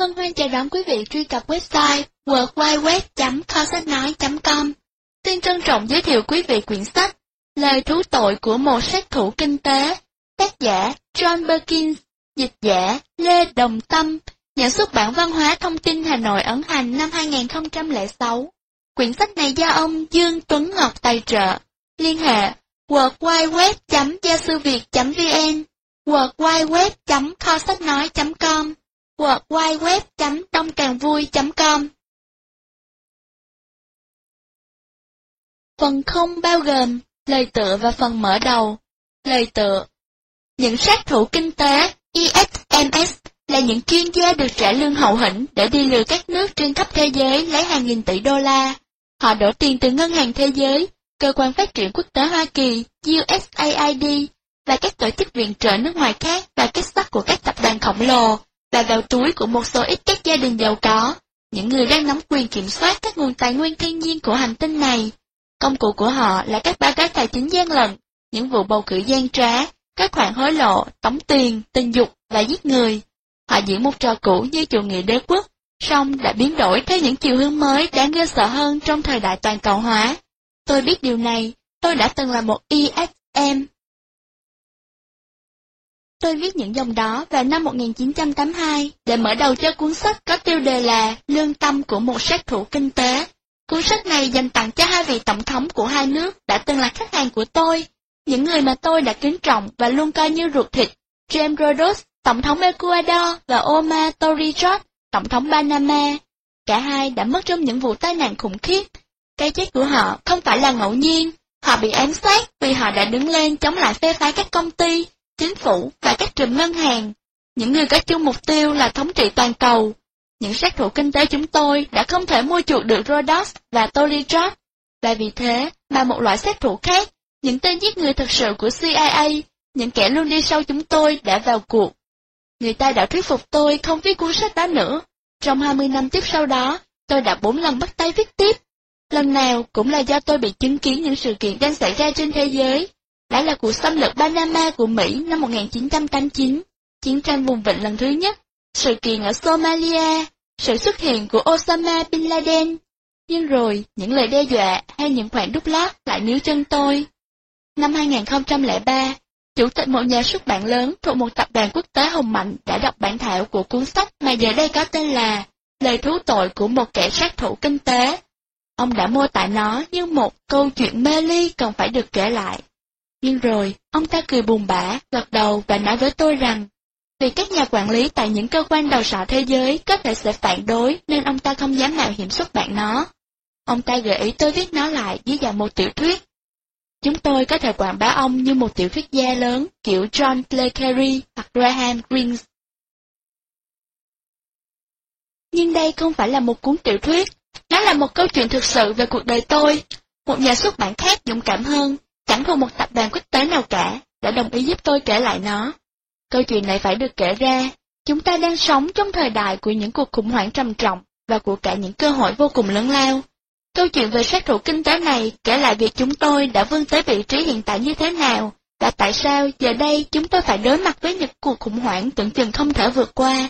Hân hoan chào đón quý vị truy cập website www.kho-sách-nói.com. Xin trân trọng giới thiệu quý vị quyển sách Lời thú tội của một sát thủ kinh tế, tác giả John Perkins, dịch giả Lê Đồng Tâm, nhà xuất bản văn hóa thông tin Hà Nội ấn hành năm 2006. Quyển sách này do ông Dương Tuấn Ngọc tài trợ. Liên hệ www.giasuviet.vn, www.kosaxnoid.com hoặc www.đôngcàngvui.com Phần không bao gồm lời tựa và phần mở đầu. Lời tựa Những sát thủ kinh tế ISMs là những chuyên gia được trả lương hậu hĩnh để đi lừa các nước trên khắp thế giới lấy hàng nghìn tỷ đô la. Họ đổ tiền từ Ngân hàng Thế giới, Cơ quan Phát triển Quốc tế Hoa Kỳ, USAID, và các tổ chức viện trợ nước ngoài khác và kết sắt của các tập đoàn khổng lồ, là vào túi của một số ít các gia đình giàu có, những người đang nắm quyền kiểm soát các nguồn tài nguyên thiên nhiên của hành tinh này. Công cụ của họ là các báo cáo tài chính gian lận, những vụ bầu cử gian trá, các khoản hối lộ, tống tiền, tình dục và giết người. Họ diễn một trò cũ như chủ nghĩa đế quốc, song đã biến đổi theo những chiều hướng mới đáng ghê sợ hơn trong thời đại toàn cầu hóa. Tôi biết điều này, tôi đã từng là một ESM. Tôi viết những dòng đó vào năm 1982 để mở đầu cho cuốn sách có tiêu đề là Lương tâm của một sát thủ kinh tế. Cuốn sách này dành tặng cho hai vị tổng thống của hai nước đã từng là khách hàng của tôi, những người mà tôi đã kính trọng và luôn coi như ruột thịt, James Rhodes, tổng thống Ecuador và Omar Torrijos, tổng thống Panama. Cả hai đã mất trong những vụ tai nạn khủng khiếp. Cái chết của họ không phải là ngẫu nhiên, họ bị ám sát vì họ đã đứng lên chống lại phê phái các công ty, chính phủ và các trường ngân hàng. Những người có chung mục tiêu là thống trị toàn cầu. Những sát thủ kinh tế chúng tôi đã không thể mua chuộc được Rhodes và Torrijos, và vì thế mà một loại sát thủ khác, những tên giết người thật sự của CIA, những kẻ luôn đi sau chúng tôi đã vào cuộc. Người ta đã thuyết phục tôi không viết cuốn sách đó nữa. Trong 20 năm tiếp sau đó, tôi đã bốn lần bắt tay viết tiếp. Lần nào cũng là do tôi bị chứng kiến những sự kiện đang xảy ra trên thế giới lại là cuộc xâm lược Panama của Mỹ năm 1989, chiến tranh vùng vịnh lần thứ nhất, sự kiện ở Somalia, sự xuất hiện của Osama Bin Laden. Nhưng rồi, những lời đe dọa hay những khoản đúc lót lại níu chân tôi. Năm 2003, Chủ tịch một nhà xuất bản lớn thuộc một tập đoàn quốc tế hùng mạnh đã đọc bản thảo của cuốn sách mà giờ đây có tên là Lời thú tội của một kẻ sát thủ kinh tế. Ông đã mô tả nó như một câu chuyện mê ly cần phải được kể lại. Nhưng rồi, ông ta cười buồn bã, gật đầu và nói với tôi rằng, vì các nhà quản lý tại những cơ quan đầu sọ thế giới có thể sẽ phản đối nên ông ta không dám mạo hiểm xuất bản nó. Ông ta gợi ý tôi viết nó lại dưới dạng một tiểu thuyết Chúng tôi có thể quảng bá ông như một tiểu thuyết gia lớn kiểu John Le Carey hoặc Graham Greene. Nhưng đây không phải là một cuốn tiểu thuyết, nó là một câu chuyện thực sự về cuộc đời tôi. Một nhà xuất bản khác dũng cảm hơn, chẳng còn một tập đoàn quốc tế nào cả, đã đồng ý giúp tôi kể lại nó. Câu chuyện này phải được kể ra, chúng ta đang sống trong thời đại của những cuộc khủng hoảng trầm trọng và của cả những cơ hội vô cùng lớn lao. Câu chuyện về sát thủ kinh tế này kể lại việc chúng tôi đã vươn tới vị trí hiện tại như thế nào, và tại sao giờ đây chúng tôi phải đối mặt với những cuộc khủng hoảng tưởng chừng không thể vượt qua.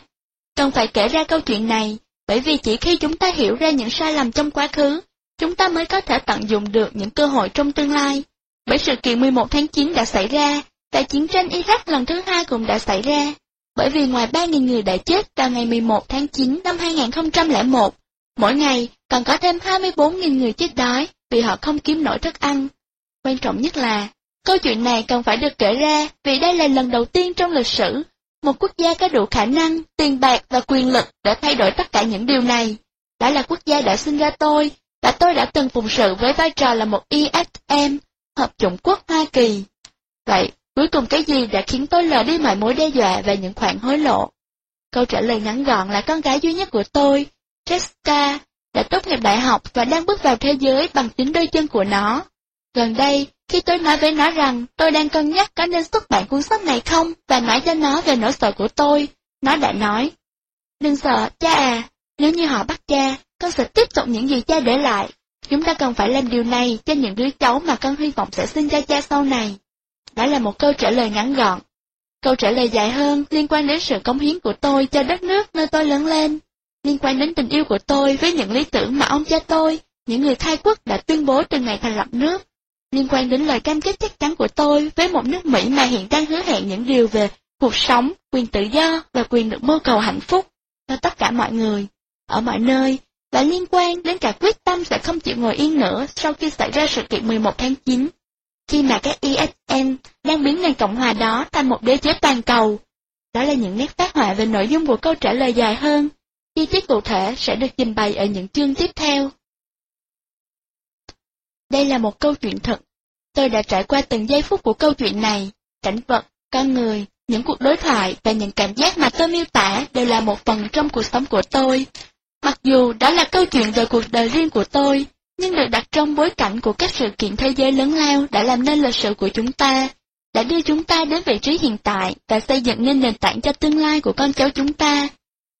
Cần phải kể ra câu chuyện này, bởi vì chỉ khi chúng ta hiểu ra những sai lầm trong quá khứ, chúng ta mới có thể tận dụng được những cơ hội trong tương lai. Bởi sự kiện 11 tháng 9 đã xảy ra, và chiến tranh Iraq lần thứ hai cũng đã xảy ra. Bởi vì ngoài 3.000 người đã chết vào ngày 11 tháng 9 năm 2001, Mỗi ngày, còn có thêm 24.000 người chết đói vì họ không kiếm nổi thức ăn. Quan trọng nhất là, câu chuyện này cần phải được kể ra vì đây là lần đầu tiên trong lịch sử, một quốc gia có đủ khả năng, tiền bạc và quyền lực để thay đổi tất cả những điều này. Đó là quốc gia đã sinh ra tôi, và tôi đã từng phụng sự với vai trò là một ESM, Hợp chủng quốc Hoa Kỳ. Vậy, cuối cùng cái gì đã khiến tôi lờ đi mọi mối đe dọa và những khoản hối lộ? Câu trả lời ngắn gọn là con gái duy nhất của tôi, Jessica đã tốt nghiệp đại học và đang bước vào thế giới bằng chính đôi chân của nó. Gần đây, khi tôi nói với nó rằng tôi đang cân nhắc có nên xuất bản cuốn sách này không và nói cho nó về nỗi sợ của tôi, nó đã nói, Đừng sợ, cha à, nếu như họ bắt cha, con sẽ tiếp tục những gì cha để lại. Chúng ta cần phải làm điều này cho những đứa cháu mà con hy vọng sẽ sinh ra cha sau này. Đó là một câu trả lời ngắn gọn. Câu trả lời dài hơn liên quan đến sự cống hiến của tôi cho đất nước nơi tôi lớn lên, liên quan đến tình yêu của tôi với những lý tưởng mà ông cha tôi, những người khai quốc đã tuyên bố từ ngày thành lập nước, liên quan đến lời cam kết chắc chắn của tôi với một nước Mỹ mà hiện đang hứa hẹn những điều về cuộc sống, quyền tự do và quyền được mưu cầu hạnh phúc cho tất cả mọi người, ở mọi nơi, và liên quan đến cả quyết tâm sẽ không chịu ngồi yên nữa sau khi xảy ra sự kiện 11 tháng 9, khi mà các ESN đang biến nền Cộng hòa đó thành một đế chế toàn cầu. Đó là những nét phát họa về nội dung của câu trả lời dài hơn, chi tiết cụ thể sẽ được trình bày ở những chương tiếp theo. Đây là một câu chuyện thật. Tôi đã trải qua từng giây phút của câu chuyện này, cảnh vật, con người, những cuộc đối thoại và những cảm giác mà tôi miêu tả đều là một phần trong cuộc sống của tôi. Mặc dù đó là câu chuyện về cuộc đời riêng của tôi, nhưng được đặt trong bối cảnh của các sự kiện thế giới lớn lao đã làm nên lịch sử của chúng ta, đã đưa chúng ta đến vị trí hiện tại và xây dựng nên nền tảng cho tương lai của con cháu chúng ta.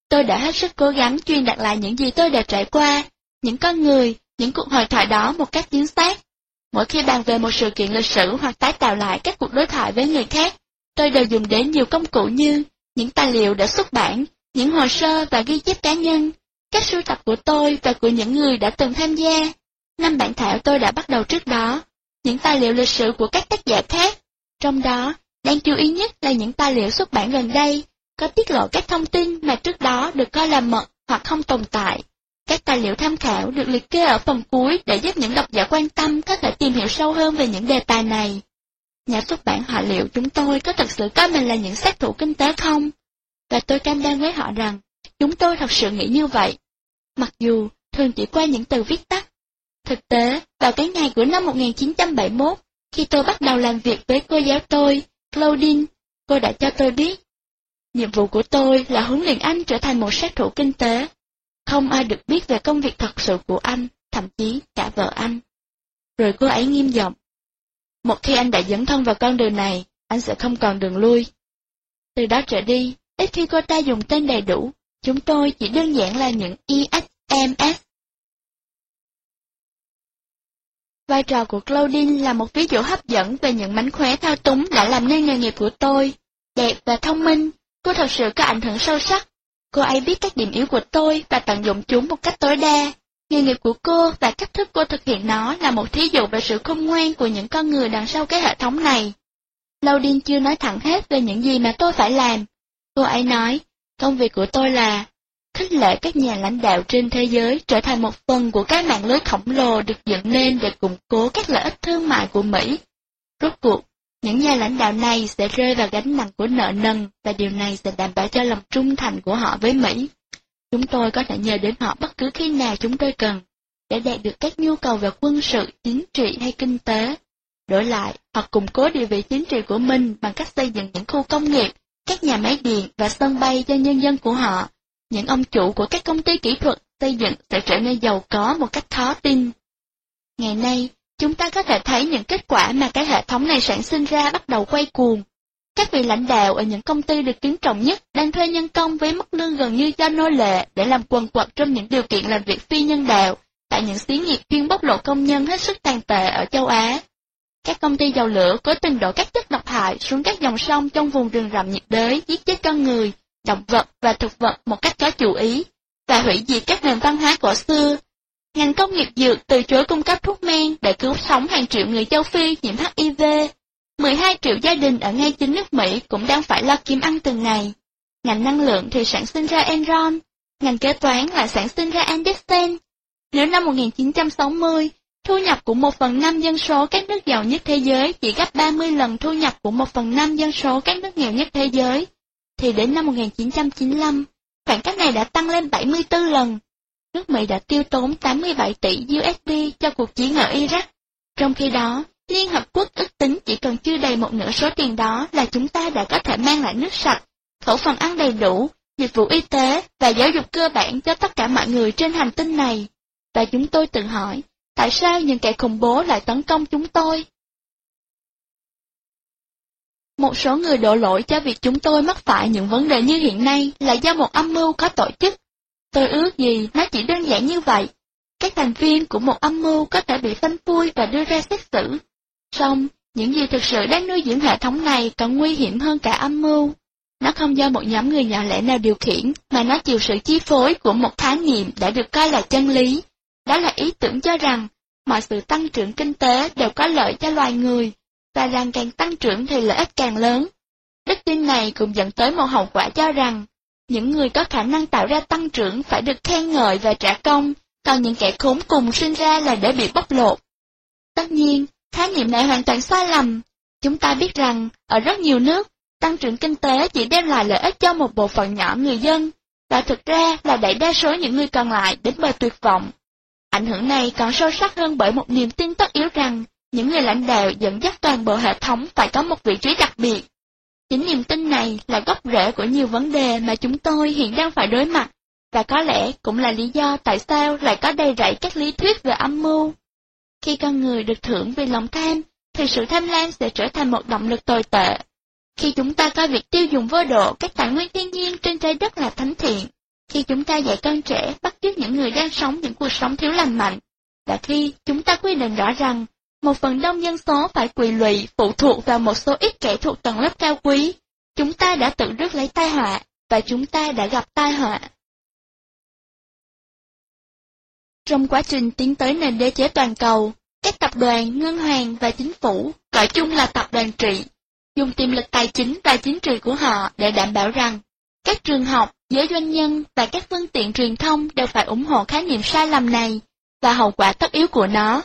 Tôi đã hết sức cố gắng truyền đạt lại những gì tôi đã trải qua, những con người, những cuộc hội thoại đó một cách chính xác. Mỗi khi bàn về một sự kiện lịch sử hoặc tái tạo lại các cuộc đối thoại với người khác, tôi đều dùng đến nhiều công cụ như những tài liệu đã xuất bản, những hồ sơ và ghi chép cá nhân, các sưu tập của tôi và của những người đã từng tham gia. Năm bản thảo tôi đã bắt đầu trước đó, những tài liệu lịch sử của các tác giả khác, trong đó, đáng chú ý nhất là những tài liệu xuất bản gần đây, có tiết lộ các thông tin mà trước đó được coi là mật hoặc không tồn tại. Các tài liệu tham khảo được liệt kê ở phần cuối để giúp những độc giả quan tâm có thể tìm hiểu sâu hơn về những đề tài này. Nhà xuất bản họ liệu chúng tôi có thực sự coi mình là những sát thủ kinh tế không? Và tôi cam đoan với họ rằng, chúng tôi thật sự nghĩ như vậy. Mặc dù thường chỉ qua những từ viết tắt. Thực tế, vào cái ngày của năm 1971, khi tôi bắt đầu làm việc với cô giáo tôi, Claudine, cô đã cho tôi biết. Nhiệm vụ của tôi là huấn luyện anh trở thành một sát thủ kinh tế. Không ai được biết về công việc thật sự của anh, thậm chí cả vợ anh. Rồi cô ấy nghiêm giọng. Một khi anh đã dẫn thân vào con đường này, anh sẽ không còn đường lui. Từ đó trở đi, ít khi cô ta dùng tên đầy đủ, chúng tôi chỉ đơn giản là những ISMS. Vai trò của Claudine là một ví dụ hấp dẫn về những mánh khóe thao túng đã làm nên nghề nghiệp của tôi. Đẹp và thông minh, cô thật sự có ảnh hưởng sâu sắc. Cô ấy biết các điểm yếu của tôi và tận dụng chúng một cách tối đa. Nghề nghiệp của cô và cách thức cô thực hiện nó là một thí dụ về sự khôn ngoan của những con người đằng sau cái hệ thống này. Claudine chưa nói thẳng hết về những gì mà tôi phải làm. Cô ấy nói, công việc của tôi là khích lệ các nhà lãnh đạo trên thế giới trở thành một phần của cái mạng lưới khổng lồ được dựng nên để củng cố các lợi ích thương mại của Mỹ. Rốt cuộc, những nhà lãnh đạo này sẽ rơi vào gánh nặng của nợ nần và điều này sẽ đảm bảo cho lòng trung thành của họ với Mỹ. Chúng tôi có thể nhờ đến họ bất cứ khi nào chúng tôi cần, để đạt được các nhu cầu về quân sự, chính trị hay kinh tế. Đổi lại, họ củng cố địa vị chính trị của mình bằng cách xây dựng những khu công nghiệp, các nhà máy điện và sân bay cho nhân dân của họ. Những ông chủ của các công ty kỹ thuật xây dựng sẽ trở nên giàu có một cách khó tin. Ngày nay, chúng ta có thể thấy những kết quả mà cái hệ thống này sản sinh ra bắt đầu quay cuồng. Các vị lãnh đạo ở những công ty được kính trọng nhất đang thuê nhân công với mức lương gần như cho nô lệ để làm quần quật trong những điều kiện làm việc phi nhân đạo tại những xí nghiệp chuyên bóc lột công nhân hết sức tàn tệ ở châu Á. Các công ty dầu lửa cố tình đổ các chất độc hại xuống các dòng sông trong vùng rừng rậm nhiệt đới giết chết con người, động vật và thực vật một cách có chủ ý, và hủy diệt các nền văn hóa cổ xưa. Ngành công nghiệp dược từ chối cung cấp thuốc men để cứu sống hàng triệu người châu Phi nhiễm HIV 12 triệu gia đình ở ngay chính nước Mỹ cũng đang phải lo kiếm ăn từng ngày. Ngành năng lượng thì sản sinh ra Enron, ngành kế toán lại sản sinh ra Andersen. Nếu năm 1960, thu nhập của một phần năm dân số các nước giàu nhất thế giới chỉ gấp 30 lần thu nhập của một phần năm dân số các nước nghèo nhất thế giới, thì đến năm 1995, khoảng cách này đã tăng lên 74 lần. Nước Mỹ đã tiêu tốn 87 tỷ USD cho cuộc chiến ở Iraq. Trong khi đó, Liên Hợp Quốc ước tính chỉ cần chưa đầy một nửa số tiền đó là chúng ta đã có thể mang lại nước sạch, khẩu phần ăn đầy đủ, dịch vụ y tế và giáo dục cơ bản cho tất cả mọi người trên hành tinh này. Và chúng tôi tự hỏi, tại sao những kẻ khủng bố lại tấn công chúng tôi? Một số người đổ lỗi cho việc chúng tôi mắc phải những vấn đề như hiện nay là do một âm mưu có tổ chức. Tôi ước gì nó chỉ đơn giản như vậy. Các thành viên của một âm mưu có thể bị phanh phui và đưa ra xét xử Xong, những gì thực sự đang nuôi dưỡng hệ thống này còn nguy hiểm hơn cả âm mưu. Nó không do một nhóm người nhỏ lẻ nào điều khiển, mà nó chịu sự chi phối của một khái niệm đã được coi là chân lý. Đó là ý tưởng cho rằng, mọi sự tăng trưởng kinh tế đều có lợi cho loài người, và rằng càng tăng trưởng thì lợi ích càng lớn. Đức tin này cũng dẫn tới một hậu quả cho rằng, những người có khả năng tạo ra tăng trưởng phải được khen ngợi và trả công, còn những kẻ khốn cùng sinh ra là để bị bóc lột. Tất nhiên, khái niệm này hoàn toàn sai lầm. Chúng ta biết rằng, ở rất nhiều nước, tăng trưởng kinh tế chỉ đem lại lợi ích cho một bộ phận nhỏ người dân, và thực ra là đẩy đa số những người còn lại đến bờ tuyệt vọng. Ảnh hưởng này còn sâu sắc hơn bởi một niềm tin tất yếu rằng, những người lãnh đạo dẫn dắt toàn bộ hệ thống phải có một vị trí đặc biệt. Chính niềm tin này là gốc rễ của nhiều vấn đề mà chúng tôi hiện đang phải đối mặt, và có lẽ cũng là lý do tại sao lại có đầy rẫy các lý thuyết về âm mưu. Khi con người được thưởng vì lòng tham, thì sự tham lam sẽ trở thành một động lực tồi tệ. Khi chúng ta coi việc tiêu dùng vô độ các tài nguyên thiên nhiên trên trái đất là thánh thiện, khi chúng ta dạy con trẻ bắt chước những người đang sống những cuộc sống thiếu lành mạnh, và khi chúng ta quy định rõ rằng một phần đông dân số phải quỳ lụy phụ thuộc vào một số ít kẻ thuộc tầng lớp cao quý, chúng ta đã tự rước lấy tai họa, và chúng ta đã gặp tai họa. Trong quá trình tiến tới nền đế chế toàn cầu, các tập đoàn, ngân hàng và chính phủ, gọi chung là tập đoàn trị, dùng tiềm lực tài chính và chính trị của họ để đảm bảo rằng các trường học, giới doanh nhân và các phương tiện truyền thông đều phải ủng hộ khái niệm sai lầm này, và hậu quả tất yếu của nó.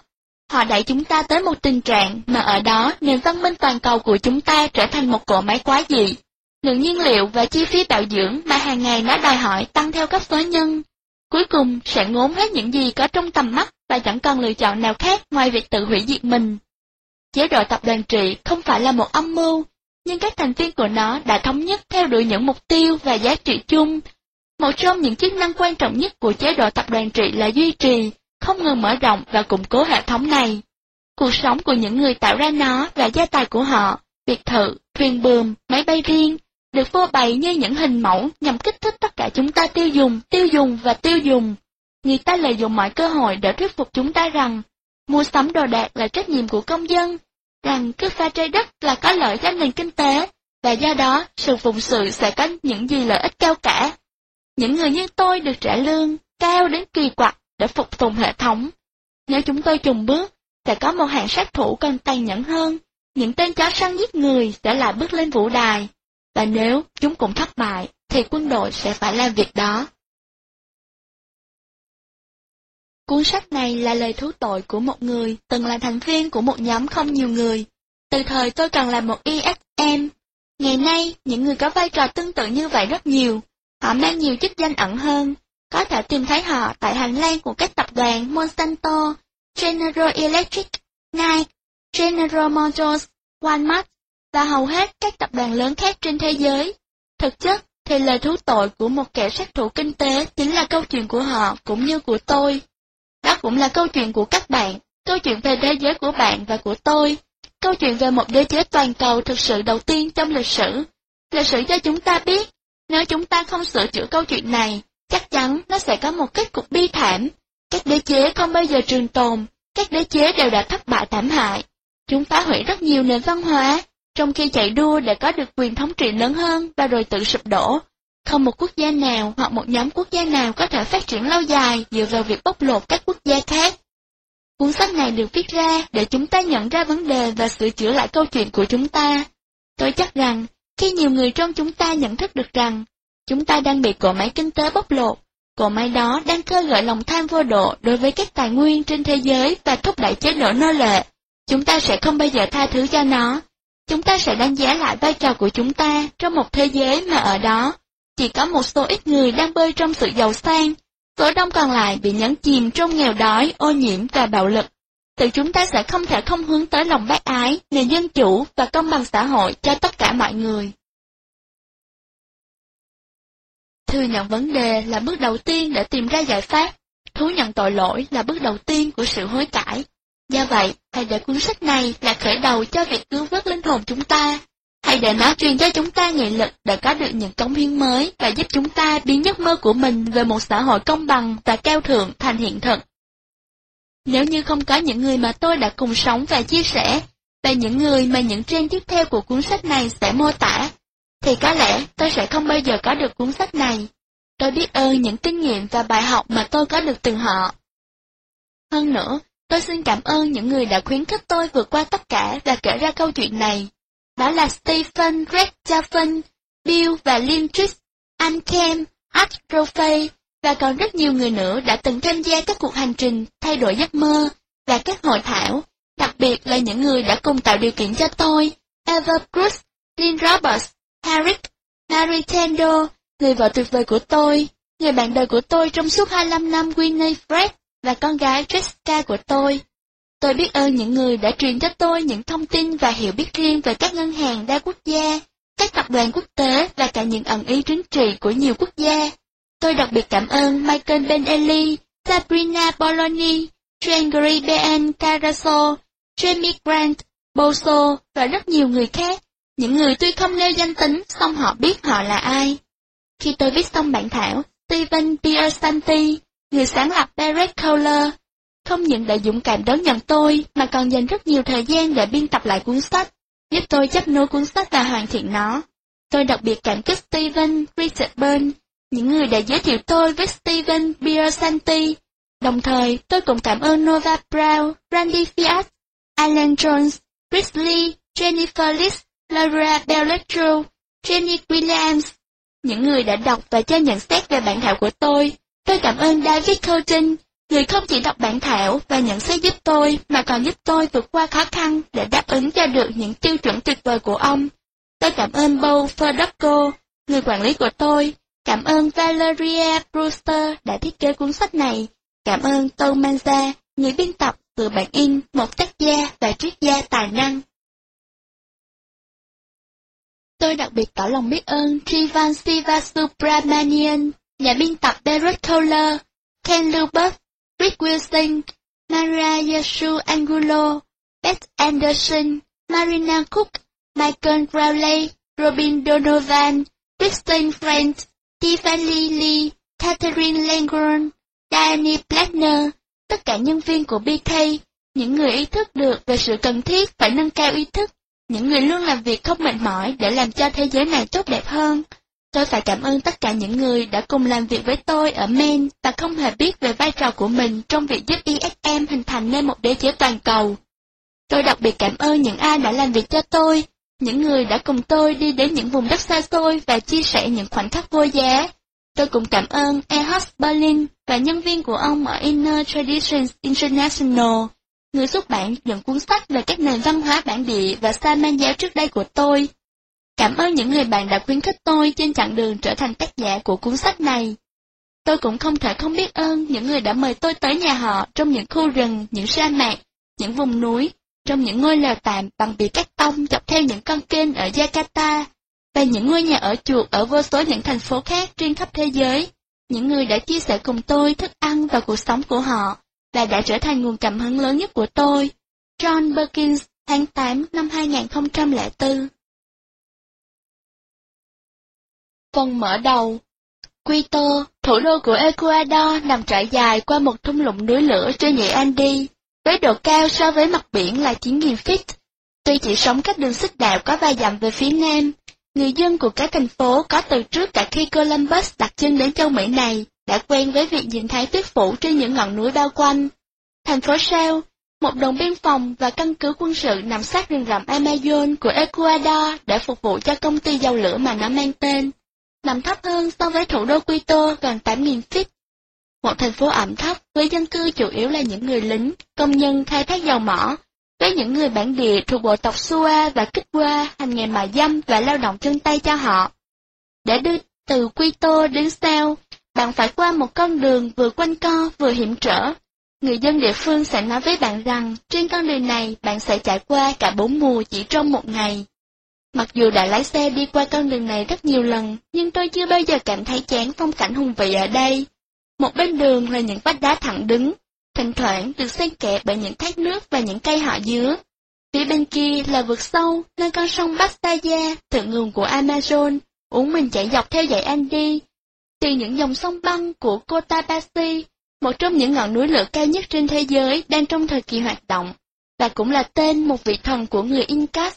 Họ đẩy chúng ta tới một tình trạng mà ở đó nền văn minh toàn cầu của chúng ta trở thành một cỗ máy quá dị. Lượng nhiên liệu và chi phí bảo dưỡng mà hàng ngày nó đòi hỏi tăng theo cấp số nhân, cuối cùng sẽ ngốn hết những gì có trong tầm mắt và chẳng còn lựa chọn nào khác ngoài việc tự hủy diệt mình. Chế độ tập đoàn trị không phải là một âm mưu, nhưng các thành viên của nó đã thống nhất theo đuổi những mục tiêu và giá trị chung. Một trong những chức năng quan trọng nhất của chế độ tập đoàn trị là duy trì, không ngừng mở rộng và củng cố hệ thống này. Cuộc sống của những người tạo ra nó và gia tài của họ, biệt thự, thuyền buồm, máy bay riêng, được phô bày như những hình mẫu nhằm kích thích tất cả chúng ta tiêu dùng, tiêu dùng và tiêu dùng. Người ta lợi dụng mọi cơ hội để thuyết phục chúng ta rằng, mua sắm đồ đạc là trách nhiệm của công dân, rằng cướp pha trái đất là có lợi cho nền kinh tế, và do đó sự phụng sự sẽ có những gì lợi ích cao cả. Những người như tôi được trả lương cao đến kỳ quặc để phục tùng hệ thống. Nếu chúng tôi trùng bước, sẽ có một hạng sát thủ còn tàn nhẫn hơn, những tên chó săn giết người sẽ lại bước lên vũ đài và nếu chúng cũng thất bại, thì quân đội sẽ phải làm việc đó. Cuốn sách này là lời thú tội của một người từng là thành viên của một nhóm không nhiều người. Từ thời tôi còn là một ESM. Ngày nay, những người có vai trò tương tự như vậy rất nhiều. Họ mang nhiều chức danh ẩn hơn. Có thể tìm thấy họ tại hành lang của các tập đoàn Monsanto, General Electric, Nike, General Motors, Walmart, và hầu hết các tập đoàn lớn khác trên thế giới. Thực chất thì lời thú tội của một kẻ sát thủ kinh tế chính là câu chuyện của họ cũng như của tôi. Đó cũng là câu chuyện của các bạn, câu chuyện về thế giới của bạn và của tôi, câu chuyện về một đế chế toàn cầu thực sự đầu tiên trong lịch sử. Lịch sử cho chúng ta biết, nếu chúng ta không sửa chữa câu chuyện này, chắc chắn nó sẽ có một kết cục bi thảm. Các đế chế không bao giờ trường tồn, các đế chế đều đã thất bại thảm hại. Chúng phá hủy rất nhiều nền văn hóa, trong khi chạy đua để có được quyền thống trị lớn hơn và rồi tự sụp đổ. Không một quốc gia nào hoặc một nhóm quốc gia nào có thể phát triển lâu dài dựa vào việc bóc lột các quốc gia khác. Cuốn sách này được viết ra để chúng ta nhận ra vấn đề và sửa chữa lại câu chuyện của chúng ta. Tôi chắc rằng, khi nhiều người trong chúng ta nhận thức được rằng, chúng ta đang bị cỗ máy kinh tế bóc lột, cỗ máy đó đang khơi gợi lòng tham vô độ đối với các tài nguyên trên thế giới và thúc đẩy chế độ nô lệ, chúng ta sẽ không bao giờ tha thứ cho nó, Chúng ta sẽ đánh giá lại vai trò của chúng ta trong một thế giới mà ở đó chỉ có một số ít người đang bơi trong sự giàu sang, số đông còn lại bị nhấn chìm trong nghèo đói, ô nhiễm và bạo lực. Tự chúng ta sẽ không thể không hướng tới lòng bác ái, nền dân chủ và công bằng xã hội cho tất cả mọi người. Thừa nhận vấn đề là bước đầu tiên để tìm ra giải pháp, thú nhận tội lỗi là bước đầu tiên của sự hối cải. Do vậy, hãy để cuốn sách này là khởi đầu cho việc cứu vớt linh hồn chúng ta. Hãy để nó truyền cho chúng ta nghị lực để có được những cống hiến mới và giúp chúng ta biến giấc mơ của mình về một xã hội công bằng và cao thượng thành hiện thực. Nếu như không có những người mà tôi đã cùng sống và chia sẻ, và những người mà những trang tiếp theo của cuốn sách này sẽ mô tả, thì có lẽ tôi sẽ không bao giờ có được cuốn sách này. Tôi biết ơn những kinh nghiệm và bài học mà tôi có được từ họ. Hơn nữa, tôi xin cảm ơn những người đã khuyến khích tôi vượt qua tất cả và kể ra câu chuyện này. Đó là Stephen Greg Chaffin, Bill và Lynn Anh Kem, Art và còn rất nhiều người nữa đã từng tham gia các cuộc hành trình thay đổi giấc mơ và các hội thảo, đặc biệt là những người đã cùng tạo điều kiện cho tôi, Eva Cruz, Lynn Roberts, Harriet, Mary Tendo, người vợ tuyệt vời của tôi, người bạn đời của tôi trong suốt 25 năm Winnie Fred và con gái Jessica của tôi. Tôi biết ơn những người đã truyền cho tôi những thông tin và hiểu biết riêng về các ngân hàng đa quốc gia, các tập đoàn quốc tế và cả những ẩn ý chính trị của nhiều quốc gia. Tôi đặc biệt cảm ơn Michael Benelli, Sabrina Bologna, Gregory Ben Caraso, Jamie Grant, Boso và rất nhiều người khác. Những người tuy không nêu danh tính, song họ biết họ là ai. Khi tôi viết xong bản thảo, Steven Piersanti, người sáng lập Barrett Kohler, không những đã dũng cảm đón nhận tôi, mà còn dành rất nhiều thời gian để biên tập lại cuốn sách, giúp tôi chấp nối cuốn sách và hoàn thiện nó. Tôi đặc biệt cảm kích Steven Richard Byrne, những người đã giới thiệu tôi với Steven Biosanti. Đồng thời, tôi cũng cảm ơn Nova Brown, Randy Fiat, Alan Jones, Chris Lee, Jennifer Liss, Laura Belletro, Jenny Williams, những người đã đọc và cho nhận xét về bản thảo của tôi. Tôi cảm ơn David Colton, người không chỉ đọc bản thảo và nhận xét giúp tôi, mà còn giúp tôi vượt qua khó khăn để đáp ứng cho được những tiêu chuẩn tuyệt vời của ông. Tôi cảm ơn Bo Ferdocco, người quản lý của tôi. Cảm ơn Valeria Brewster đã thiết kế cuốn sách này. Cảm ơn Tom Manza, người biên tập, từ bản in, một tác gia và triết gia tài năng. Tôi đặc biệt tỏ lòng biết ơn Trivan Sivasubramanian, nhà biên tập Derek Kohler, Ken Lubert, Rick Wilson, Maria Yesu Angulo, Beth Anderson, Marina Cook, Michael Crowley, Robin Donovan, Kristen Friend, Tiffany Lee, Catherine Langron, Diane Blackner, tất cả nhân viên của BK, những người ý thức được về sự cần thiết phải nâng cao ý thức những người luôn làm việc không mệt mỏi để làm cho thế giới này tốt đẹp hơn. Tôi phải cảm ơn tất cả những người đã cùng làm việc với tôi ở Men và không hề biết về vai trò của mình trong việc giúp ISM hình thành nên một đế chế toàn cầu. Tôi đặc biệt cảm ơn những ai đã làm việc cho tôi, những người đã cùng tôi đi đến những vùng đất xa xôi và chia sẻ những khoảnh khắc vô giá. Tôi cũng cảm ơn Ehos Berlin và nhân viên của ông ở Inner Traditions International người xuất bản những cuốn sách về các nền văn hóa bản địa và sa man giáo trước đây của tôi. Cảm ơn những người bạn đã khuyến khích tôi trên chặng đường trở thành tác giả của cuốn sách này. Tôi cũng không thể không biết ơn những người đã mời tôi tới nhà họ trong những khu rừng, những sa mạc, những vùng núi, trong những ngôi lều tạm bằng bìa cắt tông dọc theo những con kênh ở Jakarta, và những ngôi nhà ở chuột ở vô số những thành phố khác trên khắp thế giới. Những người đã chia sẻ cùng tôi thức ăn và cuộc sống của họ, và đã trở thành nguồn cảm hứng lớn nhất của tôi. John Perkins, tháng 8 năm 2004 Phần mở đầu Quito, thủ đô của Ecuador nằm trải dài qua một thung lũng núi lửa trên dãy Andes, với độ cao so với mặt biển là 9.000 feet. Tuy chỉ sống cách đường xích đạo có vài dặm về phía nam, người dân của các thành phố có từ trước cả khi Columbus đặt chân đến châu Mỹ này, đã quen với việc nhìn thấy tuyết phủ trên những ngọn núi bao quanh. Thành phố Shell, một đồn biên phòng và căn cứ quân sự nằm sát rừng rậm Amazon của Ecuador để phục vụ cho công ty dầu lửa mà nó mang tên, nằm thấp hơn so với thủ đô Quito gần 8.000 feet. Một thành phố ẩm thấp với dân cư chủ yếu là những người lính, công nhân khai thác dầu mỏ, với những người bản địa thuộc bộ tộc Sua và Kích Qua hành nghề mại dâm và lao động chân tay cho họ. Để đưa từ Quito đến Sao, bạn phải qua một con đường vừa quanh co vừa hiểm trở. Người dân địa phương sẽ nói với bạn rằng trên con đường này bạn sẽ trải qua cả bốn mùa chỉ trong một ngày. Mặc dù đã lái xe đi qua con đường này rất nhiều lần, nhưng tôi chưa bao giờ cảm thấy chán phong cảnh hùng vị ở đây. Một bên đường là những vách đá thẳng đứng, thỉnh thoảng được xen kẽ bởi những thác nước và những cây họ dứa. Phía bên kia là vực sâu, nơi con sông Bastaya, thượng nguồn của Amazon, uống mình chảy dọc theo dãy Andy. từ những dòng sông băng của Cotabasi, một trong những ngọn núi lửa cao nhất trên thế giới đang trong thời kỳ hoạt động. và cũng là tên một vị thần của người Incas.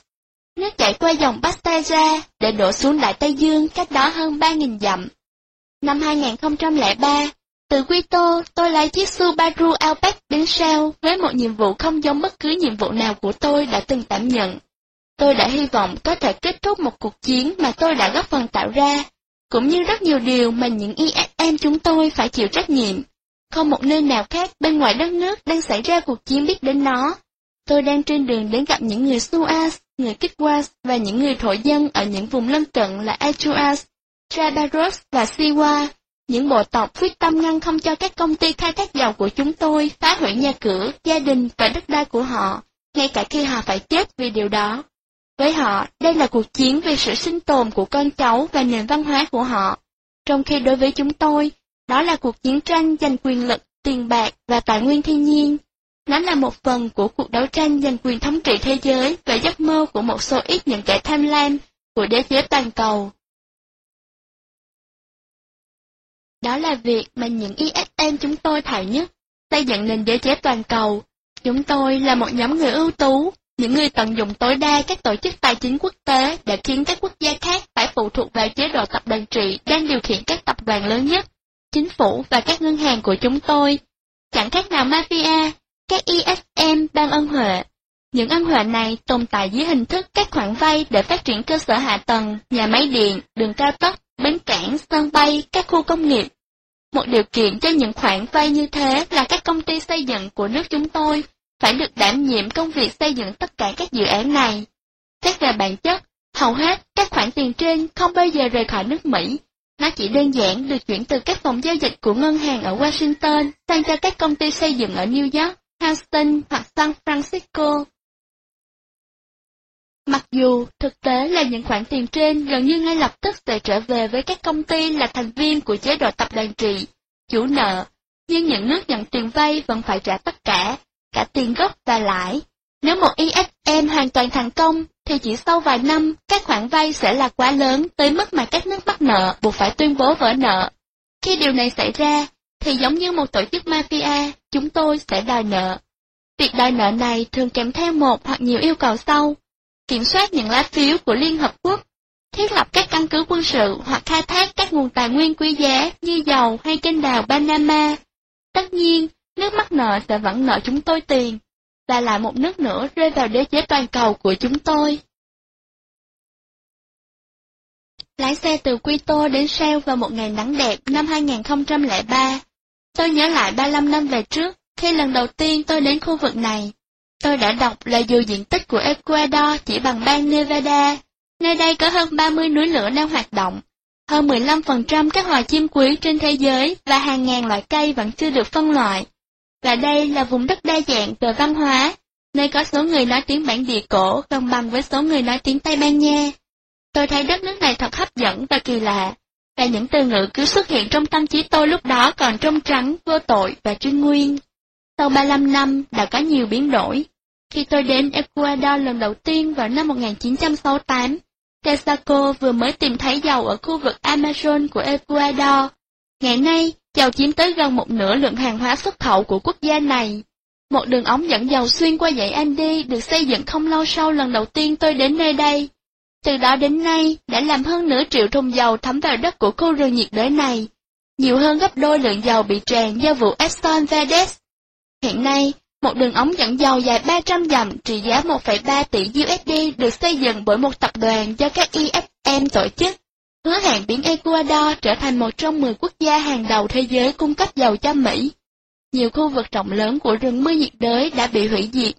Nước chảy qua dòng Pastaza để đổ xuống Đại Tây Dương cách đó hơn 3.000 dặm. Năm 2003, từ Quito, tôi lấy chiếc Subaru Outback đến Sao với một nhiệm vụ không giống bất cứ nhiệm vụ nào của tôi đã từng đảm nhận. Tôi đã hy vọng có thể kết thúc một cuộc chiến mà tôi đã góp phần tạo ra, cũng như rất nhiều điều mà những ISM chúng tôi phải chịu trách nhiệm. Không một nơi nào khác bên ngoài đất nước đang xảy ra cuộc chiến biết đến nó. Tôi đang trên đường đến gặp những người Suas, người Kikwas và những người thổ dân ở những vùng lân cận là Achuas, Trabaros và Siwa, những bộ tộc quyết tâm ngăn không cho các công ty khai thác dầu của chúng tôi phá hủy nhà cửa, gia đình và đất đai của họ, ngay cả khi họ phải chết vì điều đó. Với họ, đây là cuộc chiến về sự sinh tồn của con cháu và nền văn hóa của họ. Trong khi đối với chúng tôi, đó là cuộc chiến tranh giành quyền lực, tiền bạc và tài nguyên thiên nhiên. Nó là một phần của cuộc đấu tranh giành quyền thống trị thế giới và giấc mơ của một số ít những kẻ tham lam của đế chế toàn cầu. Đó là việc mà những ISM chúng tôi thảo nhất, xây dựng nền đế chế toàn cầu. Chúng tôi là một nhóm người ưu tú, những người tận dụng tối đa các tổ chức tài chính quốc tế để khiến các quốc gia khác phải phụ thuộc vào chế độ tập đoàn trị đang điều khiển các tập đoàn lớn nhất, chính phủ và các ngân hàng của chúng tôi. Chẳng khác nào mafia, các ISM ban ân huệ. Những ân huệ này tồn tại dưới hình thức các khoản vay để phát triển cơ sở hạ tầng, nhà máy điện, đường cao tốc, bến cảng, sân bay, các khu công nghiệp. Một điều kiện cho những khoản vay như thế là các công ty xây dựng của nước chúng tôi phải được đảm nhiệm công việc xây dựng tất cả các dự án này. Xét về bản chất, hầu hết các khoản tiền trên không bao giờ rời khỏi nước Mỹ. Nó chỉ đơn giản được chuyển từ các phòng giao dịch của ngân hàng ở Washington sang cho các công ty xây dựng ở New York, Houston hoặc San Francisco. Mặc dù thực tế là những khoản tiền trên gần như ngay lập tức sẽ trở về với các công ty là thành viên của chế độ tập đoàn trị, chủ nợ, nhưng những nước nhận tiền vay vẫn phải trả tất cả, cả tiền gốc và lãi. Nếu một ISM hoàn toàn thành công, thì chỉ sau vài năm, các khoản vay sẽ là quá lớn tới mức mà các nước bắt nợ buộc phải tuyên bố vỡ nợ. Khi điều này xảy ra, thì giống như một tổ chức mafia, chúng tôi sẽ đòi nợ. Việc đòi nợ này thường kèm theo một hoặc nhiều yêu cầu sau, kiểm soát những lá phiếu của Liên Hợp Quốc, thiết lập các căn cứ quân sự hoặc khai thác các nguồn tài nguyên quý giá như dầu hay kênh đào Panama. Tất nhiên, nước mắc nợ sẽ vẫn nợ chúng tôi tiền, và lại một nước nữa rơi vào đế chế toàn cầu của chúng tôi. Lái xe từ Quito đến Shell vào một ngày nắng đẹp năm 2003. Tôi nhớ lại 35 năm về trước, khi lần đầu tiên tôi đến khu vực này. Tôi đã đọc là dù diện tích của Ecuador chỉ bằng bang Nevada, nơi đây có hơn 30 núi lửa đang hoạt động, hơn 15% các loài chim quý trên thế giới và hàng ngàn loại cây vẫn chưa được phân loại. Và đây là vùng đất đa dạng về văn hóa, nơi có số người nói tiếng bản địa cổ gần bằng với số người nói tiếng Tây Ban Nha. Tôi thấy đất nước này thật hấp dẫn và kỳ lạ, và những từ ngữ cứ xuất hiện trong tâm trí tôi lúc đó còn trong trắng, vô tội và chuyên nguyên. Sau 35 năm đã có nhiều biến đổi. Khi tôi đến Ecuador lần đầu tiên vào năm 1968, Texaco vừa mới tìm thấy dầu ở khu vực Amazon của Ecuador. Ngày nay, dầu chiếm tới gần một nửa lượng hàng hóa xuất khẩu của quốc gia này. Một đường ống dẫn dầu xuyên qua dãy Andy được xây dựng không lâu sau lần đầu tiên tôi đến nơi đây. Từ đó đến nay, đã làm hơn nửa triệu thùng dầu thấm vào đất của khu rừng nhiệt đới này, nhiều hơn gấp đôi lượng dầu bị tràn do vụ Exxon Valdez. Hiện nay, một đường ống dẫn dầu dài 300 dặm trị giá 1,3 tỷ USD được xây dựng bởi một tập đoàn do các IFM tổ chức, hứa hẹn biến Ecuador trở thành một trong 10 quốc gia hàng đầu thế giới cung cấp dầu cho Mỹ. Nhiều khu vực rộng lớn của rừng mưa nhiệt đới đã bị hủy diệt,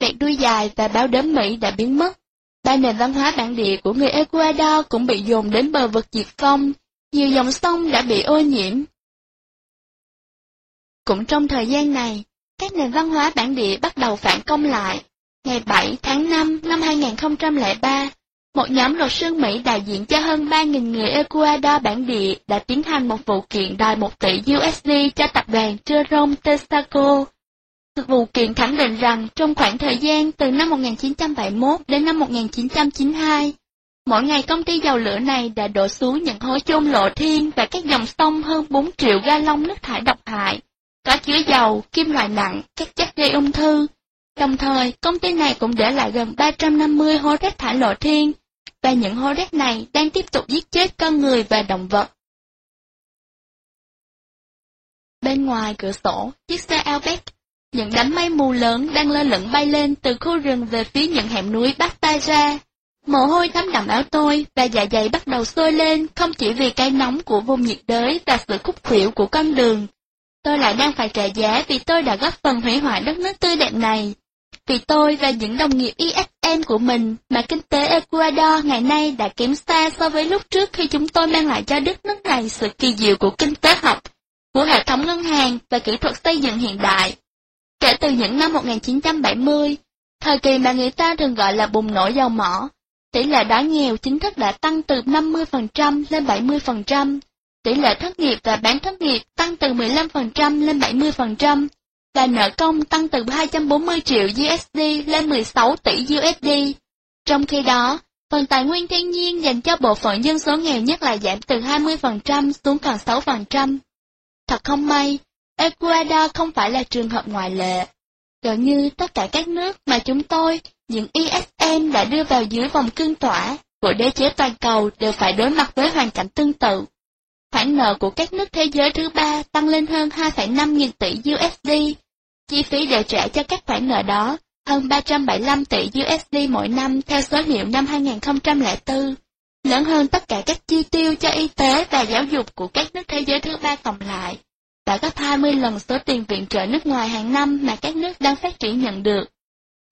vẹt đuôi dài và báo đốm Mỹ đã biến mất. Ba nền văn hóa bản địa của người Ecuador cũng bị dồn đến bờ vực diệt vong, nhiều dòng sông đã bị ô nhiễm. Cũng trong thời gian này, các nền văn hóa bản địa bắt đầu phản công lại. Ngày 7 tháng 5 năm 2003, một nhóm luật sư Mỹ đại diện cho hơn 3.000 người Ecuador bản địa đã tiến hành một vụ kiện đòi 1 tỷ USD cho tập đoàn Jerome Texaco. Vụ kiện khẳng định rằng trong khoảng thời gian từ năm 1971 đến năm 1992, mỗi ngày công ty dầu lửa này đã đổ xuống những hố chôn lộ thiên và các dòng sông hơn 4 triệu ga lông nước thải độc hại có chứa dầu, kim loại nặng, các chất gây ung thư, Đồng thời, công ty này cũng để lại gần 350 hố rác thải lộ thiên, và những hố rác này đang tiếp tục giết chết con người và động vật. Bên ngoài cửa sổ, chiếc xe Outback, những đám mây mù lớn đang lơ lửng bay lên từ khu rừng về phía những hẻm núi Bắc tay ra. Mồ hôi thấm đậm áo tôi và dạ dày bắt đầu sôi lên không chỉ vì cái nóng của vùng nhiệt đới và sự khúc khuỷu của con đường. Tôi lại đang phải trả giá vì tôi đã góp phần hủy hoại đất nước tươi đẹp này. Vì tôi và những đồng nghiệp ISM của mình mà kinh tế Ecuador ngày nay đã kém xa so với lúc trước khi chúng tôi mang lại cho đất nước này sự kỳ diệu của kinh tế học, của hệ thống ngân hàng và kỹ thuật xây dựng hiện đại. Kể từ những năm 1970, thời kỳ mà người ta thường gọi là bùng nổ dầu mỏ, tỷ lệ đói nghèo chính thức đã tăng từ 50% lên 70%, tỷ lệ thất nghiệp và bán thất nghiệp tăng từ 15% lên 70%, và nợ công tăng từ 240 triệu USD lên 16 tỷ USD. Trong khi đó, phần tài nguyên thiên nhiên dành cho bộ phận dân số nghèo nhất là giảm từ 20% xuống còn 6%. Thật không may, Ecuador không phải là trường hợp ngoại lệ. Gần như tất cả các nước mà chúng tôi, những ISM đã đưa vào dưới vòng cương tỏa của đế chế toàn cầu đều phải đối mặt với hoàn cảnh tương tự. Khoản nợ của các nước thế giới thứ ba tăng lên hơn 2,5 nghìn tỷ USD. Chi phí để trả cho các khoản nợ đó hơn 375 tỷ USD mỗi năm theo số liệu năm 2004, lớn hơn tất cả các chi tiêu cho y tế và giáo dục của các nước thế giới thứ ba cộng lại, đã gấp 20 lần số tiền viện trợ nước ngoài hàng năm mà các nước đang phát triển nhận được.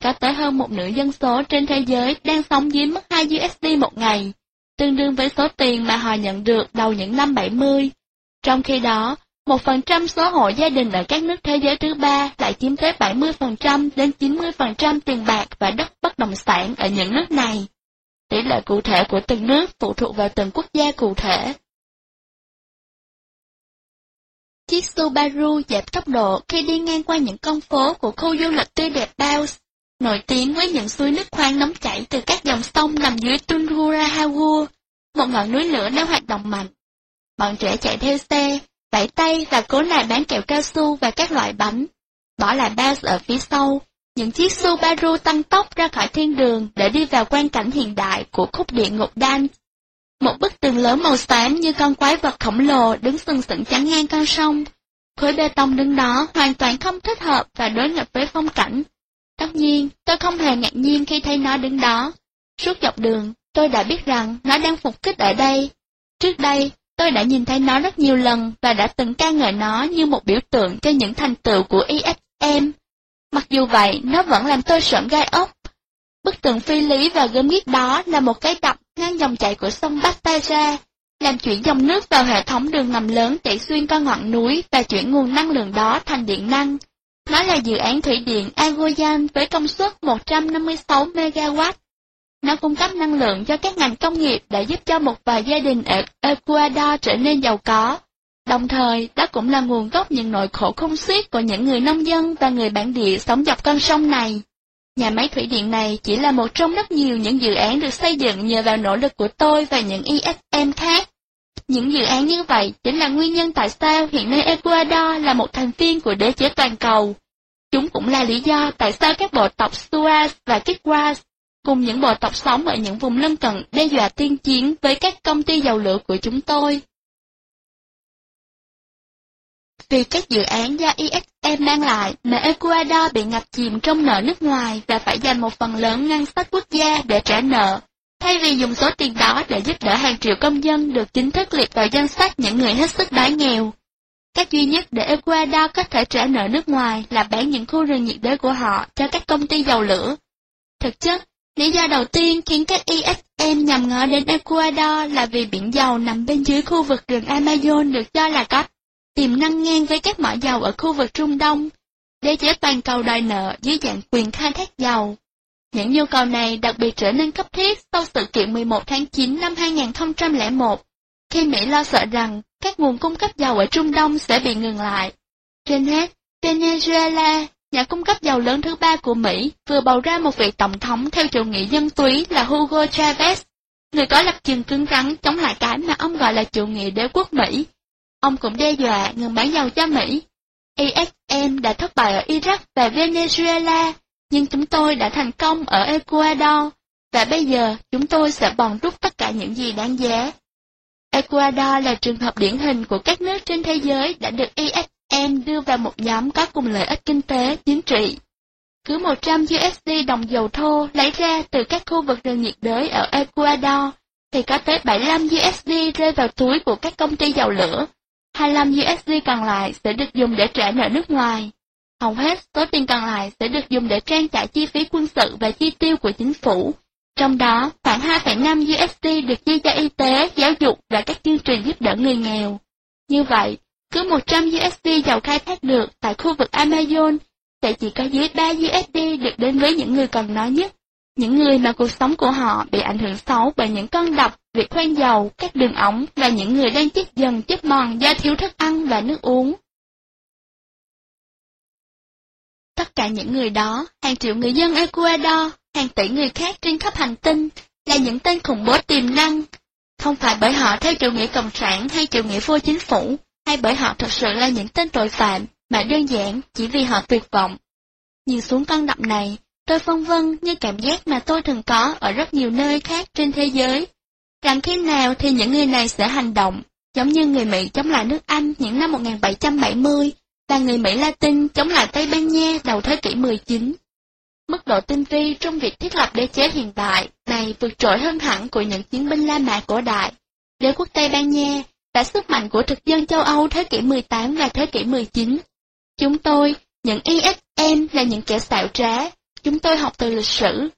Có tới hơn một nửa dân số trên thế giới đang sống dưới mức 2 USD một ngày, tương đương với số tiền mà họ nhận được đầu những năm 70. Trong khi đó, 1% số hộ gia đình ở các nước thế giới thứ ba lại chiếm tới 70% đến 90% tiền bạc và đất bất động sản ở những nước này. Tỷ lệ cụ thể của từng nước phụ thuộc vào từng quốc gia cụ thể. Chiếc Subaru giảm tốc độ khi đi ngang qua những con phố của khu du lịch tươi đẹp Baus, nổi tiếng với những suối nước khoáng nóng chảy từ các dòng sông nằm dưới Tungurahua, một ngọn núi lửa đang hoạt động mạnh. Bọn trẻ chạy theo xe, vẫy tay và cố lại bán kẹo cao su và các loại bánh. Bỏ lại Baus ở phía sau, những chiếc Subaru tăng tốc ra khỏi thiên đường để đi vào quan cảnh hiện đại của khúc địa ngục Dan. Một bức tường lớn màu xám như con quái vật khổng lồ đứng sừng sững chắn ngang con sông. Khối bê tông đứng đó hoàn toàn không thích hợp và đối nghịch với phong cảnh. Tất nhiên, tôi không hề ngạc nhiên khi thấy nó đứng đó. Suốt dọc đường, tôi đã biết rằng nó đang phục kích ở đây. Trước đây, tôi đã nhìn thấy nó rất nhiều lần và đã từng ca ngợi nó như một biểu tượng cho những thành tựu của IFM Mặc dù vậy, nó vẫn làm tôi sợn gai ốc. Bức tường phi lý và gớm ghiếc đó là một cái đập ngăn dòng chảy của sông Bastaya, làm chuyển dòng nước vào hệ thống đường ngầm lớn chạy xuyên qua ngọn núi và chuyển nguồn năng lượng đó thành điện năng. Nó là dự án thủy điện Agoyan với công suất 156 MW. Nó cung cấp năng lượng cho các ngành công nghiệp đã giúp cho một vài gia đình ở Ecuador trở nên giàu có. Đồng thời, đó cũng là nguồn gốc những nỗi khổ không xiết của những người nông dân và người bản địa sống dọc con sông này. Nhà máy thủy điện này chỉ là một trong rất nhiều những dự án được xây dựng nhờ vào nỗ lực của tôi và những ISM khác. Những dự án như vậy chính là nguyên nhân tại sao hiện nay Ecuador là một thành viên của đế chế toàn cầu. Chúng cũng là lý do tại sao các bộ tộc Suaz và Kikwas cùng những bộ tộc sống ở những vùng lân cận đe dọa tiên chiến với các công ty dầu lửa của chúng tôi. Vì các dự án do ISM mang lại mà Ecuador bị ngập chìm trong nợ nước ngoài và phải dành một phần lớn ngân sách quốc gia để trả nợ, thay vì dùng số tiền đó để giúp đỡ hàng triệu công dân được chính thức liệt vào danh sách những người hết sức đói nghèo. Cách duy nhất để Ecuador có thể trả nợ nước ngoài là bán những khu rừng nhiệt đới của họ cho các công ty dầu lửa. Thực chất, lý do đầu tiên khiến các ISM nhằm ngó đến Ecuador là vì biển dầu nằm bên dưới khu vực rừng Amazon được cho là có tiềm năng ngang với các mỏ dầu ở khu vực Trung Đông, đế chế toàn cầu đòi nợ dưới dạng quyền khai thác dầu. Những nhu cầu này đặc biệt trở nên cấp thiết sau sự kiện 11 tháng 9 năm 2001, khi Mỹ lo sợ rằng các nguồn cung cấp dầu ở Trung Đông sẽ bị ngừng lại. Trên hết, Venezuela, nhà cung cấp dầu lớn thứ ba của Mỹ, vừa bầu ra một vị tổng thống theo chủ nghĩa dân túy là Hugo Chavez, người có lập trường cứng rắn chống lại cái mà ông gọi là chủ nghĩa đế quốc Mỹ Ông cũng đe dọa ngừng bán dầu cho Mỹ. ISM đã thất bại ở Iraq và Venezuela, nhưng chúng tôi đã thành công ở Ecuador, và bây giờ chúng tôi sẽ bòn rút tất cả những gì đáng giá. Ecuador là trường hợp điển hình của các nước trên thế giới đã được ESM đưa vào một nhóm có cùng lợi ích kinh tế, chính trị. Cứ 100 USD đồng dầu thô lấy ra từ các khu vực rừng nhiệt đới ở Ecuador, thì có tới 75 USD rơi vào túi của các công ty dầu lửa. 25 USD còn lại sẽ được dùng để trả nợ nước ngoài. Hầu hết số tiền còn lại sẽ được dùng để trang trải chi phí quân sự và chi tiêu của chính phủ. Trong đó, khoảng 2,5 USD được chi cho y tế, giáo dục và các chương trình giúp đỡ người nghèo. Như vậy, cứ 100 USD dầu khai thác được tại khu vực Amazon sẽ chỉ có dưới 3 USD được đến với những người cần nó nhất. Những người mà cuộc sống của họ bị ảnh hưởng xấu bởi những con đập, việc khoan dầu, các đường ống và những người đang chết dần chết mòn do thiếu thức ăn và nước uống. Tất cả những người đó, hàng triệu người dân Ecuador, hàng tỷ người khác trên khắp hành tinh, là những tên khủng bố tiềm năng. Không phải bởi họ theo chủ nghĩa cộng sản hay chủ nghĩa vô chính phủ, hay bởi họ thật sự là những tên tội phạm, mà đơn giản chỉ vì họ tuyệt vọng. Nhìn xuống con đập này, tôi phân vân như cảm giác mà tôi thường có ở rất nhiều nơi khác trên thế giới. Làm khi nào thì những người này sẽ hành động, giống như người Mỹ chống lại nước Anh những năm 1770, và người Mỹ Latin chống lại Tây Ban Nha đầu thế kỷ 19. Mức độ tinh vi trong việc thiết lập đế chế hiện tại này vượt trội hơn hẳn của những chiến binh La Mã cổ đại. Đế quốc Tây Ban Nha và sức mạnh của thực dân châu Âu thế kỷ 18 và thế kỷ 19. Chúng tôi, những ISM là những kẻ xạo trá, chúng tôi học từ lịch sử.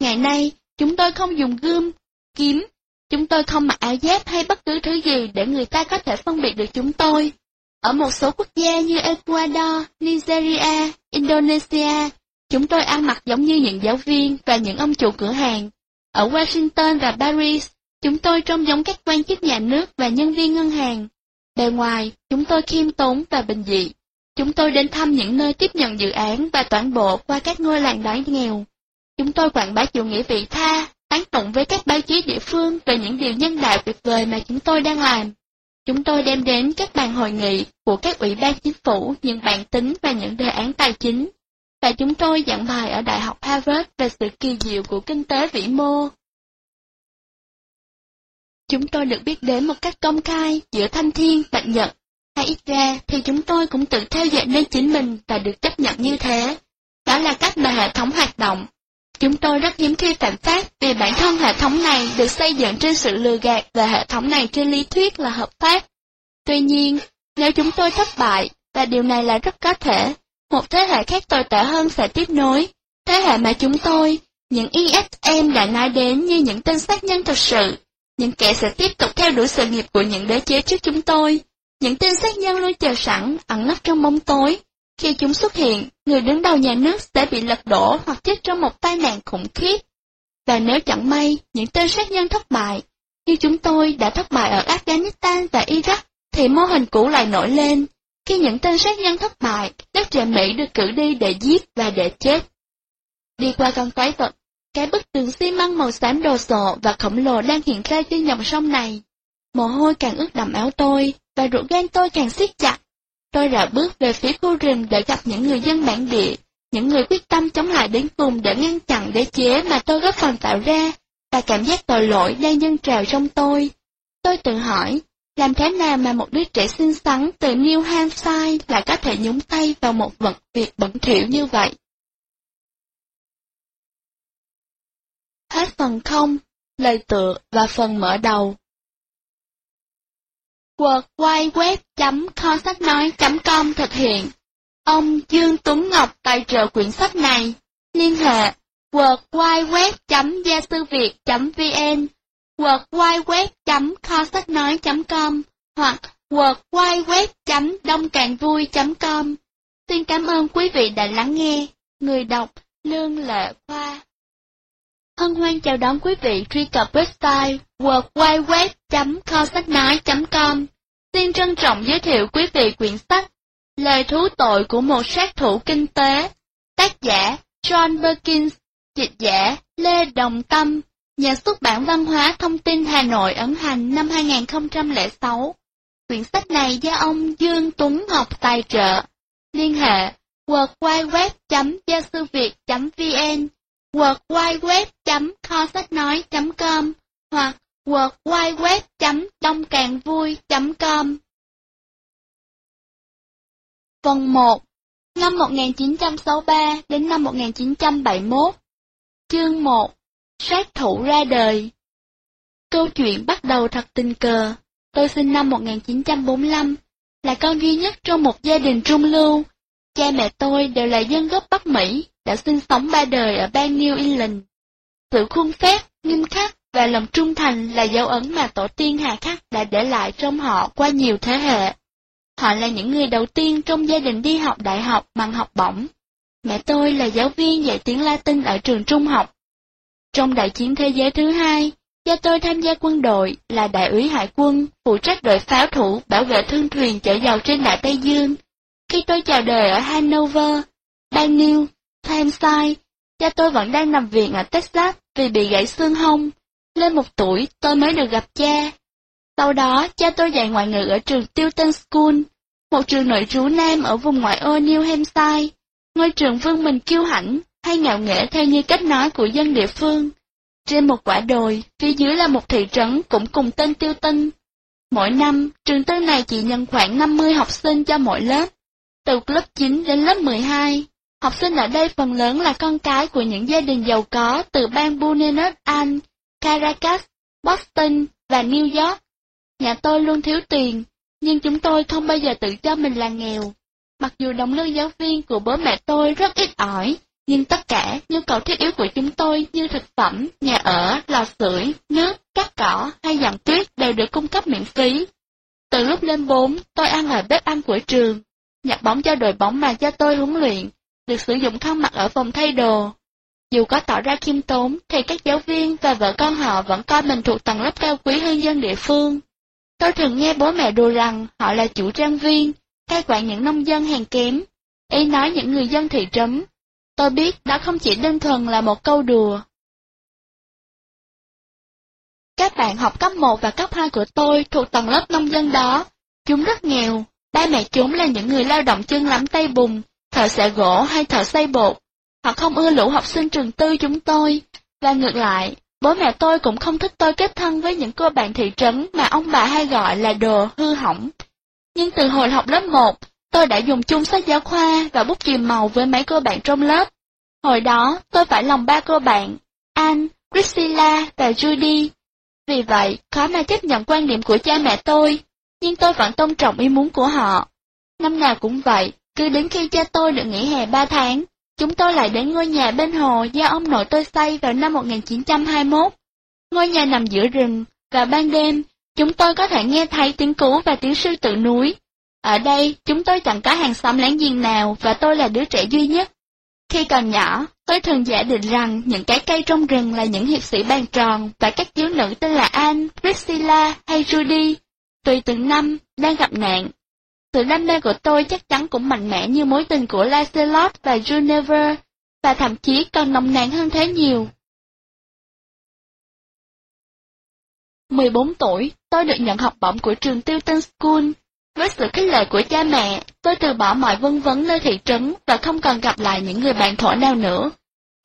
Ngày nay, chúng tôi không dùng gươm, kiếm, chúng tôi không mặc áo giáp hay bất cứ thứ gì để người ta có thể phân biệt được chúng tôi. Ở một số quốc gia như Ecuador, Nigeria, Indonesia, chúng tôi ăn mặc giống như những giáo viên và những ông chủ cửa hàng. Ở Washington và Paris, chúng tôi trông giống các quan chức nhà nước và nhân viên ngân hàng. Bề ngoài, chúng tôi khiêm tốn và bình dị. Chúng tôi đến thăm những nơi tiếp nhận dự án và toàn bộ qua các ngôi làng đói nghèo. Chúng tôi quảng bá chủ nghĩa vị tha, tán tụng với các báo chí địa phương về những điều nhân đạo tuyệt vời mà chúng tôi đang làm. Chúng tôi đem đến các bàn hội nghị của các ủy ban chính phủ những bản tính và những đề án tài chính. Và chúng tôi giảng bài ở Đại học Harvard về sự kỳ diệu của kinh tế vĩ mô. Chúng tôi được biết đến một cách công khai giữa thanh thiên Bạch nhật, hay ít ra thì chúng tôi cũng tự theo dõi nên chính mình và được chấp nhận như thế. Đó là cách mà hệ thống hoạt động. Chúng tôi rất hiếm khi phạm pháp vì bản thân hệ thống này được xây dựng trên sự lừa gạt và hệ thống này trên lý thuyết là hợp pháp. Tuy nhiên, nếu chúng tôi thất bại, và điều này là rất có thể, một thế hệ khác tồi tệ hơn sẽ tiếp nối. Thế hệ mà chúng tôi, những ESM đã nói đến như những tên sát nhân thực sự, những kẻ sẽ tiếp tục theo đuổi sự nghiệp của những đế chế trước chúng tôi. Những tên sát nhân luôn chờ sẵn, ẩn nấp trong bóng tối, khi chúng xuất hiện, người đứng đầu nhà nước sẽ bị lật đổ hoặc chết trong một tai nạn khủng khiếp. Và nếu chẳng may, những tên sát nhân thất bại, như chúng tôi đã thất bại ở Afghanistan và Iraq, thì mô hình cũ lại nổi lên. Khi những tên sát nhân thất bại, đất trẻ Mỹ được cử đi để giết và để chết. Đi qua con quái vật, cái bức tường xi măng màu xám đồ sộ và khổng lồ đang hiện ra trên dòng sông này. Mồ hôi càng ướt đậm áo tôi, và ruột gan tôi càng siết chặt. Tôi rảo bước về phía khu rừng để gặp những người dân bản địa, những người quyết tâm chống lại đến cùng để ngăn chặn đế chế mà tôi góp phần tạo ra, và cảm giác tội lỗi đang dâng trào trong tôi. Tôi tự hỏi, làm thế nào mà một đứa trẻ xinh xắn từ New Hampshire lại có thể nhúng tay vào một vật việc bẩn thỉu như vậy? Hết phần không, lời tựa và phần mở đầu www.waiweb.kho-sách-nói.com thực hiện. Ông Dương Tuấn Ngọc tài trợ quyển sách này. Liên hệ World Wide Web gia sư Việt vn www.kho-sách-nói.com hoặc World Wide Web đông càng vui com Xin cảm ơn quý vị đã lắng nghe. Người đọc Lương Lệ Khoa Hân hoan chào đón quý vị truy cập website www.kho-sách-nói.com. Xin trân trọng giới thiệu quý vị quyển sách Lời thú tội của một sát thủ kinh tế, tác giả John Perkins, dịch giả Lê Đồng Tâm, nhà xuất bản văn hóa thông tin Hà Nội ấn hành năm 2006. Quyển sách này do ông Dương Tuấn Ngọc tài trợ. Liên hệ www.giasuviet.vn, www.kho-sách-nói.com hoặc www.đông-càng-vui.com Phần 1 Năm 1963 đến năm 1971 Chương 1 Sát thủ ra đời Câu chuyện bắt đầu thật tình cờ. Tôi sinh năm 1945, là con duy nhất trong một gia đình trung lưu. Cha mẹ tôi đều là dân gốc Bắc Mỹ, đã sinh sống ba đời ở bang New England. Sự khuôn phép, nghiêm khắc và lòng trung thành là dấu ấn mà tổ tiên hà khắc đã để lại trong họ qua nhiều thế hệ. Họ là những người đầu tiên trong gia đình đi học đại học bằng học bổng. Mẹ tôi là giáo viên dạy tiếng Latin ở trường trung học. Trong đại chiến thế giới thứ hai, cha tôi tham gia quân đội là đại úy hải quân, phụ trách đội pháo thủ bảo vệ thương thuyền chở dầu trên đại Tây Dương. Khi tôi chào đời ở Hanover, bang New Hampshire, cha tôi vẫn đang nằm viện ở Texas vì bị gãy xương hông. Lên một tuổi, tôi mới được gặp cha. Sau đó, cha tôi dạy ngoại ngữ ở trường Tilton School, một trường nội trú nam ở vùng ngoại ô New Hampshire. Ngôi trường vương mình kiêu hãnh, hay ngạo nghễ theo như cách nói của dân địa phương. Trên một quả đồi, phía dưới là một thị trấn cũng cùng tên tiêu tinh. Mỗi năm, trường tư này chỉ nhận khoảng 50 học sinh cho mỗi lớp, từ lớp 9 đến lớp 12. Học sinh ở đây phần lớn là con cái của những gia đình giàu có từ bang Buenos Aires, Caracas, Boston và New York. Nhà tôi luôn thiếu tiền, nhưng chúng tôi không bao giờ tự cho mình là nghèo. Mặc dù đồng lương giáo viên của bố mẹ tôi rất ít ỏi, nhưng tất cả nhu cầu thiết yếu của chúng tôi như thực phẩm, nhà ở, lò sưởi, nước, cắt cỏ hay dặn tuyết đều được cung cấp miễn phí. Từ lúc lên 4, tôi ăn ở bếp ăn của trường, nhặt bóng cho đội bóng mà cho tôi huấn luyện, được sử dụng khăn mặt ở phòng thay đồ. Dù có tỏ ra khiêm tốn, thì các giáo viên và vợ con họ vẫn coi mình thuộc tầng lớp cao quý hơn dân địa phương. Tôi thường nghe bố mẹ đùa rằng họ là chủ trang viên, cai quản những nông dân hèn kém. Ý nói những người dân thị trấn Tôi biết đó không chỉ đơn thuần là một câu đùa. Các bạn học cấp 1 và cấp 2 của tôi thuộc tầng lớp nông dân đó. Chúng rất nghèo, ba mẹ chúng là những người lao động chân lắm tay bùn, thợ xẻ gỗ hay thợ xây bột. Họ không ưa lũ học sinh trường tư chúng tôi, và ngược lại, bố mẹ tôi cũng không thích tôi kết thân với những cô bạn thị trấn mà ông bà hay gọi là đồ hư hỏng. Nhưng từ hồi học lớp 1, Tôi đã dùng chung sách giáo khoa và bút chì màu với mấy cô bạn trong lớp. Hồi đó, tôi phải lòng ba cô bạn, Anne, Priscilla và Judy. Vì vậy, khó mà chấp nhận quan điểm của cha mẹ tôi, nhưng tôi vẫn tôn trọng ý muốn của họ. Năm nào cũng vậy, cứ đến khi cha tôi được nghỉ hè 3 tháng, chúng tôi lại đến ngôi nhà bên hồ do ông nội tôi xây vào năm 1921. Ngôi nhà nằm giữa rừng, và ban đêm, chúng tôi có thể nghe thấy tiếng cú và tiếng sư tử núi. Ở đây, chúng tôi chẳng có hàng xóm láng giềng nào và tôi là đứa trẻ duy nhất. Khi còn nhỏ, tôi thường giả định rằng những cái cây trong rừng là những hiệp sĩ bàn tròn và các thiếu nữ tên là Anne, Priscilla hay Judy, tùy từng năm, đang gặp nạn. Sự đam mê của tôi chắc chắn cũng mạnh mẽ như mối tình của Lancelot và Guinevere, và thậm chí còn nồng nàn hơn thế nhiều. 14 tuổi, tôi được nhận học bổng của trường Tilton School với sự khích lệ của cha mẹ, tôi từ bỏ mọi vân vấn nơi thị trấn và không còn gặp lại những người bạn thổ nào nữa.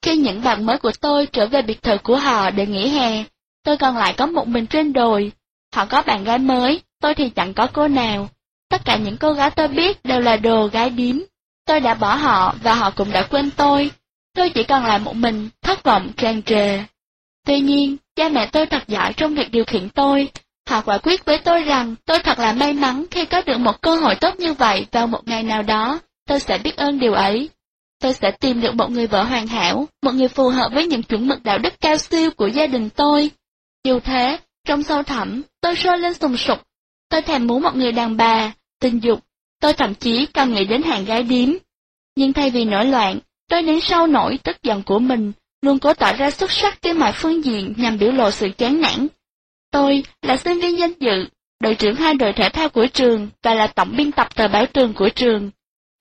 Khi những bạn mới của tôi trở về biệt thự của họ để nghỉ hè, tôi còn lại có một mình trên đồi. Họ có bạn gái mới, tôi thì chẳng có cô nào. Tất cả những cô gái tôi biết đều là đồ gái điếm. Tôi đã bỏ họ và họ cũng đã quên tôi. Tôi chỉ còn lại một mình, thất vọng tràn trề. Tuy nhiên, cha mẹ tôi thật giỏi trong việc điều khiển tôi, Họ quả quyết với tôi rằng tôi thật là may mắn khi có được một cơ hội tốt như vậy vào một ngày nào đó, tôi sẽ biết ơn điều ấy. Tôi sẽ tìm được một người vợ hoàn hảo, một người phù hợp với những chuẩn mực đạo đức cao siêu của gia đình tôi. Dù thế, trong sâu thẳm, tôi sôi lên sùng sục. Tôi thèm muốn một người đàn bà, tình dục, tôi thậm chí còn nghĩ đến hàng gái điếm. Nhưng thay vì nổi loạn, tôi đến sâu nổi tức giận của mình, luôn cố tỏ ra xuất sắc trên mọi phương diện nhằm biểu lộ sự chán nản, Tôi là sinh viên danh dự, đội trưởng hai đội thể thao của trường và là tổng biên tập tờ báo trường của trường.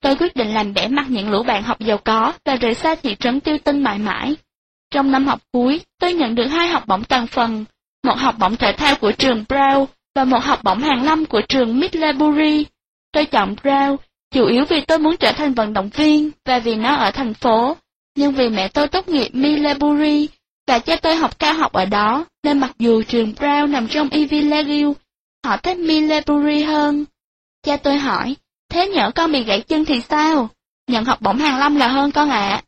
Tôi quyết định làm bẻ mặt những lũ bạn học giàu có và rời xa thị trấn tiêu tinh mãi mãi. Trong năm học cuối, tôi nhận được hai học bổng toàn phần, một học bổng thể thao của trường Brown và một học bổng hàng năm của trường Middlebury. Tôi chọn Brown chủ yếu vì tôi muốn trở thành vận động viên và vì nó ở thành phố, nhưng vì mẹ tôi tốt nghiệp Millbury và cha tôi học cao học ở đó, nên mặc dù trường Brown nằm trong Ivy League, họ thích Millbury hơn. Cha tôi hỏi, thế nhỡ con bị gãy chân thì sao? Nhận học bổng hàng năm là hơn con ạ.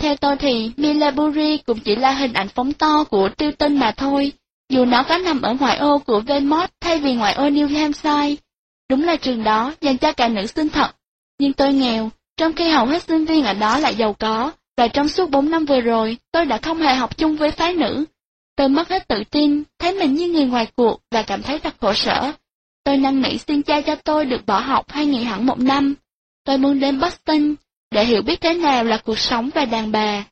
Theo tôi thì Millbury cũng chỉ là hình ảnh phóng to của tiêu tinh mà thôi, dù nó có nằm ở ngoại ô của Vermont thay vì ngoại ô New Hampshire. Đúng là trường đó dành cho cả nữ sinh thật, nhưng tôi nghèo, trong khi hầu hết sinh viên ở đó lại giàu có, và trong suốt 4 năm vừa rồi, tôi đã không hề học chung với phái nữ. Tôi mất hết tự tin, thấy mình như người ngoài cuộc và cảm thấy thật khổ sở. Tôi năn nỉ xin cha cho tôi được bỏ học hay nghỉ hẳn một năm. Tôi muốn đến Boston, để hiểu biết thế nào là cuộc sống và đàn bà.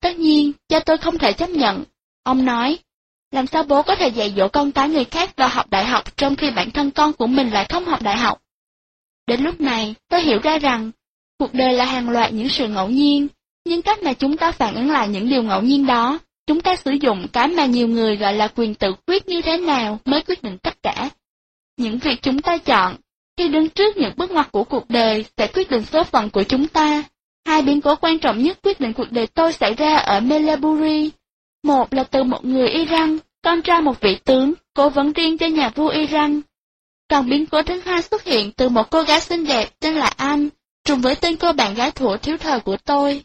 Tất nhiên, cha tôi không thể chấp nhận. Ông nói, làm sao bố có thể dạy dỗ con cái người khác vào học đại học trong khi bản thân con của mình lại không học đại học? Đến lúc này, tôi hiểu ra rằng, cuộc đời là hàng loạt những sự ngẫu nhiên, nhưng cách mà chúng ta phản ứng lại những điều ngẫu nhiên đó, chúng ta sử dụng cái mà nhiều người gọi là quyền tự quyết như thế nào mới quyết định tất cả. Những việc chúng ta chọn, khi đứng trước những bước ngoặt của cuộc đời sẽ quyết định số phận của chúng ta. Hai biến cố quan trọng nhất quyết định cuộc đời tôi xảy ra ở Melaburi. Một là từ một người Iran, con trai một vị tướng, cố vấn riêng cho nhà vua Iran. Còn biến cố thứ hai xuất hiện từ một cô gái xinh đẹp tên là An, trùng với tên cô bạn gái thủ thiếu thời của tôi.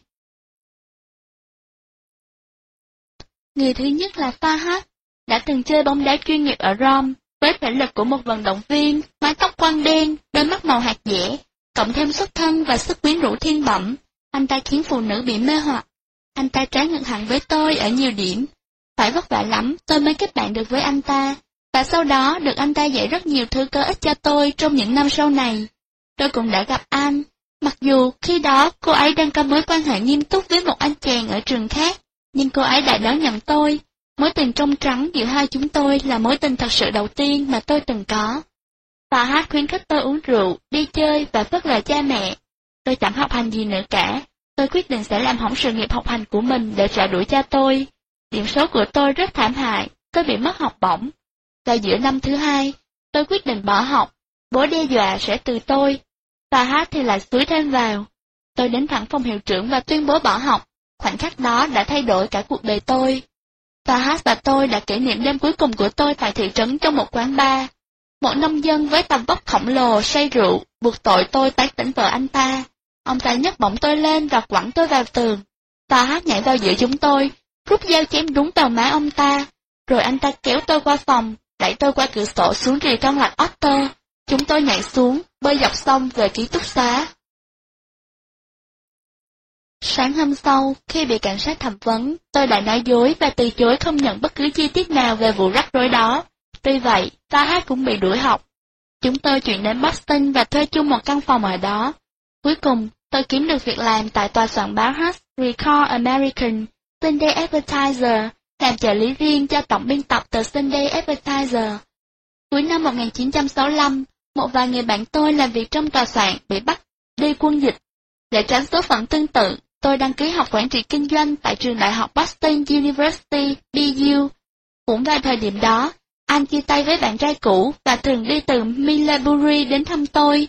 Người thứ nhất là Fahad, đã từng chơi bóng đá chuyên nghiệp ở Rome, với thể lực của một vận động viên, mái tóc quăn đen, đôi mắt màu hạt dẻ, cộng thêm xuất thân và sức quyến rũ thiên bẩm, anh ta khiến phụ nữ bị mê hoặc. Anh ta trái ngược hẳn với tôi ở nhiều điểm. Phải vất vả lắm tôi mới kết bạn được với anh ta, và sau đó được anh ta dạy rất nhiều thứ có ích cho tôi trong những năm sau này. Tôi cũng đã gặp anh, mặc dù khi đó cô ấy đang có mối quan hệ nghiêm túc với một anh chàng ở trường khác, nhưng cô ấy đã đón nhận tôi. Mối tình trong trắng giữa hai chúng tôi là mối tình thật sự đầu tiên mà tôi từng có. Bà hát khuyến khích tôi uống rượu, đi chơi và phớt lờ cha mẹ. Tôi chẳng học hành gì nữa cả. Tôi quyết định sẽ làm hỏng sự nghiệp học hành của mình để trả đuổi cha tôi. Điểm số của tôi rất thảm hại, tôi bị mất học bổng. Và giữa năm thứ hai, tôi quyết định bỏ học. Bố đe dọa sẽ từ tôi. Bà hát thì lại suối thêm vào. Tôi đến thẳng phòng hiệu trưởng và tuyên bố bỏ học. Khoảnh khắc đó đã thay đổi cả cuộc đời tôi. Fahad và tôi đã kỷ niệm đêm cuối cùng của tôi tại thị trấn trong một quán bar. Một nông dân với tầm vóc khổng lồ say rượu, buộc tội tôi tái tỉnh vợ anh ta. Ông ta nhấc bổng tôi lên và quẳng tôi vào tường. Fahad nhảy vào giữa chúng tôi, rút dao chém đúng vào má ông ta. Rồi anh ta kéo tôi qua phòng, đẩy tôi qua cửa sổ xuống rìa trong lạch Otter. Chúng tôi nhảy xuống, bơi dọc sông về ký túc xá. Sáng hôm sau, khi bị cảnh sát thẩm vấn, tôi đã nói dối và từ chối không nhận bất cứ chi tiết nào về vụ rắc rối đó. Tuy vậy, ta cũng bị đuổi học. Chúng tôi chuyển đến Boston và thuê chung một căn phòng ở đó. Cuối cùng, tôi kiếm được việc làm tại tòa soạn báo Hus Record American, Sunday Advertiser, làm trợ lý riêng cho tổng biên tập tờ Sunday Advertiser. Cuối năm 1965, một vài người bạn tôi làm việc trong tòa soạn bị bắt đi quân dịch. Để tránh số phận tương tự, Tôi đăng ký học quản trị kinh doanh tại trường đại học Boston University, BU. Cũng vào thời điểm đó, anh chia tay với bạn trai cũ và thường đi từ Millbury đến thăm tôi.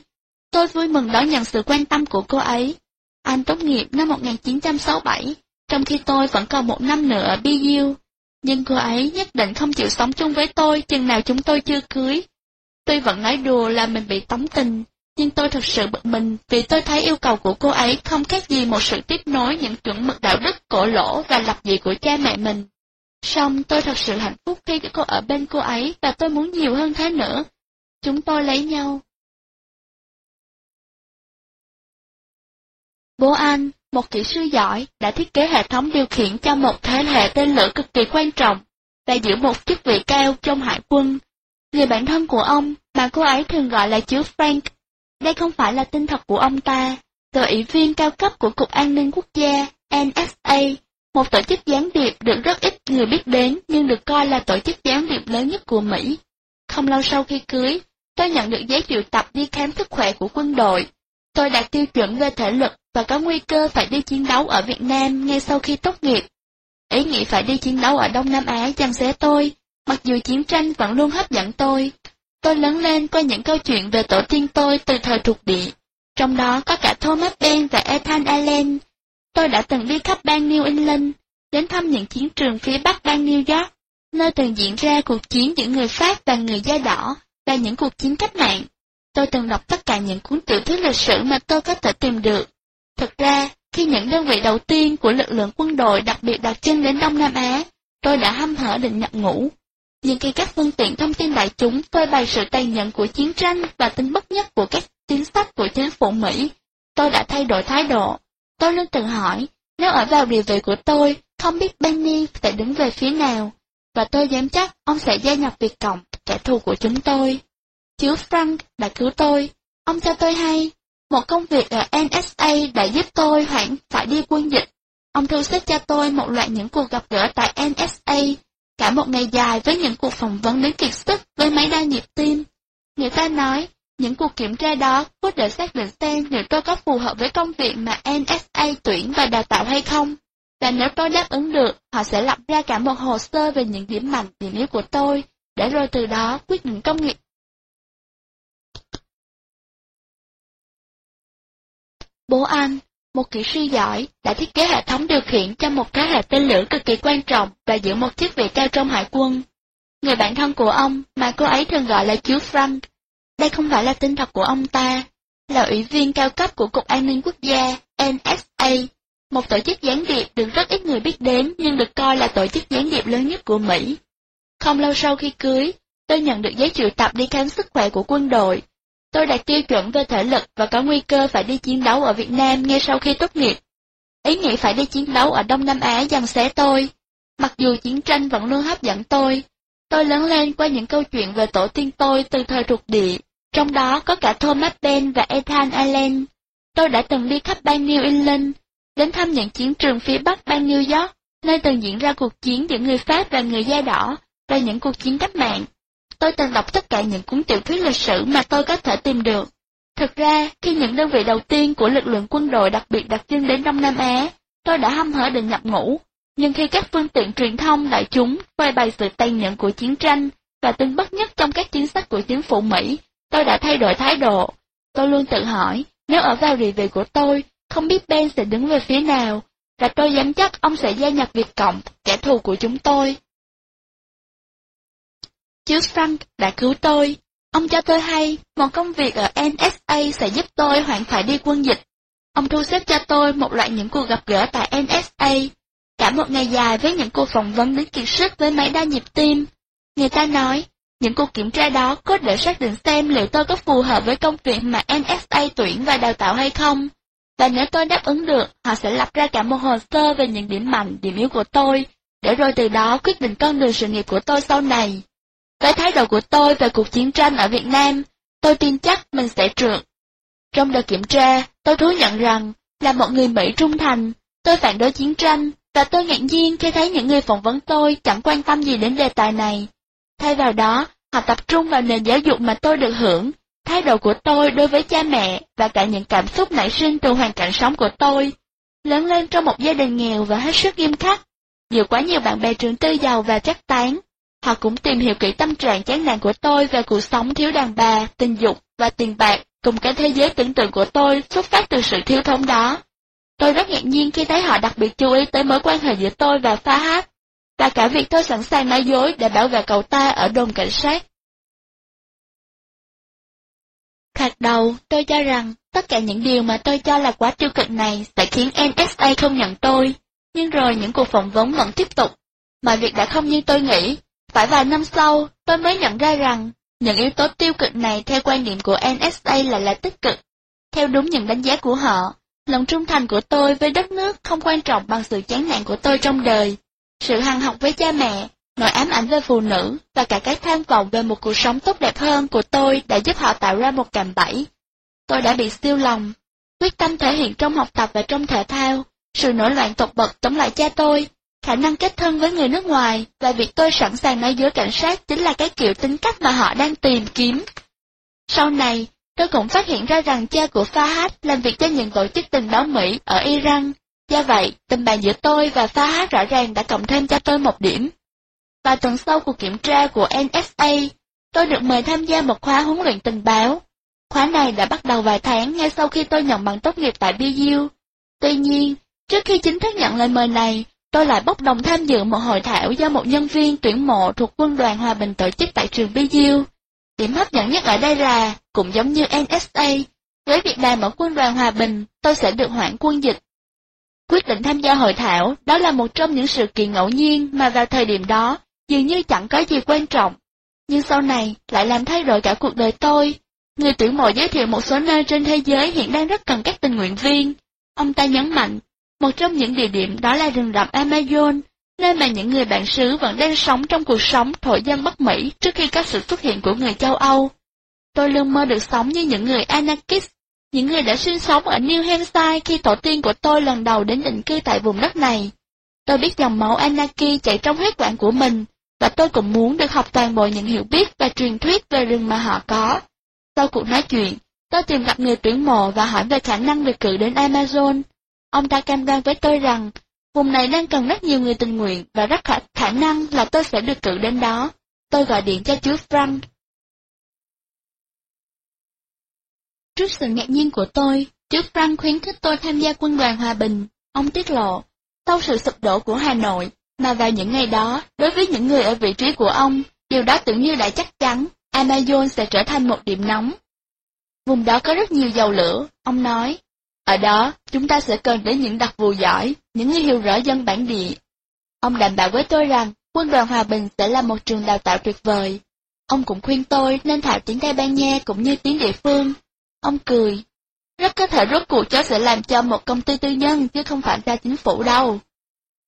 Tôi vui mừng đón nhận sự quan tâm của cô ấy. Anh tốt nghiệp năm 1967, trong khi tôi vẫn còn một năm nữa ở BU. Nhưng cô ấy nhất định không chịu sống chung với tôi chừng nào chúng tôi chưa cưới. Tôi vẫn nói đùa là mình bị tống tình, nhưng tôi thật sự bực mình vì tôi thấy yêu cầu của cô ấy không khác gì một sự tiếp nối những chuẩn mực đạo đức cổ lỗ và lập dị của cha mẹ mình. Song tôi thật sự hạnh phúc khi cô ở bên cô ấy và tôi muốn nhiều hơn thế nữa. Chúng tôi lấy nhau. Bố anh, một kỹ sư giỏi, đã thiết kế hệ thống điều khiển cho một thế hệ tên lửa cực kỳ quan trọng và giữ một chức vị cao trong hải quân. Người bạn thân của ông, mà cô ấy thường gọi là chú Frank, đây không phải là tên thật của ông ta, tờ ủy viên cao cấp của Cục An ninh Quốc gia, NSA, một tổ chức gián điệp được rất ít người biết đến nhưng được coi là tổ chức gián điệp lớn nhất của Mỹ. Không lâu sau khi cưới, tôi nhận được giấy triệu tập đi khám sức khỏe của quân đội. Tôi đạt tiêu chuẩn về thể lực và có nguy cơ phải đi chiến đấu ở Việt Nam ngay sau khi tốt nghiệp. Ý nghĩ phải đi chiến đấu ở Đông Nam Á chăn xé tôi, mặc dù chiến tranh vẫn luôn hấp dẫn tôi. Tôi lớn lên qua những câu chuyện về tổ tiên tôi từ thời thuộc địa. trong đó có cả Thomas Ben và Ethan Allen. Tôi đã từng đi khắp bang New England, đến thăm những chiến trường phía bắc bang New York, nơi từng diễn ra cuộc chiến giữa người Pháp và người da đỏ và những cuộc chiến cách mạng. Tôi từng đọc tất cả những cuốn tiểu thuyết lịch sử mà tôi có thể tìm được. Thực ra, khi những đơn vị đầu tiên của lực lượng quân đội đặc biệt đặt chân đến Đông Nam Á, tôi đã hăm hở định nhập ngũ. Nhưng khi các phương tiện thông tin đại chúng phơi bày sự tàn nhẫn của chiến tranh và tính bất nhất của các chính sách của chính phủ Mỹ, tôi đã thay đổi thái độ. Tôi luôn tự hỏi, nếu ở vào địa vị của tôi, không biết Benny sẽ đứng về phía nào, và tôi dám chắc ông sẽ gia nhập Việt Cộng, kẻ thù của chúng tôi chiếu Frank đã cứu tôi, ông cho tôi hay, một công việc ở NSA đã giúp tôi hoãn phải đi quân dịch. Ông thu xếp cho tôi một loạt những cuộc gặp gỡ tại NSA, cả một ngày dài với những cuộc phỏng vấn đến kiệt sức với máy đo nhịp tim. Người ta nói, những cuộc kiểm tra đó có để xác định xem liệu tôi có phù hợp với công việc mà NSA tuyển và đào tạo hay không. Và nếu tôi đáp ứng được, họ sẽ lập ra cả một hồ sơ về những điểm mạnh, điểm yếu của tôi, để rồi từ đó quyết định công nghiệp Bố anh, một kỹ sư giỏi, đã thiết kế hệ thống điều khiển cho một cái hệ tên lửa cực kỳ quan trọng và giữ một chức vị cao trong hải quân. Người bạn thân của ông, mà cô ấy thường gọi là chú Frank, đây không phải là tên thật của ông ta, là ủy viên cao cấp của Cục An ninh Quốc gia, NSA, một tổ chức gián điệp được rất ít người biết đến nhưng được coi là tổ chức gián điệp lớn nhất của Mỹ. Không lâu sau khi cưới, tôi nhận được giấy triệu tập đi khám sức khỏe của quân đội Tôi đạt tiêu chuẩn về thể lực và có nguy cơ phải đi chiến đấu ở Việt Nam ngay sau khi tốt nghiệp. Ý nghĩ phải đi chiến đấu ở Đông Nam Á dằn xé tôi. Mặc dù chiến tranh vẫn luôn hấp dẫn tôi, tôi lớn lên qua những câu chuyện về tổ tiên tôi từ thời thuộc địa, trong đó có cả Thomas Ben và Ethan Allen. Tôi đã từng đi khắp bang New England, đến thăm những chiến trường phía bắc bang New York, nơi từng diễn ra cuộc chiến giữa người Pháp và người da đỏ, và những cuộc chiến cách mạng. Tôi từng đọc tất cả những cuốn tiểu thuyết lịch sử mà tôi có thể tìm được. Thực ra, khi những đơn vị đầu tiên của lực lượng quân đội đặc biệt đặc trưng đến Đông Nam Á, tôi đã hâm hở định nhập ngũ. Nhưng khi các phương tiện truyền thông đại chúng phơi bày sự tàn nhẫn của chiến tranh và tính bất nhất trong các chính sách của chính phủ Mỹ, tôi đã thay đổi thái độ. Tôi luôn tự hỏi, nếu ở vào địa vị của tôi, không biết Ben sẽ đứng về phía nào, và tôi dám chắc ông sẽ gia nhập Việt Cộng, kẻ thù của chúng tôi. Chứ Frank đã cứu tôi. Ông cho tôi hay, một công việc ở NSA sẽ giúp tôi hoãn phải đi quân dịch. Ông thu xếp cho tôi một loại những cuộc gặp gỡ tại NSA, cả một ngày dài với những cuộc phỏng vấn đến kiệt sức với máy đa nhịp tim. Người ta nói, những cuộc kiểm tra đó có để xác định xem liệu tôi có phù hợp với công việc mà NSA tuyển và đào tạo hay không. Và nếu tôi đáp ứng được, họ sẽ lập ra cả một hồ sơ về những điểm mạnh, điểm yếu của tôi, để rồi từ đó quyết định con đường sự nghiệp của tôi sau này. Với thái độ của tôi về cuộc chiến tranh ở Việt Nam, tôi tin chắc mình sẽ trượt. Trong đợt kiểm tra, tôi thú nhận rằng, là một người Mỹ trung thành, tôi phản đối chiến tranh, và tôi ngạc nhiên khi thấy những người phỏng vấn tôi chẳng quan tâm gì đến đề tài này. Thay vào đó, họ tập trung vào nền giáo dục mà tôi được hưởng, thái độ của tôi đối với cha mẹ và cả những cảm xúc nảy sinh từ hoàn cảnh sống của tôi. Lớn lên trong một gia đình nghèo và hết sức nghiêm khắc, nhiều quá nhiều bạn bè trường tư giàu và chắc tán, Họ cũng tìm hiểu kỹ tâm trạng chán nản của tôi về cuộc sống thiếu đàn bà, tình dục và tiền bạc, cùng cái thế giới tưởng tượng của tôi xuất phát từ sự thiếu thốn đó. Tôi rất ngạc nhiên khi thấy họ đặc biệt chú ý tới mối quan hệ giữa tôi và phá hát, và cả việc tôi sẵn sàng nói dối để bảo vệ cậu ta ở đồn cảnh sát. Thoạt đầu, tôi cho rằng tất cả những điều mà tôi cho là quá tiêu cực này sẽ khiến NSA không nhận tôi, nhưng rồi những cuộc phỏng vấn vẫn tiếp tục. Mọi việc đã không như tôi nghĩ, phải vài năm sau, tôi mới nhận ra rằng, những yếu tố tiêu cực này theo quan niệm của NSA là là tích cực. Theo đúng những đánh giá của họ, lòng trung thành của tôi với đất nước không quan trọng bằng sự chán nản của tôi trong đời. Sự hằng học với cha mẹ, nỗi ám ảnh về phụ nữ và cả cái tham vọng về một cuộc sống tốt đẹp hơn của tôi đã giúp họ tạo ra một cạm bẫy. Tôi đã bị siêu lòng, quyết tâm thể hiện trong học tập và trong thể thao, sự nổi loạn tột bậc chống lại cha tôi Khả năng kết thân với người nước ngoài và việc tôi sẵn sàng nói dối cảnh sát chính là cái kiểu tính cách mà họ đang tìm kiếm. Sau này, tôi cũng phát hiện ra rằng cha của Fahad làm việc cho những tổ chức tình báo Mỹ ở Iran. Do vậy, tình bạn giữa tôi và Fahad rõ ràng đã cộng thêm cho tôi một điểm. Và tuần sau cuộc kiểm tra của NSA, tôi được mời tham gia một khóa huấn luyện tình báo. Khóa này đã bắt đầu vài tháng ngay sau khi tôi nhận bằng tốt nghiệp tại BU. Tuy nhiên, trước khi chính thức nhận lời mời này, tôi lại bốc đồng tham dự một hội thảo do một nhân viên tuyển mộ thuộc quân đoàn Hòa Bình tổ chức tại trường BU. Điểm hấp dẫn nhất ở đây là, cũng giống như NSA, với việc làm ở quân đoàn Hòa Bình, tôi sẽ được hoãn quân dịch. Quyết định tham gia hội thảo, đó là một trong những sự kiện ngẫu nhiên mà vào thời điểm đó, dường như chẳng có gì quan trọng. Nhưng sau này, lại làm thay đổi cả cuộc đời tôi. Người tuyển mộ giới thiệu một số nơi trên thế giới hiện đang rất cần các tình nguyện viên. Ông ta nhấn mạnh, một trong những địa điểm đó là rừng rậm Amazon, nơi mà những người bản xứ vẫn đang sống trong cuộc sống thổ dân Bắc Mỹ trước khi có sự xuất hiện của người châu Âu. Tôi luôn mơ được sống như những người Anarchist, những người đã sinh sống ở New Hampshire khi tổ tiên của tôi lần đầu đến định cư tại vùng đất này. Tôi biết dòng máu Anarchy chạy trong huyết quản của mình, và tôi cũng muốn được học toàn bộ những hiểu biết và truyền thuyết về rừng mà họ có. Sau cuộc nói chuyện, tôi tìm gặp người tuyển mộ và hỏi về khả năng được cử đến Amazon. Ông ta cam đoan với tôi rằng, vùng này đang cần rất nhiều người tình nguyện và rất khả, khả năng là tôi sẽ được cử đến đó. Tôi gọi điện cho chú Frank. Trước sự ngạc nhiên của tôi, chú Frank khuyến khích tôi tham gia quân đoàn Hòa Bình. Ông tiết lộ, sau sự sụp đổ của Hà Nội, mà vào những ngày đó, đối với những người ở vị trí của ông, điều đó tưởng như đã chắc chắn, Amazon sẽ trở thành một điểm nóng. Vùng đó có rất nhiều dầu lửa, ông nói. Ở đó, chúng ta sẽ cần đến những đặc vụ giỏi, những người hiểu rõ dân bản địa. Ông đảm bảo với tôi rằng, quân đoàn Hòa Bình sẽ là một trường đào tạo tuyệt vời. Ông cũng khuyên tôi nên thạo tiếng Tây Ban Nha cũng như tiếng địa phương. Ông cười. Rất có thể rốt cuộc cháu sẽ làm cho một công ty tư nhân chứ không phải ra chính phủ đâu.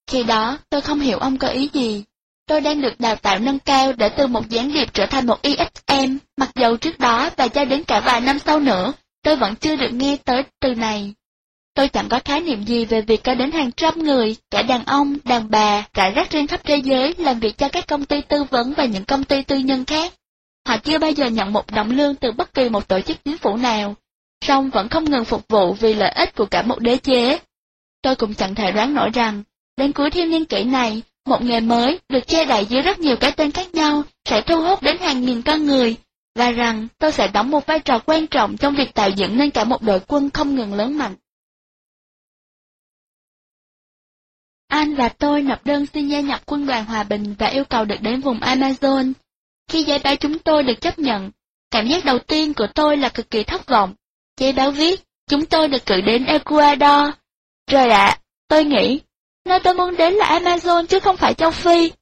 Khi đó, tôi không hiểu ông có ý gì. Tôi đang được đào tạo nâng cao để từ một gián điệp trở thành một ISM, mặc dầu trước đó và cho đến cả vài năm sau nữa, tôi vẫn chưa được nghe tới từ này. Tôi chẳng có khái niệm gì về việc có đến hàng trăm người, cả đàn ông, đàn bà, rải rác trên khắp thế giới làm việc cho các công ty tư vấn và những công ty tư nhân khác. Họ chưa bao giờ nhận một đồng lương từ bất kỳ một tổ chức chính phủ nào, song vẫn không ngừng phục vụ vì lợi ích của cả một đế chế. Tôi cũng chẳng thể đoán nổi rằng, Đến cuối thiên niên kỷ này, một nghề mới được che đậy dưới rất nhiều cái tên khác nhau sẽ thu hút đến hàng nghìn con người, và rằng tôi sẽ đóng một vai trò quan trọng trong việc tạo dựng nên cả một đội quân không ngừng lớn mạnh. Anh và tôi nộp đơn xin gia nhập quân đoàn Hòa Bình và yêu cầu được đến vùng Amazon. Khi giấy báo chúng tôi được chấp nhận, cảm giác đầu tiên của tôi là cực kỳ thất vọng. Giấy báo viết, chúng tôi được cử đến Ecuador. Trời ạ, tôi nghĩ Nơi tôi muốn đến là Amazon chứ không phải châu Phi.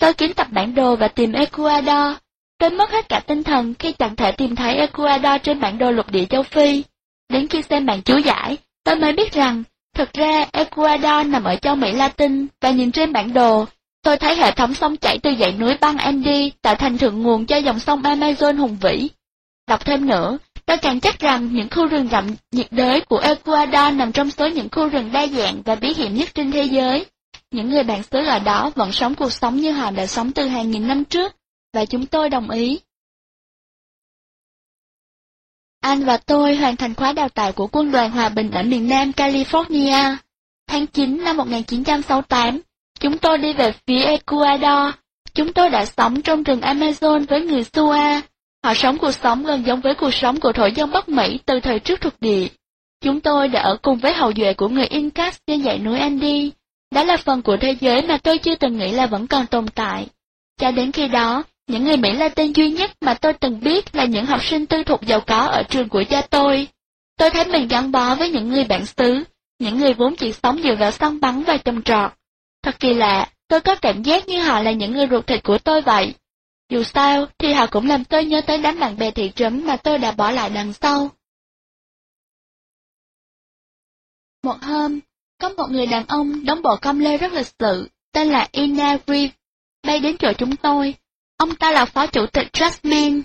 Tôi kiến tập bản đồ và tìm Ecuador. Tôi mất hết cả tinh thần khi chẳng thể tìm thấy Ecuador trên bản đồ lục địa châu Phi. Đến khi xem bản chú giải, tôi mới biết rằng, thực ra Ecuador nằm ở châu Mỹ Latin và nhìn trên bản đồ, tôi thấy hệ thống sông chảy từ dãy núi băng Andes tạo thành thượng nguồn cho dòng sông Amazon hùng vĩ. Đọc thêm nữa, Tôi càng chắc rằng những khu rừng rậm nhiệt đới của Ecuador nằm trong số những khu rừng đa dạng và bí hiểm nhất trên thế giới. Những người bản xứ ở đó vẫn sống cuộc sống như họ đã sống từ hàng nghìn năm trước, và chúng tôi đồng ý. Anh và tôi hoàn thành khóa đào tạo của quân đoàn hòa bình ở miền Nam California. Tháng 9 năm 1968, chúng tôi đi về phía Ecuador. Chúng tôi đã sống trong rừng Amazon với người Sua, Họ sống cuộc sống gần giống với cuộc sống của thổ dân Bắc Mỹ từ thời trước thuộc địa. Chúng tôi đã ở cùng với hậu duệ của người Incas trên dãy núi Andy. Đó là phần của thế giới mà tôi chưa từng nghĩ là vẫn còn tồn tại. Cho đến khi đó, những người Mỹ Latin duy nhất mà tôi từng biết là những học sinh tư thục giàu có ở trường của cha tôi. Tôi thấy mình gắn bó với những người bản xứ, những người vốn chỉ sống dựa vào săn bắn và trồng trọt. Thật kỳ lạ, tôi có cảm giác như họ là những người ruột thịt của tôi vậy. Dù sao, thì họ cũng làm tôi nhớ tới đám bạn bè thị trấn mà tôi đã bỏ lại đằng sau. Một hôm, có một người đàn ông đóng bộ công lê rất lịch sự, tên là Ina Reeve, bay đến chỗ chúng tôi. Ông ta là phó chủ tịch Trustman,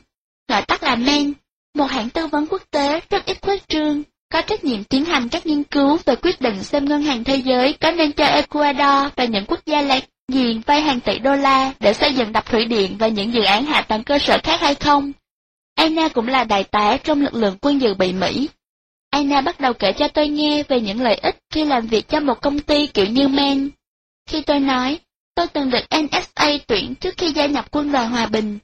gọi tắt là Men, một hãng tư vấn quốc tế rất ít khuếch trương, có trách nhiệm tiến hành các nghiên cứu về quyết định xem ngân hàng thế giới có nên cho Ecuador và những quốc gia lạc Diện vay hàng tỷ đô la để xây dựng đập thủy điện và những dự án hạ tầng cơ sở khác hay không? Anna cũng là đại tá trong lực lượng quân dự bị Mỹ. Anna bắt đầu kể cho tôi nghe về những lợi ích khi làm việc cho một công ty kiểu như Men. Khi tôi nói, tôi từng được NSA tuyển trước khi gia nhập quân đoàn hòa bình,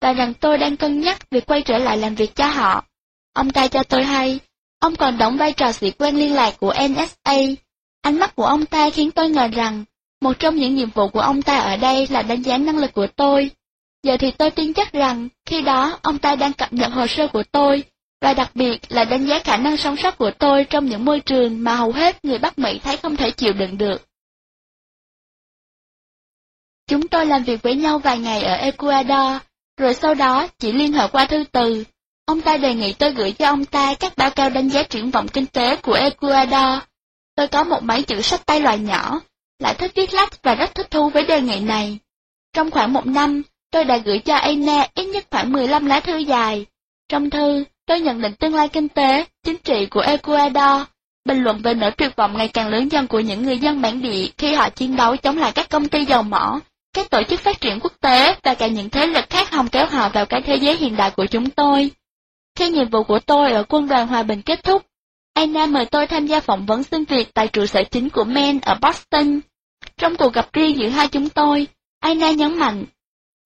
và rằng tôi đang cân nhắc việc quay trở lại làm việc cho họ. ông ta cho tôi hay, ông còn đóng vai trò sĩ quan liên lạc của NSA. Ánh mắt của ông ta khiến tôi ngờ rằng, một trong những nhiệm vụ của ông ta ở đây là đánh giá năng lực của tôi. Giờ thì tôi tin chắc rằng, khi đó ông ta đang cập nhật hồ sơ của tôi, và đặc biệt là đánh giá khả năng sống sót của tôi trong những môi trường mà hầu hết người Bắc Mỹ thấy không thể chịu đựng được. Chúng tôi làm việc với nhau vài ngày ở Ecuador, rồi sau đó chỉ liên hệ qua thư từ. Ông ta đề nghị tôi gửi cho ông ta các báo cáo đánh giá triển vọng kinh tế của Ecuador. Tôi có một máy chữ sách tay loại nhỏ, lại thích viết lách và rất thích thú với đề nghị này. Trong khoảng một năm, tôi đã gửi cho Aina ít nhất khoảng 15 lá thư dài. Trong thư, tôi nhận định tương lai kinh tế, chính trị của Ecuador, bình luận về nỗi tuyệt vọng ngày càng lớn dần của những người dân bản địa khi họ chiến đấu chống lại các công ty dầu mỏ, các tổ chức phát triển quốc tế và cả những thế lực khác hòng kéo họ vào cái thế giới hiện đại của chúng tôi. Khi nhiệm vụ của tôi ở quân đoàn hòa bình kết thúc, Anna mời tôi tham gia phỏng vấn xin việc tại trụ sở chính của Men ở Boston. Trong cuộc gặp riêng giữa hai chúng tôi, Anna nhấn mạnh,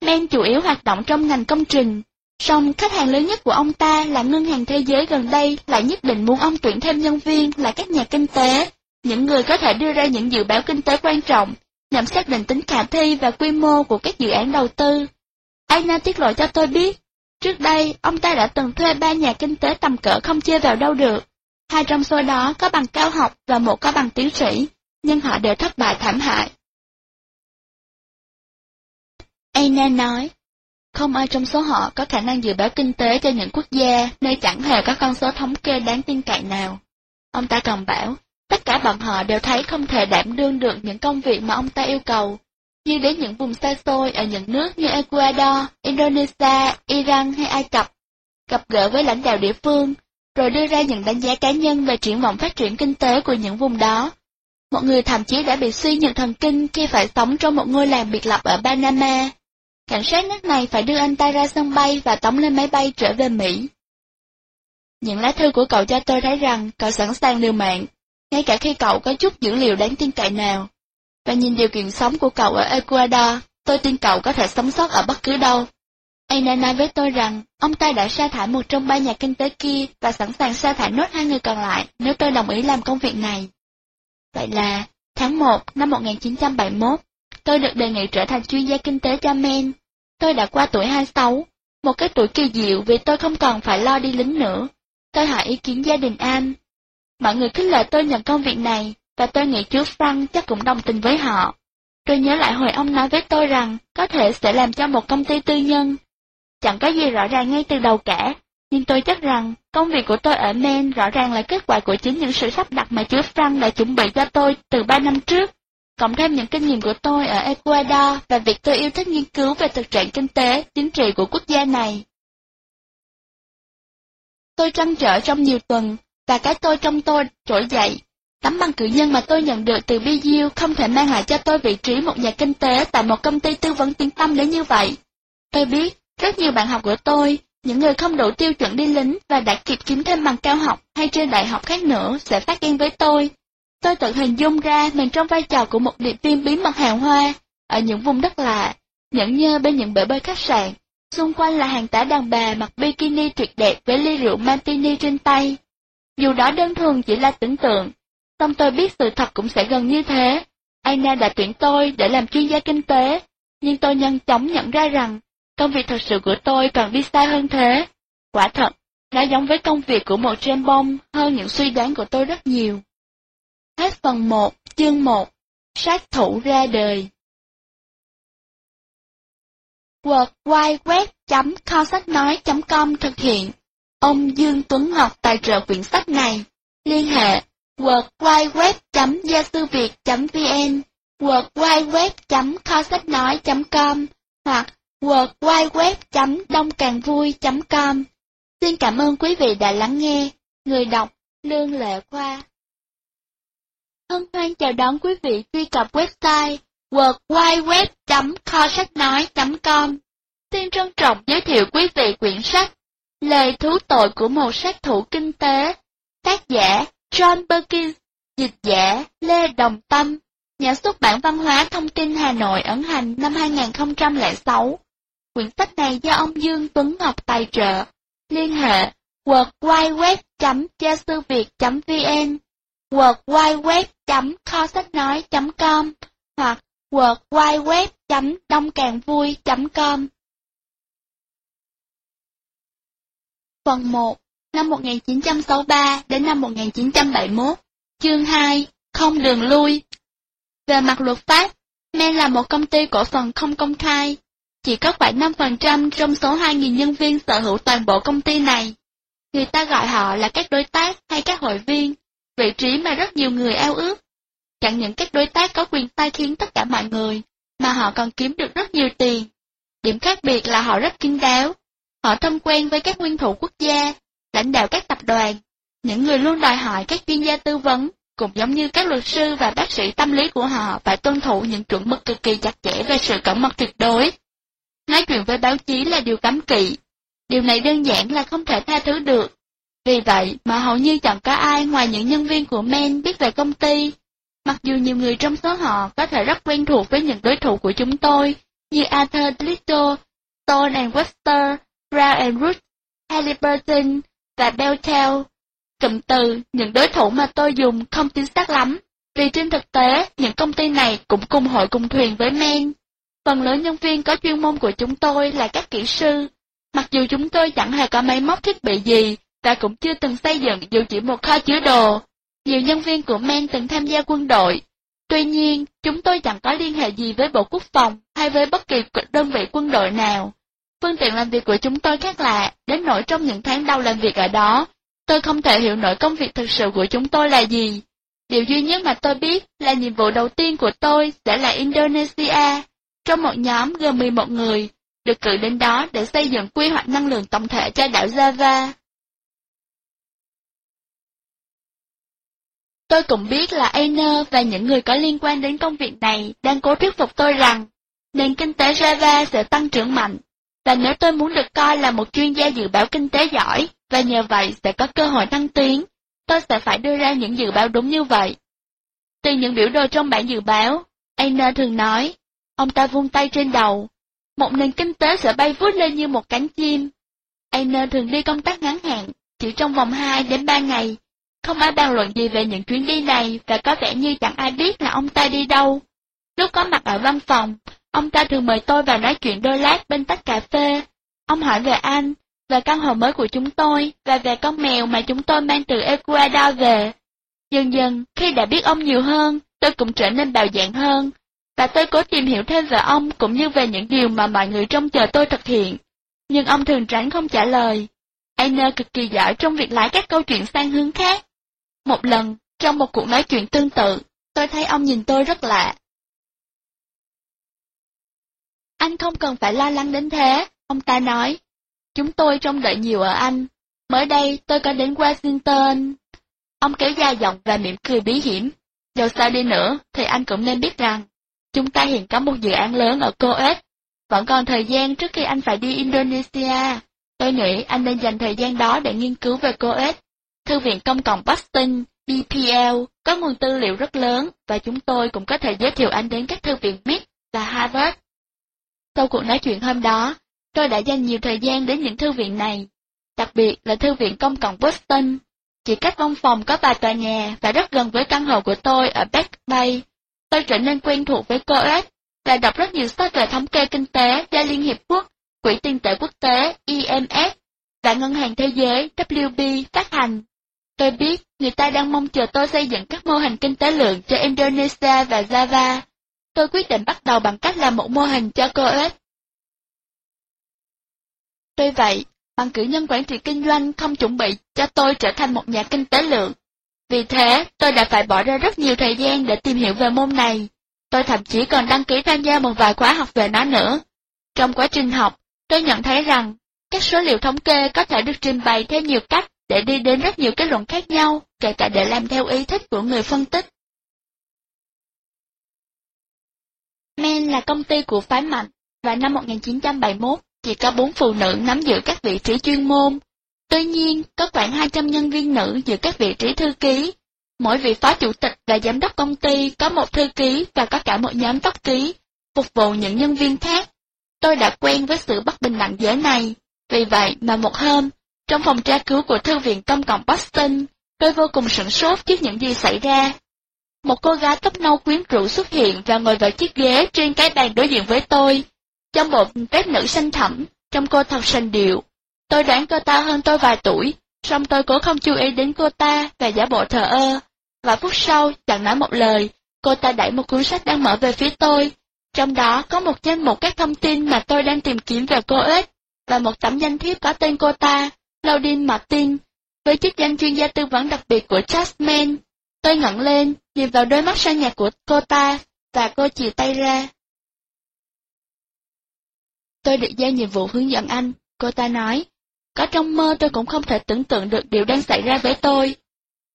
Men chủ yếu hoạt động trong ngành công trình, song khách hàng lớn nhất của ông ta là ngân hàng thế giới gần đây lại nhất định muốn ông tuyển thêm nhân viên là các nhà kinh tế, những người có thể đưa ra những dự báo kinh tế quan trọng nhằm xác định tính khả thi và quy mô của các dự án đầu tư. Anna tiết lộ cho tôi biết, trước đây ông ta đã từng thuê ba nhà kinh tế tầm cỡ không chơi vào đâu được. Hai trong số đó có bằng cao học và một có bằng tiến sĩ, nhưng họ đều thất bại thảm hại. Anna nói, không ai trong số họ có khả năng dự báo kinh tế cho những quốc gia nơi chẳng hề có con số thống kê đáng tin cậy nào. Ông ta còn bảo, Tất cả bọn họ đều thấy không thể đảm đương được những công việc mà ông ta yêu cầu, như đến những vùng xa xôi ở những nước như Ecuador, Indonesia, Iran hay Ai Cập, gặp gỡ với lãnh đạo địa phương, rồi đưa ra những đánh giá cá nhân về triển vọng phát triển kinh tế của những vùng đó. Một người thậm chí đã bị suy nhược thần kinh khi phải sống trong một ngôi làng biệt lập ở Panama. Cảnh sát nước này phải đưa anh ta ra sân bay và tống lên máy bay trở về Mỹ. Những lá thư của cậu cho tôi thấy rằng cậu sẵn sàng liều mạng ngay cả khi cậu có chút dữ liệu đáng tin cậy nào. Và nhìn điều kiện sống của cậu ở Ecuador, tôi tin cậu có thể sống sót ở bất cứ đâu. Aina nói với tôi rằng, ông ta đã sa thải một trong ba nhà kinh tế kia và sẵn sàng sa thải nốt hai người còn lại nếu tôi đồng ý làm công việc này. Vậy là, tháng 1 năm 1971, tôi được đề nghị trở thành chuyên gia kinh tế cho Men. Tôi đã qua tuổi 26, một cái tuổi kỳ diệu vì tôi không còn phải lo đi lính nữa. Tôi hỏi ý kiến gia đình An, Mọi người khích lệ tôi nhận công việc này, và tôi nghĩ chú Frank chắc cũng đồng tình với họ. Tôi nhớ lại hồi ông nói với tôi rằng có thể sẽ làm cho một công ty tư nhân. Chẳng có gì rõ ràng ngay từ đầu cả, nhưng tôi chắc rằng công việc của tôi ở Maine rõ ràng là kết quả của chính những sự sắp đặt mà chú Frank đã chuẩn bị cho tôi từ ba năm trước, cộng thêm những kinh nghiệm của tôi ở Ecuador và việc tôi yêu thích nghiên cứu về thực trạng kinh tế, chính trị của quốc gia này. Tôi trăn trở trong nhiều tuần và cái tôi trong tôi trỗi dậy. Tấm bằng cử nhân mà tôi nhận được từ BU không thể mang lại cho tôi vị trí một nhà kinh tế tại một công ty tư vấn tiếng tâm đến như vậy. Tôi biết, rất nhiều bạn học của tôi, những người không đủ tiêu chuẩn đi lính và đã kịp kiếm thêm bằng cao học hay trên đại học khác nữa sẽ phát ghen với tôi. Tôi tự hình dung ra mình trong vai trò của một điệp viên bí mật hàng hoa, ở những vùng đất lạ, nhẫn nhơ bên những bể bơi khách sạn. Xung quanh là hàng tả đàn bà mặc bikini tuyệt đẹp với ly rượu martini trên tay. Dù đó đơn thuần chỉ là tưởng tượng, song tôi biết sự thật cũng sẽ gần như thế. Aina đã tuyển tôi để làm chuyên gia kinh tế, nhưng tôi nhanh chóng nhận ra rằng công việc thật sự của tôi còn đi xa hơn thế. Quả thật, nó giống với công việc của một James Bond hơn những suy đoán của tôi rất nhiều. Hết phần 1, chương 1, sát thủ ra đời. World Wide Web.co sách nói.com thực hiện Ông Dương Tuấn Ngọc tài trợ quyển sách này. Liên hệ www.gia-sư-việt.vn www.kho sách nói.com hoặc www.đông-càng-vui.com Xin cảm ơn quý vị đã lắng nghe. Người đọc, Lương Lệ Khoa Hân hoan chào đón quý vị truy cập website www.kho sách nói.com Xin trân trọng giới thiệu quý vị quyển sách Lời thú tội của một sát thủ kinh tế. Tác giả, John Perkins. Dịch giả, Lê Đồng Tâm. Nhà xuất bản văn hóa thông tin Hà Nội ấn hành năm 2006 Quyển sách này do ông Dương Tuấn Ngọc tài trợ. Liên hệ www.chasuviet.vn www.kho sách nói.com hoặc www.dongcangvui.com Phần 1 Năm 1963 đến năm 1971 Chương 2 Không đường lui Về mặt luật pháp, Men là một công ty cổ phần không công khai. Chỉ có khoảng 5% trong số 2.000 nhân viên sở hữu toàn bộ công ty này. Người ta gọi họ là các đối tác hay các hội viên, vị trí mà rất nhiều người ao ước. Chẳng những các đối tác có quyền sai khiến tất cả mọi người, mà họ còn kiếm được rất nhiều tiền. Điểm khác biệt là họ rất kín đáo. Họ thân quen với các nguyên thủ quốc gia, lãnh đạo các tập đoàn, những người luôn đòi hỏi các chuyên gia tư vấn, cũng giống như các luật sư và bác sĩ tâm lý của họ phải tuân thủ những chuẩn mực cực kỳ chặt chẽ về sự cẩn mật tuyệt đối. Nói chuyện với báo chí là điều cấm kỵ. Điều này đơn giản là không thể tha thứ được. Vì vậy mà hầu như chẳng có ai ngoài những nhân viên của Men biết về công ty. Mặc dù nhiều người trong số họ có thể rất quen thuộc với những đối thủ của chúng tôi, như Arthur Little, Stone and Webster, Brown and Root, Halliburton và Beltel. Cụm từ, những đối thủ mà tôi dùng không chính xác lắm, vì trên thực tế, những công ty này cũng cùng hội cùng thuyền với Men. Phần lớn nhân viên có chuyên môn của chúng tôi là các kỹ sư, mặc dù chúng tôi chẳng hề có máy móc thiết bị gì, và cũng chưa từng xây dựng dù chỉ một kho chứa đồ. Nhiều nhân viên của Men từng tham gia quân đội. Tuy nhiên, chúng tôi chẳng có liên hệ gì với Bộ Quốc phòng hay với bất kỳ đơn vị quân đội nào. Phương tiện làm việc của chúng tôi khác lạ, đến nỗi trong những tháng đầu làm việc ở đó, tôi không thể hiểu nổi công việc thực sự của chúng tôi là gì. Điều duy nhất mà tôi biết là nhiệm vụ đầu tiên của tôi sẽ là Indonesia, trong một nhóm gồm 11 người, được cử đến đó để xây dựng quy hoạch năng lượng tổng thể cho đảo Java. Tôi cũng biết là Ainer và những người có liên quan đến công việc này đang cố thuyết phục tôi rằng nền kinh tế Java sẽ tăng trưởng mạnh, và nếu tôi muốn được coi là một chuyên gia dự báo kinh tế giỏi, và nhờ vậy sẽ có cơ hội thăng tiến, tôi sẽ phải đưa ra những dự báo đúng như vậy. Từ những biểu đồ trong bản dự báo, Ainer thường nói, ông ta vung tay trên đầu, một nền kinh tế sẽ bay vút lên như một cánh chim. Ainer thường đi công tác ngắn hạn, chỉ trong vòng 2 đến 3 ngày, không ai bàn luận gì về những chuyến đi này và có vẻ như chẳng ai biết là ông ta đi đâu. Lúc có mặt ở văn phòng, ông ta thường mời tôi vào nói chuyện đôi lát bên tách cà phê. Ông hỏi về anh, về căn hộ mới của chúng tôi và về con mèo mà chúng tôi mang từ Ecuador về. Dần dần, khi đã biết ông nhiều hơn, tôi cũng trở nên bào dạng hơn, và tôi cố tìm hiểu thêm về ông cũng như về những điều mà mọi người trông chờ tôi thực hiện. Nhưng ông thường tránh không trả lời. Ainer cực kỳ giỏi trong việc lái các câu chuyện sang hướng khác. Một lần, trong một cuộc nói chuyện tương tự, tôi thấy ông nhìn tôi rất lạ. Anh không cần phải lo lắng đến thế, ông ta nói. Chúng tôi trông đợi nhiều ở anh. Mới đây tôi có đến Washington. Ông kéo dài giọng và mỉm cười bí hiểm. Dù sao đi nữa, thì anh cũng nên biết rằng, chúng ta hiện có một dự án lớn ở Coes. Vẫn còn thời gian trước khi anh phải đi Indonesia. Tôi nghĩ anh nên dành thời gian đó để nghiên cứu về Coes Thư viện công cộng Boston, BPL, có nguồn tư liệu rất lớn và chúng tôi cũng có thể giới thiệu anh đến các thư viện MIT và Harvard. Sau cuộc nói chuyện hôm đó, tôi đã dành nhiều thời gian đến những thư viện này, đặc biệt là thư viện công cộng Boston. Chỉ cách văn phòng có vài tòa nhà và rất gần với căn hộ của tôi ở Back Bay. Tôi trở nên quen thuộc với COES và đọc rất nhiều sách về thống kê kinh tế do Liên Hiệp Quốc, Quỹ tiền tệ quốc tế IMF và Ngân hàng Thế giới WB phát hành. Tôi biết người ta đang mong chờ tôi xây dựng các mô hình kinh tế lượng cho Indonesia và Java. Tôi quyết định bắt đầu bằng cách làm một mô hình cho COES. Tuy vậy, bằng cử nhân quản trị kinh doanh không chuẩn bị cho tôi trở thành một nhà kinh tế lượng. Vì thế, tôi đã phải bỏ ra rất nhiều thời gian để tìm hiểu về môn này. Tôi thậm chí còn đăng ký tham gia một vài khóa học về nó nữa. Trong quá trình học, tôi nhận thấy rằng, các số liệu thống kê có thể được trình bày theo nhiều cách để đi đến rất nhiều kết luận khác nhau, kể cả để làm theo ý thích của người phân tích. Men là công ty của phái mạnh, và năm 1971 chỉ có bốn phụ nữ nắm giữ các vị trí chuyên môn. Tuy nhiên, có khoảng 200 nhân viên nữ giữ các vị trí thư ký. Mỗi vị phó chủ tịch và giám đốc công ty có một thư ký và có cả một nhóm tóc ký, phục vụ những nhân viên khác. Tôi đã quen với sự bất bình đẳng giới này. Vì vậy mà một hôm, trong phòng tra cứu của Thư viện Công cộng Boston, tôi vô cùng sửng sốt trước những gì xảy ra. Một cô gái tóc nâu quyến rũ xuất hiện và ngồi vào chiếc ghế trên cái bàn đối diện với tôi, trong bộ vest nữ xanh thẳm, trong cô thật sành điệu. Tôi đoán cô ta hơn tôi vài tuổi, song tôi cố không chú ý đến cô ta và giả bộ thờ ơ. Và phút sau, chẳng nói một lời, cô ta đẩy một cuốn sách đang mở về phía tôi. Trong đó có một danh mục các thông tin mà tôi đang tìm kiếm về cô ếch, và một tấm danh thiếp có tên cô ta, Claudine Martin, với chức danh chuyên gia tư vấn đặc biệt của Jasmine. Tôi ngẩng lên, nhìn vào đôi mắt sang nhạt của cô ta, và cô chìa tay ra. Tôi được giao nhiệm vụ hướng dẫn anh, cô ta nói. Có trong mơ tôi cũng không thể tưởng tượng được điều đang xảy ra với tôi.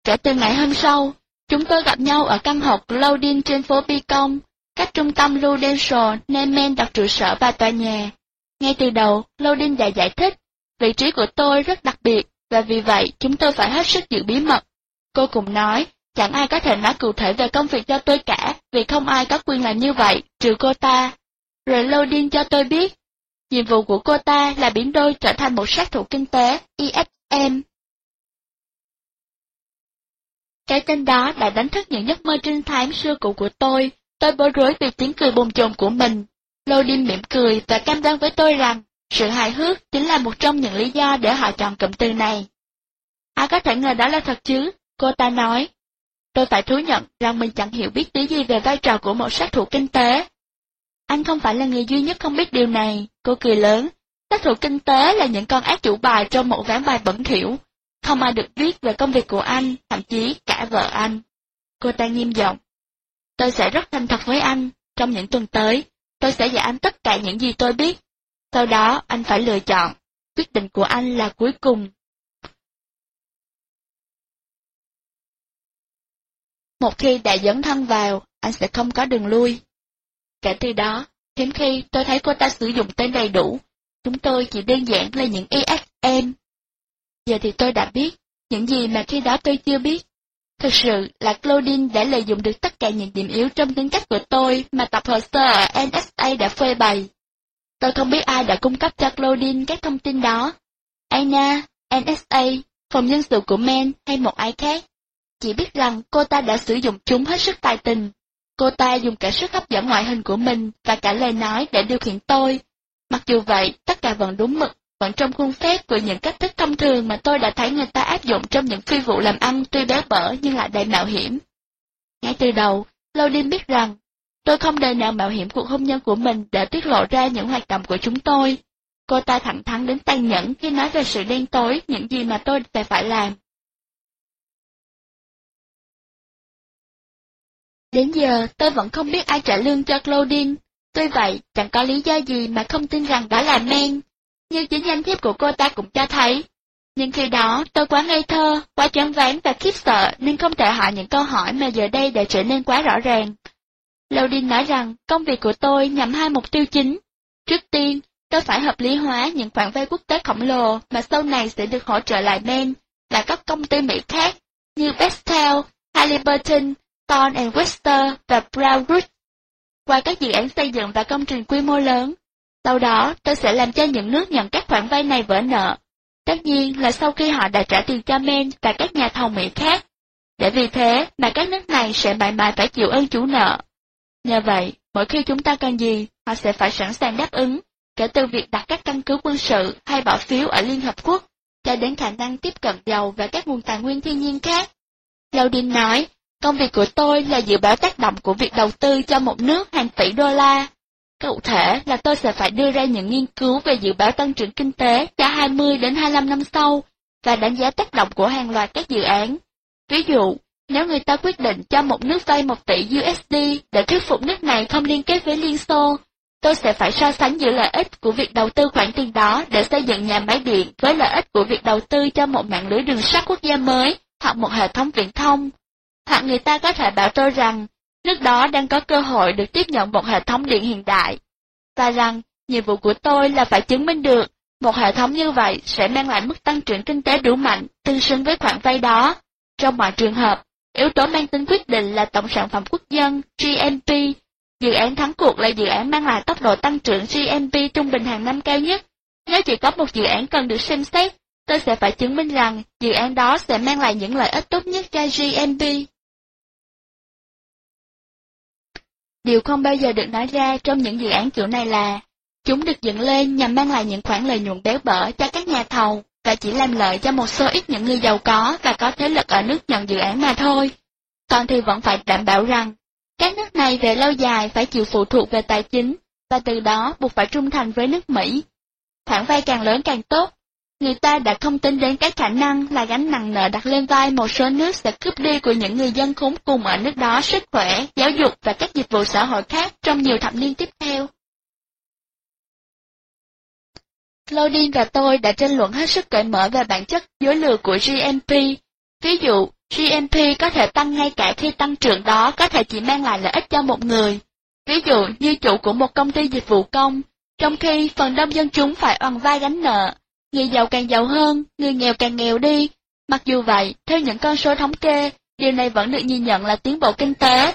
Kể từ ngày hôm sau, chúng tôi gặp nhau ở căn hộ Claudine trên phố Bicon, cách trung tâm Ludenshaw, Nemen đặt trụ sở và tòa nhà. Ngay từ đầu, Claudine đã giải thích, vị trí của tôi rất đặc biệt, và vì vậy chúng tôi phải hết sức giữ bí mật. Cô cũng nói, chẳng ai có thể nói cụ thể về công việc cho tôi cả, vì không ai có quyền làm như vậy, trừ cô ta. Rồi Lodin cho tôi biết, Nhiệm vụ của cô ta là biến đôi trở thành một sát thủ kinh tế, IFM. Cái tên đó đã đánh thức những giấc mơ trinh thám xưa cũ của tôi, tôi bối rối vì tiếng cười bồn chồn của mình. Lodin mỉm cười và cam đoan với tôi rằng, sự hài hước chính là một trong những lý do để họ chọn cụm từ này. Ai có thể ngờ đó là thật chứ, cô ta nói. Tôi phải thú nhận rằng mình chẳng hiểu biết tí gì về vai trò của một sát thủ kinh tế, anh không phải là người duy nhất không biết điều này, cô cười lớn. Sát thủ kinh tế là những con ác chủ bài trong một ván bài bẩn thỉu. Không ai được biết về công việc của anh, thậm chí cả vợ anh. Cô ta nghiêm giọng. Tôi sẽ rất thành thật với anh, trong những tuần tới, tôi sẽ dạy anh tất cả những gì tôi biết. Sau đó, anh phải lựa chọn. Quyết định của anh là cuối cùng. Một khi đã dấn thân vào, anh sẽ không có đường lui. Kể từ đó, hiếm khi tôi thấy cô ta sử dụng tên đầy đủ, chúng tôi chỉ đơn giản là những ESM. Giờ thì tôi đã biết, những gì mà khi đó tôi chưa biết. Thực sự là Claudine đã lợi dụng được tất cả những điểm yếu trong tính cách của tôi mà tập hồ sơ ở NSA đã phơi bày. Tôi không biết ai đã cung cấp cho Claudine các thông tin đó. Anna, NSA, phòng nhân sự của Men hay một ai khác. Chỉ biết rằng cô ta đã sử dụng chúng hết sức tài tình. Cô ta dùng cả sức hấp dẫn ngoại hình của mình và cả lời nói để điều khiển tôi. Mặc dù vậy, tất cả vẫn đúng mực, vẫn trong khuôn phép của những cách thức thông thường mà tôi đã thấy người ta áp dụng trong những phi vụ làm ăn tuy béo bở nhưng lại đầy mạo hiểm. Ngay từ đầu, Lodin biết rằng, tôi không đời nào mạo hiểm cuộc hôn nhân của mình để tiết lộ ra những hoạt động của chúng tôi. Cô ta thẳng thắn đến tàn nhẫn khi nói về sự đen tối, những gì mà tôi sẽ phải làm. Đến giờ tôi vẫn không biết ai trả lương cho Claudine, tuy vậy chẳng có lý do gì mà không tin rằng đó là men. Như chính danh thiếp của cô ta cũng cho thấy. Nhưng khi đó tôi quá ngây thơ, quá chán váng và khiếp sợ nên không thể hỏi những câu hỏi mà giờ đây đã trở nên quá rõ ràng. Claudine nói rằng công việc của tôi nhằm hai mục tiêu chính. Trước tiên, tôi phải hợp lý hóa những khoản vay quốc tế khổng lồ mà sau này sẽ được hỗ trợ lại men là các công ty Mỹ khác như Bechtel, Halliburton Thorn and Webster và Brown Group qua các dự án xây dựng và công trình quy mô lớn. Sau đó, tôi sẽ làm cho những nước nhận các khoản vay này vỡ nợ. Tất nhiên là sau khi họ đã trả tiền cho Men và các nhà thầu Mỹ khác. Để vì thế mà các nước này sẽ mãi mãi phải chịu ơn chủ nợ. Nhờ vậy, mỗi khi chúng ta cần gì, họ sẽ phải sẵn sàng đáp ứng, kể từ việc đặt các căn cứ quân sự hay bỏ phiếu ở Liên Hợp Quốc, cho đến khả năng tiếp cận dầu và các nguồn tài nguyên thiên nhiên khác. Laudin nói, Công việc của tôi là dự báo tác động của việc đầu tư cho một nước hàng tỷ đô la. Cụ thể là tôi sẽ phải đưa ra những nghiên cứu về dự báo tăng trưởng kinh tế cho 20 đến 25 năm sau và đánh giá tác động của hàng loạt các dự án. Ví dụ, nếu người ta quyết định cho một nước vay 1 tỷ USD để thuyết phục nước này không liên kết với Liên Xô, tôi sẽ phải so sánh giữa lợi ích của việc đầu tư khoản tiền đó để xây dựng nhà máy điện với lợi ích của việc đầu tư cho một mạng lưới đường sắt quốc gia mới hoặc một hệ thống viễn thông hoặc người ta có thể bảo tôi rằng nước đó đang có cơ hội được tiếp nhận một hệ thống điện hiện đại, và rằng nhiệm vụ của tôi là phải chứng minh được một hệ thống như vậy sẽ mang lại mức tăng trưởng kinh tế đủ mạnh tương xứng với khoản vay đó. Trong mọi trường hợp, yếu tố mang tính quyết định là tổng sản phẩm quốc dân GNP. Dự án thắng cuộc là dự án mang lại tốc độ tăng trưởng GNP trung bình hàng năm cao nhất. Nếu chỉ có một dự án cần được xem xét, tôi sẽ phải chứng minh rằng dự án đó sẽ mang lại những lợi ích tốt nhất cho GNP. Điều không bao giờ được nói ra trong những dự án kiểu này là, chúng được dựng lên nhằm mang lại những khoản lợi nhuận béo bở cho các nhà thầu, và chỉ làm lợi cho một số ít những người giàu có và có thế lực ở nước nhận dự án mà thôi. Còn thì vẫn phải đảm bảo rằng, các nước này về lâu dài phải chịu phụ thuộc về tài chính, và từ đó buộc phải trung thành với nước Mỹ. Khoản vay càng lớn càng tốt. Người ta đã không tính đến cái khả năng là gánh nặng nợ đặt lên vai một số nước sẽ cướp đi của những người dân khốn cùng ở nước đó sức khỏe, giáo dục và các dịch vụ xã hội khác trong nhiều thập niên tiếp theo. Claudine và tôi đã tranh luận hết sức cởi mở về bản chất dối lừa của GMP. Ví dụ, GMP có thể tăng ngay cả khi tăng trưởng đó có thể chỉ mang lại lợi ích cho một người. Ví dụ như chủ của một công ty dịch vụ công, trong khi phần đông dân chúng phải oằn vai gánh nợ, người giàu càng giàu hơn, người nghèo càng nghèo đi. Mặc dù vậy, theo những con số thống kê, điều này vẫn được nhìn nhận là tiến bộ kinh tế.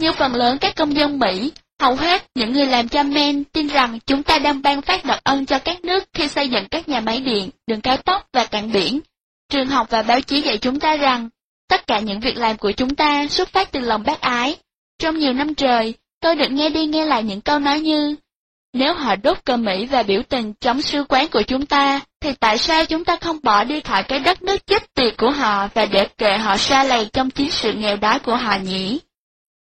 Như phần lớn các công dân Mỹ, hầu hết những người làm cha men tin rằng chúng ta đang ban phát đặc ân cho các nước khi xây dựng các nhà máy điện, đường cao tốc và cảng biển. Trường học và báo chí dạy chúng ta rằng, tất cả những việc làm của chúng ta xuất phát từ lòng bác ái. Trong nhiều năm trời, tôi được nghe đi nghe lại những câu nói như, nếu họ đốt cờ Mỹ và biểu tình chống sứ quán của chúng ta, thì tại sao chúng ta không bỏ đi khỏi cái đất nước chết tiệt của họ và để kệ họ xa lầy trong chiến sự nghèo đói của họ nhỉ?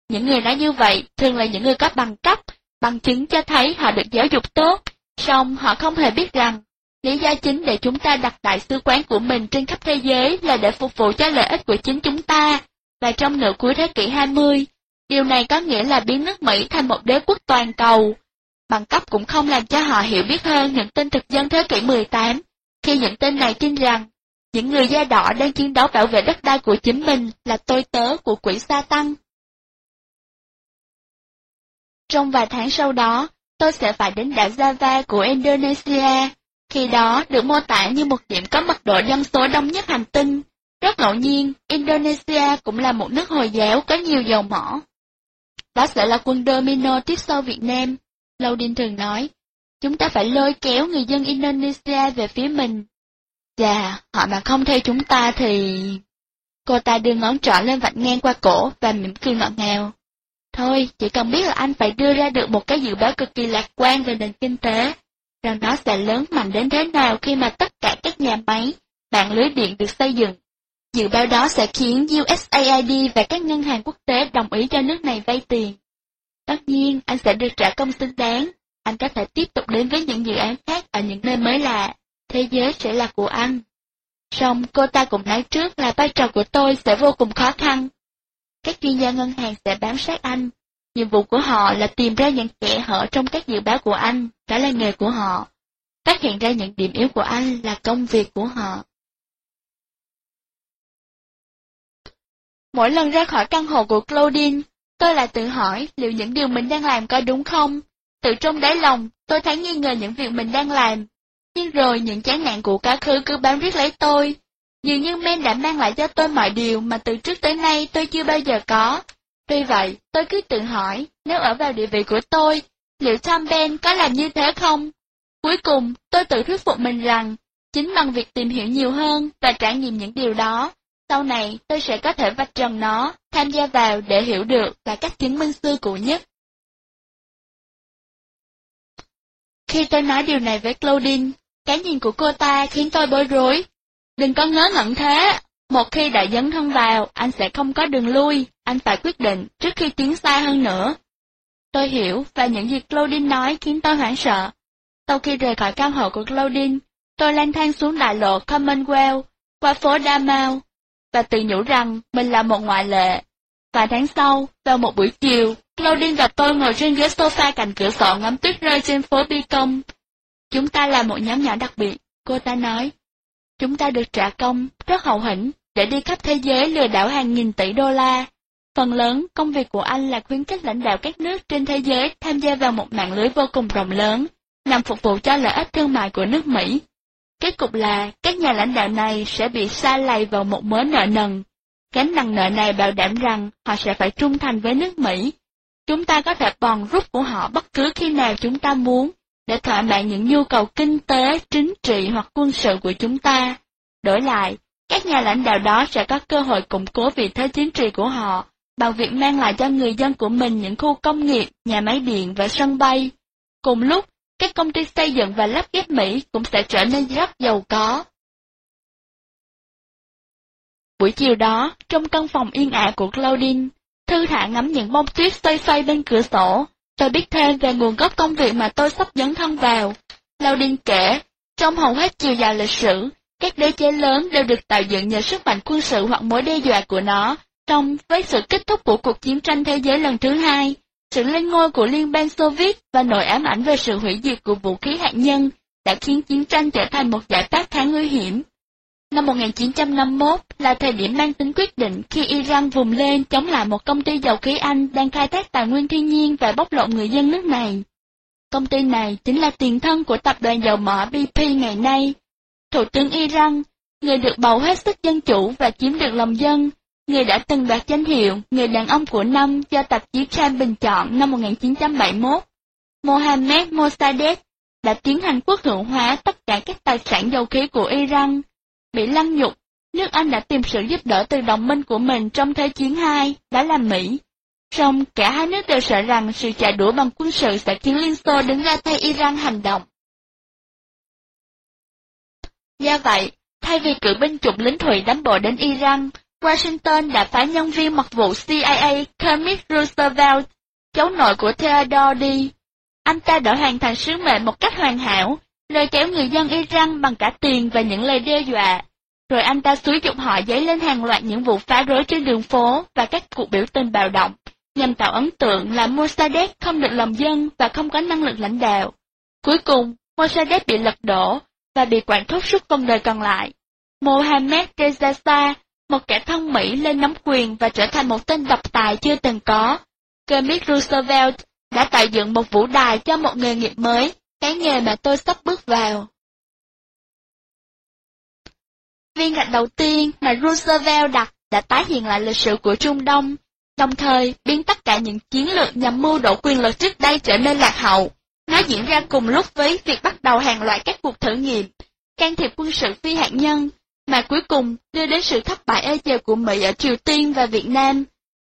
Những người nói như vậy thường là những người có bằng cấp, bằng chứng cho thấy họ được giáo dục tốt, song họ không hề biết rằng, lý do chính để chúng ta đặt đại sứ quán của mình trên khắp thế giới là để phục vụ cho lợi ích của chính chúng ta, và trong nửa cuối thế kỷ 20, điều này có nghĩa là biến nước Mỹ thành một đế quốc toàn cầu, Bằng cấp cũng không làm cho họ hiểu biết hơn những tin thực dân thế kỷ 18, khi những tin này tin rằng những người da đỏ đang chiến đấu bảo vệ đất đai của chính mình là tôi tớ của quỷ sa tăng. Trong vài tháng sau đó, tôi sẽ phải đến đảo Java của Indonesia, khi đó được mô tả như một điểm có mật độ dân số đông nhất hành tinh. Rất ngẫu nhiên, Indonesia cũng là một nước Hồi giáo có nhiều dầu mỏ. Đó sẽ là quân domino tiếp sau Việt Nam, Lâu Đinh thường nói, chúng ta phải lôi kéo người dân Indonesia về phía mình. Dạ, họ mà không theo chúng ta thì... Cô ta đưa ngón trỏ lên vạch ngang qua cổ và mỉm cười ngọt ngào. Thôi, chỉ cần biết là anh phải đưa ra được một cái dự báo cực kỳ lạc quan về nền kinh tế, rằng nó sẽ lớn mạnh đến thế nào khi mà tất cả các nhà máy, mạng lưới điện được xây dựng. Dự báo đó sẽ khiến USAID và các ngân hàng quốc tế đồng ý cho nước này vay tiền. Tất nhiên, anh sẽ được trả công xứng đáng. Anh có thể tiếp tục đến với những dự án khác ở những nơi mới lạ. Thế giới sẽ là của anh. Song cô ta cũng nói trước là vai trò của tôi sẽ vô cùng khó khăn. Các chuyên gia ngân hàng sẽ bám sát anh. Nhiệm vụ của họ là tìm ra những kẽ hở trong các dự báo của anh, đó là nghề của họ. Phát hiện ra những điểm yếu của anh là công việc của họ. Mỗi lần ra khỏi căn hộ của Claudine, Tôi lại tự hỏi liệu những điều mình đang làm có đúng không? Từ trong đáy lòng, tôi thấy nghi ngờ những việc mình đang làm. Nhưng rồi những chán nạn của quá khứ cứ bám riết lấy tôi. Dường như Men đã mang lại cho tôi mọi điều mà từ trước tới nay tôi chưa bao giờ có. Tuy vậy, tôi cứ tự hỏi, nếu ở vào địa vị của tôi, liệu Tom Ben có làm như thế không? Cuối cùng, tôi tự thuyết phục mình rằng, chính bằng việc tìm hiểu nhiều hơn và trải nghiệm những điều đó, sau này, tôi sẽ có thể vạch trần nó, tham gia vào để hiểu được và cách chứng minh xưa cũ nhất. Khi tôi nói điều này với Claudine, cái nhìn của cô ta khiến tôi bối rối. Đừng có ngớ ngẩn thế, một khi đã dấn thân vào, anh sẽ không có đường lui, anh phải quyết định trước khi tiến xa hơn nữa. Tôi hiểu, và những gì Claudine nói khiến tôi hoảng sợ. Sau khi rời khỏi căn hộ của Claudine, tôi lang thang xuống đại lộ Commonwealth, qua phố Damau và tự nhủ rằng mình là một ngoại lệ. Vài tháng sau, vào một buổi chiều, Claudine và tôi ngồi trên ghế sofa cạnh cửa sổ ngắm tuyết rơi trên phố Bi Công. Chúng ta là một nhóm nhỏ đặc biệt, cô ta nói. Chúng ta được trả công, rất hậu hĩnh, để đi khắp thế giới lừa đảo hàng nghìn tỷ đô la. Phần lớn, công việc của anh là khuyến khích lãnh đạo các nước trên thế giới tham gia vào một mạng lưới vô cùng rộng lớn, nhằm phục vụ cho lợi ích thương mại của nước Mỹ. Kết cục là các nhà lãnh đạo này sẽ bị sa lầy vào một mớ nợ nần. Gánh nặng nợ này bảo đảm rằng họ sẽ phải trung thành với nước Mỹ. Chúng ta có thể bòn rút của họ bất cứ khi nào chúng ta muốn, để thỏa mãn những nhu cầu kinh tế, chính trị hoặc quân sự của chúng ta. Đổi lại, các nhà lãnh đạo đó sẽ có cơ hội củng cố vị thế chính trị của họ bằng việc mang lại cho người dân của mình những khu công nghiệp, nhà máy điện và sân bay. Cùng lúc, các công ty xây dựng và lắp ghép Mỹ cũng sẽ trở nên rất giàu có. Buổi chiều đó, trong căn phòng yên ả của Claudine, thư thả ngắm những bông tuyết xoay xoay bên cửa sổ, tôi biết thêm về nguồn gốc công việc mà tôi sắp dấn thân vào. Claudine kể, trong hầu hết chiều dài lịch sử, các đế chế lớn đều được tạo dựng nhờ sức mạnh quân sự hoặc mối đe dọa của nó, trong với sự kết thúc của cuộc chiến tranh thế giới lần thứ hai, sự lên ngôi của Liên bang Xô Viết và nỗi ám ảnh về sự hủy diệt của vũ khí hạt nhân đã khiến chiến tranh trở thành một giải pháp khá nguy hiểm. Năm 1951 là thời điểm mang tính quyết định khi Iran vùng lên chống lại một công ty dầu khí Anh đang khai thác tài nguyên thiên nhiên và bóc lột người dân nước này. Công ty này chính là tiền thân của tập đoàn dầu mỏ BP ngày nay. Thủ tướng Iran, người được bầu hết sức dân chủ và chiếm được lòng dân, người đã từng đoạt danh hiệu Người đàn ông của năm do tạp chí Time bình chọn năm 1971. Mohammed Mossadegh đã tiến hành quốc hữu hóa tất cả các tài sản dầu khí của Iran. Bị lăng nhục, nước Anh đã tìm sự giúp đỡ từ đồng minh của mình trong Thế chiến II, đó là Mỹ. Song cả hai nước đều sợ rằng sự trả đũa bằng quân sự sẽ khiến Liên Xô đứng ra thay Iran hành động. Do vậy, thay vì cử binh chục lính thủy đánh bộ đến Iran, Washington đã phái nhân viên mật vụ CIA Kermit Roosevelt, cháu nội của Theodore đi. Anh ta đã hoàn thành sứ mệnh một cách hoàn hảo, lôi kéo người dân Iran bằng cả tiền và những lời đe dọa. Rồi anh ta xúi dục họ dấy lên hàng loạt những vụ phá rối trên đường phố và các cuộc biểu tình bạo động, nhằm tạo ấn tượng là Mossadegh không được lòng dân và không có năng lực lãnh đạo. Cuối cùng, Mossadegh bị lật đổ và bị quản thúc suốt phần đời còn lại. Mohammed Reza Shah một kẻ thông Mỹ lên nắm quyền và trở thành một tên độc tài chưa từng có. Kermit Roosevelt đã tạo dựng một vũ đài cho một nghề nghiệp mới, cái nghề mà tôi sắp bước vào. Viên gạch đầu tiên mà Roosevelt đặt đã tái hiện lại lịch sử của Trung Đông, đồng thời biến tất cả những chiến lược nhằm mưu đổ quyền lực trước đây trở nên lạc hậu. Nó diễn ra cùng lúc với việc bắt đầu hàng loạt các cuộc thử nghiệm, can thiệp quân sự phi hạt nhân, mà cuối cùng đưa đến sự thất bại e ê chề của Mỹ ở Triều Tiên và Việt Nam.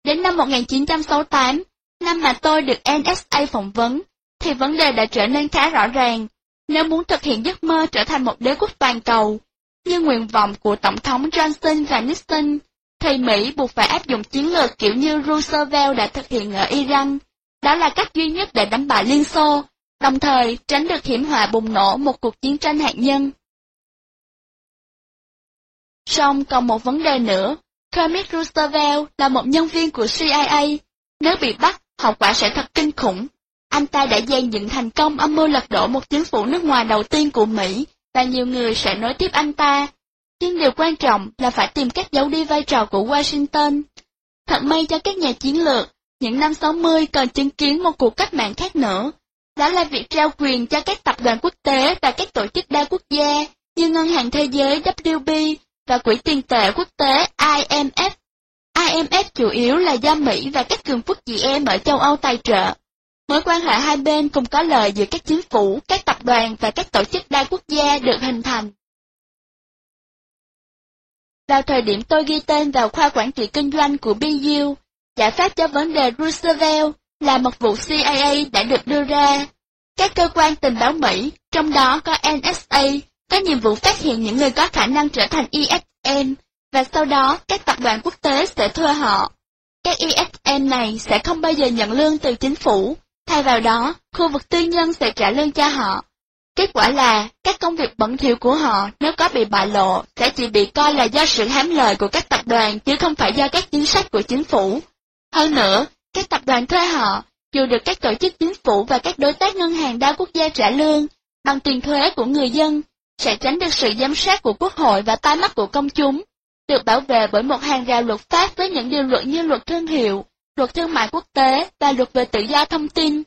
Đến năm 1968, năm mà tôi được NSA phỏng vấn, thì vấn đề đã trở nên khá rõ ràng. Nếu muốn thực hiện giấc mơ trở thành một đế quốc toàn cầu, như nguyện vọng của Tổng thống Johnson và Nixon, thì Mỹ buộc phải áp dụng chiến lược kiểu như Roosevelt đã thực hiện ở Iran. Đó là cách duy nhất để đánh bại Liên Xô, đồng thời tránh được hiểm họa bùng nổ một cuộc chiến tranh hạt nhân. Song còn một vấn đề nữa, Kermit Roosevelt là một nhân viên của CIA. Nếu bị bắt, hậu quả sẽ thật kinh khủng. Anh ta đã dàn dựng thành công âm mưu lật đổ một chính phủ nước ngoài đầu tiên của Mỹ, và nhiều người sẽ nối tiếp anh ta. Nhưng điều quan trọng là phải tìm cách giấu đi vai trò của Washington. Thật may cho các nhà chiến lược, những năm 60 còn chứng kiến một cuộc cách mạng khác nữa. Đó là việc trao quyền cho các tập đoàn quốc tế và các tổ chức đa quốc gia như Ngân hàng Thế giới WB và Quỹ tiền tệ quốc tế IMF. IMF chủ yếu là do Mỹ và các cường quốc chị em ở châu Âu tài trợ. Mối quan hệ hai bên cùng có lợi giữa các chính phủ, các tập đoàn và các tổ chức đa quốc gia được hình thành. Vào thời điểm tôi ghi tên vào khoa quản trị kinh doanh của BU, giải pháp cho vấn đề Roosevelt là một vụ CIA đã được đưa ra. Các cơ quan tình báo Mỹ, trong đó có NSA, có nhiệm vụ phát hiện những người có khả năng trở thành ESM, và sau đó các tập đoàn quốc tế sẽ thuê họ. Các ESM này sẽ không bao giờ nhận lương từ chính phủ, thay vào đó, khu vực tư nhân sẽ trả lương cho họ. Kết quả là, các công việc bẩn thỉu của họ nếu có bị bại lộ sẽ chỉ bị coi là do sự hám lợi của các tập đoàn chứ không phải do các chính sách của chính phủ. Hơn nữa, các tập đoàn thuê họ, dù được các tổ chức chính phủ và các đối tác ngân hàng đa quốc gia trả lương, bằng tiền thuế của người dân, sẽ tránh được sự giám sát của quốc hội và tai mắt của công chúng, được bảo vệ bởi một hàng rào luật pháp với những điều luật như luật thương hiệu, luật thương mại quốc tế và luật về tự do thông tin.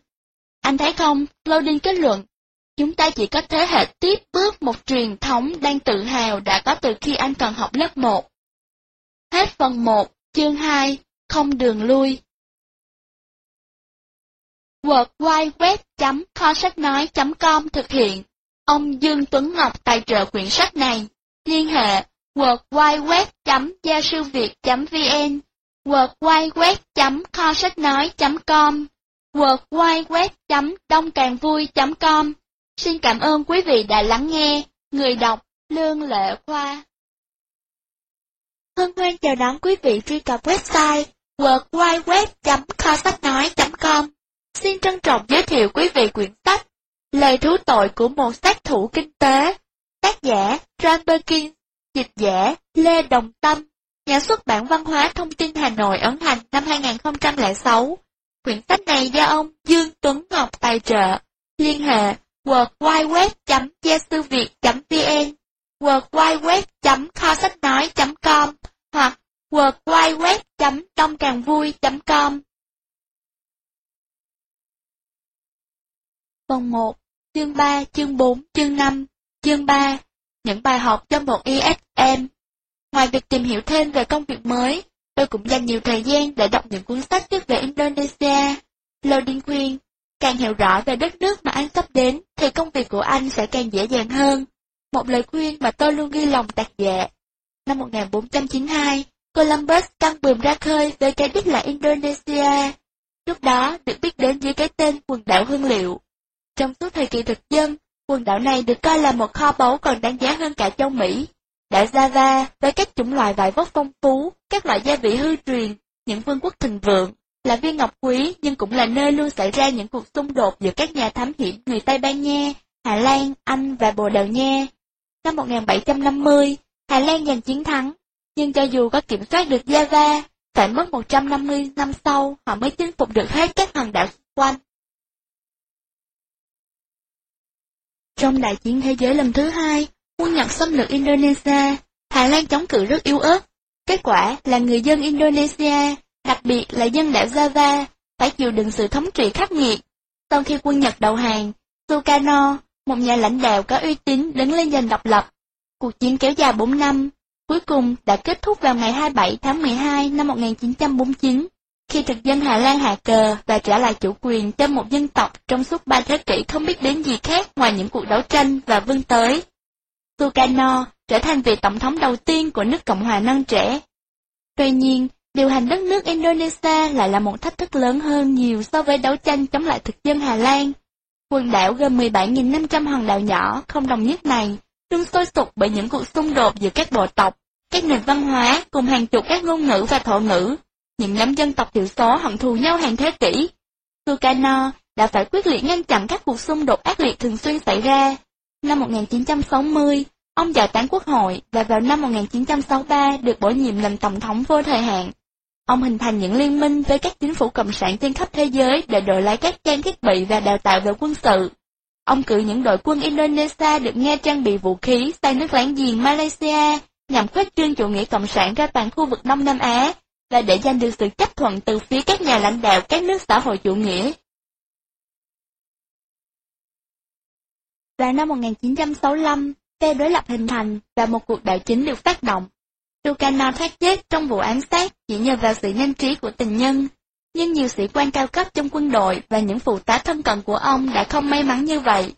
Anh thấy không, Claudine kết luận, chúng ta chỉ có thế hệ tiếp bước một truyền thống đang tự hào đã có từ khi anh còn học lớp 1. Hết phần 1, chương 2, không đường lui. www.kho sách nói.com thực hiện. Ông Dương Tuấn Ngọc tài trợ quyển sách này. Liên hệ www.zasuviet.vn www.kho sách nói.com www.dongcangvui.com Xin cảm ơn quý vị đã lắng nghe. Người đọc, Lương Lệ Khoa Hân hoan chào đón quý vị truy cập website www.kho sách nói.com Xin trân trọng giới thiệu quý vị quyển sách Lời thú tội của một sát thủ kinh tế. Tác giả John Perkins Dịch giả Lê Đồng Tâm. Nhà xuất bản văn hóa thông tin Hà Nội ấn hành năm 2006 Quyển sách này do ông Dương Tuấn Ngọc tài trợ. Liên hệ www.giasuviet.vn, www.kho sách nói.com hoặc www.tomcanvui.com Phần 1, chương 3, chương 4, chương 5, chương 3 Những bài học cho một ESM Ngoài việc tìm hiểu thêm về công việc mới, tôi cũng dành nhiều thời gian để đọc những cuốn sách viết về Indonesia. Lodin khuyên, càng hiểu rõ về đất nước mà anh sắp đến thì công việc của anh sẽ càng dễ dàng hơn. Một lời khuyên mà tôi luôn ghi lòng tạc dạ. Năm 1492, Columbus căng bườm ra khơi với cái đích là Indonesia. Lúc đó được biết đến dưới cái tên quần đảo hương liệu. Trong suốt thời kỳ thực dân, quần đảo này được coi là một kho báu còn đáng giá hơn cả châu Mỹ. Đảo Java với các chủng loại vải vóc phong phú, các loại gia vị hư truyền, những vương quốc thịnh vượng, là viên ngọc quý nhưng cũng là nơi luôn xảy ra những cuộc xung đột giữa các nhà thám hiểm người Tây Ban Nha, Hà Lan, Anh và Bồ Đào Nha. Năm 1750, Hà Lan giành chiến thắng, nhưng cho dù có kiểm soát được Java, phải mất 150 năm sau họ mới chinh phục được hết các hòn đảo xung quanh. Trong đại chiến thế giới lần thứ hai, quân Nhật xâm lược Indonesia, Hà Lan chống cự rất yếu ớt. Kết quả là người dân Indonesia, đặc biệt là dân đảo Java, phải chịu đựng sự thống trị khắc nghiệt. Sau khi quân Nhật đầu hàng, Sukarno, một nhà lãnh đạo có uy tín đứng lên giành độc lập. Cuộc chiến kéo dài 4 năm, cuối cùng đã kết thúc vào ngày 27 tháng 12 năm 1949, khi thực dân Hà Lan hạ cờ và trả lại chủ quyền cho một dân tộc trong suốt ba thế kỷ không biết đến gì khác ngoài những cuộc đấu tranh và vươn tới. Sukarno trở thành vị tổng thống đầu tiên của nước Cộng hòa non trẻ. Tuy nhiên, điều hành đất nước Indonesia lại là một thách thức lớn hơn nhiều so với đấu tranh chống lại thực dân Hà Lan. Quần đảo gồm 17.500 hòn đảo nhỏ không đồng nhất này, luôn sôi sục bởi những cuộc xung đột giữa các bộ tộc, các nền văn hóa cùng hàng chục các ngôn ngữ và thổ ngữ. Những nhóm dân tộc thiểu số hận thù nhau hàng thế kỷ. Sukarno đã phải quyết liệt ngăn chặn các cuộc xung đột ác liệt thường xuyên xảy ra. Năm 1960, ông giải tán quốc hội và vào năm 1963 được bổ nhiệm làm tổng thống vô thời hạn. Ông hình thành những liên minh với các chính phủ cộng sản trên khắp thế giới để đổi lấy các trang thiết bị và đào tạo về quân sự. Ông cử những đội quân Indonesia được nghe trang bị vũ khí sang nước láng giềng Malaysia nhằm khuếch trương chủ nghĩa cộng sản ra toàn khu vực Đông Nam Á là để giành được sự chấp thuận từ phía các nhà lãnh đạo các nước xã hội chủ nghĩa. Vào năm 1965, phe đối lập hình thành và một cuộc đảo chính được phát động. Tukano thoát chết trong vụ ám sát chỉ nhờ vào sự nhanh trí của tình nhân, nhưng nhiều sĩ quan cao cấp trong quân đội và những phụ tá thân cận của ông đã không may mắn như vậy.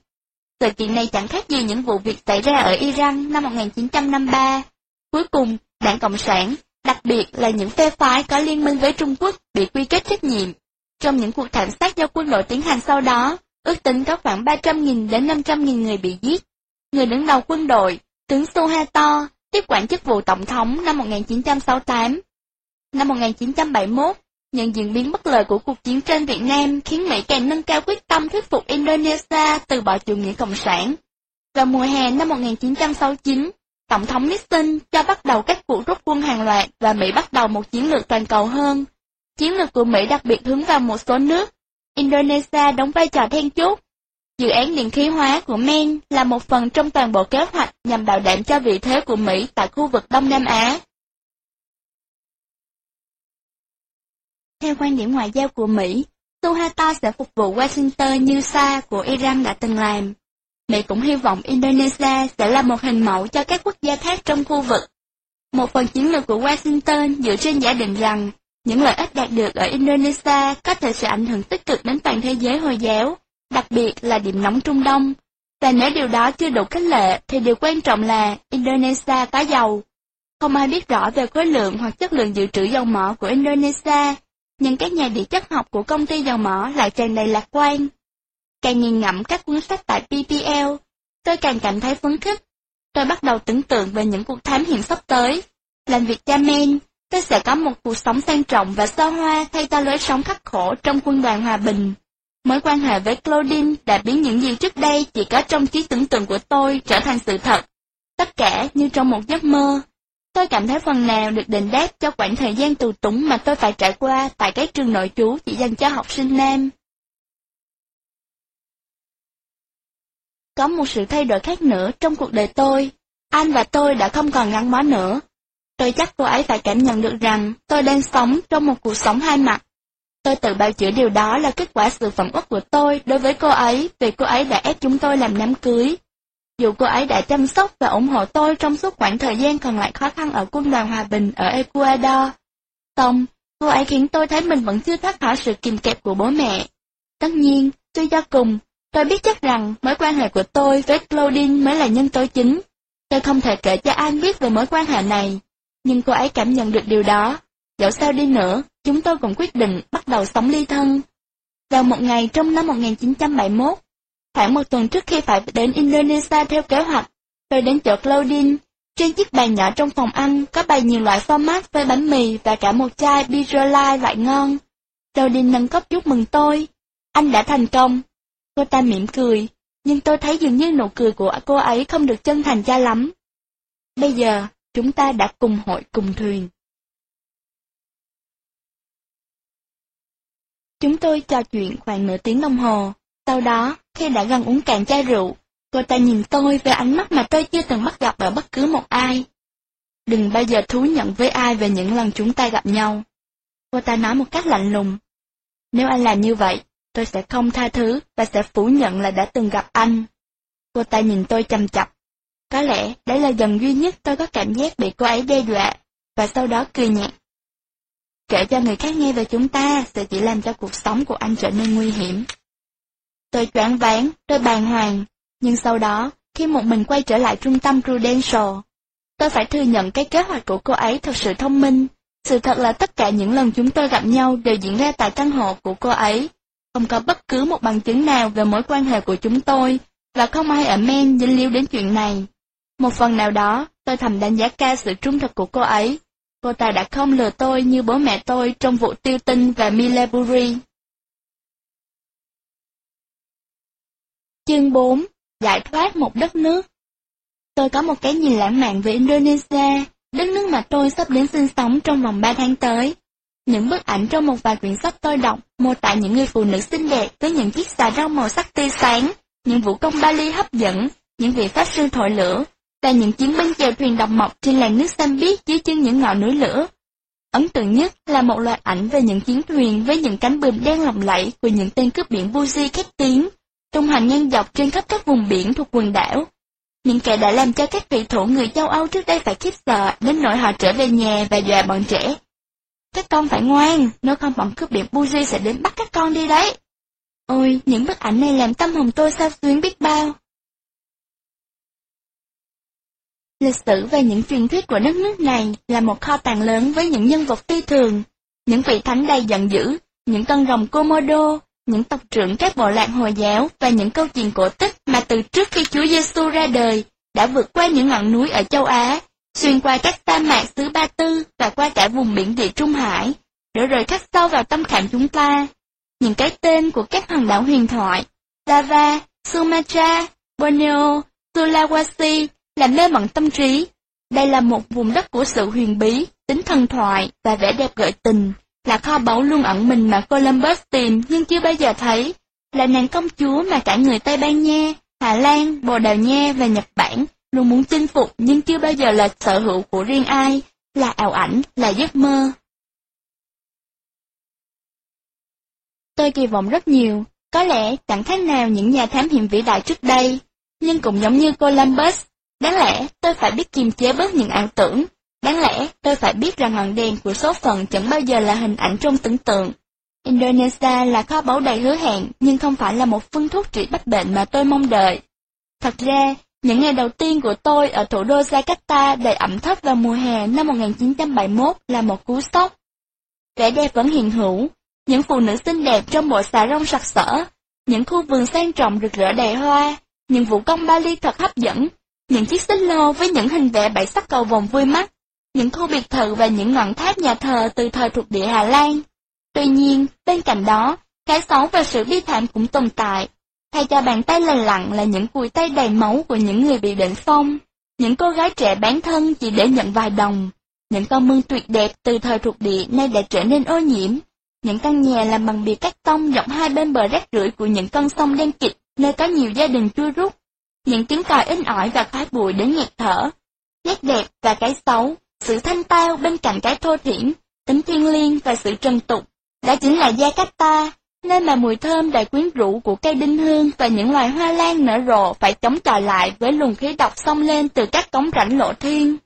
Sự kiện này chẳng khác gì những vụ việc xảy ra ở Iran năm 1953. Cuối cùng, đảng Cộng sản, đặc biệt là những phe phái có liên minh với Trung Quốc bị quy kết trách nhiệm. Trong những cuộc thảm sát do quân đội tiến hành sau đó, ước tính có khoảng 300.000 đến 500.000 người bị giết. Người đứng đầu quân đội, tướng Suharto, tiếp quản chức vụ tổng thống năm 1968. Năm 1971, những diễn biến bất lợi của cuộc chiến trên Việt Nam khiến Mỹ càng nâng cao quyết tâm thuyết phục Indonesia từ bỏ chủ nghĩa cộng sản. Vào mùa hè năm 1969, Tổng thống Nixon cho bắt đầu các cuộc rút quân hàng loạt và Mỹ bắt đầu một chiến lược toàn cầu hơn. Chiến lược của Mỹ đặc biệt hướng vào một số nước. Indonesia đóng vai trò then chốt Dự án điện khí hóa của Men là một phần trong toàn bộ kế hoạch nhằm bảo đảm cho vị thế của Mỹ tại khu vực Đông Nam Á. Theo quan điểm ngoại giao của Mỹ, Suharto sẽ phục vụ Washington như Sa của Iran đã từng làm. Mỹ cũng hy vọng Indonesia sẽ là một hình mẫu cho các quốc gia khác trong khu vực. Một phần chiến lược của Washington dựa trên giả định rằng những lợi ích đạt được ở Indonesia có thể sẽ ảnh hưởng tích cực đến toàn thế giới Hồi giáo, đặc biệt là điểm nóng Trung Đông. Và nếu điều đó chưa đủ khích lệ, thì điều quan trọng là Indonesia có dầu. Không ai biết rõ về khối lượng hoặc chất lượng dự trữ dầu mỏ của Indonesia, nhưng các nhà địa chất học của công ty dầu mỏ lại tràn đầy lạc quan. Càng nghiền ngẫm các cuốn sách tại PPL, tôi càng cảm thấy phấn khích. Tôi bắt đầu tưởng tượng về những cuộc thám hiểm sắp tới. Làm việc cha men, tôi sẽ có một cuộc sống sang trọng và xa hoa thay cho lối sống khắc khổ trong quân đoàn hòa bình. Mối quan hệ với Claudine đã biến những gì trước đây chỉ có trong trí tưởng tượng của tôi trở thành sự thật. Tất cả như trong một giấc mơ. Tôi cảm thấy phần nào được đền đáp cho khoảng thời gian tù túng mà tôi phải trải qua tại cái trường nội trú chỉ dành cho học sinh nam. Có một sự thay đổi khác nữa trong cuộc đời tôi. Anh và tôi đã không còn gắn bó nữa. Tôi chắc cô ấy phải cảm nhận được rằng tôi đang sống trong một cuộc sống hai mặt. Tôi tự bào chữa điều đó là kết quả sự phẩm uất của tôi đối với cô ấy vì cô ấy đã ép chúng tôi làm đám cưới. Dù cô ấy đã chăm sóc và ủng hộ tôi trong suốt khoảng thời gian còn lại khó khăn ở quân đoàn hòa bình ở Ecuador, xong, cô ấy khiến tôi thấy mình vẫn chưa thoát khỏi sự kìm kẹp của bố mẹ. Tất nhiên, tôi do cùng, tôi biết chắc rằng mối quan hệ của tôi với Claudine mới là nhân tố chính. Tôi không thể kể cho anh biết về mối quan hệ này, nhưng cô ấy cảm nhận được điều đó. Dẫu sao đi nữa, chúng tôi cũng quyết định bắt đầu sống ly thân. Vào một ngày trong năm 1971, khoảng một tuần trước khi phải đến Indonesia theo kế hoạch, tôi đến chỗ Claudine. Trên chiếc bàn nhỏ trong phòng ăn có bày nhiều loại format với bánh mì và cả một chai Birolai loại ngon. Claudine nâng cốc chúc mừng tôi. Anh đã thành công. Cô ta mỉm cười, nhưng tôi thấy dường như nụ cười của cô ấy không được chân thành cho lắm. Bây giờ, chúng ta đã cùng hội cùng thuyền. Chúng tôi trò chuyện khoảng nửa tiếng đồng hồ. Sau đó, khi đã gần uống cạn chai rượu, cô ta nhìn tôi với ánh mắt mà tôi chưa từng bắt gặp ở bất cứ một ai. Đừng bao giờ thú nhận với ai về những lần chúng ta gặp nhau. Cô ta nói một cách lạnh lùng. Nếu anh làm như vậy, tôi sẽ không tha thứ và sẽ phủ nhận là đã từng gặp anh. Cô ta nhìn tôi chầm chập. Có lẽ đấy là lần duy nhất tôi có cảm giác bị cô ấy đe dọa, và sau đó cười nhạt. Kể cho người khác nghe về chúng ta sẽ chỉ làm cho cuộc sống của anh trở nên nguy hiểm. Tôi choáng váng, tôi bàng hoàng, nhưng sau đó, khi một mình quay trở lại trung tâm Prudential, tôi phải thừa nhận cái kế hoạch của cô ấy thật sự thông minh. Sự thật là tất cả những lần chúng tôi gặp nhau đều diễn ra tại căn hộ của cô ấy. Không có bất cứ một bằng chứng nào về mối quan hệ của chúng tôi, và không ai ở Men dính líu đến chuyện này. Một phần nào đó, tôi thầm đánh giá cao sự trung thực của cô ấy, Cô ta đã không lừa tôi như bố mẹ tôi trong vụ tiêu tinh và Millbury. Chương 4. Giải thoát một đất nước Tôi có một cái nhìn lãng mạn về Indonesia, đất nước mà tôi sắp đến sinh sống trong vòng 3 tháng tới. Những bức ảnh trong một vài quyển sách tôi đọc mô tả những người phụ nữ xinh đẹp với những chiếc xà rau màu sắc tươi sáng, những vũ công Bali hấp dẫn, những vị pháp sư thổi lửa, và những chiến binh chèo thuyền độc mộc trên làn nước xanh biếc dưới chân những ngọn núi lửa. Ấn tượng nhất là một loạt ảnh về những chiến thuyền với những cánh bướm đen lộng lẫy của những tên cướp biển Buzi khét tiếng, tung hành ngang dọc trên khắp các vùng biển thuộc quần đảo. Những kẻ đã làm cho các thủy thủ người châu Âu trước đây phải khiếp sợ đến nỗi họ trở về nhà và dọa bọn trẻ. Các con phải ngoan, nếu không bọn cướp biển buji sẽ đến bắt các con đi đấy. Ôi, những bức ảnh này làm tâm hồn tôi sao xuyến biết bao. Lịch sử về những truyền thuyết của đất nước này là một kho tàng lớn với những nhân vật phi thường, những vị thánh đầy giận dữ, những con rồng Komodo, những tộc trưởng các bộ lạc Hồi giáo và những câu chuyện cổ tích mà từ trước khi Chúa Giêsu ra đời đã vượt qua những ngọn núi ở châu Á, xuyên qua các sa mạc xứ Ba Tư và qua cả vùng biển địa Trung Hải, để rồi khắc sâu vào tâm khảm chúng ta. Những cái tên của các hòn đảo huyền thoại, Java, Sumatra, Borneo, Sulawesi làm mê mẩn tâm trí. Đây là một vùng đất của sự huyền bí, tính thần thoại và vẻ đẹp gợi tình, là kho báu luôn ẩn mình mà Columbus tìm nhưng chưa bao giờ thấy, là nàng công chúa mà cả người Tây Ban Nha, Hà Lan, Bồ Đào Nha và Nhật Bản luôn muốn chinh phục nhưng chưa bao giờ là sở hữu của riêng ai, là ảo ảnh, là giấc mơ. Tôi kỳ vọng rất nhiều, có lẽ chẳng khác nào những nhà thám hiểm vĩ đại trước đây, nhưng cũng giống như Columbus, Đáng lẽ tôi phải biết kiềm chế bớt những ảo tưởng, Đáng lẽ tôi phải biết rằng ngọn đèn của số phận chẳng bao giờ là hình ảnh trong tưởng tượng. Indonesia là kho báu đầy hứa hẹn, nhưng không phải là một phương thuốc trị bách bệnh mà tôi mong đợi. Thật ra, những ngày đầu tiên của tôi ở thủ đô Jakarta đầy ẩm thấp vào mùa hè năm 1971 là một cú sốc. Vẻ đẹp vẫn hiện hữu, những phụ nữ xinh đẹp trong bộ xà rong sặc sỡ, những khu vườn sang trọng rực rỡ đầy hoa, những vũ công Bali thật hấp dẫn, những chiếc xích lô với những hình vẽ bảy sắc cầu vồng vui mắt, những khu biệt thự và những ngọn tháp nhà thờ từ thời thuộc địa Hà Lan. Tuy nhiên, bên cạnh đó, cái xấu và sự bi thảm cũng tồn tại. Thay cho bàn tay lành lặn là những cùi tay đầy máu của những người bị bệnh phong, những cô gái trẻ bán thân chỉ để nhận vài đồng, những con mương tuyệt đẹp từ thời thuộc địa nay đã trở nên ô nhiễm, những căn nhà làm bằng bìa cắt tông dọc hai bên bờ rác rưởi của những con sông đen kịt nơi có nhiều gia đình chui rút, những tiếng còi in ỏi và khói bụi đến nghẹt thở. Nét đẹp và cái xấu, sự thanh tao bên cạnh cái thô thiển, tính thiên liêng và sự trần tục, đã chính là gia cách ta nơi mà mùi thơm đầy quyến rũ của cây đinh hương và những loài hoa lan nở rộ phải chống chọi lại với luồng khí độc xông lên từ các cống rãnh lộ thiên.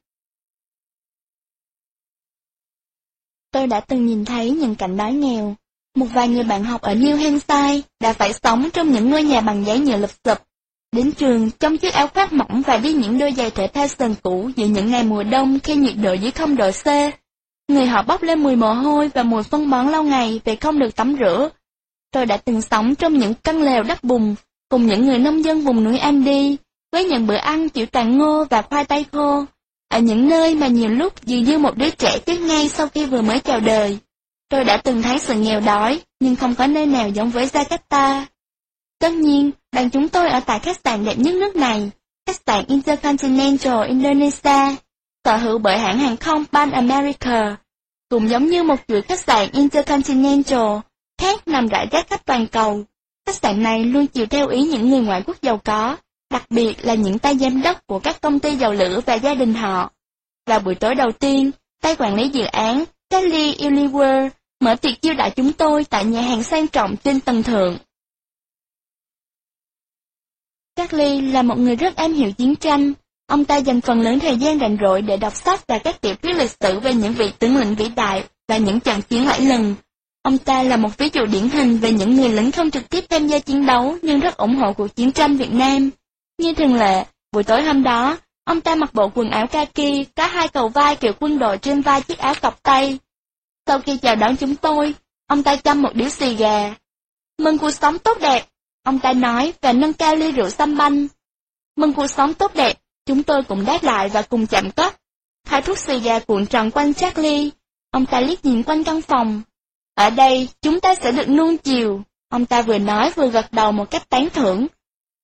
Tôi đã từng nhìn thấy những cảnh đói nghèo. Một vài người bạn học ở New Hampshire đã phải sống trong những ngôi nhà bằng giấy nhựa lụp xụp. Đến trường trong chiếc áo khoác mỏng và đi những đôi giày thể thao sần cũ giữa những ngày mùa đông khi nhiệt độ dưới không độ C. Người họ bốc lên mùi mồ hôi và mùi phân bón lâu ngày vì không được tắm rửa. Tôi đã từng sống trong những căn lều đất bùn, cùng những người nông dân vùng núi Andy, với những bữa ăn kiểu toàn ngô và khoai tây khô, ở những nơi mà nhiều lúc dường như một đứa trẻ chết ngay sau khi vừa mới chào đời. Tôi đã từng thấy sự nghèo đói, nhưng không có nơi nào giống với Jakarta. Tất nhiên, đoàn chúng tôi ở tại khách sạn đẹp nhất nước này, khách sạn Intercontinental Indonesia, sở hữu bởi hãng hàng không Pan America, cũng giống như một chuỗi khách sạn Intercontinental khác nằm rải rác khắp toàn cầu. Khách sạn này luôn chịu theo ý những người ngoại quốc giàu có, đặc biệt là những tay giám đốc của các công ty dầu lửa và gia đình họ. Vào buổi tối đầu tiên, tay quản lý dự án, Kelly Univer, mở tiệc chiêu đãi chúng tôi tại nhà hàng sang trọng trên tầng thượng. Charlie là một người rất am hiểu chiến tranh. Ông ta dành phần lớn thời gian rảnh rỗi để đọc sách và các tiểu thuyết lịch sử về những vị tướng lĩnh vĩ đại và những trận chiến lẫy lừng. Ông ta là một ví dụ điển hình về những người lính không trực tiếp tham gia chiến đấu nhưng rất ủng hộ cuộc chiến tranh Việt Nam. Như thường lệ, buổi tối hôm đó, ông ta mặc bộ quần áo kaki, có hai cầu vai kiểu quân đội trên vai chiếc áo cọc tay. Sau khi chào đón chúng tôi, ông ta châm một điếu xì gà. Mừng cuộc sống tốt đẹp, ông ta nói và nâng cao ly rượu xăm banh. Mừng cuộc sống tốt đẹp, chúng tôi cũng đáp lại và cùng chạm cất. Hai thuốc xì gà cuộn tròn quanh Charlie, ông ta liếc nhìn quanh căn phòng. Ở đây, chúng ta sẽ được nuông chiều, ông ta vừa nói vừa gật đầu một cách tán thưởng.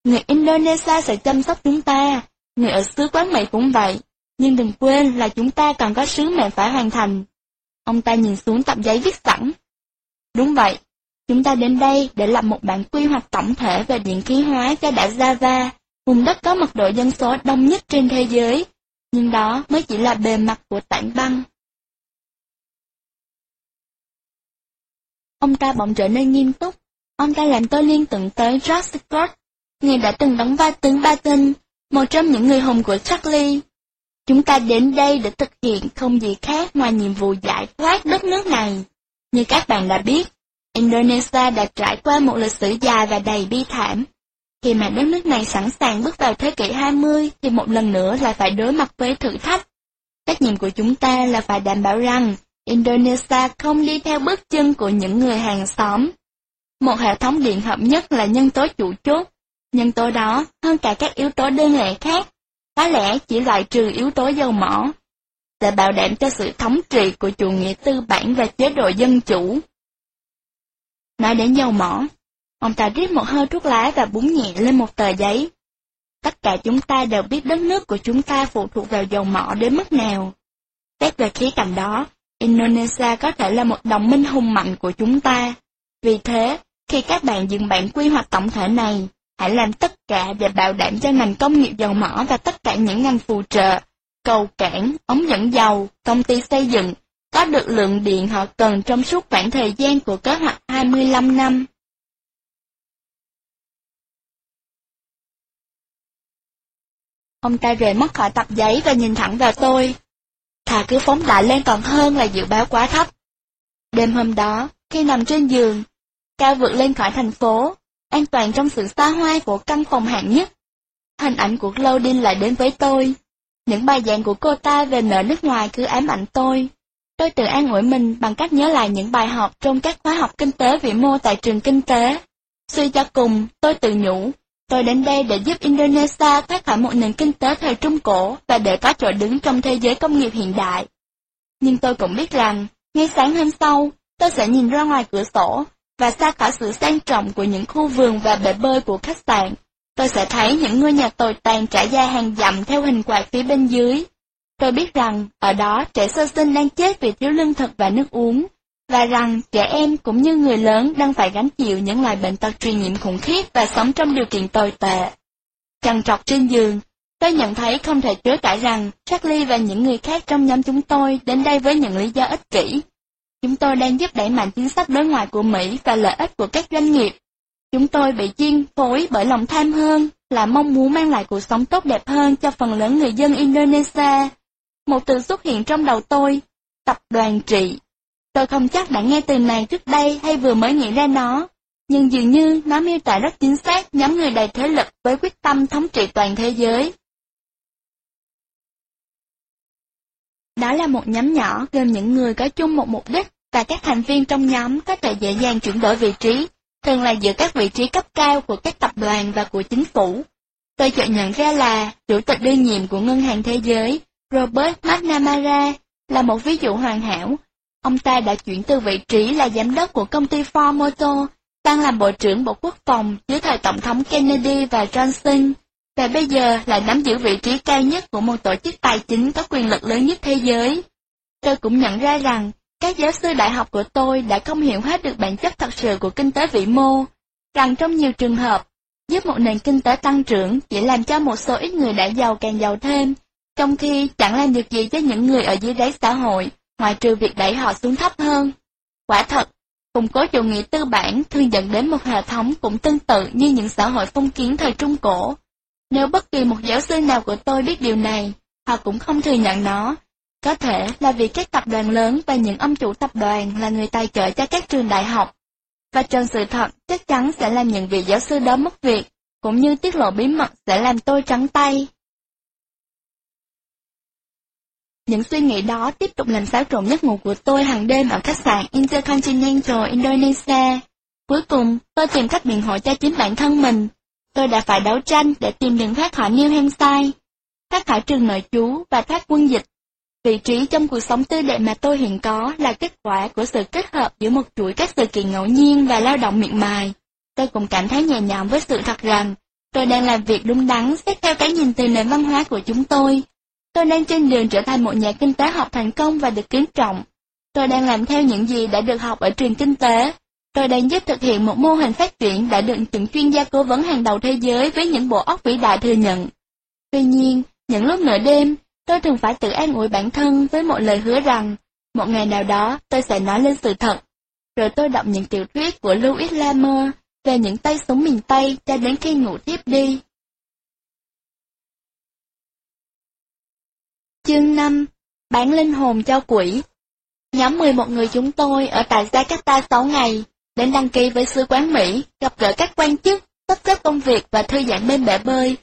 Người Indonesia sẽ chăm sóc chúng ta, người ở xứ quán Mỹ cũng vậy, nhưng đừng quên là chúng ta còn có sứ mệnh phải hoàn thành. Ông ta nhìn xuống tập giấy viết sẵn. Đúng vậy, chúng ta đến đây để lập một bản quy hoạch tổng thể về điện khí hóa cho đảo Java, vùng đất có mật độ dân số đông nhất trên thế giới, nhưng đó mới chỉ là bề mặt của tảng băng. Ông ta bỗng trở nên nghiêm túc, ông ta làm tôi liên tưởng tới George Scott, người đã từng đóng vai tướng Barton, một trong những người hùng của Charlie. Chúng ta đến đây để thực hiện không gì khác ngoài nhiệm vụ giải thoát đất nước này. Như các bạn đã biết, Indonesia đã trải qua một lịch sử dài và đầy bi thảm. Khi mà đất nước này sẵn sàng bước vào thế kỷ 20 thì một lần nữa lại phải đối mặt với thử thách. Trách nhiệm của chúng ta là phải đảm bảo rằng Indonesia không đi theo bước chân của những người hàng xóm. Một hệ thống điện hợp nhất là nhân tố chủ chốt Nhân tố đó, hơn cả các yếu tố đơn lẻ khác, có lẽ chỉ loại trừ yếu tố dầu mỏ, để bảo đảm cho sự thống trị của chủ nghĩa tư bản và chế độ dân chủ. Nói đến dầu mỏ, ông ta rít một hơi thuốc lá và búng nhẹ lên một tờ giấy. Tất cả chúng ta đều biết đất nước của chúng ta phụ thuộc vào dầu mỏ đến mức nào. Xét về khía cạnh đó, Indonesia có thể là một đồng minh hùng mạnh của chúng ta. Vì thế, khi các bạn dựng bản quy hoạch tổng thể này, hãy làm tất cả để bảo đảm cho ngành công nghiệp dầu mỏ và tất cả những ngành phụ trợ, cầu cảng, ống dẫn dầu, công ty xây dựng, có được lượng điện họ cần trong suốt khoảng thời gian của kế hoạch 25 năm. Ông ta rời mất khỏi tập giấy và nhìn thẳng vào tôi thà cứ phóng đại lên còn hơn là dự báo quá thấp. Đêm hôm đó, khi nằm trên giường, cao vượt lên khỏi thành phố, an toàn trong sự xa hoa của căn phòng hạng nhất. Hình ảnh của Claudine lại đến với tôi. Những bài giảng của cô ta về nợ nước ngoài cứ ám ảnh tôi. Tôi tự an ủi mình bằng cách nhớ lại những bài học trong các khóa học kinh tế vĩ mô tại trường kinh tế. Suy cho cùng, tôi tự nhủ, tôi đến đây để giúp Indonesia thoát khỏi một nền kinh tế thời Trung Cổ và để có chỗ đứng trong thế giới công nghiệp hiện đại. Nhưng tôi cũng biết rằng, ngay sáng hôm sau, tôi sẽ nhìn ra ngoài cửa sổ và xa khỏi sự sang trọng của những khu vườn và bể bơi của khách sạn. Tôi sẽ thấy những ngôi nhà tồi tàn trải dài hàng dặm theo hình quạt phía bên dưới. Tôi biết rằng, ở đó trẻ sơ sinh đang chết vì thiếu lương thực và nước uống, và rằng trẻ em cũng như người lớn đang phải gánh chịu những loại bệnh tật truyền nhiễm khủng khiếp và sống trong điều kiện tồi tệ. Trằn trọc trên giường, tôi nhận thấy không thể chối cãi rằng Charlie và những người khác trong nhóm chúng tôi đến đây với những lý do ích kỷ. Chúng tôi đang giúp đẩy mạnh chính sách đối ngoại của Mỹ và lợi ích của các doanh nghiệp. Chúng tôi bị chiên phối bởi lòng tham hơn, là mong muốn mang lại cuộc sống tốt đẹp hơn cho phần lớn người dân Indonesia. Một từ xuất hiện trong đầu tôi, tập đoàn trị. Tôi không chắc đã nghe từ này trước đây hay vừa mới nghĩ ra nó, nhưng dường như nó miêu tả rất chính xác nhóm người đầy thế lực với quyết tâm thống trị toàn thế giới. Đó là một nhóm nhỏ gồm những người có chung một mục đích và các thành viên trong nhóm có thể dễ dàng chuyển đổi vị trí, thường là giữa các vị trí cấp cao của các tập đoàn và của chính phủ. Tôi chợt nhận ra là chủ tịch đương nhiệm của Ngân hàng Thế giới, Robert McNamara, là một ví dụ hoàn hảo. Ông ta đã chuyển từ vị trí là giám đốc của công ty Ford Motor sang làm Bộ trưởng Bộ Quốc phòng dưới thời Tổng thống Kennedy và Johnson và bây giờ là nắm giữ vị trí cao nhất của một tổ chức tài chính có quyền lực lớn nhất thế giới. Tôi cũng nhận ra rằng, các giáo sư đại học của tôi đã không hiểu hết được bản chất thật sự của kinh tế vĩ mô, rằng trong nhiều trường hợp, giúp một nền kinh tế tăng trưởng chỉ làm cho một số ít người đã giàu càng giàu thêm, trong khi chẳng làm được gì cho những người ở dưới đáy xã hội, ngoài trừ việc đẩy họ xuống thấp hơn. Quả thật, củng cố chủ nghĩa tư bản thường dẫn đến một hệ thống cũng tương tự như những xã hội phong kiến thời Trung Cổ, nếu bất kỳ một giáo sư nào của tôi biết điều này, họ cũng không thừa nhận nó. Có thể là vì các tập đoàn lớn và những ông chủ tập đoàn là người tài trợ cho các trường đại học. Và trần sự thật chắc chắn sẽ làm những vị giáo sư đó mất việc, cũng như tiết lộ bí mật sẽ làm tôi trắng tay. Những suy nghĩ đó tiếp tục làm xáo trộn giấc ngủ của tôi hàng đêm ở khách sạn Intercontinental Indonesia. Cuối cùng, tôi tìm cách biện hộ cho chính bản thân mình, Tôi đã phải đấu tranh để tìm đường thoát khỏi New Hampshire, thoát khỏi trường nội trú và thoát quân dịch. Vị trí trong cuộc sống tư đệ mà tôi hiện có là kết quả của sự kết hợp giữa một chuỗi các sự kiện ngẫu nhiên và lao động miệt mài. Tôi cũng cảm thấy nhẹ nhõm với sự thật rằng, tôi đang làm việc đúng đắn xét theo cái nhìn từ nền văn hóa của chúng tôi. Tôi đang trên đường trở thành một nhà kinh tế học thành công và được kính trọng. Tôi đang làm theo những gì đã được học ở trường kinh tế, Tôi đang giúp thực hiện một mô hình phát triển đã được những chuyên gia cố vấn hàng đầu thế giới với những bộ óc vĩ đại thừa nhận. Tuy nhiên, những lúc nửa đêm, tôi thường phải tự an ủi bản thân với một lời hứa rằng, một ngày nào đó tôi sẽ nói lên sự thật. Rồi tôi đọc những tiểu thuyết của Louis Lamer về những tay súng miền Tây cho đến khi ngủ tiếp đi. Chương 5 Bán linh hồn cho quỷ Nhóm 11 người chúng tôi ở tại Jakarta 6 ngày, đến đăng ký với sứ quán Mỹ, gặp gỡ các quan chức, sắp xếp công việc và thư giãn bên bể bơi.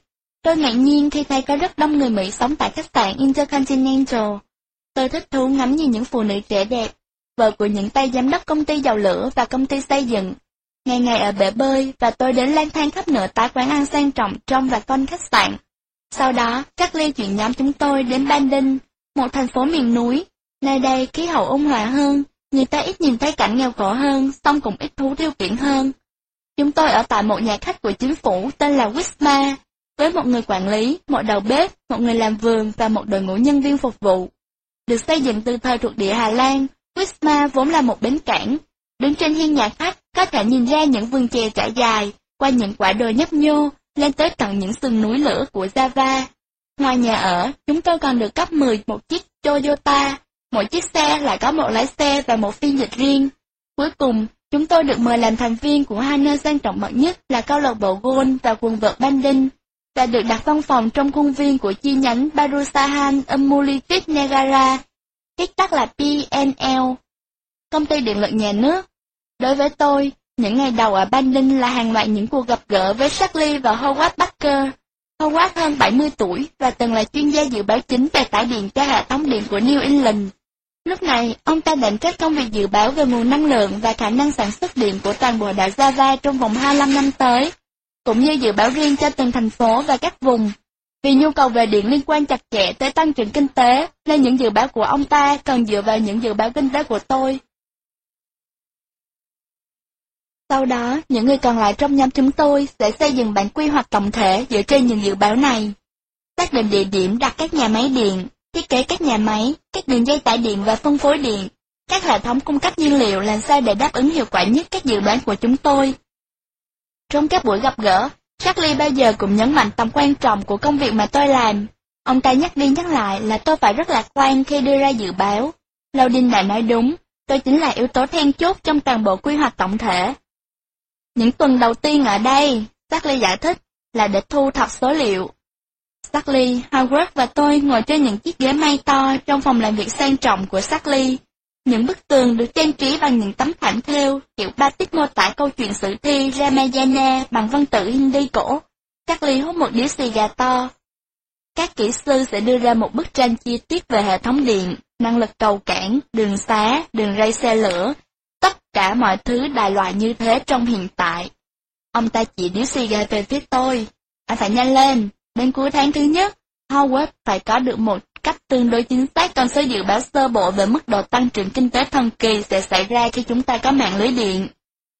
Tôi ngạc nhiên khi thấy có rất đông người Mỹ sống tại khách sạn Intercontinental. Tôi thích thú ngắm nhìn những phụ nữ trẻ đẹp, vợ của những tay giám đốc công ty dầu lửa và công ty xây dựng. Ngày ngày ở bể bơi và tôi đến lang thang khắp nửa tá quán ăn sang trọng trong và quanh khách sạn. Sau đó, các ly chuyển nhóm chúng tôi đến Bandung, một thành phố miền núi. Nơi đây khí hậu ôn hòa hơn, Người ta ít nhìn thấy cảnh nghèo khổ hơn, song cũng ít thú tiêu kiện hơn. Chúng tôi ở tại một nhà khách của chính phủ tên là Wisma, với một người quản lý, một đầu bếp, một người làm vườn và một đội ngũ nhân viên phục vụ. Được xây dựng từ thời thuộc địa Hà Lan, Wisma vốn là một bến cảng. Đứng trên hiên nhà khách, có thể nhìn ra những vườn chè trải dài, qua những quả đồi nhấp nhô, lên tới tận những sườn núi lửa của Java. Ngoài nhà ở, chúng tôi còn được cấp 10 một chiếc Toyota, Mỗi chiếc xe lại có một lái xe và một phiên dịch riêng. Cuối cùng, chúng tôi được mời làm thành viên của hai nơi sang trọng bậc nhất là câu lạc bộ Golf và quần vợt Bandung, và được đặt văn phòng trong khuôn viên của chi nhánh Barusahan Amulitit Negara viết tắt là PNL, công ty điện lực nhà nước. Đối với tôi, những ngày đầu ở Bandung là hàng loạt những cuộc gặp gỡ với Shirley và Howard Baker. Howard hơn 70 tuổi và từng là chuyên gia dự báo chính về tải điện cho hệ thống điện của New England. Lúc này, ông ta đảm trách công việc dự báo về nguồn năng lượng và khả năng sản xuất điện của toàn bộ đảo Java trong vòng 25 năm tới, cũng như dự báo riêng cho từng thành phố và các vùng. Vì nhu cầu về điện liên quan chặt chẽ tới tăng trưởng kinh tế, nên những dự báo của ông ta cần dựa vào những dự báo kinh tế của tôi. Sau đó, những người còn lại trong nhóm chúng tôi sẽ xây dựng bản quy hoạch tổng thể dựa trên những dự báo này. Xác định địa điểm đặt các nhà máy điện, thiết kế các nhà máy, các đường dây tải điện và phân phối điện, các hệ thống cung cấp nhiên liệu làm sao để đáp ứng hiệu quả nhất các dự đoán của chúng tôi. Trong các buổi gặp gỡ, Charlie bao giờ cũng nhấn mạnh tầm quan trọng của công việc mà tôi làm. Ông ta nhắc đi nhắc lại là tôi phải rất lạc quan khi đưa ra dự báo. Laudin đã nói đúng, tôi chính là yếu tố then chốt trong toàn bộ quy hoạch tổng thể. Những tuần đầu tiên ở đây, Charlie giải thích, là để thu thập số liệu. Charlie, Howard và tôi ngồi trên những chiếc ghế may to trong phòng làm việc sang trọng của Charlie. Những bức tường được trang trí bằng những tấm thảm thêu, kiểu batik mô tả câu chuyện sử thi Ramayana bằng văn tự Hindi cổ. Charlie hút một điếu xì gà to. Các kỹ sư sẽ đưa ra một bức tranh chi tiết về hệ thống điện, năng lực cầu cảng, đường xá, đường ray xe lửa, cả mọi thứ đại loại như thế trong hiện tại. Ông ta chỉ điếu xì gà về phía tôi. Anh phải nhanh lên, đến cuối tháng thứ nhất, Howard phải có được một cách tương đối chính xác con số dự báo sơ bộ về mức độ tăng trưởng kinh tế thần kỳ sẽ xảy ra khi chúng ta có mạng lưới điện.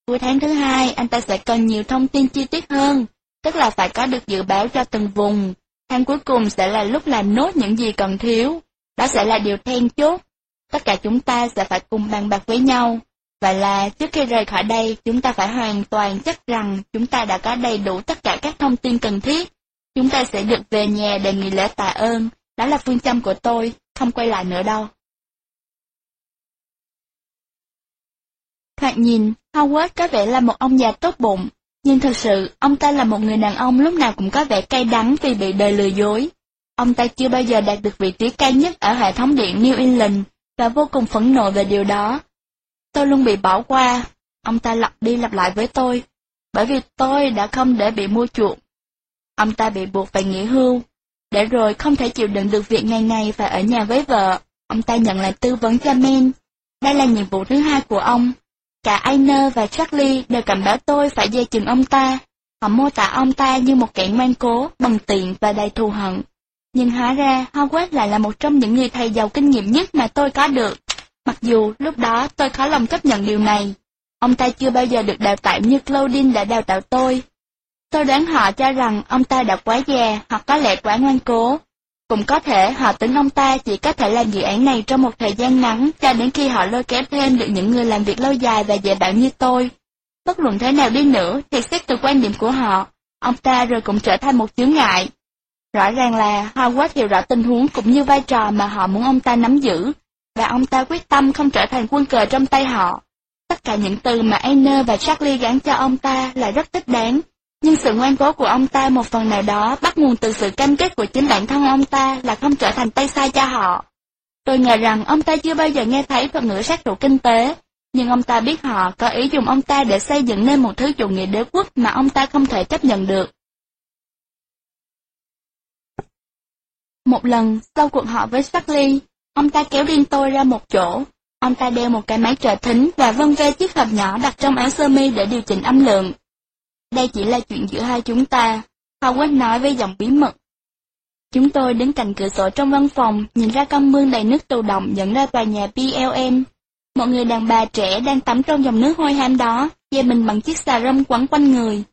Cuối tháng thứ hai, anh ta sẽ cần nhiều thông tin chi tiết hơn, tức là phải có được dự báo cho từng vùng. Tháng cuối cùng sẽ là lúc làm nốt những gì còn thiếu. Đó sẽ là điều then chốt. Tất cả chúng ta sẽ phải cùng bàn bạc với nhau. Và là trước khi rời khỏi đây, chúng ta phải hoàn toàn chắc rằng chúng ta đã có đầy đủ tất cả các thông tin cần thiết. Chúng ta sẽ được về nhà để nghỉ lễ tạ ơn. Đó là phương châm của tôi, không quay lại nữa đâu. Thoạt nhìn, Howard có vẻ là một ông già tốt bụng, nhưng thực sự, ông ta là một người đàn ông lúc nào cũng có vẻ cay đắng vì bị đời lừa dối. Ông ta chưa bao giờ đạt được vị trí cao nhất ở hệ thống điện New England, và vô cùng phẫn nộ về điều đó. Tôi luôn bị bỏ qua, ông ta lặp đi lặp lại với tôi, bởi vì tôi đã không để bị mua chuộc. Ông ta bị buộc phải nghỉ hưu, để rồi không thể chịu đựng được việc ngày ngày phải ở nhà với vợ. Ông ta nhận lại tư vấn cho Men. Đây là nhiệm vụ thứ hai của ông. Cả Ainer và Charlie đều cảnh báo tôi phải dây chừng ông ta. Họ mô tả ông ta như một kẻ ngoan cố, bằng tiện và đầy thù hận. Nhưng hóa ra, Howard lại là một trong những người thầy giàu kinh nghiệm nhất mà tôi có được. Mặc dù lúc đó tôi khó lòng chấp nhận điều này. Ông ta chưa bao giờ được đào tạo như Claudine đã đào tạo tôi. Tôi đoán họ cho rằng ông ta đã quá già hoặc có lẽ quá ngoan cố. Cũng có thể họ tính ông ta chỉ có thể làm dự án này trong một thời gian ngắn cho đến khi họ lôi kéo thêm được những người làm việc lâu dài và dễ bảo như tôi. Bất luận thế nào đi nữa thì xét từ quan điểm của họ, ông ta rồi cũng trở thành một chướng ngại. Rõ ràng là Howard hiểu rõ tình huống cũng như vai trò mà họ muốn ông ta nắm giữ, và ông ta quyết tâm không trở thành quân cờ trong tay họ. Tất cả những từ mà Anne và Charlie gắn cho ông ta là rất thích đáng, nhưng sự ngoan cố của ông ta một phần nào đó bắt nguồn từ sự cam kết của chính bản thân ông ta là không trở thành tay sai cho họ. Tôi ngờ rằng ông ta chưa bao giờ nghe thấy thuật ngữ sát thủ kinh tế, nhưng ông ta biết họ có ý dùng ông ta để xây dựng nên một thứ chủ nghĩa đế quốc mà ông ta không thể chấp nhận được. Một lần, sau cuộc họp với Charlie, ông ta kéo riêng tôi ra một chỗ. Ông ta đeo một cái máy trợ thính và vân vê chiếc hộp nhỏ đặt trong áo sơ mi để điều chỉnh âm lượng. Đây chỉ là chuyện giữa hai chúng ta, Howard nói với giọng bí mật. Chúng tôi đứng cạnh cửa sổ trong văn phòng, nhìn ra con mương đầy nước tù động dẫn ra tòa nhà BLM. Một người đàn bà trẻ đang tắm trong dòng nước hôi ham đó, dây mình bằng chiếc xà râm quấn quanh người.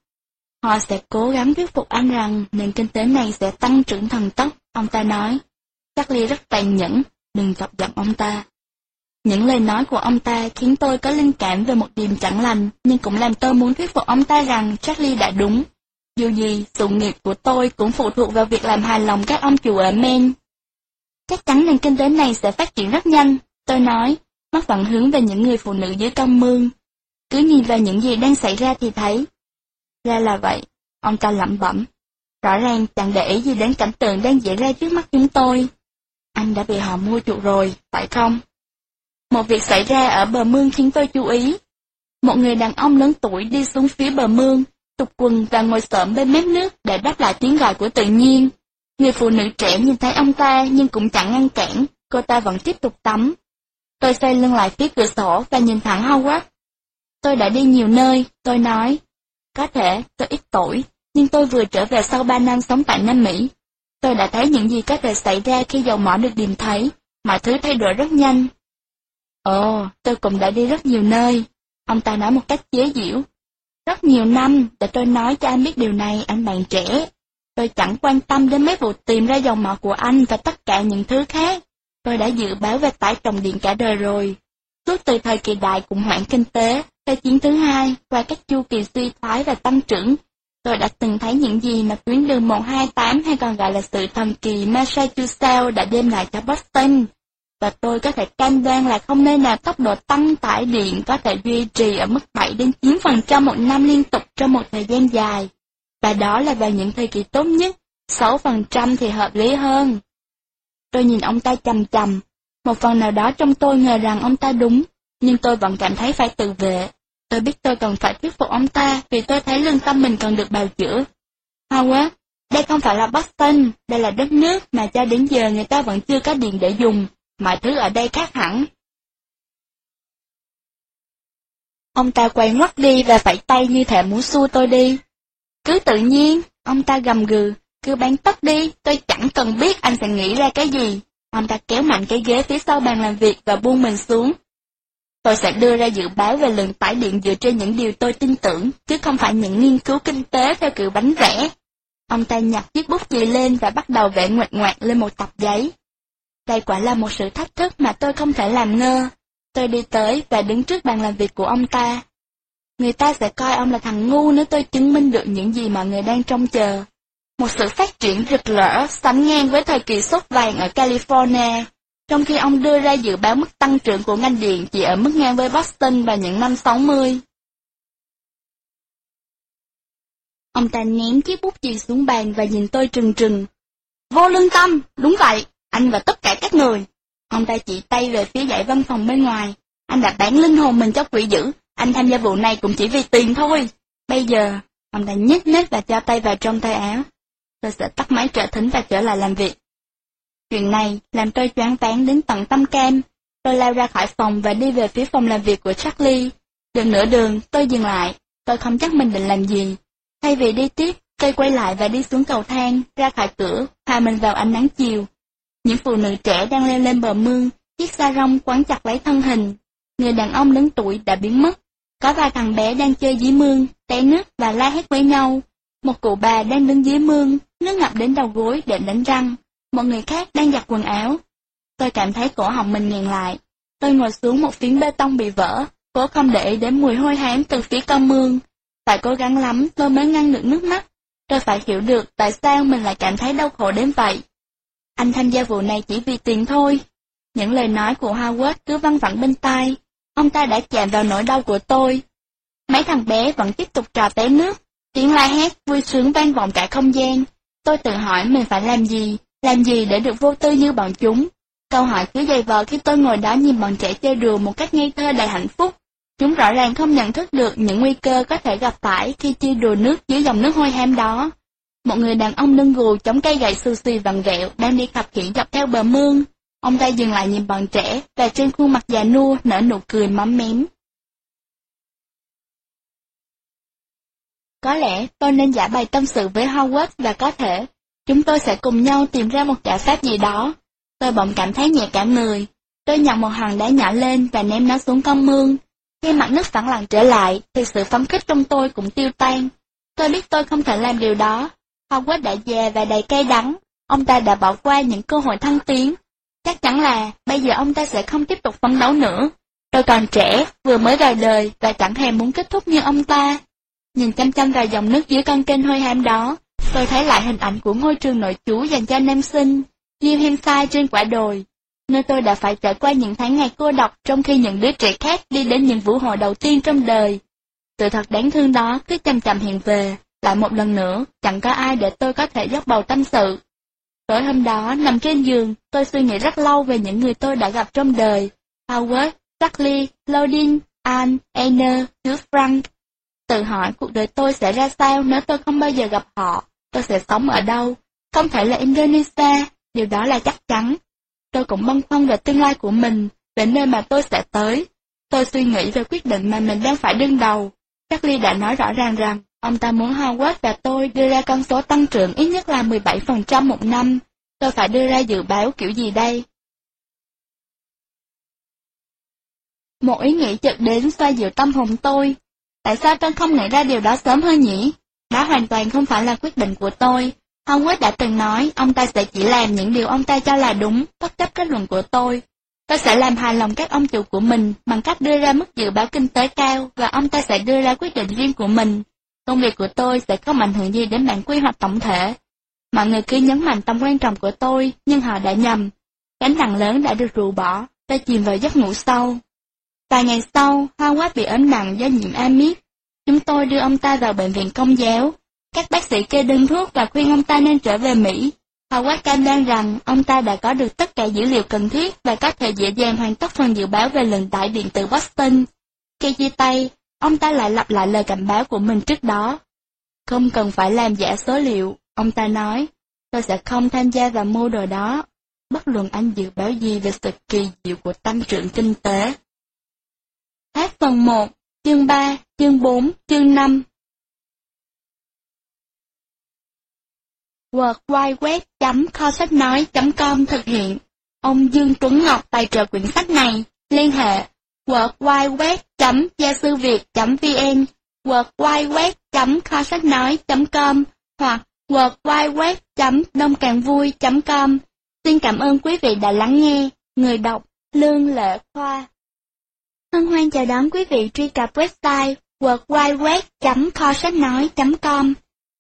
Họ sẽ cố gắng thuyết phục anh rằng nền kinh tế này sẽ tăng trưởng thần tốc, ông ta nói. Charlie rất tàn nhẫn, đừng chọc giận ông ta. Những lời nói của ông ta khiến tôi có linh cảm về một điểm chẳng lành, nhưng cũng làm tôi muốn thuyết phục ông ta rằng Charlie đã đúng. Dù gì, sự nghiệp của tôi cũng phụ thuộc vào việc làm hài lòng các ông chủ ở Maine. Chắc chắn nền kinh tế này sẽ phát triển rất nhanh, tôi nói, mắt vẫn hướng về những người phụ nữ dưới công mương. Cứ nhìn vào những gì đang xảy ra thì thấy. Ra là vậy, ông ta lẩm bẩm. Rõ ràng chẳng để ý gì đến cảnh tượng đang diễn ra trước mắt chúng tôi. Anh đã bị họ mua chuộc rồi, phải không? Một việc xảy ra ở bờ mương khiến tôi chú ý. Một người đàn ông lớn tuổi đi xuống phía bờ mương, tục quần và ngồi sợm bên mép nước để đáp lại tiếng gọi của tự nhiên. Người phụ nữ trẻ nhìn thấy ông ta nhưng cũng chẳng ngăn cản, cô ta vẫn tiếp tục tắm. Tôi xoay lưng lại phía cửa sổ và nhìn thẳng Howard. Tôi đã đi nhiều nơi, tôi nói. Có thể tôi ít tuổi, nhưng tôi vừa trở về sau ba năm sống tại Nam Mỹ. Tôi đã thấy những gì có thể xảy ra khi dầu mỏ được tìm thấy, mọi thứ thay đổi rất nhanh. Ồ, tôi cũng đã đi rất nhiều nơi. Ông ta nói một cách chế giễu. Rất nhiều năm, để tôi nói cho anh biết điều này, anh bạn trẻ. Tôi chẳng quan tâm đến mấy vụ tìm ra dầu mỏ của anh và tất cả những thứ khác. Tôi đã dự báo về tải trọng điện cả đời rồi. Suốt từ thời kỳ đại khủng hoảng kinh tế, Thế chiến thứ hai, qua các chu kỳ suy thoái và tăng trưởng, tôi đã từng thấy những gì mà tuyến đường 128 hay còn gọi là sự thần kỳ Massachusetts đã đem lại cho Boston. Và tôi có thể cam đoan là không nơi nào tốc độ tăng tải điện có thể duy trì ở mức 7 đến 9% một năm liên tục trong một thời gian dài. Và đó là vào những thời kỳ tốt nhất, 6% thì hợp lý hơn. Tôi nhìn ông ta chầm chầm, một phần nào đó trong tôi ngờ rằng ông ta đúng, nhưng tôi vẫn cảm thấy phải tự vệ. Tôi biết tôi cần phải thuyết phục ông ta vì tôi thấy lương tâm mình cần được bào chữa. Howard, đây không phải là Boston, đây là đất nước mà cho đến giờ người ta vẫn chưa có điện để dùng, mọi thứ ở đây khác hẳn. Ông ta quay ngoắt đi và phải tay như thể muốn xua tôi đi. Cứ tự nhiên, ông ta gầm gừ, cứ bán tất đi, tôi chẳng cần biết anh sẽ nghĩ ra cái gì. Ông ta kéo mạnh cái ghế phía sau bàn làm việc và buông mình xuống, Tôi sẽ đưa ra dự báo về lượng tải điện dựa trên những điều tôi tin tưởng, chứ không phải những nghiên cứu kinh tế theo kiểu bánh vẽ. Ông ta nhặt chiếc bút chì lên và bắt đầu vẽ ngoạch ngoạc lên một tập giấy. Đây quả là một sự thách thức mà tôi không thể làm ngơ. Tôi đi tới và đứng trước bàn làm việc của ông ta. Người ta sẽ coi ông là thằng ngu nếu tôi chứng minh được những gì mọi người đang trông chờ. Một sự phát triển rực rỡ sánh ngang với thời kỳ sốt vàng ở California trong khi ông đưa ra dự báo mức tăng trưởng của ngành điện chỉ ở mức ngang với Boston vào những năm 60. Ông ta ném chiếc bút chì xuống bàn và nhìn tôi trừng trừng. Vô lương tâm, đúng vậy, anh và tất cả các người. Ông ta chỉ tay về phía dãy văn phòng bên ngoài. Anh đã bán linh hồn mình cho quỷ dữ, anh tham gia vụ này cũng chỉ vì tiền thôi. Bây giờ, ông ta nhếch mép và cho tay vào trong tay áo. Tôi sẽ tắt máy trợ thính và trở lại làm việc. Chuyện này làm tôi choáng váng đến tận tâm cam. Tôi lao ra khỏi phòng và đi về phía phòng làm việc của Charlie. Được nửa đường, tôi dừng lại. Tôi không chắc mình định làm gì. Thay vì đi tiếp, tôi quay lại và đi xuống cầu thang, ra khỏi cửa, hòa mình vào ánh nắng chiều. Những phụ nữ trẻ đang leo lên bờ mương, chiếc xa rong quấn chặt lấy thân hình. Người đàn ông lớn tuổi đã biến mất. Có vài thằng bé đang chơi dưới mương, té nước và la hét với nhau. Một cụ bà đang đứng dưới mương, nước ngập đến đầu gối để đánh răng một người khác đang giặt quần áo. Tôi cảm thấy cổ họng mình nghẹn lại. Tôi ngồi xuống một phiến bê tông bị vỡ, cố không để ý đến mùi hôi hám từ phía con mương. Phải cố gắng lắm tôi mới ngăn được nước mắt. Tôi phải hiểu được tại sao mình lại cảm thấy đau khổ đến vậy. Anh tham gia vụ này chỉ vì tiền thôi. Những lời nói của Howard cứ văng vẳng bên tai. Ông ta đã chạm vào nỗi đau của tôi. Mấy thằng bé vẫn tiếp tục trò té nước. Tiếng la hét vui sướng vang vọng cả không gian. Tôi tự hỏi mình phải làm gì làm gì để được vô tư như bọn chúng? Câu hỏi cứ dày vò khi tôi ngồi đó nhìn bọn trẻ chơi đùa một cách ngây thơ đầy hạnh phúc. Chúng rõ ràng không nhận thức được những nguy cơ có thể gặp phải khi chơi đùa nước dưới dòng nước hôi hám đó. Một người đàn ông lưng gù chống cây gậy xù xì vặn vẹo đang đi khập khiễng dọc theo bờ mương. Ông ta dừng lại nhìn bọn trẻ và trên khuôn mặt già nua nở nụ cười mắm mém. Có lẽ tôi nên giả bài tâm sự với Howard và có thể Chúng tôi sẽ cùng nhau tìm ra một giải pháp gì đó. Tôi bỗng cảm thấy nhẹ cả người. Tôi nhặt một hòn đá nhỏ lên và ném nó xuống con mương. Khi mặt nước phẳng lặng trở lại, thì sự phấn khích trong tôi cũng tiêu tan. Tôi biết tôi không thể làm điều đó. Hogwarts đã già và đầy cay đắng. Ông ta đã bỏ qua những cơ hội thăng tiến. Chắc chắn là bây giờ ông ta sẽ không tiếp tục phấn đấu nữa. Tôi còn trẻ, vừa mới ra đời và chẳng hề muốn kết thúc như ông ta. Nhìn chăm chăm vào dòng nước dưới con kênh hôi hám đó, tôi thấy lại hình ảnh của ngôi trường nội trú dành cho nam sinh, New Hampshire trên quả đồi, nơi tôi đã phải trải qua những tháng ngày cô độc trong khi những đứa trẻ khác đi đến những vũ hội đầu tiên trong đời. Sự thật đáng thương đó cứ chầm chầm hiện về, lại một lần nữa, chẳng có ai để tôi có thể dốc bầu tâm sự. Tối hôm đó, nằm trên giường, tôi suy nghĩ rất lâu về những người tôi đã gặp trong đời. Howard, Charlie, Claudine, Anne, Anna, Hugh Frank. Tự hỏi cuộc đời tôi sẽ ra sao nếu tôi không bao giờ gặp họ, tôi sẽ sống ở đâu. Không thể là Indonesia, điều đó là chắc chắn. Tôi cũng băn khoăn về tương lai của mình, về nơi mà tôi sẽ tới. Tôi suy nghĩ về quyết định mà mình đang phải đương đầu. Charlie đã nói rõ ràng rằng, ông ta muốn Howard và tôi đưa ra con số tăng trưởng ít nhất là 17% một năm. Tôi phải đưa ra dự báo kiểu gì đây? Một ý nghĩ chợt đến xoa dịu tâm hồn tôi. Tại sao tôi không nghĩ ra điều đó sớm hơn nhỉ? Đó hoàn toàn không phải là quyết định của tôi. Howard đã từng nói ông ta sẽ chỉ làm những điều ông ta cho là đúng, bất chấp kết luận của tôi. Tôi sẽ làm hài lòng các ông chủ của mình bằng cách đưa ra mức dự báo kinh tế cao và ông ta sẽ đưa ra quyết định riêng của mình. Công việc của tôi sẽ không ảnh hưởng gì đến bản quy hoạch tổng thể. Mọi người cứ nhấn mạnh tầm quan trọng của tôi, nhưng họ đã nhầm. Cánh nặng lớn đã được rũ bỏ, tôi chìm vào giấc ngủ sâu. Vài ngày sau, Howard bị ốm nặng do nhiễm amip. Chúng tôi đưa ông ta vào bệnh viện công giáo. Các bác sĩ kê đơn thuốc và khuyên ông ta nên trở về Mỹ. Howard cam đoan rằng ông ta đã có được tất cả dữ liệu cần thiết và có thể dễ dàng hoàn tất phần dự báo về lần tải điện từ Boston. Khi chia tay, ông ta lại lặp lại lời cảnh báo của mình trước đó. Không cần phải làm giả số liệu, ông ta nói, tôi sẽ không tham gia vào mưu đồ đó, bất luận anh dự báo gì về sự kỳ diệu của tăng trưởng kinh tế. Hết phần 1, chương 3, chương 4, chương 5 www.kho sách nói.com thực hiện. Ông Dương Tuấn Ngọc tài trợ quyển sách này. Liên hệ www.giasưviệt.vn, www.kho sách nói.com hoặc www.đông càng vui.com. Xin cảm ơn quý vị đã lắng nghe. Người đọc Lương Lệ Khoa Hân hoan chào đón quý vị truy cập website www.kho sách nói.com.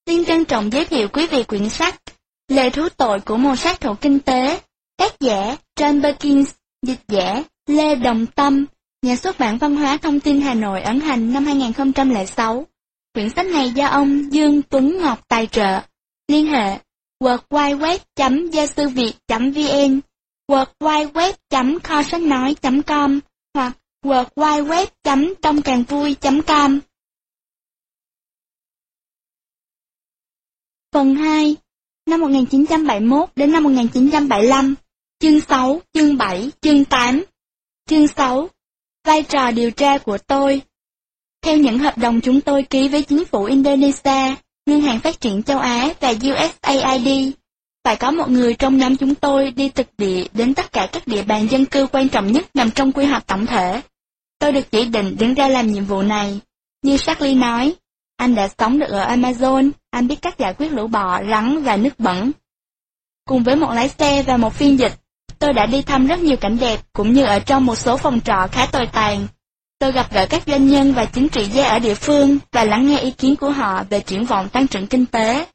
Xin trân trọng giới thiệu quý vị quyển sách Lời thú tội của một sát thủ kinh tế, tác giả John Perkins, dịch giả Lê Đồng Tâm, nhà xuất bản văn hóa thông tin Hà Nội ấn hành năm 2006. Quyển sách này do ông Dương Tuấn Ngọc tài trợ. Liên hệ www.giasưviệt.vn www.kho sách nói.com hoặc worldwideweb.tongcàngvui.com Phần 2 Năm 1971 đến năm 1975 Chương 6, chương 7, chương 8 Chương 6 Vai trò điều tra của tôi. Theo những hợp đồng chúng tôi ký với chính phủ Indonesia, Ngân hàng Phát triển Châu Á và USAID, phải có một người trong nhóm chúng tôi đi thực địa đến tất cả các địa bàn dân cư quan trọng nhất nằm trong quy hoạch tổng thể. Tôi được chỉ định đứng ra làm nhiệm vụ này. Như Charlie nói, anh đã sống được ở Amazon, anh biết cách giải quyết lũ bọ, rắn và nước bẩn. Cùng với một lái xe và một phiên dịch, tôi đã đi thăm rất nhiều cảnh đẹp cũng như ở trong một số phòng trọ khá tồi tàn. Tôi gặp gỡ các doanh nhân và chính trị gia ở địa phương và lắng nghe ý kiến của họ về triển vọng tăng trưởng kinh tế.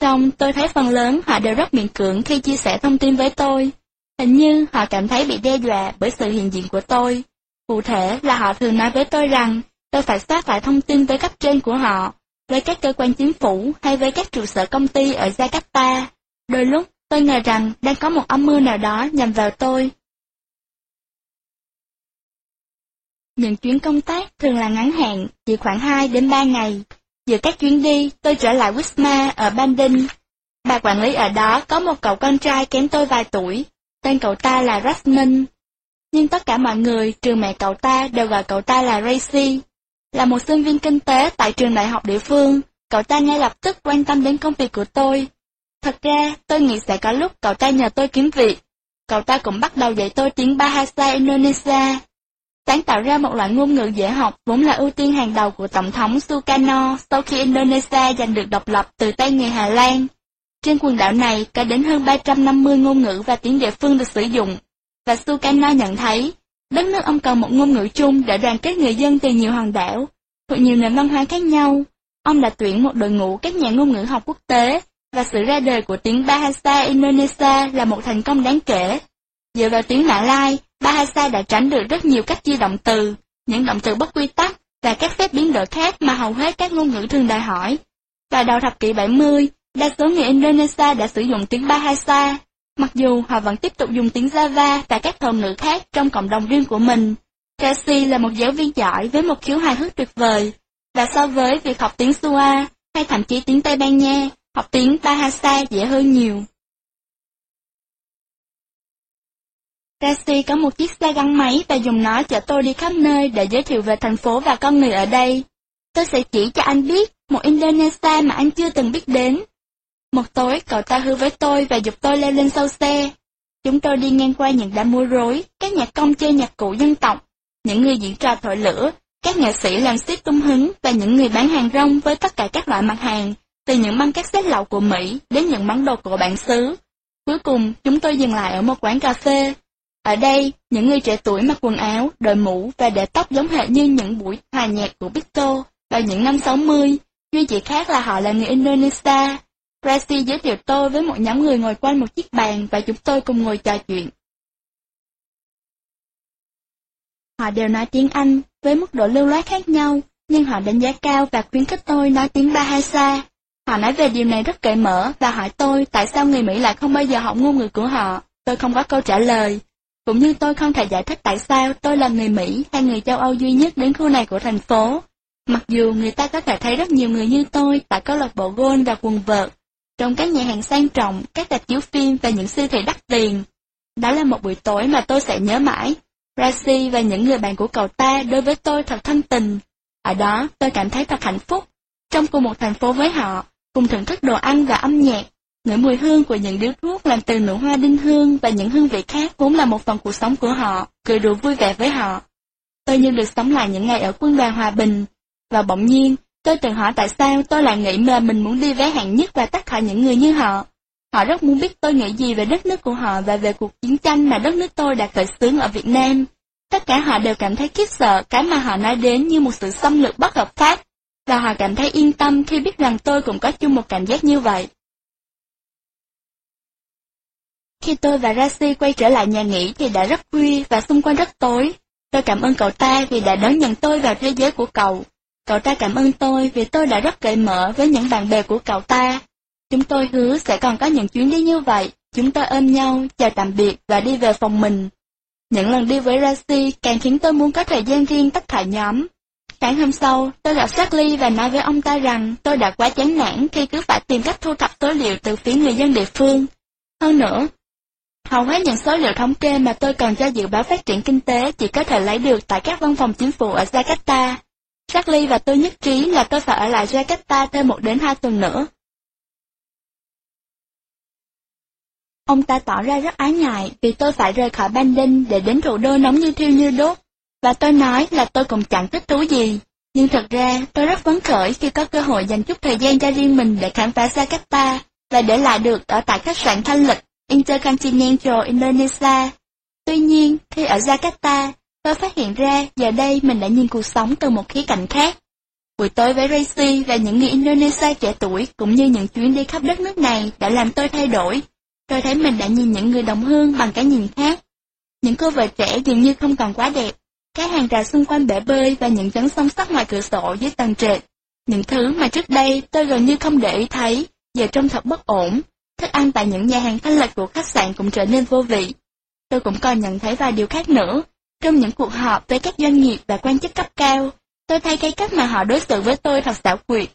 Xong, tôi thấy phần lớn họ đều rất miễn cưỡng khi chia sẻ thông tin với tôi. Hình như họ cảm thấy bị đe dọa bởi sự hiện diện của tôi. Cụ thể là họ thường nói với tôi rằng tôi phải soát lại thông tin với cấp trên của họ, với các cơ quan chính phủ hay với các trụ sở công ty ở Jakarta. Đôi lúc, tôi ngờ rằng đang có một âm mưu nào đó nhằm vào tôi. Những chuyến công tác thường là ngắn hạn, chỉ khoảng 2 đến 3 ngày. Giữa các chuyến đi, tôi trở lại Wisma ở Bandung. Bà quản lý ở đó có một cậu con trai kém tôi vài tuổi, tên cậu ta là Rasmus nhưng tất cả mọi người, trừ mẹ cậu ta, đều gọi cậu ta là Racy. Là một sinh viên kinh tế tại trường đại học địa phương, cậu ta ngay lập tức quan tâm đến công việc của tôi. Thật ra, tôi nghĩ sẽ có lúc cậu ta nhờ tôi kiếm việc. Cậu ta cũng bắt đầu dạy tôi tiếng Bahasa Indonesia. Sáng tạo ra một loại ngôn ngữ dễ học vốn là ưu tiên hàng đầu của Tổng thống Sukarno sau khi Indonesia giành được độc lập từ tay người Hà Lan. Trên quần đảo này có đến hơn 350 ngôn ngữ và tiếng địa phương được sử dụng và Sukarno nhận thấy, đất nước ông cần một ngôn ngữ chung để đoàn kết người dân từ nhiều hòn đảo, thuộc nhiều nền văn hóa khác nhau. Ông đã tuyển một đội ngũ các nhà ngôn ngữ học quốc tế, và sự ra đời của tiếng Bahasa Indonesia là một thành công đáng kể. Dựa vào tiếng Mã Lai, Bahasa đã tránh được rất nhiều cách chia động từ, những động từ bất quy tắc và các phép biến đổi khác mà hầu hết các ngôn ngữ thường đòi hỏi. Vào đầu thập kỷ 70, đa số người Indonesia đã sử dụng tiếng Bahasa, mặc dù họ vẫn tiếp tục dùng tiếng Java và các thuật ngữ khác trong cộng đồng riêng của mình. Tracy là một giáo viên giỏi với một khiếu hài hước tuyệt vời, và so với việc học tiếng Sua hay thậm chí tiếng Tây Ban Nha, học tiếng Bahasa dễ hơn nhiều. Tracy có một chiếc xe gắn máy và dùng nó chở tôi đi khắp nơi để giới thiệu về thành phố và con người ở đây. Tôi sẽ chỉ cho anh biết một Indonesia mà anh chưa từng biết đến. Một tối, cậu ta hứa với tôi và dục tôi leo lên sau xe. Chúng tôi đi ngang qua những đám múa rối, các nhạc công chơi nhạc cụ dân tộc, những người diễn trò thổi lửa, các nghệ sĩ làm ship tung hứng và những người bán hàng rong với tất cả các loại mặt hàng, từ những băng cassette lậu của Mỹ đến những món đồ của bản xứ. Cuối cùng, chúng tôi dừng lại ở một quán cà phê. Ở đây, những người trẻ tuổi mặc quần áo, đội mũ và để tóc giống hệt như những buổi hòa nhạc của Victor vào những năm 60, duy chỉ khác là họ là người Indonesia. Tracy giới thiệu tôi với một nhóm người ngồi quanh một chiếc bàn và chúng tôi cùng ngồi trò chuyện. Họ đều nói tiếng Anh, với mức độ lưu loát khác nhau, nhưng họ đánh giá cao và khuyến khích tôi nói tiếng Bahasa. Họ nói về điều này rất cởi mở và hỏi tôi tại sao người Mỹ lại không bao giờ học ngôn ngữ của họ. Tôi không có câu trả lời. Cũng như tôi không thể giải thích tại sao tôi là người Mỹ hay người châu Âu duy nhất đến khu này của thành phố. Mặc dù người ta có thể thấy rất nhiều người như tôi tại câu lạc bộ golf và quần vợt, trong các nhà hàng sang trọng, các rạp chiếu phim và những siêu thị đắt tiền. Đó là một buổi tối mà tôi sẽ nhớ mãi. Rashi và những người bạn của cậu ta đối với tôi thật thân tình. Ở đó, tôi cảm thấy thật hạnh phúc. Trong cùng một thành phố với họ, cùng thưởng thức đồ ăn và âm nhạc, ngửi mùi hương của những điếu thuốc làm từ nụ hoa đinh hương và những hương vị khác vốn là một phần cuộc sống của họ, cười đùa vui vẻ với họ. Tôi như được sống lại những ngày ở quân đoàn hòa bình, và bỗng nhiên, tôi tự hỏi tại sao tôi lại nghĩ mà mình muốn đi vé hạng nhất và tất cả những người như họ. Họ rất muốn biết tôi nghĩ gì về đất nước của họ và về cuộc chiến tranh mà đất nước tôi đã khởi xướng ở Việt Nam. Tất cả họ đều cảm thấy khiếp sợ cái mà họ nói đến như một sự xâm lược bất hợp pháp, và họ cảm thấy yên tâm khi biết rằng tôi cũng có chung một cảm giác như vậy. Khi tôi và Rasi quay trở lại nhà nghỉ thì đã rất khuya và xung quanh rất tối. Tôi cảm ơn cậu ta vì đã đón nhận tôi vào thế giới của cậu. Cậu ta cảm ơn tôi vì tôi đã rất cởi mở với những bạn bè của cậu ta. Chúng tôi hứa sẽ còn có những chuyến đi như vậy. Chúng tôi ôm nhau, chào tạm biệt và đi về phòng mình. Những lần đi với Rasi càng khiến tôi muốn có thời gian riêng tất cả nhóm. Sáng hôm sau, tôi gặp Charlie và nói với ông ta rằng tôi đã quá chán nản khi cứ phải tìm cách thu thập số liệu từ phía người dân địa phương. Hơn nữa, hầu hết những số liệu thống kê mà tôi cần cho dự báo phát triển kinh tế chỉ có thể lấy được tại các văn phòng chính phủ ở Jakarta. Charlie và tôi nhất trí là tôi phải ở lại Jakarta thêm một đến hai tuần nữa. Ông ta tỏ ra rất ái ngại vì tôi phải rời khỏi Bandung để đến thủ đô nóng như thiêu như đốt, và tôi nói là tôi cũng chẳng thích thú gì. Nhưng thật ra, tôi rất phấn khởi khi có cơ hội dành chút thời gian cho riêng mình để khám phá Jakarta và để lại được ở tại khách sạn thanh lịch Intercontinental Indonesia. Tuy nhiên, khi ở Jakarta, tôi phát hiện ra giờ đây mình đã nhìn cuộc sống từ một khía cạnh khác. Buổi tối với Racy và những người Indonesia trẻ tuổi cũng như những chuyến đi khắp đất nước này đã làm tôi thay đổi. Tôi thấy mình đã nhìn những người đồng hương bằng cái nhìn khác. Những cô vợ trẻ dường như không còn quá đẹp. Các hàng rào xung quanh bể bơi và những chấn song sắt ngoài cửa sổ dưới tầng trệt. Những thứ mà trước đây tôi gần như không để ý thấy, giờ trông thật bất ổn. Thức ăn tại những nhà hàng thanh lịch của khách sạn cũng trở nên vô vị. Tôi cũng còn nhận thấy vài điều khác nữa. Trong những cuộc họp với các doanh nghiệp và quan chức cấp cao, tôi thấy cái cách mà họ đối xử với tôi thật xảo quyệt.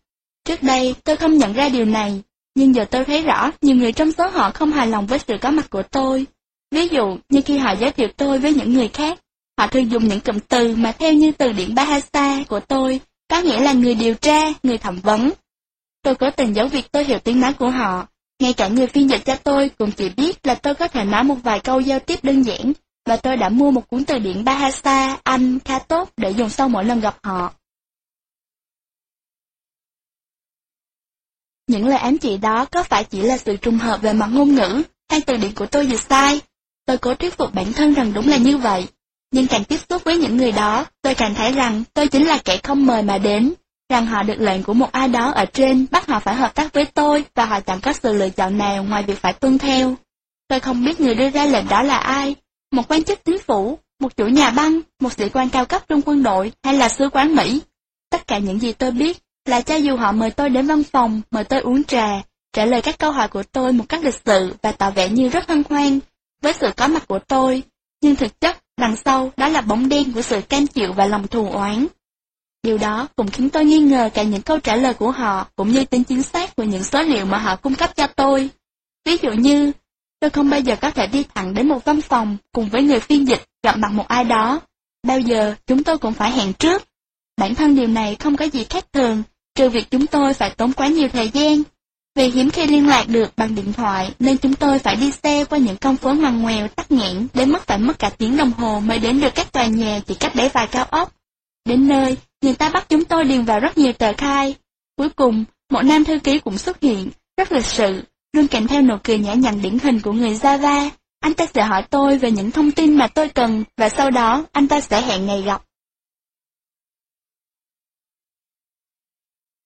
Trước đây, tôi không nhận ra điều này, nhưng giờ tôi thấy rõ nhiều người trong số họ không hài lòng với sự có mặt của tôi. Ví dụ như khi họ giới thiệu tôi với những người khác, họ thường dùng những cụm từ mà theo như từ điển Bahasa của tôi, có nghĩa là người điều tra, người thẩm vấn. Tôi cố tình giấu việc tôi hiểu tiếng nói của họ, ngay cả người phiên dịch cho tôi cũng chỉ biết là tôi có thể nói một vài câu giao tiếp đơn giản, và tôi đã mua một cuốn từ điển Bahasa Anh khá tốt để dùng sau mỗi lần gặp họ. Những lời ám chỉ đó có phải chỉ là sự trùng hợp về mặt ngôn ngữ, hay từ điển của tôi dịch sai? Tôi cố thuyết phục bản thân rằng đúng là như vậy. Nhưng càng tiếp xúc với những người đó, tôi càng thấy rằng tôi chính là kẻ không mời mà đến, rằng họ được lệnh của một ai đó ở trên bắt họ phải hợp tác với tôi và họ chẳng có sự lựa chọn nào ngoài việc phải tuân theo. Tôi không biết người đưa ra lệnh đó là ai, một quan chức chính phủ, một chủ nhà băng, một sĩ quan cao cấp trong quân đội hay là sứ quán Mỹ. Tất cả những gì tôi biết là cho dù họ mời tôi đến văn phòng, mời tôi uống trà, trả lời các câu hỏi của tôi một cách lịch sự và tỏ vẻ như rất hân hoan với sự có mặt của tôi, nhưng thực chất đằng sau đó là bóng đen của sự cam chịu và lòng thù oán. Điều đó cũng khiến tôi nghi ngờ cả những câu trả lời của họ cũng như tính chính xác của những số liệu mà họ cung cấp cho tôi. Ví dụ như, tôi không bao giờ có thể đi thẳng đến một văn phòng cùng với người phiên dịch gặp mặt một ai đó. Bao giờ chúng tôi cũng phải hẹn trước. Bản thân điều này không có gì khác thường, trừ việc chúng tôi phải tốn quá nhiều thời gian. Vì hiếm khi liên lạc được bằng điện thoại nên chúng tôi phải đi xe qua những con phố ngoằn ngoèo tắc nghẽn đến mức phải mất cả tiếng đồng hồ mới đến được các tòa nhà chỉ cách đấy vài cao ốc. Đến nơi, người ta bắt chúng tôi điền vào rất nhiều tờ khai. Cuối cùng, một nam thư ký cũng xuất hiện, rất lịch sự, luôn kèm theo nụ cười nhã nhặn điển hình của người Java. Anh ta sẽ hỏi tôi về những thông tin mà tôi cần và sau đó anh ta sẽ hẹn ngày gặp.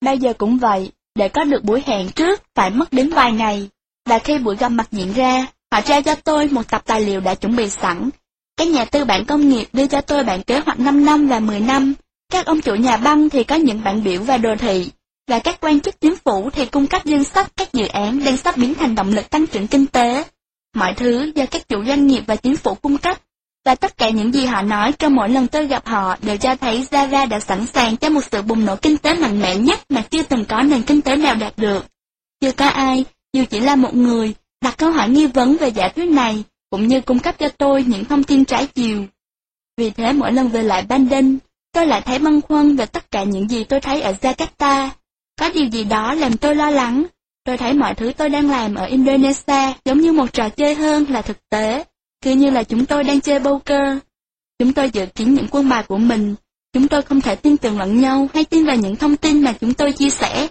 Bao giờ cũng vậy, để có được buổi hẹn trước phải mất đến vài ngày, và khi buổi gặp mặt diễn ra, họ trao cho tôi một tập tài liệu đã chuẩn bị sẵn. Các nhà tư bản công nghiệp đưa cho tôi bản kế hoạch 5 năm và 10 năm, các ông chủ nhà băng thì có những bản biểu và đồ thị, và các quan chức chính phủ thì cung cấp danh sách các dự án đang sắp biến thành động lực tăng trưởng kinh tế. Mọi thứ do các chủ doanh nghiệp và chính phủ cung cấp, và tất cả những gì họ nói trong mỗi lần tôi gặp họ đều cho thấy Java đã sẵn sàng cho một sự bùng nổ kinh tế mạnh mẽ nhất mà chưa từng có nền kinh tế nào đạt được. Chưa có ai, dù chỉ là một người, đặt câu hỏi nghi vấn về giả thuyết này, cũng như cung cấp cho tôi những thông tin trái chiều. Vì thế mỗi lần về lại Bandung, tôi lại thấy băn khoăn về tất cả những gì tôi thấy ở Jakarta. Có điều gì đó làm tôi lo lắng. Tôi thấy mọi thứ tôi đang làm ở Indonesia giống như một trò chơi hơn là thực tế, cứ như là chúng tôi đang chơi poker. Chúng tôi dự kiến những quân bài của mình, chúng tôi không thể tin tưởng lẫn nhau hay tin vào những thông tin mà chúng tôi chia sẻ.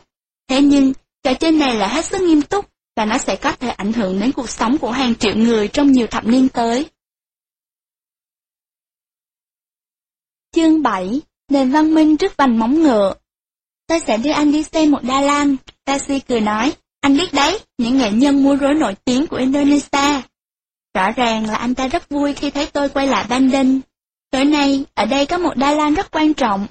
Thế nhưng, trò chơi này là hết sức nghiêm túc và nó sẽ có thể ảnh hưởng đến cuộc sống của hàng triệu người trong nhiều thập niên tới. Chương 7 Nền văn minh trước vành móng ngựa Tôi sẽ đưa anh đi xem một Đa Lan. Taxi cười nói, anh biết đấy, những nghệ nhân múa rối nổi tiếng của Indonesia. Rõ ràng là anh ta rất vui khi thấy tôi quay lại Bandung. Tối nay, ở đây có một Đa Lan rất quan trọng.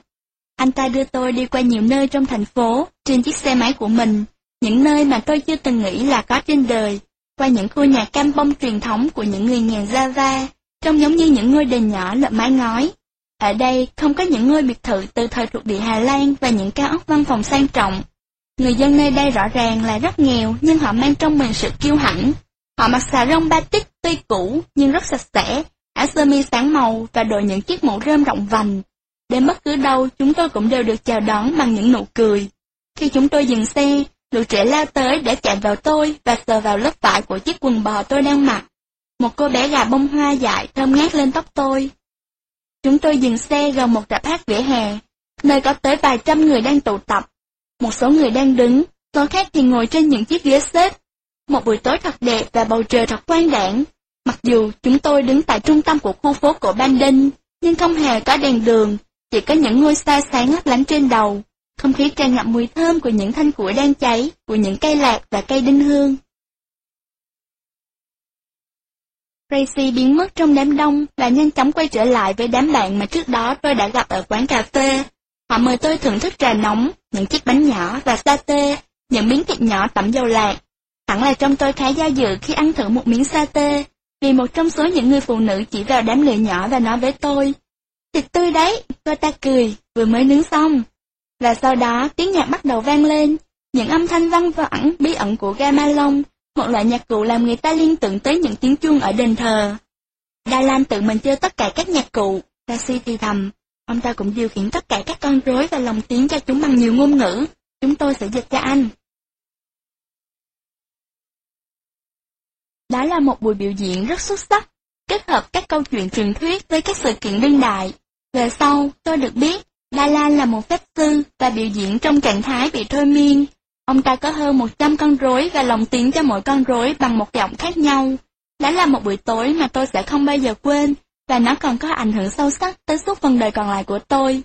Anh ta đưa tôi đi qua nhiều nơi trong thành phố, trên chiếc xe máy của mình, những nơi mà tôi chưa từng nghĩ là có trên đời, qua những khu nhà cam bông truyền thống của những người nghèo Java, trông giống như những ngôi đền nhỏ lợp mái ngói. Ở đây không có những ngôi biệt thự từ thời thuộc địa Hà Lan và những cao ốc văn phòng sang trọng. Người dân nơi đây rõ ràng là rất nghèo nhưng họ mang trong mình sự kiêu hãnh. Họ mặc xà rông batik tuy cũ nhưng rất sạch sẽ, áo sơ mi sáng màu và đội những chiếc mũ rơm rộng vành. Đến bất cứ đâu chúng tôi cũng đều được chào đón bằng những nụ cười. Khi chúng tôi dừng xe, lũ trẻ lao tới để chạm vào tôi và sờ vào lớp vải của chiếc quần bò tôi đang mặc. Một cô bé gà bông hoa dại thơm ngát lên tóc tôi. Chúng tôi dừng xe gần một rạp hát vỉa hè, nơi có tới vài trăm người đang tụ tập. Một số người đang đứng, số khác thì ngồi trên những chiếc ghế xếp. Một buổi tối thật đẹp và bầu trời thật quang đảng. Mặc dù chúng tôi đứng tại trung tâm của khu phố cổ Bandung, nhưng không hề có đèn đường, chỉ có những ngôi sao sáng lấp lánh trên đầu. Không khí tràn ngập mùi thơm của những thanh củi đang cháy, của những cây lạc và cây đinh hương. Tracy biến mất trong đám đông và nhanh chóng quay trở lại với đám bạn mà trước đó tôi đã gặp ở quán cà phê. Họ mời tôi thưởng thức trà nóng, những chiếc bánh nhỏ và satê, những miếng thịt nhỏ tẩm dầu lạc. Hẳn là trong tôi khá do dự khi ăn thử một miếng satê, vì một trong số những người phụ nữ chỉ vào đám lửa nhỏ và nói với tôi, Thịt tươi đấy, cô ta cười, vừa mới nướng xong. Và sau đó tiếng nhạc bắt đầu vang lên, những âm thanh văng vẳng bí ẩn của gamalong, một loại nhạc cụ làm người ta liên tưởng tới những tiếng chuông ở đền thờ. Đa Lan tự mình chơi tất cả các nhạc cụ, Taxi thì thầm, ông ta cũng điều khiển tất cả các con rối và lồng tiếng cho chúng bằng nhiều ngôn ngữ, chúng tôi sẽ dịch cho anh. Đó là một buổi biểu diễn rất xuất sắc, kết hợp các câu chuyện truyền thuyết với các sự kiện đương đại. Về sau, tôi được biết, Đa Lan là một phép sư và biểu diễn trong trạng thái bị thôi miên. Ông ta có hơn 100 con rối và lồng tiếng cho mỗi con rối bằng một giọng khác nhau. Đó là một buổi tối mà tôi sẽ không bao giờ quên, và nó còn có ảnh hưởng sâu sắc tới suốt phần đời còn lại của tôi.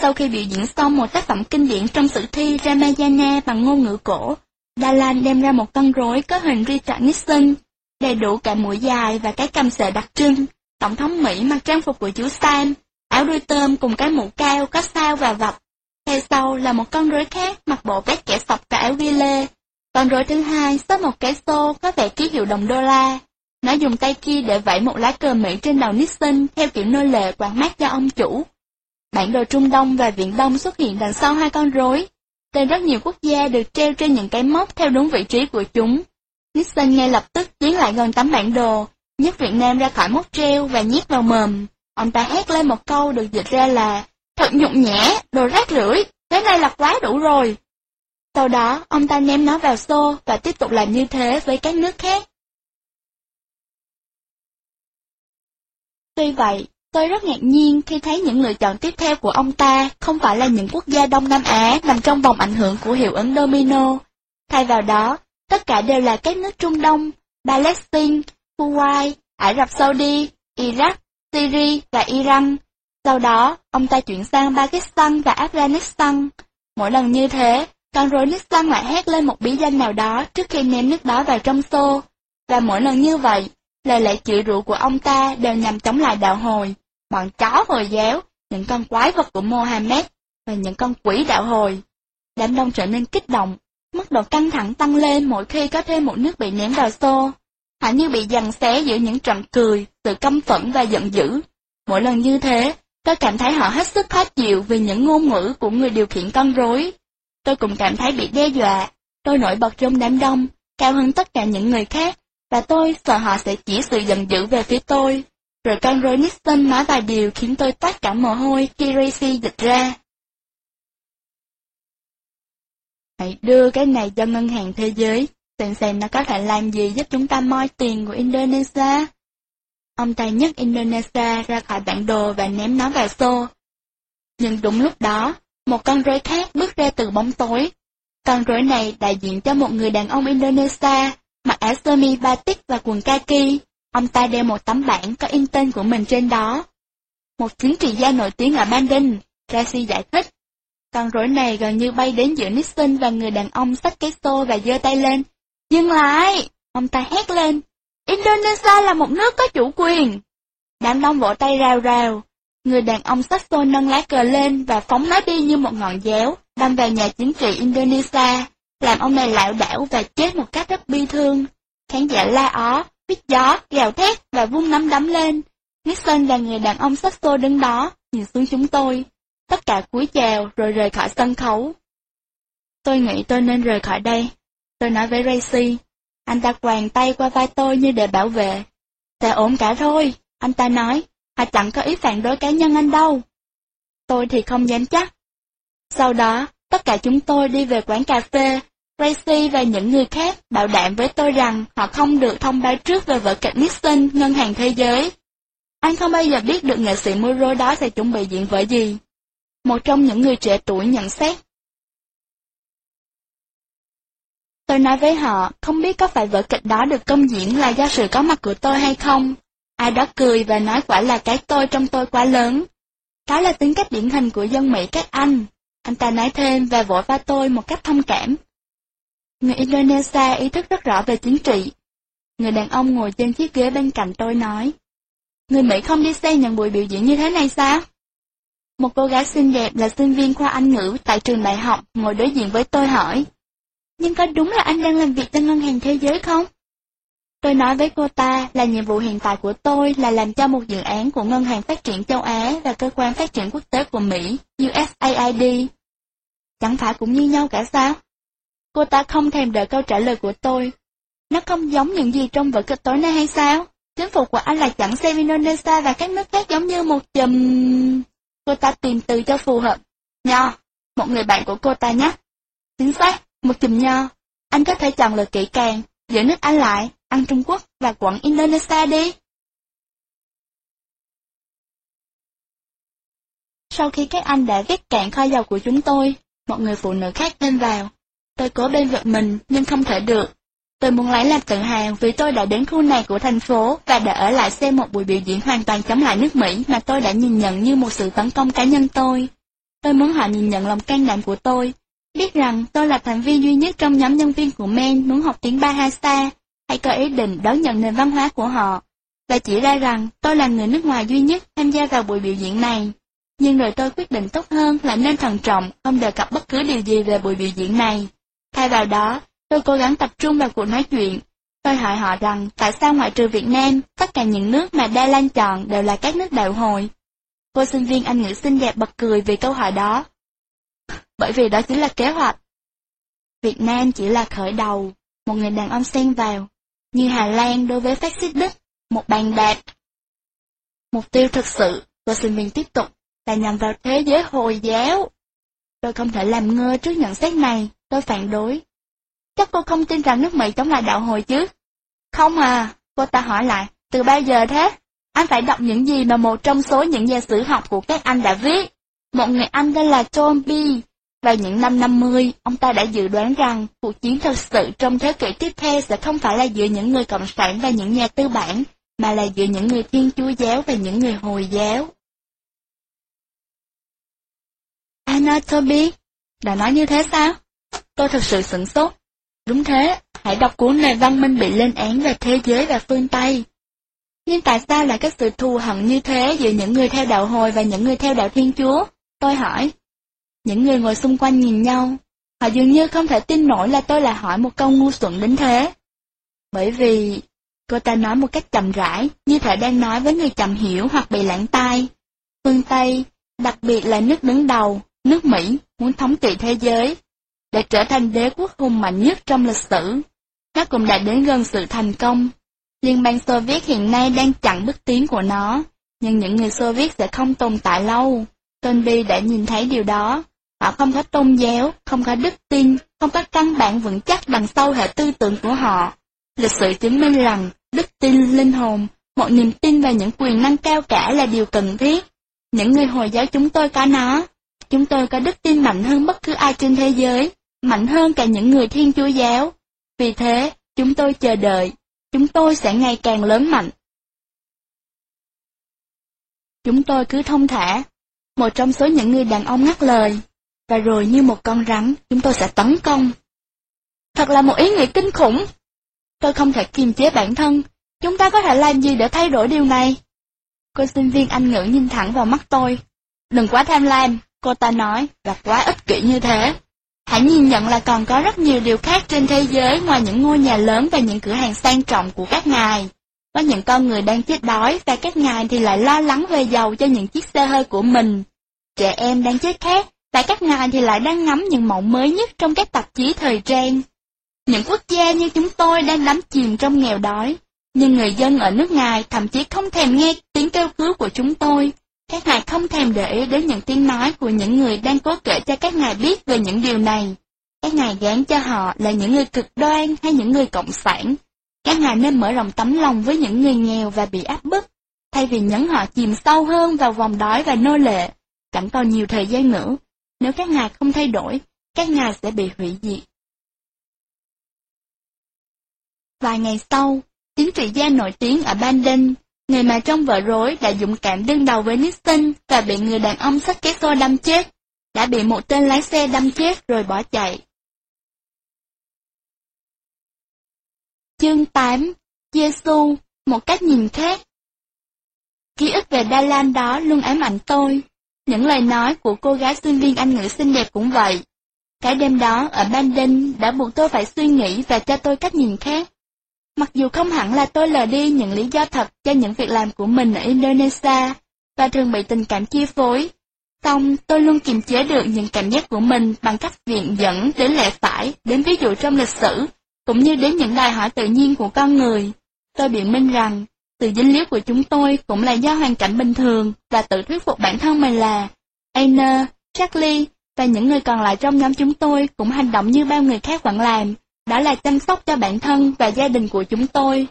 Sau khi biểu diễn xong một tác phẩm kinh điển trong sử thi Ramayana bằng ngôn ngữ cổ, Dalan đem ra một con rối có hình Richard Nixon, đầy đủ cả mũi dài và cái cầm sợi đặc trưng. Tổng thống Mỹ mặc trang phục của chú Sam, áo đuôi tôm cùng cái mũ cao có sao và vạch. Theo sau là một con rối khác mặc bộ vest kẻ sọc và áo ghi lê. Con rối thứ hai xếp một cái xô có vẻ ký hiệu đồng đô la. Nó dùng tay kia để vẫy một lá cờ Mỹ trên đầu Nixon theo kiểu nô lệ quảng mát cho ông chủ. Bản đồ Trung Đông và Viện Đông xuất hiện đằng sau hai con rối. Tên rất nhiều quốc gia được treo trên những cái mốc theo đúng vị trí của chúng. Nixon ngay lập tức tiến lại gần tấm bản đồ, nhấc Việt Nam ra khỏi mốc treo và nhét vào mồm. Ông ta hét lên một câu được dịch ra là, thật nhụng nhẽ, đồ rác rưởi, thế này là quá đủ rồi. Sau đó, ông ta ném nó vào xô và tiếp tục làm như thế với các nước khác. Tuy vậy, tôi rất ngạc nhiên khi thấy những lựa chọn tiếp theo của ông ta không phải là những quốc gia Đông Nam Á nằm trong vòng ảnh hưởng của hiệu ứng domino. Thay vào đó, tất cả đều là các nước Trung Đông, Palestine, Kuwait, Ả Rập Saudi, Iraq, Syria và Iran. Sau đó, ông ta chuyển sang Pakistan và Afghanistan. Mỗi lần như thế, con rối Nixon lại hét lên một bí danh nào đó trước khi ném nước đó vào trong xô. Và mỗi lần như vậy, lời lẽ chửi rủa của ông ta đều nhằm chống lại đạo hồi, bọn chó hồi giáo, những con quái vật của Mohammed và những con quỷ đạo hồi. Đám đông trở nên kích động, mức độ căng thẳng tăng lên mỗi khi có thêm một nước bị ném vào xô. Họ như bị giằng xé giữa những trận cười, sự căm phẫn và giận dữ. Mỗi lần như thế, tôi cảm thấy họ hết sức khó chịu vì những ngôn ngữ của người điều khiển con rối. Tôi cũng cảm thấy bị đe dọa. Tôi nổi bật trong đám đông, cao hơn tất cả những người khác, và tôi sợ họ sẽ chỉ sự giận dữ về phía tôi. Rồi con rối Nixon nói vài điều khiến tôi toát cả mồ hôi khi Racy dịch ra. Hãy đưa cái này cho ngân hàng thế giới, xem xem nó có thể làm gì giúp chúng ta moi tiền của Indonesia. Ông ta nhấc Indonesia ra khỏi bản đồ và ném nó vào xô. Nhưng đúng lúc đó, một con rối khác bước ra từ bóng tối. Con rối này đại diện cho một người đàn ông Indonesia, mặc áo sơ mi batik và quần kaki. Ông ta đeo một tấm bảng có in tên của mình trên đó. Một chính trị gia nổi tiếng ở Bandung, Tracy giải thích. Con rối này gần như bay đến giữa Nixon và người đàn ông xách cái xô và giơ tay lên. Dừng lại! Ông ta hét lên. Indonesia là một nước có chủ quyền. Đám đông vỗ tay rào rào. Người đàn ông sắc xôi nâng lá cờ lên và phóng nó đi như một ngọn giáo, đâm vào nhà chính trị Indonesia, làm ông này lảo đảo và chết một cách rất bi thương. Khán giả la ó, biết gió, gào thét và vung nắm đấm lên. Nixon và người đàn ông sắc xôi đứng đó, nhìn xuống chúng tôi. Tất cả cúi chào rồi rời khỏi sân khấu. Tôi nghĩ tôi nên rời khỏi đây. Tôi nói với Racy. Anh ta quàng tay qua vai tôi như để bảo vệ. Sẽ ổn cả thôi, anh ta nói. Họ chẳng có ý phản đối cá nhân anh đâu. Tôi thì không dám chắc. Sau đó, tất cả chúng tôi đi về quán cà phê. Tracy và những người khác bảo đảm với tôi rằng họ không được thông báo trước về vở kịch Nixon, Ngân hàng Thế giới. Anh không bao giờ biết được nghệ sĩ Muro đó sẽ chuẩn bị diễn vở gì. Một trong những người trẻ tuổi nhận xét. Tôi nói với họ, không biết có phải vở kịch đó được công diễn là do sự có mặt của tôi hay không. Ai đó cười và nói quả là cái tôi trong tôi quá lớn. Đó là tính cách điển hình của dân Mỹ các anh. Anh ta nói thêm và vỗ vai tôi một cách thông cảm. Người Indonesia ý thức rất rõ về chính trị. Người đàn ông ngồi trên chiếc ghế bên cạnh tôi nói. Người Mỹ không đi xem những buổi biểu diễn như thế này sao? Một cô gái xinh đẹp là sinh viên khoa Anh ngữ tại trường đại học ngồi đối diện với tôi hỏi. Nhưng có đúng là anh đang làm việc cho ngân hàng thế giới không? Tôi nói với cô ta là nhiệm vụ hiện tại của tôi là làm cho một dự án của Ngân hàng Phát triển châu Á và Cơ quan Phát triển Quốc tế của Mỹ, USAID. Chẳng phải cũng như nhau cả sao? Cô ta không thèm đợi câu trả lời của tôi. Nó không giống những gì trong vở kịch tối nay hay sao? Chính phủ của anh là chẳng xem Indonesia và các nước khác giống như một chùm... Cô ta tìm từ cho phù hợp. Nho, một người bạn của cô ta nhé. Chính xác, một chùm nho. Anh có thể chọn lựa kỹ càng, giữa nước Anh lại, ăn Trung Quốc và quận Indonesia đi. Sau khi các anh đã viết cạn kho dầu của chúng tôi, một người phụ nữ khác thêm vào. Tôi cố bên vực mình nhưng không thể được. Tôi muốn lấy làm tự hào vì tôi đã đến khu này của thành phố và đã ở lại xem một buổi biểu diễn hoàn toàn chống lại nước Mỹ mà tôi đã nhìn nhận như một sự tấn công cá nhân tôi. Tôi muốn họ nhìn nhận lòng can đảm của tôi, biết rằng tôi là thành viên duy nhất trong nhóm nhân viên của Men muốn học tiếng Bahasa hay có ý định đón nhận nền văn hóa của họ, và chỉ ra rằng tôi là người nước ngoài duy nhất tham gia vào buổi biểu diễn này. Nhưng rồi tôi quyết định tốt hơn là nên thận trọng, không đề cập bất cứ điều gì về buổi biểu diễn này. Thay vào đó, Tôi cố gắng tập trung vào cuộc nói chuyện. Tôi hỏi họ rằng tại sao ngoại trừ Việt Nam, tất cả những nước mà Đa Lan chọn đều là các nước đạo hồi. Cô sinh viên Anh ngữ xinh đẹp bật cười vì câu hỏi đó. Bởi vì đó chính là kế hoạch. Việt Nam chỉ là khởi đầu, một người đàn ông xen vào, như Hà Lan đối với phát xít Đức, một bàn đạp. Mục tiêu thực sự, của sự mình tiếp tục, là nhằm vào thế giới Hồi giáo. Tôi không thể làm ngơ trước nhận xét này, tôi phản đối. Chắc cô không tin rằng nước Mỹ chống lại đạo hồi chứ? Không à, cô ta hỏi lại, từ bao giờ thế? Anh phải đọc những gì mà một trong số những nhà sử học của các anh đã viết. Một người Anh tên là John B. Vào những năm 50, ông ta đã dự đoán rằng cuộc chiến thực sự trong thế kỷ tiếp theo sẽ không phải là giữa những người cộng sản và những nhà tư bản, mà là giữa những người thiên chúa giáo và những người hồi giáo. Anatomy? Đã nói như thế sao? Tôi thật sự sửng sốt. Đúng thế, hãy đọc cuốn này văn minh bị lên án về thế giới và phương Tây. Nhưng tại sao lại có sự thù hận như thế giữa những người theo đạo hồi và những người theo đạo Thiên Chúa? Tôi hỏi. Những người ngồi xung quanh nhìn nhau. Họ dường như không thể tin nổi là tôi lại hỏi một câu ngu xuẩn đến thế. Bởi vì, cô ta nói một cách chậm rãi, như thể đang nói với người chậm hiểu hoặc bị lãng tai. Phương Tây, đặc biệt là nước đứng đầu, nước Mỹ, muốn thống trị thế giới, để trở thành đế quốc hùng mạnh nhất trong lịch sử. Nó cũng đã đến gần sự thành công. Liên bang Xô Viết hiện nay đang chặn bước tiến của nó, nhưng những người Xô Viết sẽ không tồn tại lâu. tony đã nhìn thấy điều đó. Họ không có tôn giáo, không có đức tin, không có căn bản vững chắc đằng sau hệ tư tưởng của họ. Lịch sử chứng minh rằng đức tin, linh hồn, một niềm tin về những quyền năng cao cả là điều cần thiết. Những người Hồi giáo chúng tôi có nó. Chúng tôi có đức tin mạnh hơn bất cứ ai trên thế giới, mạnh hơn cả những người thiên chúa giáo. Vì thế, chúng tôi chờ đợi, chúng tôi sẽ ngày càng lớn mạnh. Chúng tôi cứ thông thả, một trong số những người đàn ông ngắt lời, và rồi như một con rắn, chúng tôi sẽ tấn công. Thật là một ý nghĩ kinh khủng. Tôi không thể kiềm chế bản thân, chúng ta có thể làm gì để thay đổi điều này? Cô sinh viên Anh ngữ nhìn thẳng vào mắt tôi. Đừng quá tham lam, cô ta nói, và quá ích kỷ như thế. Hãy nhìn nhận là còn có rất nhiều điều khác trên thế giới ngoài những ngôi nhà lớn và những cửa hàng sang trọng của các ngài. Có những con người đang chết đói và các ngài thì lại lo lắng về dầu cho những chiếc xe hơi của mình. Trẻ em đang chết khát và các ngài thì lại đang ngắm những mẫu mới nhất trong các tạp chí thời trang. Những quốc gia như chúng tôi đang đắm chìm trong nghèo đói, nhưng người dân ở nước ngài thậm chí không thèm nghe tiếng kêu cứu của chúng tôi. Các ngài không thèm để ý đến những tiếng nói của những người đang cố kể cho các ngài biết về những điều này. Các ngài gán cho họ là những người cực đoan hay những người cộng sản. Các ngài nên mở rộng tấm lòng với những người nghèo và bị áp bức, thay vì nhấn họ chìm sâu hơn vào vòng đói và nô lệ. Chẳng còn nhiều thời gian nữa. Nếu các ngài không thay đổi, các ngài sẽ bị hủy diệt. Vài ngày sau, chính trị gia nổi tiếng ở Bandung Người mà trong vợ rối đã dũng cảm đương đầu với Nixon và bị người đàn ông sắt két xô đâm chết, đã bị một tên lái xe đâm chết rồi bỏ chạy. Chương 8 Giêsu một cách nhìn khác Ký ức về Đa Lan đó luôn ám ảnh tôi. Những lời nói của cô gái sinh viên Anh ngữ xinh đẹp cũng vậy. Cái đêm đó ở Bandung đã buộc tôi phải suy nghĩ và cho tôi cách nhìn khác. Mặc dù không hẳn là tôi lờ đi những lý do thật cho những việc làm của mình ở Indonesia, và thường bị tình cảm chi phối, song tôi luôn kiềm chế được những cảm giác của mình bằng cách viện dẫn đến lẽ phải, đến ví dụ trong lịch sử, cũng như đến những đòi hỏi tự nhiên của con người. Tôi biện minh rằng, sự dính líu của chúng tôi cũng là do hoàn cảnh bình thường và tự thuyết phục bản thân mình là Anna, Charlie và những người còn lại trong nhóm chúng tôi cũng hành động như bao người khác vẫn làm, đó là chăm sóc cho bản thân và gia đình của chúng tôi.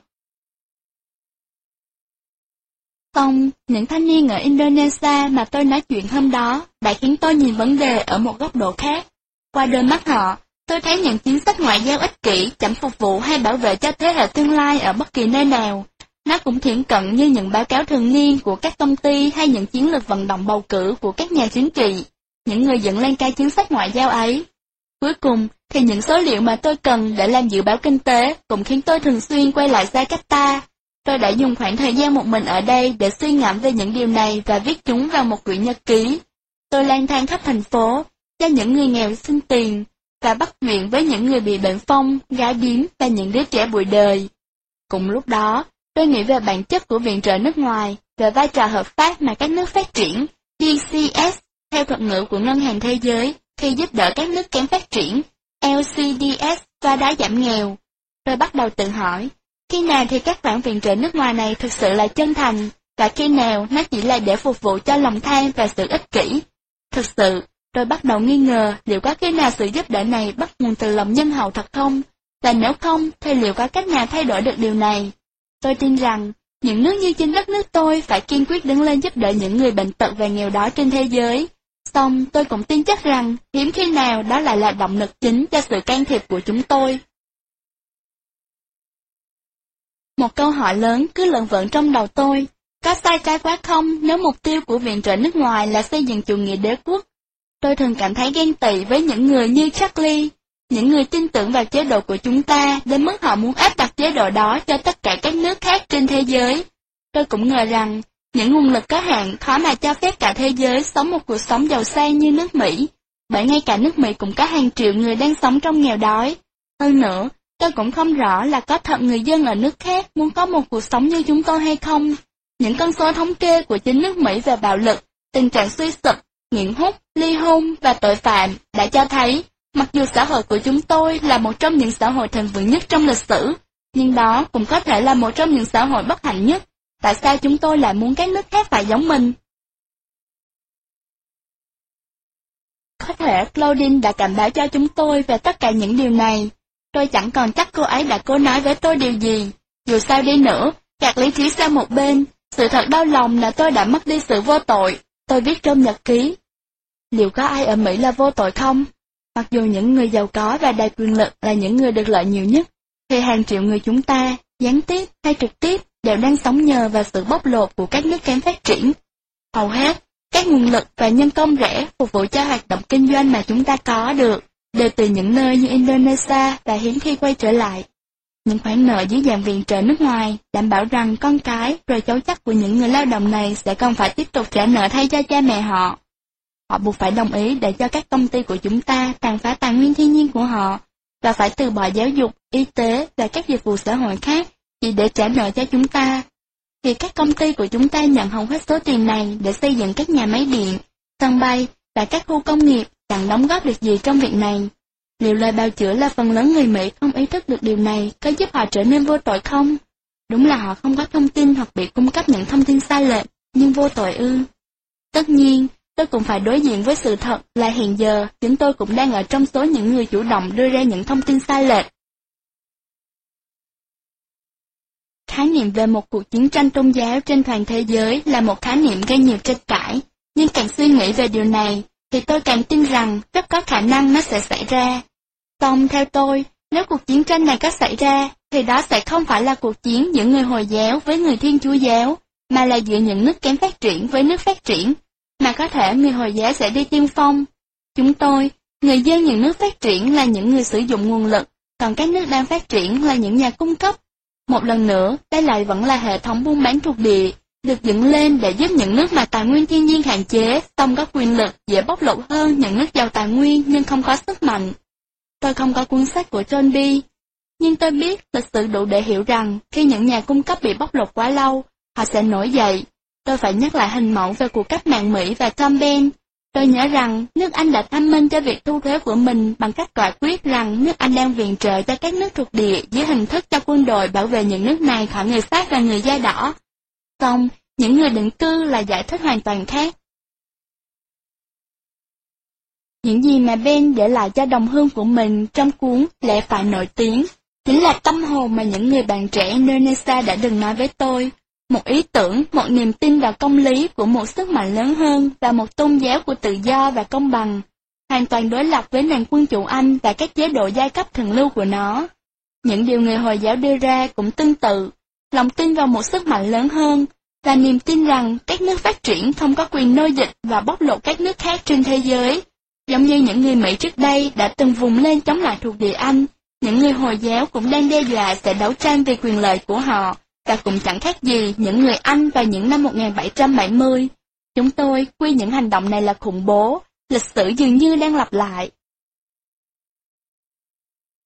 Xong, những thanh niên ở Indonesia mà tôi nói chuyện hôm đó đã khiến tôi nhìn vấn đề ở một góc độ khác. Qua đôi mắt họ, tôi thấy những chính sách ngoại giao ích kỷ chẳng phục vụ hay bảo vệ cho thế hệ tương lai ở bất kỳ nơi nào. Nó cũng thiển cận như những báo cáo thường niên của các công ty hay những chiến lược vận động bầu cử của các nhà chính trị, những người dẫn lên cái chính sách ngoại giao ấy. Cuối cùng, thì những số liệu mà tôi cần để làm dự báo kinh tế cũng khiến tôi thường xuyên quay lại Jakarta. Tôi đã dùng khoảng thời gian một mình ở đây để suy ngẫm về những điều này và viết chúng vào một quyển nhật ký. Tôi lang thang khắp thành phố, cho những người nghèo xin tiền, và bắt chuyện với những người bị bệnh phong, gái điếm và những đứa trẻ bụi đời. Cùng lúc đó, tôi nghĩ về bản chất của viện trợ nước ngoài, về vai trò hợp pháp mà các nước phát triển, DCS, theo thuật ngữ của Ngân hàng Thế giới, khi giúp đỡ các nước kém phát triển, LCDS và đá giảm nghèo. Tôi bắt đầu tự hỏi, khi nào thì các khoản viện trợ nước ngoài này thực sự là chân thành, và khi nào nó chỉ là để phục vụ cho lòng tham và sự ích kỷ. Thực sự, tôi bắt đầu nghi ngờ liệu có khi nào sự giúp đỡ này bắt nguồn từ lòng nhân hậu thật không, và nếu không thì liệu có cách nào thay đổi được điều này. Tôi tin rằng, những nước như chính đất nước tôi phải kiên quyết đứng lên giúp đỡ những người bệnh tật và nghèo đói trên thế giới. Xong tôi cũng tin chắc rằng hiếm khi nào đó lại là động lực chính cho sự can thiệp của chúng tôi. Một câu hỏi lớn cứ lợn vợn trong đầu tôi, có sai trái quá không nếu mục tiêu của viện trợ nước ngoài là xây dựng chủ nghĩa đế quốc? Tôi thường cảm thấy ghen tị với những người như Charlie, những người tin tưởng vào chế độ của chúng ta đến mức họ muốn áp đặt chế độ đó cho tất cả các nước khác trên thế giới. Tôi cũng ngờ rằng, những nguồn lực có hạn khó mà cho phép cả thế giới sống một cuộc sống giàu sang như nước Mỹ, bởi ngay cả nước Mỹ cũng có hàng triệu người đang sống trong nghèo đói. Hơn nữa, tôi cũng không rõ là có thật người dân ở nước khác muốn có một cuộc sống như chúng tôi hay không. Những con số thống kê của chính nước Mỹ về bạo lực, tình trạng suy sụp, nghiện hút, ly hôn và tội phạm đã cho thấy, mặc dù xã hội của chúng tôi là một trong những xã hội thịnh vượng nhất trong lịch sử, nhưng đó cũng có thể là một trong những xã hội bất hạnh nhất. Tại sao chúng tôi lại muốn các nước khác phải giống mình? Có thể Claudine đã cảnh báo cho chúng tôi về tất cả những điều này. Tôi chẳng còn chắc cô ấy đã cố nói với tôi điều gì. Dù sao đi nữa, gạt lý trí sang một bên, sự thật đau lòng là tôi đã mất đi sự vô tội, tôi viết trong nhật ký. Liệu có ai ở Mỹ là vô tội không? Mặc dù những người giàu có và đầy quyền lực là những người được lợi nhiều nhất, thì hàng triệu người chúng ta, gián tiếp hay trực tiếp, đều đang sống nhờ vào sự bóc lột của các nước kém phát triển. Hầu hết, các nguồn lực và nhân công rẻ phục vụ cho hoạt động kinh doanh mà chúng ta có được, đều từ những nơi như Indonesia và hiếm khi quay trở lại. Những khoản nợ dưới dạng viện trợ nước ngoài đảm bảo rằng con cái rồi cháu chắc của những người lao động này sẽ không phải tiếp tục trả nợ thay cho cha mẹ họ. Họ buộc phải đồng ý để cho các công ty của chúng ta tàn phá tài nguyên thiên nhiên của họ và phải từ bỏ giáo dục, y tế và các dịch vụ xã hội khác chỉ để trả nợ cho chúng ta. Thì các công ty của chúng ta nhận hầu hết số tiền này để xây dựng các nhà máy điện, sân bay và các khu công nghiệp chẳng đóng góp được gì trong việc này. Liệu lời bào chữa là phần lớn người Mỹ không ý thức được điều này có giúp họ trở nên vô tội không? Đúng là họ không có thông tin hoặc bị cung cấp những thông tin sai lệch, nhưng vô tội ư. Tất nhiên, tôi cũng phải đối diện với sự thật là hiện giờ chúng tôi cũng đang ở trong số những người chủ động đưa ra những thông tin sai lệch. Khái niệm về một cuộc chiến tranh tôn giáo trên toàn thế giới là một khái niệm gây nhiều tranh cãi, nhưng càng suy nghĩ về điều này, thì tôi càng tin rằng rất có khả năng nó sẽ xảy ra. Xong theo tôi, nếu cuộc chiến tranh này có xảy ra, thì đó sẽ không phải là cuộc chiến giữa người Hồi giáo với người Thiên Chúa giáo, mà là giữa những nước kém phát triển với nước phát triển, mà có thể người Hồi giáo sẽ đi tiên phong. Chúng tôi, người dân những nước phát triển là những người sử dụng nguồn lực, còn các nước đang phát triển là những nhà cung cấp. Một lần nữa, đây lại vẫn là hệ thống buôn bán thuộc địa, được dựng lên để giúp những nước mà tài nguyên thiên nhiên hạn chế, song có quyền lực dễ bóc lột hơn những nước giàu tài nguyên nhưng không có sức mạnh. Tôi không có cuốn sách của John B. Nhưng tôi biết lịch sử đủ để hiểu rằng khi những nhà cung cấp bị bóc lột quá lâu, họ sẽ nổi dậy. Tôi phải nhắc lại hình mẫu về cuộc cách mạng Mỹ và Tom Ben. Tôi nhớ rằng nước Anh đã tham minh cho việc thu thuế của mình bằng cách quả quyết rằng nước Anh đang viện trợ cho các nước thuộc địa dưới hình thức cho quân đội bảo vệ những nước này khỏi người Pháp và người da đỏ. Xong, những người định cư là giải thích hoàn toàn khác. Những gì mà Ben để lại cho đồng hương của mình trong cuốn Lẽ phải nổi tiếng, chính là tâm hồn mà những người bạn trẻ Indonesia đã từng nói với tôi. Một ý tưởng, một niềm tin vào công lý của một sức mạnh lớn hơn và một tôn giáo của tự do và công bằng, hoàn toàn đối lập với nền quân chủ Anh và các chế độ giai cấp thượng lưu của nó. Những điều người Hồi giáo đưa ra cũng tương tự, lòng tin vào một sức mạnh lớn hơn, và niềm tin rằng các nước phát triển không có quyền nô dịch và bóc lột các nước khác trên thế giới. Giống như những người Mỹ trước đây đã từng vùng lên chống lại thuộc địa Anh, những người Hồi giáo cũng đang đe dọa sẽ đấu tranh vì quyền lợi của họ, và cũng chẳng khác gì những người Anh vào những năm 1770. Chúng tôi quy những hành động này là khủng bố, lịch sử dường như đang lặp lại.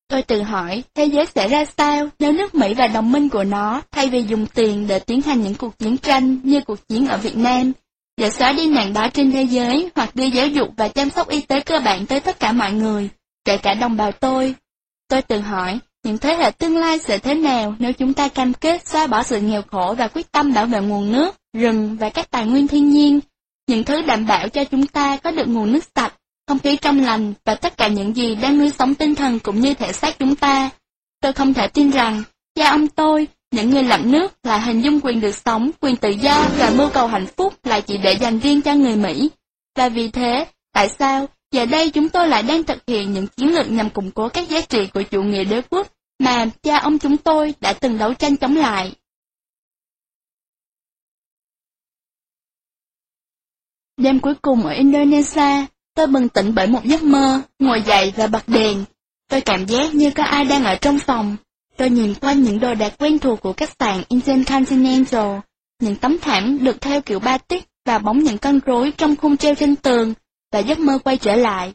Tôi tự hỏi, thế giới sẽ ra sao nếu nước Mỹ và đồng minh của nó thay vì dùng tiền để tiến hành những cuộc chiến tranh như cuộc chiến ở Việt Nam, để xóa đi nạn đói trên thế giới hoặc đưa giáo dục và chăm sóc y tế cơ bản tới tất cả mọi người, kể cả đồng bào tôi. Tôi tự hỏi, những thế hệ tương lai sẽ thế nào nếu chúng ta cam kết xóa bỏ sự nghèo khổ và quyết tâm bảo vệ nguồn nước, rừng và các tài nguyên thiên nhiên, những thứ đảm bảo cho chúng ta có được nguồn nước sạch, không khí trong lành và tất cả những gì đang nuôi sống tinh thần cũng như thể xác chúng ta. Tôi không thể tin rằng, cha ông tôi, những người làm nước là hình dung quyền được sống, quyền tự do và mưu cầu hạnh phúc là chỉ để dành riêng cho người Mỹ. Và vì thế, tại sao giờ đây chúng tôi lại đang thực hiện những chiến lược nhằm củng cố các giá trị của chủ nghĩa đế quốc mà cha ông chúng tôi đã từng đấu tranh chống lại? Đêm cuối cùng ở Indonesia, tôi bừng tỉnh bởi một giấc mơ, ngồi dậy và bật đèn. Tôi cảm giác như có ai đang ở trong phòng. Tôi nhìn quanh những đồ đạc quen thuộc của khách sạn Intercontinental, những tấm thảm được theo kiểu batik và bóng những con rối trong khung treo trên tường, và giấc mơ quay trở lại.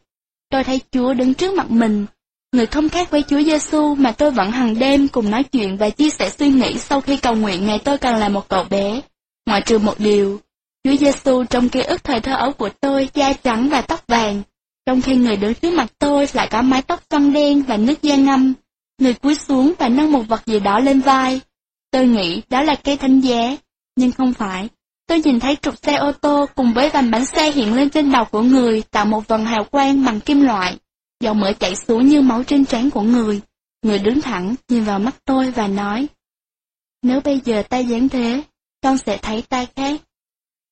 Tôi thấy Chúa đứng trước mặt mình, người không khác với Chúa Giêsu mà tôi vẫn hàng đêm cùng nói chuyện và chia sẻ suy nghĩ sau khi cầu nguyện ngày tôi còn là một cậu bé. Ngoại trừ một điều, Chúa Giêsu trong ký ức thời thơ ấu của tôi da trắng và tóc vàng, trong khi người đứng trước mặt tôi lại có mái tóc xoăn đen và nước da ngâm. Người cúi xuống và nâng một vật gì đó lên vai. Tôi nghĩ đó là cây thánh giá, nhưng không phải. Tôi nhìn thấy trục xe ô tô cùng với vành bánh xe hiện lên trên đầu của người tạo một vần hào quang bằng kim loại. Dầu mỡ chảy xuống như máu trên trán của người. Người đứng thẳng, nhìn vào mắt tôi và nói. Nếu bây giờ ta dán thế, con sẽ thấy ta khác.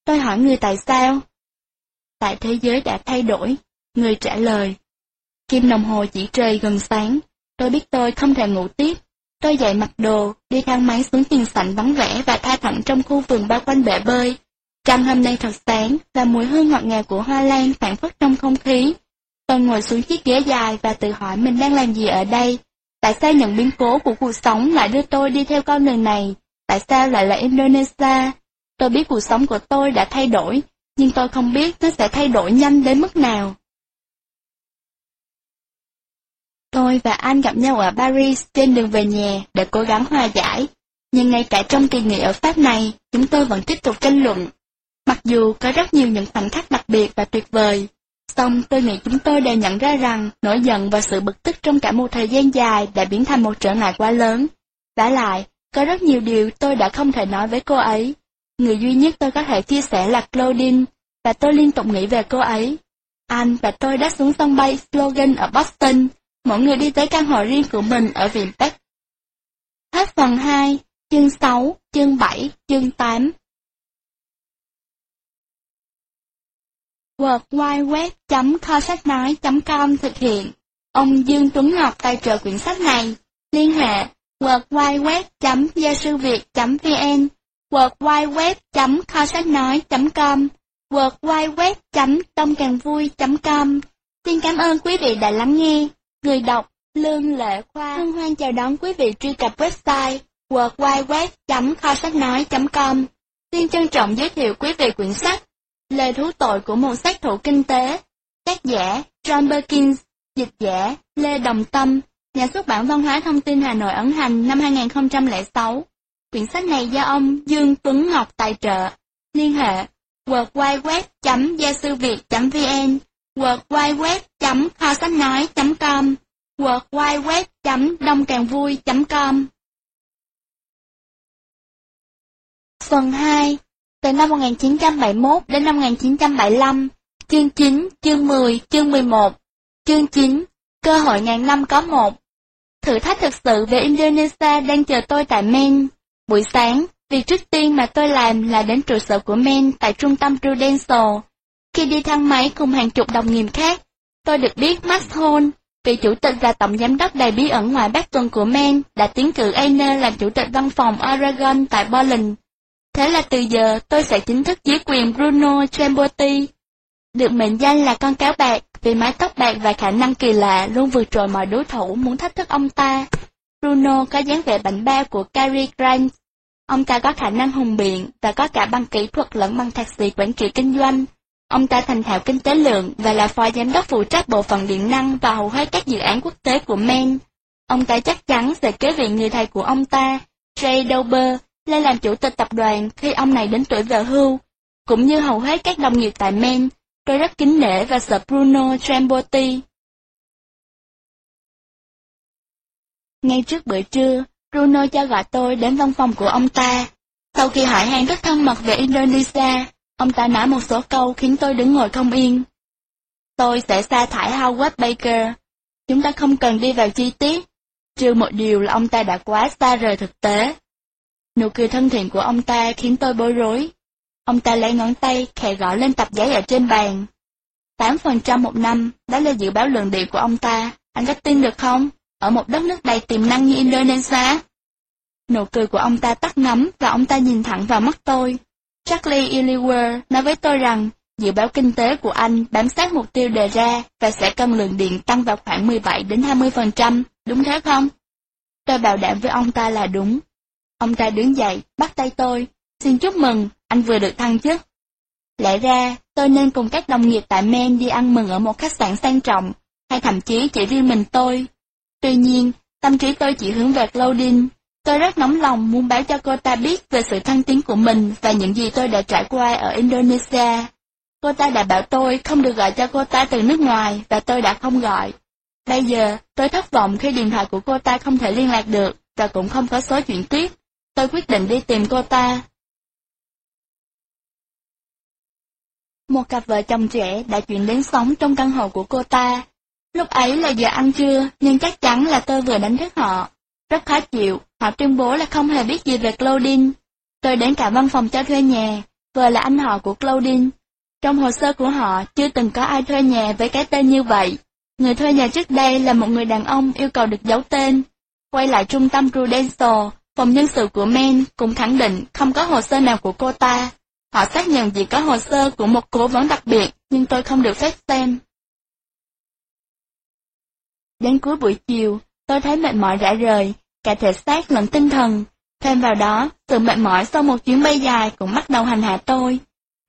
Tôi hỏi người tại sao? Tại thế giới đã thay đổi, người trả lời. Kim đồng hồ chỉ trời gần sáng, tôi biết tôi không thể ngủ tiếp. Tôi dậy mặc đồ, đi thang máy xuống tiền sảnh vắng vẻ và tha thẳng trong khu vườn bao quanh bể bơi. Trăng hôm nay thật sáng và mùi hương ngọt ngào của hoa lan phản phất trong không khí. Tôi ngồi xuống chiếc ghế dài và tự hỏi mình đang làm gì ở đây. Tại sao những biến cố của cuộc sống lại đưa tôi đi theo con đường này? Tại sao lại là Indonesia? Tôi biết cuộc sống của tôi đã thay đổi, nhưng tôi không biết nó sẽ thay đổi nhanh đến mức nào. Tôi và anh gặp nhau ở Paris trên đường về nhà để cố gắng hòa giải, nhưng ngay cả trong kỳ nghỉ ở Pháp này, chúng tôi vẫn tiếp tục tranh luận. Mặc dù có rất nhiều những khoảnh khắc đặc biệt và tuyệt vời, song tôi nghĩ chúng tôi đều nhận ra rằng nỗi giận và sự bực tức trong cả một thời gian dài đã biến thành một trở ngại quá lớn. Đã lại, có rất nhiều điều tôi đã không thể nói với cô ấy, Người duy nhất tôi có thể chia sẻ là Claudine, và tôi liên tục nghĩ về cô ấy. Anh và tôi đã xuống sân bay Slogan ở Boston, mọi người đi tới căn hộ riêng của mình ở viện bắc. Hết phần 2, chương 6, chương 7, chương 8. www.kho sách nói.com thực hiện. Ông Dương Tuấn Ngọc tài trợ quyển sách này. Liên hệ www.gia sư việt.vn www.kho sách nói.com www.tông-càng-vui.com Xin cảm ơn quý vị đã lắng nghe. Người đọc, Lương Lệ Khoa. Hân hoan chào đón quý vị truy cập website www.kho sách nói.com Xin trân trọng giới thiệu quý vị quyển sách Lời thú tội của một sát thủ kinh tế, Tác giả John Perkins, Dịch giả Lê Đồng Tâm, Nhà xuất bản Văn hóa Thông tin Hà Nội ấn hành năm 2006 Quyển sách này do ông Dương Tuấn Ngọc tài trợ. Liên hệ www.gia sư việt.vn www.kho sách nói.com www.đông-càng-vui.com Phần 2 Từ năm 1971 đến năm 1975 Chương 9, chương 10, chương 11 Chương 9 Cơ hội ngàn năm có một Thử thách thực sự về Indonesia đang chờ tôi tại Men. Buổi sáng, việc trước tiên mà tôi làm là đến trụ sở của Men tại trung tâm Prudential. Khi đi thang máy cùng hàng chục đồng nghiệp khác, tôi được biết Max Hall, vị chủ tịch và tổng giám đốc đầy bí ẩn ngoài Bắc tuần của Men, đã tiến cử Ainer làm chủ tịch văn phòng Oregon tại Portland. Thế là từ giờ tôi sẽ chính thức dưới quyền Bruno Chamberti. Được mệnh danh là con cáo bạc vì mái tóc bạc và khả năng kỳ lạ luôn vượt trội mọi đối thủ muốn thách thức ông ta. Bruno có dáng vẻ bảnh bao của Cary Grant. Ông ta có khả năng hùng biện và có cả bằng kỹ thuật lẫn bằng thạc sĩ quản trị kinh doanh. Ông ta thành thạo kinh tế lượng và là phó giám đốc phụ trách bộ phận điện năng và hầu hết các dự án quốc tế của Men. ông ta chắc chắn sẽ kế vị người thầy của ông ta, Ray Dober, lên làm chủ tịch tập đoàn khi ông này đến tuổi về hưu. Cũng như hầu hết các đồng nghiệp tại Men, tôi rất kính nể và sợ Bruno Trambotti. Ngay trước bữa trưa, Bruno cho gọi tôi đến văn phòng của ông ta. Sau khi hỏi han rất thân mật về Indonesia, ông ta nói một số câu khiến tôi đứng ngồi không yên. Tôi sẽ sa thải Howard Baker. Chúng ta không cần đi vào chi tiết, trừ một điều là ông ta đã quá xa rời thực tế. Nụ cười thân thiện của ông ta khiến tôi bối rối. Ông ta lấy ngón tay khẽ gõ lên tập giấy ở trên bàn. 8% một năm, đó là dự báo lượng điện của ông ta, anh có tin được không? Ở một đất nước đầy tiềm năng như Indonesia. Nụ cười của ông ta tắt ngấm và ông ta nhìn thẳng vào mắt tôi. Charlie Illiwer nói với tôi rằng dự báo kinh tế của anh bám sát mục tiêu đề ra và sẽ cân lượng điện tăng vào khoảng 17 đến 20%, đúng thế không? Tôi bảo đảm với ông ta là đúng. Ông ta đứng dậy, bắt tay tôi. Xin chúc mừng, anh vừa được thăng chức. Lẽ ra, tôi nên cùng các đồng nghiệp tại Men đi ăn mừng ở một khách sạn sang trọng, hay thậm chí chỉ riêng mình tôi. Tuy nhiên, tâm trí tôi chỉ hướng về Claudine. Tôi rất nóng lòng muốn báo cho cô ta biết về sự thăng tiến của mình và những gì tôi đã trải qua ở Indonesia. Cô ta đã bảo tôi không được gọi cho cô ta từ nước ngoài và tôi đã không gọi. Bây giờ, tôi thất vọng khi điện thoại của cô ta không thể liên lạc được và cũng không có số chuyển tiếp. Tôi quyết định đi tìm cô ta. Một cặp vợ chồng trẻ đã chuyển đến sống trong căn hộ của cô ta. Lúc ấy là giờ ăn trưa, nhưng chắc chắn là tôi vừa đánh thức họ. Rất khó chịu, họ tuyên bố là không hề biết gì về Claudine. Tôi đến cả văn phòng cho thuê nhà, vừa là anh họ của Claudine. Trong hồ sơ của họ, chưa từng có ai thuê nhà với cái tên như vậy. Người thuê nhà trước đây là một người đàn ông yêu cầu được giấu tên. Quay lại trung tâm Prudential, phòng nhân sự của Men cũng khẳng định không có hồ sơ nào của cô ta. Họ xác nhận chỉ có hồ sơ của một cố vấn đặc biệt, nhưng tôi không được phép xem. Đến cuối buổi chiều, tôi thấy mệt mỏi rã rời, cả thể xác lẫn tinh thần. Thêm vào đó, sự mệt mỏi sau một chuyến bay dài cũng bắt đầu hành hạ tôi.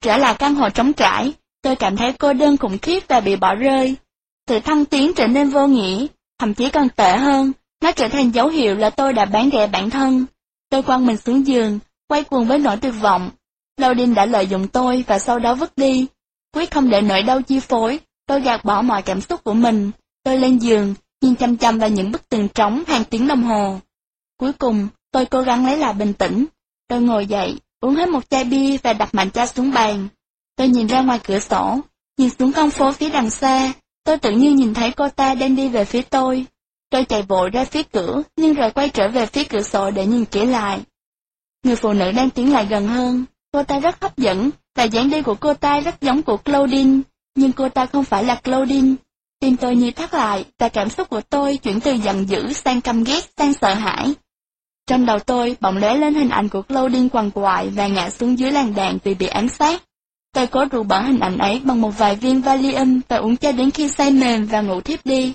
Trở lại căn hộ trống trải, tôi cảm thấy cô đơn khủng khiếp và bị bỏ rơi. Sự thăng tiến trở nên vô nghĩa, thậm chí còn tệ hơn, nó trở thành dấu hiệu là tôi đã bán rẻ bản thân. Tôi quăng mình xuống giường, quay cuồng với nỗi tuyệt vọng. Laudin đã lợi dụng tôi và sau đó vứt đi. Quyết không để nỗi đau chi phối, tôi gạt bỏ mọi cảm xúc của mình. Tôi lên giường, nhìn chăm chăm vào những bức tường trống hàng tiếng đồng hồ. Cuối cùng, tôi cố gắng lấy lại bình tĩnh. Tôi ngồi dậy, uống hết một chai bia và đặt mạnh chai xuống bàn. Tôi nhìn ra ngoài cửa sổ, nhìn xuống con phố phía đằng xa, tôi tự nhiên nhìn thấy cô ta đang đi về phía tôi. Tôi chạy vội ra phía cửa, nhưng rồi quay trở về phía cửa sổ để nhìn kỹ lại. Người phụ nữ đang tiến lại gần hơn, cô ta rất hấp dẫn, và dáng đi của cô ta rất giống của Claudine, nhưng cô ta không phải là Claudine. Tim tôi như thắt lại, và cảm xúc của tôi chuyển từ giận dữ sang căm ghét sang sợ hãi. Trong đầu tôi bỗng lóe lên hình ảnh của Claudine quằn quại và ngã xuống dưới làng đạn vì bị ám sát. Tôi cố rụ bỏ hình ảnh ấy bằng một vài viên Valium và uống cho đến khi say mềm và ngủ thiếp đi.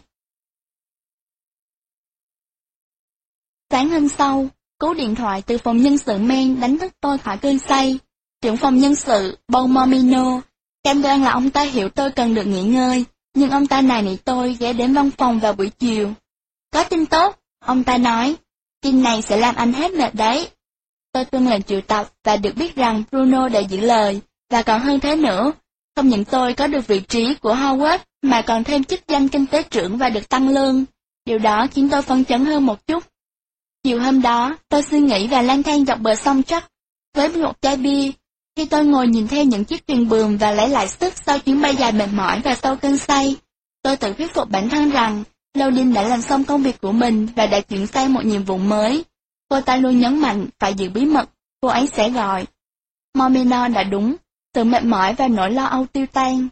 Sáng hôm sau, cú điện thoại từ phòng nhân sự men đánh thức tôi khỏi cơn say. Trưởng phòng nhân sự, Bon Momino, cam đoan là ông ta hiểu tôi cần được nghỉ ngơi, nhưng ông ta này nị tôi ghé đến văn phòng vào buổi chiều. Có tin tốt, ông ta nói, tin này sẽ làm anh hết mệt đấy. Tôi tuân lệnh triệu tập và được biết rằng Bruno đã giữ lời, và còn hơn thế nữa, không những tôi có được vị trí của Howard mà còn thêm chức danh kinh tế trưởng và được tăng lương. Điều đó khiến tôi phấn chấn hơn một chút. Chiều hôm đó, tôi suy nghĩ và lang thang dọc bờ sông chắc, với một chai bia. Khi tôi ngồi nhìn theo những chiếc thuyền buồm và lấy lại sức sau chuyến bay dài mệt mỏi và sau cơn say, tôi tự thuyết phục bản thân rằng, Lodin đã làm xong công việc của mình và đã chuyển sang một nhiệm vụ mới. Cô ta luôn nhấn mạnh phải giữ bí mật, cô ấy sẽ gọi. Momino đã đúng, sự mệt mỏi và nỗi lo âu tiêu tan.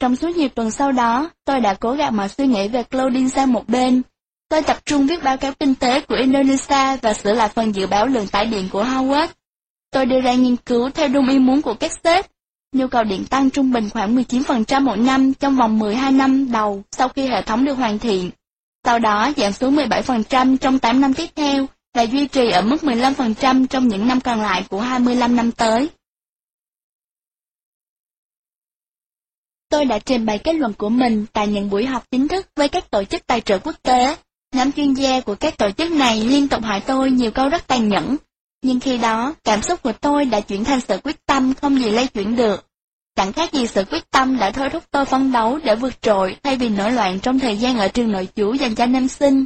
Trong suốt nhiều tuần sau đó, tôi đã cố gắng mọi suy nghĩ về Claudine sang một bên, Tôi tập trung viết báo cáo kinh tế của Indonesia và sửa lại phần dự báo lượng tải điện của Howard. Tôi đưa ra nghiên cứu theo đúng ý muốn của các sếp. Nhu cầu điện tăng trung bình khoảng 19% mỗi năm trong vòng 12 năm đầu sau khi hệ thống được hoàn thiện. Sau đó giảm xuống 17% trong 8 năm tiếp theo và duy trì ở mức 15% trong những năm còn lại của 25 năm tới. Tôi đã trình bày kết luận của mình tại những buổi họp chính thức với các tổ chức tài trợ quốc tế Nhóm chuyên gia của các tổ chức này liên tục hỏi tôi nhiều câu rất tàn nhẫn, nhưng khi đó, cảm xúc của tôi đã chuyển thành sự quyết tâm không gì lay chuyển được. Chẳng khác gì sự quyết tâm đã thôi thúc tôi phấn đấu để vượt trội thay vì nổi loạn trong thời gian ở trường nội trú dành cho nam sinh.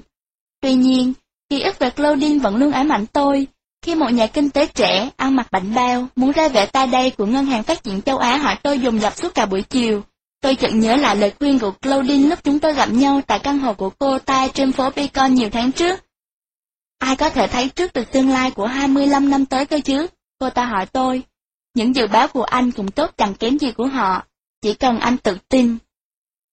Tuy nhiên, ký ức về Claudine vẫn luôn ám ảnh tôi, khi một nhà kinh tế trẻ, ăn mặc bảnh bao, muốn ra vẻ ta đây của Ngân hàng Phát triển châu Á hỏi tôi dùng dập suốt cả buổi chiều, tôi chợt nhớ lại lời khuyên của Claudine lúc chúng tôi gặp nhau tại căn hộ của cô ta trên phố Beacon nhiều tháng trước. Ai có thể thấy trước được tương lai của 25 năm tới cơ chứ? Cô ta hỏi tôi. Những dự báo của anh cũng tốt chẳng kém gì của họ, chỉ cần anh tự tin.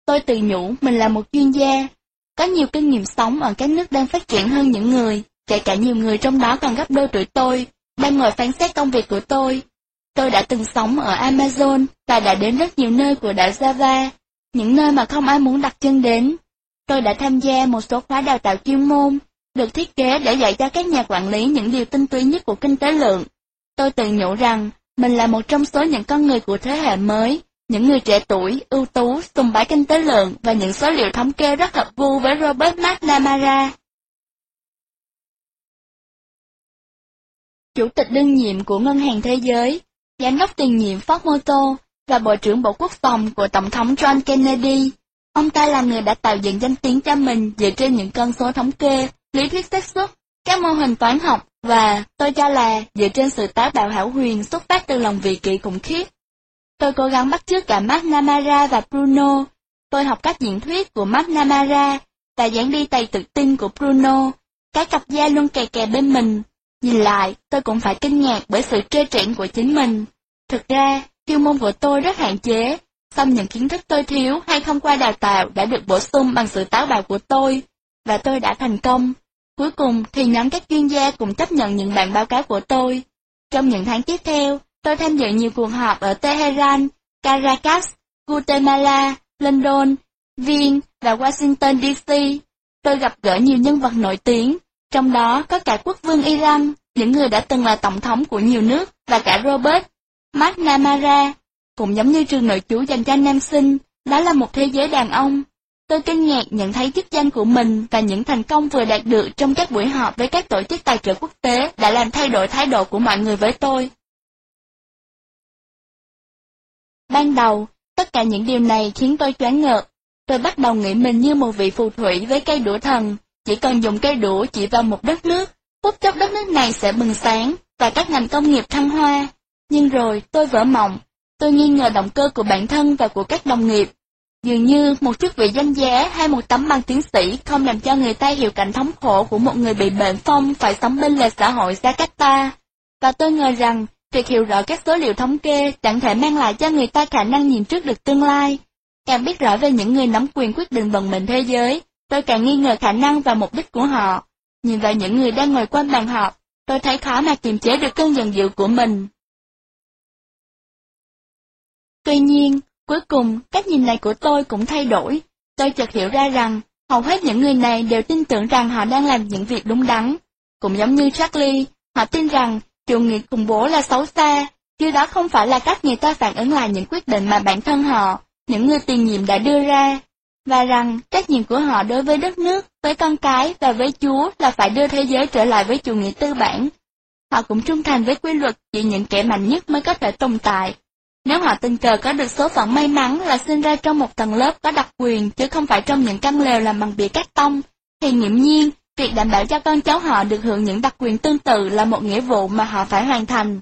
Tôi tự nhủ mình là một chuyên gia, có nhiều kinh nghiệm sống ở các nước đang phát triển hơn những người, kể cả nhiều người trong đó còn gấp đôi tuổi tôi, đang ngồi phán xét công việc của tôi. Tôi đã từng sống ở Amazon và đã đến rất nhiều nơi của đảo Java, những nơi mà không ai muốn đặt chân đến. Tôi đã tham gia một số khóa đào tạo chuyên môn, được thiết kế để dạy cho các nhà quản lý những điều tinh túy nhất của kinh tế lượng. Tôi tự nhủ rằng mình là một trong số những con người của thế hệ mới, những người trẻ tuổi, ưu tú, sùng bái kinh tế lượng và những số liệu thống kê rất hợp vu với Robert McNamara. Chủ tịch đương nhiệm của Ngân hàng Thế giới, giám đốc tiền nhiệm Ford Motor và Bộ trưởng Bộ Quốc phòng của Tổng thống John Kennedy. Ông ta là người đã tạo dựng danh tiếng cho mình dựa trên những con số thống kê, lý thuyết xác suất, các mô hình toán học và, tôi cho là, dựa trên sự táo bạo hảo huyền xuất phát từ lòng vị kỷ khủng khiếp. Tôi cố gắng bắt chước cả McNamara và Bruno. Tôi học các diễn thuyết của McNamara và dáng đi tay tự tin của Bruno. Cái cặp da luôn kè kè bên mình. Nhìn lại, tôi cũng phải kinh ngạc bởi sự trơ trẽn của chính mình. Thực ra, chuyên môn của tôi rất hạn chế, song những kiến thức tôi thiếu hay không qua đào tạo đã được bổ sung bằng sự táo bạo của tôi, và tôi đã thành công. Cuối cùng thì nhóm các chuyên gia cũng chấp nhận những bản báo cáo của tôi. Trong những tháng tiếp theo, tôi tham dự nhiều cuộc họp ở Tehran, Caracas, Guatemala, London, Viên và Washington DC. Tôi gặp gỡ nhiều nhân vật nổi tiếng, trong đó có cả quốc vương Iran, những người đã từng là tổng thống của nhiều nước, và cả Robert McNamara. Cũng giống như trường nội trú dành cho nam sinh, đó là một thế giới đàn ông. Tôi kinh ngạc nhận thấy chức danh của mình và những thành công vừa đạt được trong các buổi họp với các tổ chức tài trợ quốc tế đã làm thay đổi thái độ của mọi người với tôi. Ban đầu, tất cả những điều này khiến tôi choáng ngợp. Tôi bắt đầu nghĩ mình như một vị phù thủy với cây đũa thần, chỉ cần dùng cây đũa chỉ vào một đất nước, phút chốc đất nước này sẽ bừng sáng, và các ngành công nghiệp thăng hoa. Nhưng rồi tôi vỡ mộng, tôi nghi ngờ động cơ của bản thân và của các đồng nghiệp. Dường như một chức vị danh giá hay một tấm bằng tiến sĩ không làm cho người ta hiểu cảnh thống khổ của một người bị bệnh phong phải sống bên lề xã hội Jakarta. Và tôi ngờ rằng, việc hiểu rõ các số liệu thống kê chẳng thể mang lại cho người ta khả năng nhìn trước được tương lai. Càng biết rõ về những người nắm quyền quyết định vận mệnh thế giới, tôi càng nghi ngờ khả năng và mục đích của họ. Nhìn vào những người đang ngồi quanh bàn họp, tôi thấy khó mà kiềm chế được cơn giận dữ của mình. Tuy nhiên, cuối cùng, cách nhìn này của tôi cũng thay đổi. Tôi chợt hiểu ra rằng, hầu hết những người này đều tin tưởng rằng họ đang làm những việc đúng đắn. Cũng giống như Charlie, họ tin rằng chủ nghĩa khủng bố là xấu xa, chứ đó không phải là cách người ta phản ứng lại những quyết định mà bản thân họ, những người tiền nhiệm đã đưa ra, và rằng trách nhiệm của họ đối với đất nước, với con cái và với Chúa là phải đưa thế giới trở lại với chủ nghĩa tư bản. Họ cũng trung thành với quy luật chỉ những kẻ mạnh nhất mới có thể tồn tại, nếu họ tình cờ có được số phận may mắn là sinh ra trong một tầng lớp có đặc quyền chứ không phải trong những căn lều làm bằng bìa cát tông, thì nghiễm nhiên, việc đảm bảo cho con cháu họ được hưởng những đặc quyền tương tự là một nghĩa vụ mà họ phải hoàn thành.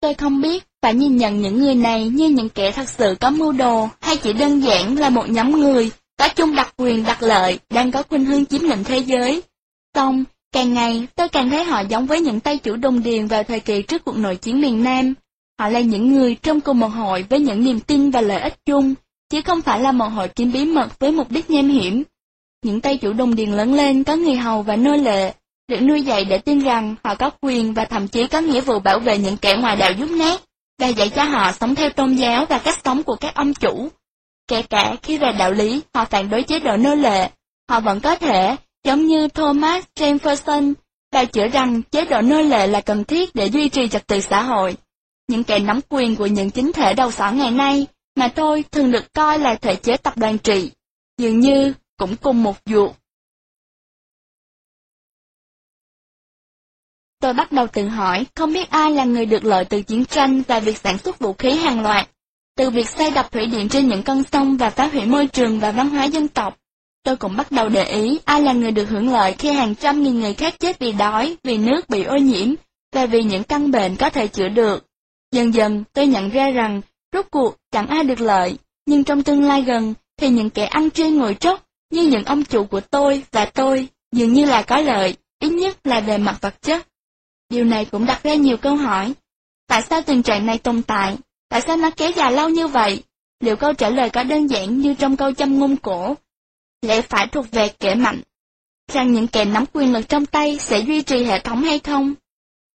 Tôi không biết phải nhìn nhận những người này như những kẻ thật sự có mưu đồ hay chỉ đơn giản là một nhóm người có chung đặc quyền đặc lợi đang có khuynh hướng chiếm lĩnh thế giới. Xong, Càng ngày, tôi càng thấy họ giống với những tay chủ đồng điền vào thời kỳ trước cuộc nội chiến miền Nam. Họ là những người trong cùng một hội với những niềm tin và lợi ích chung, chứ không phải là một hội kiếm bí mật với mục đích nham hiểm. Những tay chủ đồng điền lớn lên có người hầu và nô lệ, được nuôi dạy để tin rằng họ có quyền và thậm chí có nghĩa vụ bảo vệ những kẻ ngoài đạo giúp nát, và dạy cho họ sống theo tôn giáo và cách sống của các ông chủ. Kể cả khi về đạo lý họ phản đối chế độ nô lệ, họ vẫn có thể Giống như Thomas Jefferson, bào chữa rằng chế độ nô lệ là cần thiết để duy trì trật tự xã hội. Những kẻ nắm quyền của những chính thể đầu sỏ ngày nay, mà tôi thường được coi là thể chế tập đoàn trị, dường như cũng cùng một ruột. Tôi bắt đầu tự hỏi không biết ai là người được lợi từ chiến tranh và việc sản xuất vũ khí hàng loạt, từ việc xây đập thủy điện trên những con sông và phá hủy môi trường và văn hóa dân tộc. Tôi cũng bắt đầu để ý ai là người được hưởng lợi khi hàng trăm nghìn người khác chết vì đói, vì nước bị ô nhiễm, và vì những căn bệnh có thể chữa được. Dần dần, tôi nhận ra rằng, rốt cuộc chẳng ai được lợi, nhưng trong tương lai gần, thì những kẻ ăn trên ngồi trốc, như những ông chủ của tôi và tôi, dường như là có lợi, ít nhất là về mặt vật chất. Điều này cũng đặt ra nhiều câu hỏi. Tại sao tình trạng này tồn tại? Tại sao nó kéo dài lâu như vậy? Liệu câu trả lời có đơn giản như trong câu châm ngôn cổ? Lẽ phải thuộc về kẻ mạnh. Rằng những kẻ nắm quyền lực trong tay sẽ duy trì hệ thống hay không?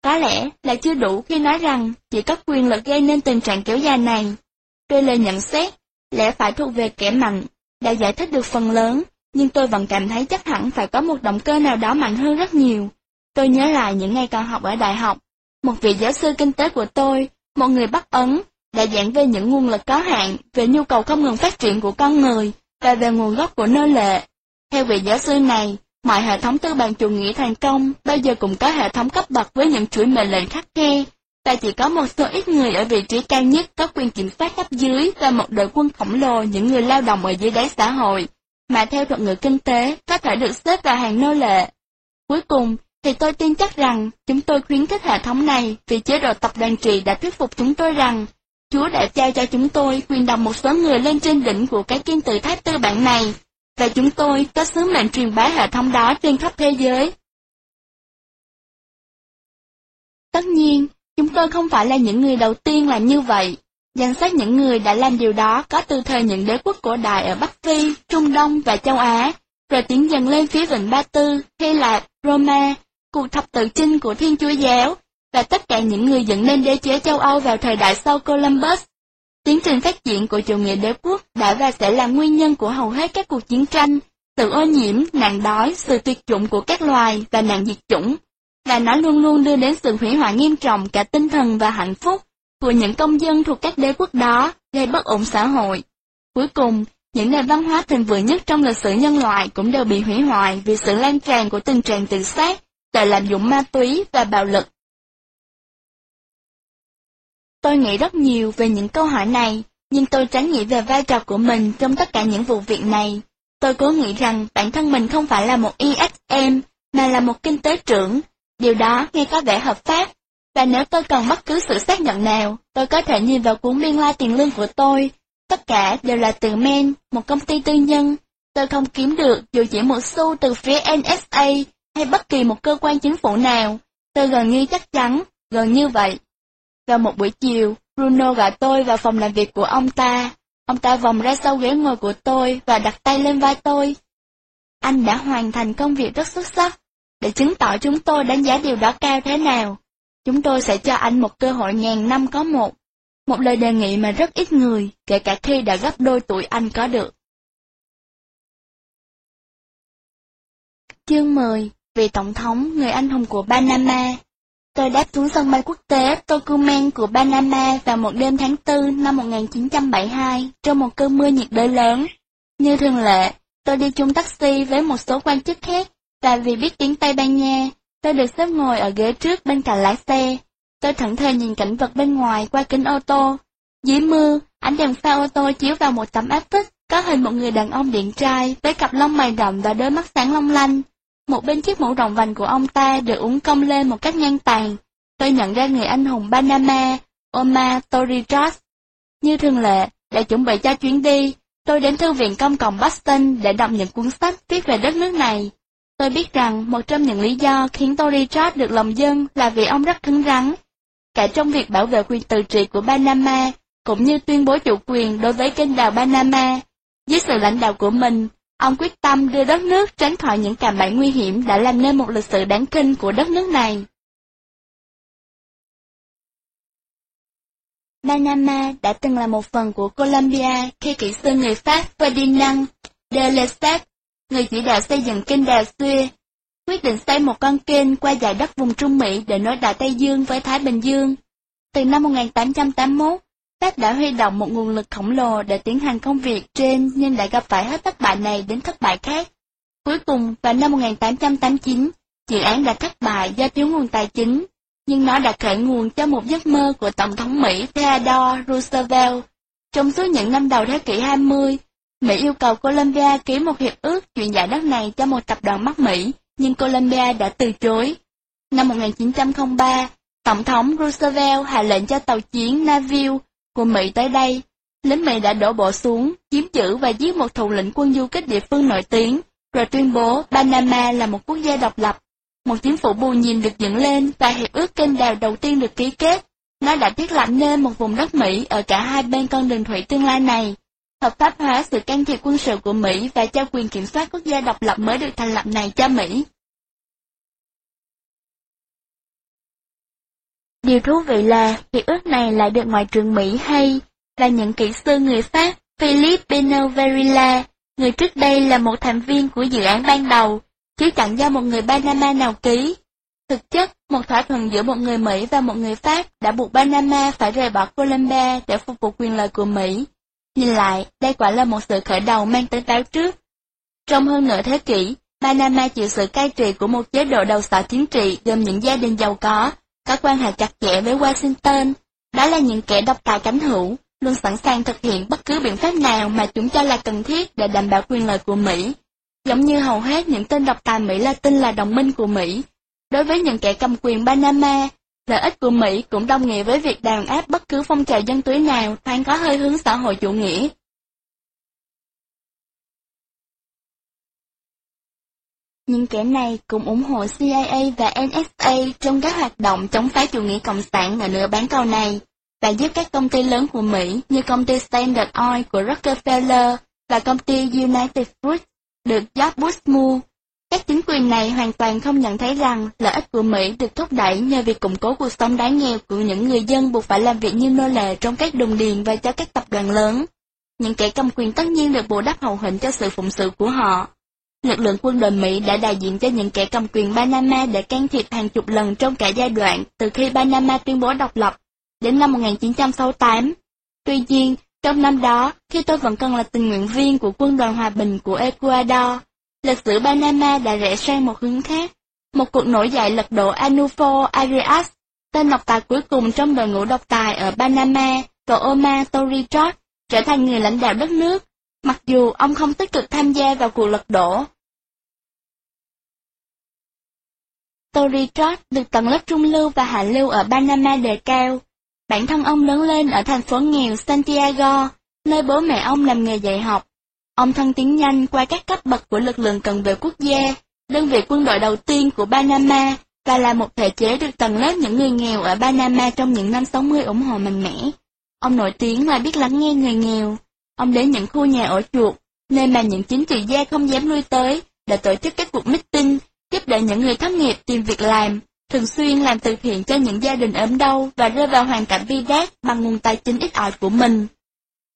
Có lẽ là chưa đủ khi nói rằng chỉ có quyền lực gây nên tình trạng kéo dài này. Tuy lời nhận xét, lẽ phải thuộc về kẻ mạnh, đã giải thích được phần lớn, nhưng tôi vẫn cảm thấy chắc hẳn phải có một động cơ nào đó mạnh hơn rất nhiều. Tôi nhớ lại những ngày còn học ở đại học, một vị giáo sư kinh tế của tôi, một người Bắc Ấn, đã giảng về những nguồn lực có hạn, về nhu cầu không ngừng phát triển của con người, và về nguồn gốc của nô lệ. Theo vị giáo sư này, mọi hệ thống tư bản chủ nghĩa thành công bao giờ cũng có hệ thống cấp bậc với những chuỗi mệnh lệnh khắc khe, và chỉ có một số ít người ở vị trí cao nhất có quyền kiểm soát cấp dưới và một đội quân khổng lồ những người lao động ở dưới đáy xã hội, mà theo thuật ngữ kinh tế có thể được xếp vào hàng nô lệ. Cuối cùng, thì tôi tin chắc rằng chúng tôi khuyến khích hệ thống này vì chế độ tập đoàn trị đã thuyết phục chúng tôi rằng Chúa đã trao cho chúng tôi quyền đồng một số người lên trên đỉnh của cái kim tự tháp tư bản này, và chúng tôi có sứ mệnh truyền bá hệ thống đó trên khắp thế giới. Tất nhiên, chúng tôi không phải là những người đầu tiên làm như vậy. Danh sách những người đã làm điều đó có từ thời những đế quốc cổ đại ở Bắc Phi, Trung Đông và châu Á, rồi tiến dần lên phía vịnh Ba Tư, Hy Lạp, Roma, cuộc thập tự chinh của Thiên Chúa Giáo, và tất cả những người dựng nên đế chế châu Âu vào thời đại sau Columbus. Tiến trình phát triển của chủ nghĩa đế quốc đã và sẽ là nguyên nhân của hầu hết các cuộc chiến tranh, sự ô nhiễm, nạn đói, sự tuyệt chủng của các loài và nạn diệt chủng, và nó luôn luôn đưa đến sự hủy hoại nghiêm trọng cả tinh thần và hạnh phúc của những công dân thuộc các đế quốc đó, gây bất ổn xã hội. Cuối cùng, những nền văn hóa thịnh vượng nhất trong lịch sử nhân loại cũng đều bị hủy hoại vì sự lan tràn của tình trạng tự sát, tệ lạm dụng ma túy và bạo lực. Tôi nghĩ rất nhiều về những câu hỏi này, nhưng tôi tránh nghĩ về vai trò của mình trong tất cả những vụ việc này. Tôi cố nghĩ rằng bản thân mình không phải là một EXM, mà là một kinh tế trưởng. Điều đó nghe có vẻ hợp pháp. Và nếu tôi cần bất cứ sự xác nhận nào, tôi có thể nhìn vào cuốn biên lai tiền lương của tôi. Tất cả đều là từ Men, một công ty tư nhân. Tôi không kiếm được dù chỉ một xu từ phía NSA hay bất kỳ một cơ quan chính phủ nào. Tôi gần như chắc chắn, gần như vậy. Vào một buổi chiều, Bruno gọi tôi vào phòng làm việc của ông ta. Ông ta vòng ra sau ghế ngồi của tôi và đặt tay lên vai tôi. Anh đã hoàn thành công việc rất xuất sắc. Để chứng tỏ chúng tôi đánh giá điều đó cao thế nào, chúng tôi sẽ cho anh một cơ hội ngàn năm có một. Một lời đề nghị mà rất ít người, kể cả khi đã gấp đôi tuổi anh có được. Chương 10 Vị Tổng thống, người anh hùng của Panama Tôi đáp xuống sân bay quốc tế Tocumen của Panama vào một đêm tháng 4 năm 1972 trong một cơn mưa nhiệt đới lớn. Như thường lệ, tôi đi chung taxi với một số quan chức khác và vì biết tiếng Tây Ban Nha, tôi được xếp ngồi ở ghế trước bên cạnh lái xe. Tôi thẫn thờ nhìn cảnh vật bên ngoài qua kính ô tô. Dưới mưa, ánh đèn pha ô tô chiếu vào một tấm áp phích, có hình một người đàn ông điện trai với cặp lông mày rậm và đôi mắt sáng long lanh. Một bên chiếc mũ rộng vành của ông ta được uống cong lên một cách ngang tàn. Tôi nhận ra người anh hùng Panama, Omar Torrijos. Như thường lệ, để chuẩn bị cho chuyến đi, tôi đến thư viện công cộng Boston để đọc những cuốn sách viết về đất nước này. Tôi biết rằng một trong những lý do khiến Torrijos được lòng dân là vì ông rất cứng rắn. Cả trong việc bảo vệ quyền tự trị của Panama, cũng như tuyên bố chủ quyền đối với kênh đào Panama. Dưới sự lãnh đạo của mình, Ông quyết tâm đưa đất nước tránh khỏi những cạm bẫy nguy hiểm đã làm nên một lịch sử đáng kinh của đất nước này. Panama đã từng là một phần của Colombia khi kỹ sư người Pháp Ferdinand de Lesseps, người chỉ đạo xây dựng kênh đào Suez, quyết định xây một con kênh qua dải đất vùng Trung Mỹ để nối đảo Tây Dương với Thái Bình Dương. Từ năm 1881, Pháp đã huy động một nguồn lực khổng lồ để tiến hành công việc trên nhưng đã gặp phải hết thất bại này đến thất bại khác. Cuối cùng, vào năm 1889, dự án đã thất bại do thiếu nguồn tài chính, nhưng nó đã khởi nguồn cho một giấc mơ của Tổng thống Mỹ Theodore Roosevelt. Trong suốt những năm đầu thế kỷ 20, Mỹ yêu cầu Colombia ký một hiệp ước chuyển giải đất này cho một tập đoàn Bắc Mỹ, nhưng Colombia đã từ chối. Năm 1903, Tổng thống Roosevelt hạ lệnh cho tàu chiến Naville của Mỹ tới đây. Lính Mỹ đã đổ bộ xuống, chiếm giữ và giết một thủ lĩnh quân du kích địa phương nổi tiếng, rồi tuyên bố Panama là một quốc gia độc lập. Một chính phủ bù nhìn được dựng lên và hiệp ước kênh đào đầu tiên được ký kết. Nó đã thiết lập nên một vùng đất Mỹ ở cả hai bên con đường thủy tương lai này. Hợp pháp hóa sự can thiệp quân sự của Mỹ và trao quyền kiểm soát quốc gia độc lập mới được thành lập này cho Mỹ. Điều thú vị là hiệp ước này lại được Ngoại trưởng Mỹ hay là những kỹ sư người Pháp Philip Benoverilla, người trước đây là một thành viên của dự án ban đầu, chứ chẳng do một người Panama nào ký. Thực chất, một thỏa thuận giữa một người Mỹ và một người Pháp đã buộc Panama phải rời bỏ Colombia để phục vụ quyền lợi của Mỹ. Nhìn lại, đây quả là một sự khởi đầu mang tới báo trước. Trong hơn nửa thế kỷ, Panama chịu sự cai trị của một chế độ đầu sỏ chính trị gồm những gia đình giàu có, có quan hệ chặt chẽ với Washington. Đó là những kẻ độc tài cánh hữu, luôn sẵn sàng thực hiện bất cứ biện pháp nào mà chúng cho là cần thiết để đảm bảo quyền lợi của Mỹ. Giống như hầu hết những tên độc tài Mỹ Latin là đồng minh của Mỹ. Đối với những kẻ cầm quyền Panama, lợi ích của Mỹ cũng đồng nghĩa với việc đàn áp bất cứ phong trào dân túy nào thoáng có hơi hướng xã hội chủ nghĩa. Nhưng kẻ này cũng ủng hộ CIA và NSA trong các hoạt động chống phá chủ nghĩa cộng sản ở nửa bán cầu này, và giúp các công ty lớn của Mỹ như công ty Standard Oil của Rockefeller và công ty United Fruit được George Bush mua. Các chính quyền này hoàn toàn không nhận thấy rằng lợi ích của Mỹ được thúc đẩy nhờ việc củng cố cuộc sống đáng nghèo của những người dân buộc phải làm việc như nô lệ trong các đồng điền và cho các tập đoàn lớn. Những kẻ cầm quyền tất nhiên được bù đắp hậu hĩnh cho sự phụng sự của họ. Lực lượng quân đội Mỹ đã đại diện cho những kẻ cầm quyền Panama để can thiệp hàng chục lần trong cả giai đoạn từ khi Panama tuyên bố độc lập đến năm 1968. Tuy nhiên, trong năm đó, khi tôi vẫn còn là tình nguyện viên của quân đoàn hòa bình của Ecuador, lịch sử Panama đã rẽ sang một hướng khác. Một cuộc nổi dậy lật đổ Anufo Arias, tên độc tài cuối cùng trong đội ngũ độc tài ở Panama, và Omar Torrijos, trở thành người lãnh đạo đất nước, mặc dù ông không tích cực tham gia vào cuộc lật đổ. Torrijos được tầng lớp trung lưu và hạ lưu ở Panama đề cao. Bản thân ông lớn lên ở thành phố nghèo Santiago, nơi bố mẹ ông làm nghề dạy học. Ông thăng tiến nhanh qua các cấp bậc của lực lượng cần vệ quốc gia, đơn vị quân đội đầu tiên của Panama, và là một thể chế được tầng lớp những người nghèo ở Panama trong những năm 60 ủng hộ mạnh mẽ. Ông nổi tiếng là biết lắng nghe người nghèo. Ông đến những khu nhà ở chuột, nơi mà những chính trị gia không dám lui tới, để tổ chức các cuộc meeting, giúp đỡ những người thất nghiệp tìm việc làm, thường xuyên làm từ thiện cho những gia đình ốm đau và rơi vào hoàn cảnh bi đát bằng nguồn tài chính ít ỏi của mình.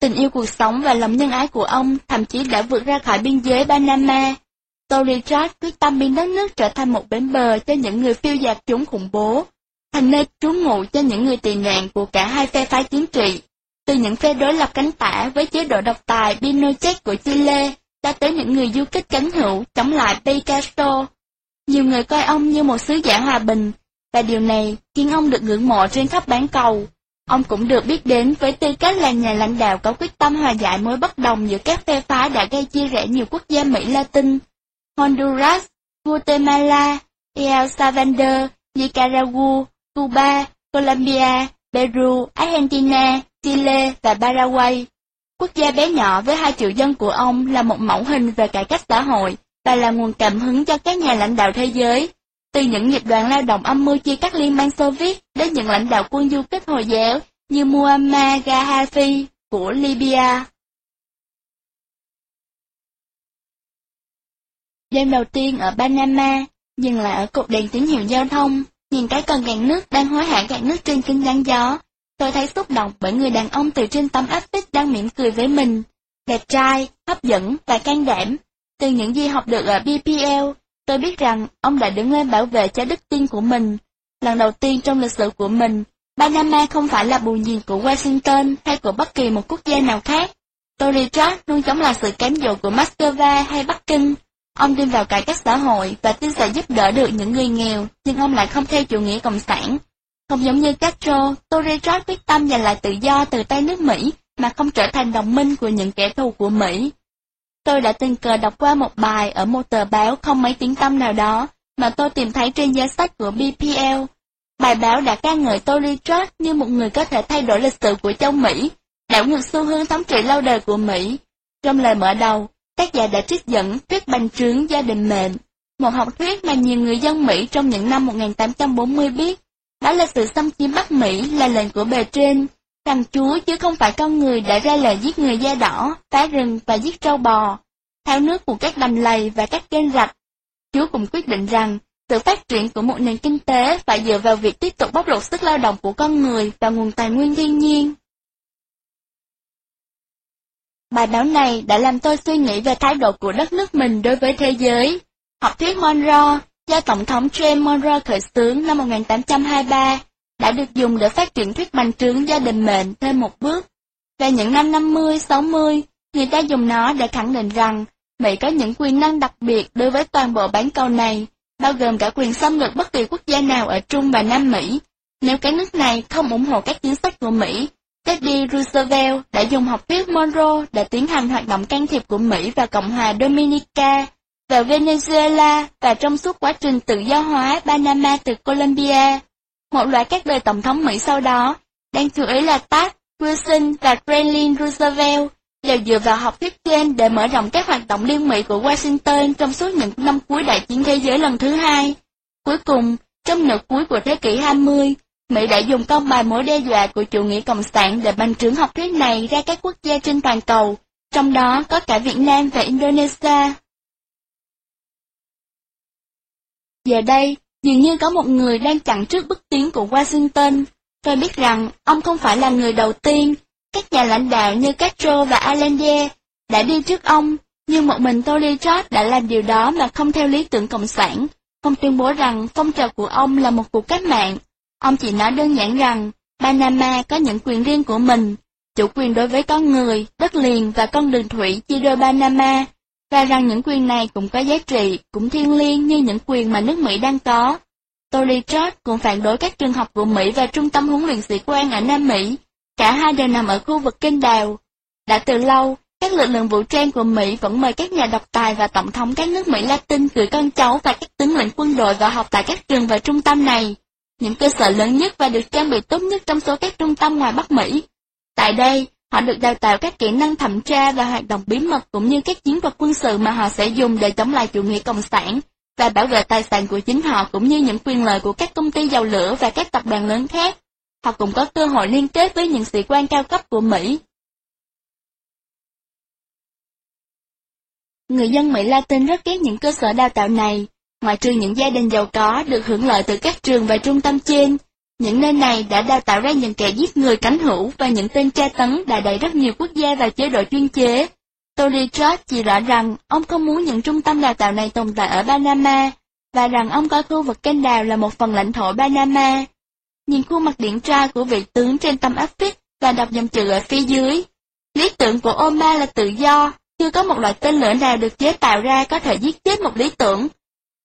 Tình yêu cuộc sống và lòng nhân ái của ông thậm chí đã vượt ra khỏi biên giới Panama. Tony George quyết tâm biến đất nước trở thành một bến bờ cho những người phiêu dạt chúng khủng bố, thành nơi trú ngụ cho những người tị nạn của cả hai phe phái chính trị, từ những phe đối lập cánh tả với chế độ độc tài Pinochet của Chile, đã tới những người du kích cánh hữu chống lại Picasso nhiều người coi ông như một sứ giả hòa bình, và điều này khiến ông được ngưỡng mộ trên khắp bán cầu. Ông cũng được biết đến với tư cách là nhà lãnh đạo có quyết tâm hòa giải mối bất đồng giữa các phe phái đã gây chia rẽ nhiều quốc gia Mỹ Latin, Honduras, Guatemala, El Salvador, Nicaragua, Cuba, Colombia, Peru, Argentina, Chile và Paraguay. Quốc gia bé nhỏ với 2 triệu dân của ông là một mẫu hình về cải cách xã hội, và là nguồn cảm hứng cho các nhà lãnh đạo thế giới. Từ những nghiệp đoàn lao động âm mưu chia cắt Liên bang Xô Viết đến những lãnh đạo quân du kích Hồi giáo như Muammar Gaddafi của Libya. Đêm đầu tiên ở Panama, dừng lại ở cột đèn tín hiệu giao thông, nhìn cái cần gạt nước đang hối hả gạt nước trên kính chắn gió. Tôi thấy xúc động bởi người đàn ông từ trên tấm áp phích đang mỉm cười với mình. Đẹp trai, hấp dẫn và can đảm, từ những gì học được ở BPL, tôi biết rằng ông đã đứng lên bảo vệ cho đức tin của mình. Lần đầu tiên trong lịch sử của mình, Panama không phải là bù nhìn của Washington hay của bất kỳ một quốc gia nào khác. Tony George luôn chống lại sự cám dỗ của Moscow hay Bắc Kinh. Ông tin vào cải cách xã hội và tin sẽ giúp đỡ được những người nghèo, nhưng ông lại không theo chủ nghĩa cộng sản. Không giống như Castro, Tony George quyết tâm giành lại tự do từ tay nước Mỹ mà không trở thành đồng minh của những kẻ thù của Mỹ. Tôi đã tình cờ đọc qua một bài ở một tờ báo không mấy tiếng tâm nào đó, mà tôi tìm thấy trên giá sách của BPL. Bài báo đã ca ngợi Tony Trott như một người có thể thay đổi lịch sử của châu Mỹ, đảo ngược xu hướng thống trị lâu đời của Mỹ. Trong lời mở đầu, tác giả đã trích dẫn thuyết bành trướng gia đình mệnh, một học thuyết mà nhiều người dân Mỹ trong những năm 1840 biết. Đó là sự xâm chiếm Bắc Mỹ là lệnh của bề trên, rằng Chúa chứ không phải con người đã ra lệnh giết người da đỏ, phá rừng và giết trâu bò, tháo nước của các đầm lầy và các kênh rạch. Chúa cũng quyết định rằng sự phát triển của một nền kinh tế phải dựa vào việc tiếp tục bóc lột sức lao động của con người và nguồn tài nguyên thiên nhiên. Bài báo này đã làm tôi suy nghĩ về thái độ của đất nước mình đối với thế giới. Học thuyết Monroe do Tổng thống James Monroe khởi xướng năm 1823 đã được dùng để phát triển thuyết bành trướng gia đình mệnh thêm một bước. Về những năm 50-60, người ta dùng nó để khẳng định rằng Mỹ có những quyền năng đặc biệt đối với toàn bộ bán cầu này, bao gồm cả quyền xâm lược bất kỳ quốc gia nào ở Trung và Nam Mỹ. Nếu cái nước này không ủng hộ các chính sách của Mỹ, Teddy Roosevelt đã dùng học thuyết Monroe để tiến hành hoạt động can thiệp của Mỹ và Cộng hòa Dominica vào Venezuela và trong suốt quá trình tự do hóa Panama từ Colombia. Một loạt các đời tổng thống Mỹ sau đó, đang chú ý là Taft, Wilson và Franklin Roosevelt, đều dựa vào học thuyết trên để mở rộng các hoạt động liên Mỹ của Washington trong suốt những năm cuối đại chiến thế giới lần thứ hai. Cuối cùng, trong nửa cuối của thế kỷ 20, Mỹ đã dùng công bài mối đe dọa của chủ nghĩa cộng sản để bành trướng học thuyết này ra các quốc gia trên toàn cầu, trong đó có cả Việt Nam và Indonesia. Giờ đây, dường như có một người đang chặn trước bước tiến của Washington. Tôi biết rằng ông không phải là người đầu tiên, các nhà lãnh đạo như Castro và Allende đã đi trước ông, nhưng một mình Tony George đã làm điều đó mà không theo lý tưởng cộng sản. Ông tuyên bố rằng phong trào của ông là một cuộc cách mạng. Ông chỉ nói đơn giản rằng Panama có những quyền riêng của mình, chủ quyền đối với con người, đất liền và con đường thủy chia đôi Panama, và rằng những quyền này cũng có giá trị, cũng thiêng liêng như những quyền mà nước Mỹ đang có. Tony George cũng phản đối các trường học của Mỹ và trung tâm huấn luyện sĩ quan ở Nam Mỹ, Cả hai đều nằm ở khu vực kênh đào. Đã từ lâu, các lực lượng vũ trang của Mỹ vẫn mời các nhà độc tài và tổng thống các nước Mỹ Latin gửi con cháu và các tướng lĩnh quân đội vào học tại các trường và trung tâm này, những cơ sở lớn nhất và được trang bị tốt nhất trong số các trung tâm ngoài Bắc Mỹ. Tại đây, họ được đào tạo các kỹ năng thẩm tra và hoạt động bí mật cũng như các chiến thuật quân sự mà họ sẽ dùng để chống lại chủ nghĩa cộng sản và bảo vệ tài sản của chính họ cũng như những quyền lợi của các công ty dầu lửa và các tập đoàn lớn khác họ cũng có cơ hội liên kết với những sĩ quan cao cấp của Mỹ. Người dân Mỹ Latin rất ghét những cơ sở đào tạo này, ngoại trừ những gia đình giàu có được hưởng lợi từ các trường và trung tâm trên. Những nơi này đã đào tạo ra những kẻ giết người cánh hữu và những tên tra tấn đã đẩy rất nhiều quốc gia vào chế độ chuyên chế. Tony George chỉ rõ rằng ông không muốn những trung tâm đào tạo này tồn tại ở Panama, và rằng ông coi khu vực kênh đào là một phần lãnh thổ Panama nhìn khuôn mặt điển trai của vị tướng trên tâm áp phích và đọc dòng chữ ở phía dưới. Lý tưởng của Oma là tự do, chưa có một loại tên lửa nào được chế tạo ra có thể giết chết một lý tưởng.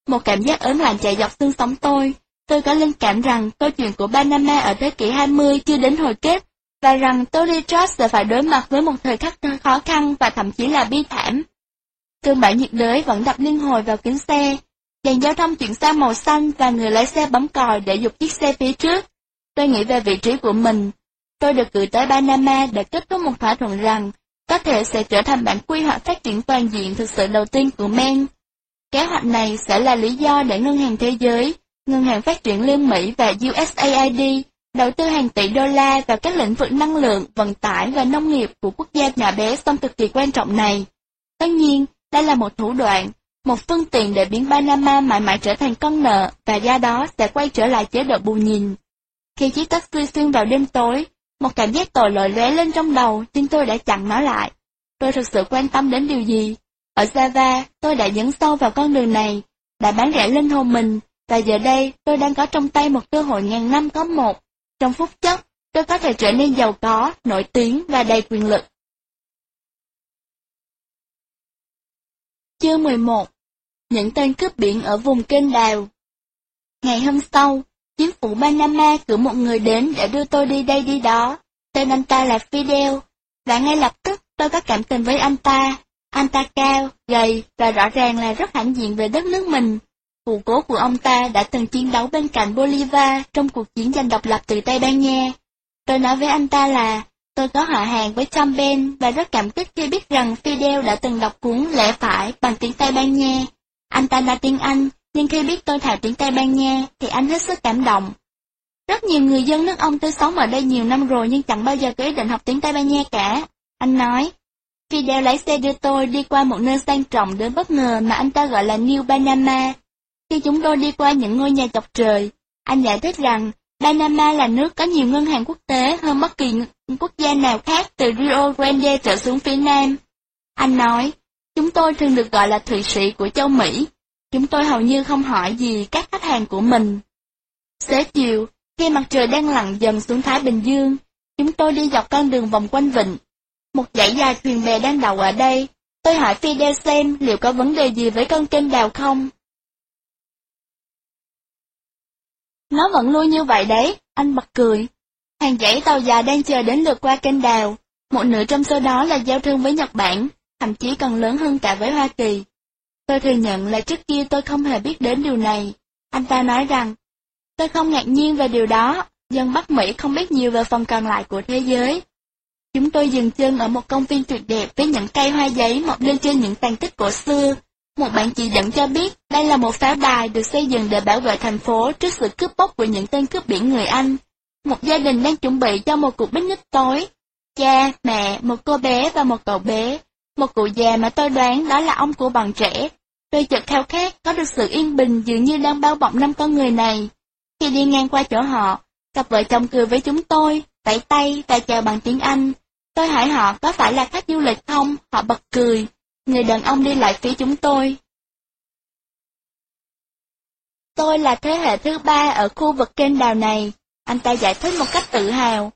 Một cảm giác ớn lạnh chạy dọc xương sống tôi. Tôi có linh cảm rằng câu chuyện của Panama ở thế kỷ 20 chưa đến hồi kết, và rằng Tony Trust sẽ phải đối mặt với một thời khắc khó khăn và thậm chí là bi thảm. Cơn bão nhiệt đới vẫn đập liên hồi vào kính xe. Đèn giao thông chuyển sang màu xanh và người lái xe bấm còi để dục chiếc xe phía trước. Tôi nghĩ về vị trí của mình. Tôi được gửi tới Panama để kết thúc một thỏa thuận rằng có thể sẽ trở thành bản quy hoạch phát triển toàn diện thực sự đầu tiên của Men. Kế hoạch này sẽ là lý do để Ngân hàng Thế giới, Ngân hàng Phát triển Liên Mỹ và USAID đầu tư hàng tỷ đô la vào các lĩnh vực năng lượng, vận tải và nông nghiệp của quốc gia nhỏ bé song cực kỳ quan trọng này. Tất nhiên, đây là một thủ đoạn, một phương tiện để biến Panama mãi mãi trở thành con nợ và do đó sẽ quay trở lại chế độ bù nhìn. Khi chiếc taxi xuyên vào đêm tối, một cảm giác tội lỗi lóe lên trong đầu, nhưng tôi đã chặn nó lại. Tôi thực sự quan tâm đến điều gì? Ở Java, tôi đã dẫn sâu vào con đường này, đã bán rẻ linh hồn mình, và giờ đây tôi đang có trong tay một cơ hội ngàn năm có một. trong phút chốc, tôi có thể trở nên giàu có, nổi tiếng và đầy quyền lực. Chương 11 Những tên cướp biển ở vùng kênh đào Ngày hôm sau, chính phủ Panama cử một người đến để đưa tôi đi đây đi đó. Tên anh ta là Fidel, và ngay lập tức tôi có cảm tình với anh ta. Anh ta cao, gầy và rõ ràng là rất hãnh diện về đất nước mình cụ cố của ông ta đã từng chiến đấu bên cạnh Bolivar trong cuộc chiến giành độc lập từ Tây Ban Nha. Tôi nói với anh ta là tôi có họ hàng với Tom Ben và rất cảm kích khi biết rằng Fidel đã từng đọc cuốn Lẽ Phải bằng tiếng Tây Ban Nha. Anh ta nói tiếng Anh, nhưng khi biết tôi thạo tiếng Tây Ban Nha thì anh hết sức cảm động. Rất nhiều người dân nước ông tôi sống ở đây nhiều năm rồi nhưng chẳng bao giờ có ý định học tiếng Tây Ban Nha cả. Anh nói, Fidel lái xe đưa tôi đi qua một nơi sang trọng đến bất ngờ mà anh ta gọi là New Panama. Khi chúng tôi đi qua những ngôi nhà chọc trời, anh giải thích rằng Panama là nước có nhiều ngân hàng quốc tế hơn bất kỳ quốc gia nào khác từ Rio Grande trở xuống phía Nam. Anh nói, chúng tôi thường được gọi là Thụy Sĩ của châu Mỹ. Chúng tôi hầu như không hỏi gì các khách hàng của mình. Xế chiều, khi mặt trời đang lặn dần xuống Thái Bình Dương, chúng tôi đi dọc con đường vòng quanh vịnh. Một dãy dài thuyền bè đang đậu ở đây. Tôi hỏi Fidel xem liệu có vấn đề gì với con kênh đào không. Nó vẫn nuôi như vậy đấy, anh bật cười. Hàng dãy tàu già đang chờ đến lượt qua kênh đào. Một nửa trong số đó là giao thương với Nhật Bản, thậm chí còn lớn hơn cả với Hoa Kỳ. Tôi thừa nhận là trước kia tôi không hề biết đến điều này. Anh ta nói rằng, tôi không ngạc nhiên về điều đó, dân Bắc Mỹ không biết nhiều về phần còn lại của thế giới. Chúng tôi dừng chân ở một công viên tuyệt đẹp với những cây hoa giấy mọc lên trên những tàn tích cổ xưa. Một bạn chỉ dẫn cho biết đây là một pháo đài được xây dựng để bảo vệ thành phố trước sự cướp bóc của những tên cướp biển người Anh. Một gia đình đang chuẩn bị cho một cuộc picnic tối. Cha, mẹ, một cô bé và một cậu bé. Một cụ già mà tôi đoán đó là ông của bọn trẻ. Tôi chợt khao khát có được sự yên bình dường như đang bao bọc năm con người này. Khi đi ngang qua chỗ họ, cặp vợ chồng cười với chúng tôi, vẫy tay và chào bằng tiếng Anh. Tôi hỏi họ có phải là khách du lịch không, họ bật cười. Người đàn ông đi lại phía chúng tôi. Tôi là thế hệ thứ ba ở khu vực kênh đào này, anh ta giải thích một cách tự hào.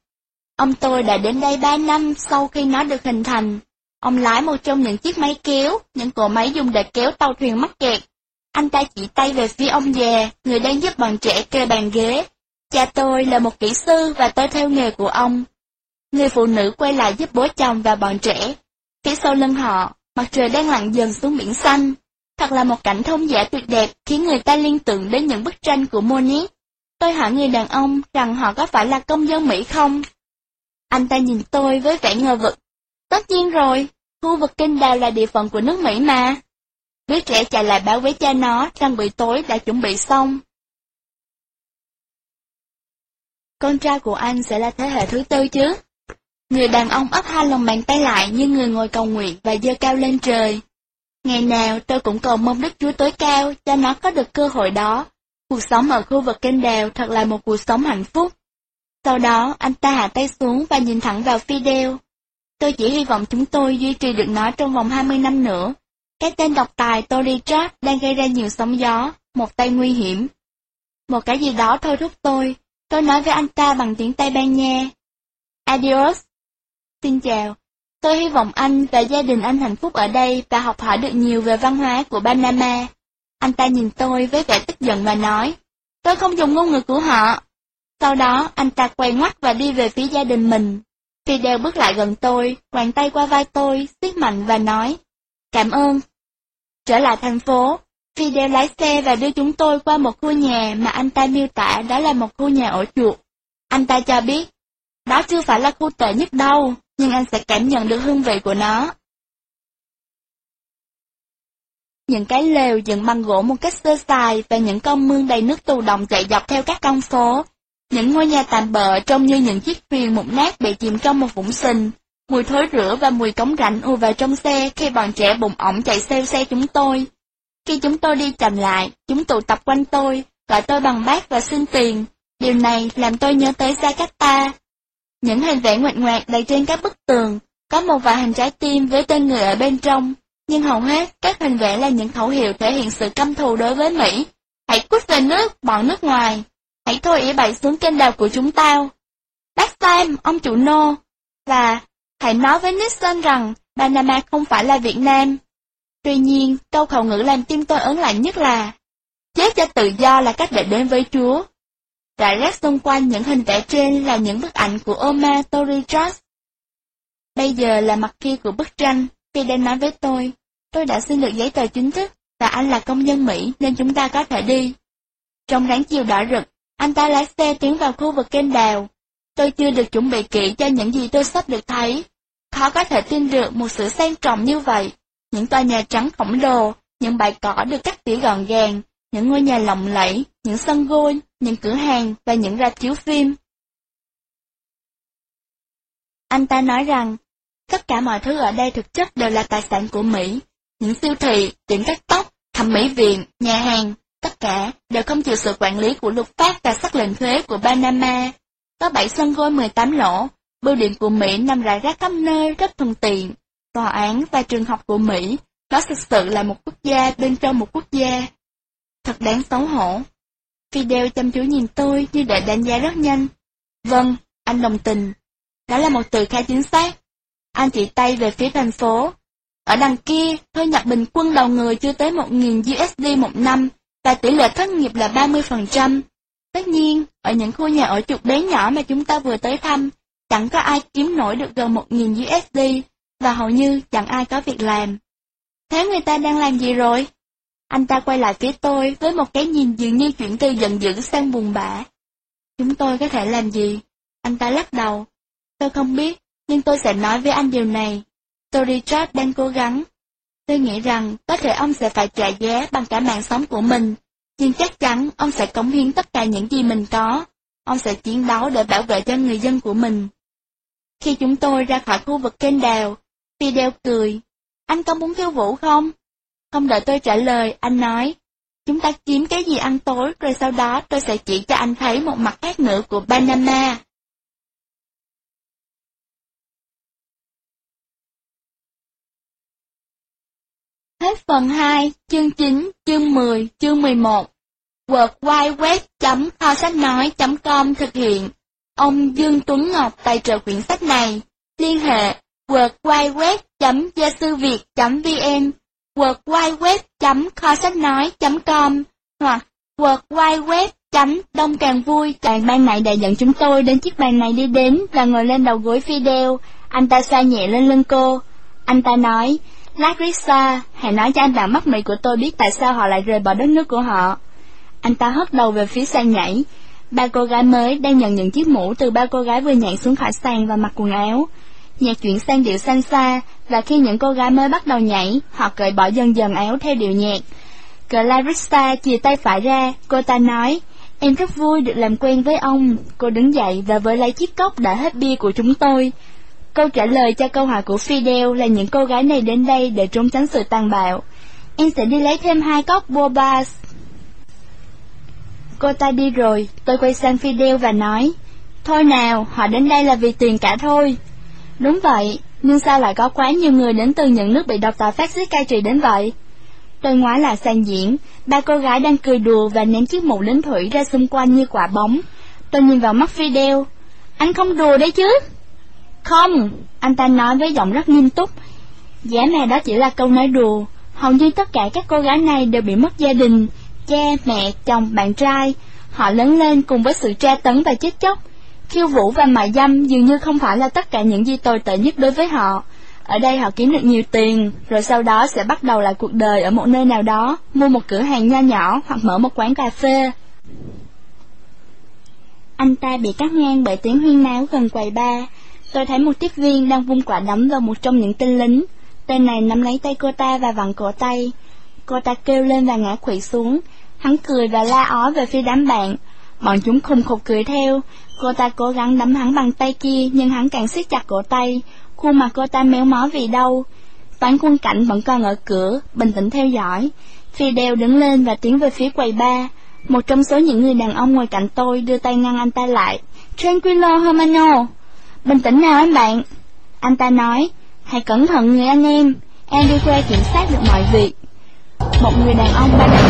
Ông tôi đã đến đây ba năm sau khi nó được hình thành. Ông lái một trong những chiếc máy kéo, những cỗ máy dùng để kéo tàu thuyền mắc kẹt. Anh ta chỉ tay về phía ông già, người đang giúp bọn trẻ kê bàn ghế. Cha tôi là một kỹ sư và tôi theo nghề của ông. Người phụ nữ quay lại giúp bố chồng và bọn trẻ. Phía sau lưng họ, mặt trời đang lặn dần xuống biển xanh. Thật là một cảnh thông giả tuyệt đẹp khiến người ta liên tưởng đến những bức tranh của Monet. Tôi hỏi người đàn ông rằng họ có phải là công dân Mỹ không? Anh ta nhìn tôi với vẻ ngờ vực. Tất nhiên rồi, khu vực kinh đào là địa phận của nước Mỹ mà. Đứa trẻ chạy lại báo với cha nó rằng buổi tối đã chuẩn bị xong. Con trai của anh sẽ là thế hệ thứ tư chứ? Người đàn ông ấp hai lòng bàn tay lại như người ngồi cầu nguyện và dơ cao lên trời. Ngày nào tôi cũng cầu mong Đức Chúa tối cao cho nó có được cơ hội đó. Cuộc sống ở khu vực kênh đèo thật là một cuộc sống hạnh phúc. Sau đó, anh ta hạ tay xuống và nhìn thẳng vào Fidel. Tôi chỉ hy vọng chúng tôi duy trì được nó trong vòng 20 năm nữa. Cái tên độc tài Tony Trapp đang gây ra nhiều sóng gió, một tay nguy hiểm. Một cái gì đó thôi thúc tôi. Tôi nói với anh ta bằng tiếng Tây Ban Nha. Adios. Xin chào. Tôi hy vọng anh và gia đình anh hạnh phúc ở đây và học hỏi được nhiều về văn hóa của Panama. Anh ta nhìn tôi với vẻ tức giận và nói, tôi không dùng ngôn ngữ của họ. Sau đó, anh ta quay ngoắt và đi về phía gia đình mình. Fidel bước lại gần tôi, quàng tay qua vai tôi, siết mạnh và nói, cảm ơn. Trở lại thành phố, Fidel lái xe và đưa chúng tôi qua một khu nhà mà anh ta miêu tả đó là một khu nhà ổ chuột. Anh ta cho biết, đó chưa phải là khu tệ nhất đâu, nhưng anh sẽ cảm nhận được hương vị của nó. Những cái lều dựng bằng gỗ một cách sơ sài và những con mương đầy nước tù động chạy dọc theo các con phố. Những ngôi nhà tạm bợ trông như những chiếc thuyền mục nát bị chìm trong một vũng sình. Mùi thối rửa và mùi cống rãnh ùa vào trong xe khi bọn trẻ bụng ổng chạy xeo xe chúng tôi. Khi chúng tôi đi chậm lại, chúng tụ tập quanh tôi, gọi tôi bằng bác và xin tiền. Điều này làm tôi nhớ tới Jakarta, những hình vẽ ngoạch ngoạc đầy trên các bức tường, có một vài hình trái tim với tên người ở bên trong, nhưng hầu hết các hình vẽ là những khẩu hiệu thể hiện sự căm thù đối với Mỹ. Hãy cút về nước, bọn nước ngoài. Hãy thôi ý bậy xuống kênh đào của chúng tao, Bác Sam, ông chủ nô. Và hãy nói với Nixon rằng Panama không phải là Việt Nam. Tuy nhiên, câu khẩu ngữ làm tim tôi ớn lạnh nhất là Chết cho tự do là cách để đến với Chúa. Rải rác xung quanh những hình vẽ trên là những bức ảnh của Omar Torrijos. Bây giờ là mặt kia của bức tranh, Fidel nói với tôi, tôi đã xin được giấy tờ chính thức, và anh là công dân Mỹ nên chúng ta có thể đi. Trong ráng chiều đỏ rực, anh ta lái xe tiến vào khu vực kênh đào. Tôi chưa được chuẩn bị kỹ cho những gì tôi sắp được thấy. Khó có thể tin được một sự sang trọng như vậy. Những tòa nhà trắng khổng lồ, những bãi cỏ được cắt tỉa gọn gàng, những ngôi nhà lộng lẫy, những sân golf, những cửa hàng và những rạp chiếu phim. Anh ta nói rằng, tất cả mọi thứ ở đây thực chất đều là tài sản của Mỹ. Những siêu thị, tiệm cắt tóc, thẩm mỹ viện, nhà hàng, tất cả đều không chịu sự quản lý của luật pháp và sắc lệnh thuế của Panama. Có 7 sân gôn 18 lỗ, bưu điện của Mỹ nằm rải rác khắp nơi rất thuận tiện. Tòa án và trường học của Mỹ, nó thực sự là một quốc gia bên trong một quốc gia. Thật đáng xấu hổ. Fidel chăm chú nhìn tôi như để đánh giá rất nhanh. Vâng, anh đồng tình. Đó là một từ khá chính xác. Anh chỉ tay về phía thành phố. Ở đằng kia, thu nhập bình quân đầu người chưa tới 1.000 USD một năm, và tỷ lệ thất nghiệp là 30%. Tất nhiên, ở những khu nhà ở trục bé nhỏ mà chúng ta vừa tới thăm, chẳng có ai kiếm nổi được gần 1.000 USD, và hầu như chẳng ai có việc làm. Thế người ta đang làm gì rồi? Anh ta quay lại phía tôi với một cái nhìn dường như chuyển từ giận dữ sang buồn bã. Chúng tôi có thể làm gì? Anh ta lắc đầu. Tôi không biết, nhưng tôi sẽ nói với anh điều này. Tôi Richard đang cố gắng. Tôi nghĩ rằng có thể ông sẽ phải trả giá bằng cả mạng sống của mình, nhưng chắc chắn ông sẽ cống hiến tất cả những gì mình có. Ông sẽ chiến đấu để bảo vệ cho người dân của mình. Khi chúng tôi ra khỏi khu vực kênh đào, Fidel cười. Anh có muốn khiêu vũ không? Không đợi tôi trả lời, anh nói. Chúng ta kiếm cái gì ăn tối, rồi sau đó tôi sẽ chỉ cho anh thấy một mặt khác nữa của Panama. Hết phần 2, chương 9, chương 10, chương 11. World Wide Web kho sách nói.com thực hiện. Ông Dương Tuấn Ngọc tài trợ quyển sách này. Liên hệ World www.kho sách nói.com hoặc www đông càng vui. càng ban này đã dẫn chúng tôi đến chiếc bàn này đi đến và ngồi lên đầu gối Fidel. Anh ta xoa nhẹ lên lưng cô. Anh ta nói, Larissa, hãy nói cho anh bạn mắt Mỹ của tôi biết tại sao họ lại rời bỏ đất nước của họ. Anh ta hất đầu về phía sàn nhảy. Ba cô gái mới đang nhận những chiếc mũ từ ba cô gái vừa nhảy xuống khỏi sàn và mặc quần áo. Nhạc chuyển sang điệu xanh xa, và khi những cô gái mới bắt đầu nhảy, họ cởi bỏ dần dần áo theo điệu nhạc. Clarissa chìa tay phải ra, cô ta nói, Em rất vui được làm quen với ông. Cô đứng dậy và với lấy chiếc cốc đã hết bia của chúng tôi. Câu trả lời cho câu hỏi của Fidel là những cô gái này đến đây để trốn tránh sự tàn bạo. Em sẽ đi lấy thêm hai cốc bobas. Cô ta đi rồi, tôi quay sang Fidel và nói, Thôi nào, họ đến đây là vì tiền cả thôi. Đúng vậy, nhưng sao lại có quá nhiều người đến từ những nước bị độc tài phát xít cai trị đến vậy? Tôi ngoái lại sàn diễn, ba cô gái đang cười đùa và ném chiếc mũ lính thủy ra xung quanh như quả bóng. Tôi nhìn vào mắt Fidel. Anh không đùa đấy chứ? Không, anh ta nói với giọng rất nghiêm túc. Giá mà đó chỉ là câu nói đùa. Hầu như tất cả các cô gái này đều bị mất gia đình, cha, mẹ, chồng, bạn trai. Họ lớn lên cùng với sự tra tấn và chết chóc. Khiêu vũ và mại dâm dường như không phải là tất cả những gì tồi tệ nhất đối với họ. Ở đây họ kiếm được nhiều tiền, rồi sau đó sẽ bắt đầu lại cuộc đời ở một nơi nào đó, mua một cửa hàng nho nhỏ hoặc mở một quán cà phê. Anh ta bị cắt ngang bởi tiếng huyên náo gần quầy ba. Tôi thấy một tiếp viên đang vung quả đấm vào một trong những tên lính. Tên này nắm lấy tay cô ta và vặn cổ tay. Cô ta kêu lên và ngã quỵ xuống. Hắn cười và la ó về phía đám bạn. Bọn chúng khùng khục cười theo. Cô ta cố gắng nắm hắn bằng tay kia nhưng hắn càng siết chặt cổ tay. Khuôn mặt cô ta méo mó vì đau. Toán quân cảnh vẫn còn ở cửa, bình tĩnh theo dõi. Fidel đứng lên và tiến về phía quầy ba. Một trong số những người đàn ông ngồi cạnh tôi đưa tay ngăn anh ta lại. Tranquilo Hermano. Bình tĩnh nào anh bạn. Anh ta nói, hãy cẩn thận người anh em. em đi qua kiểm soát được mọi việc. Một người đàn ông ba đầu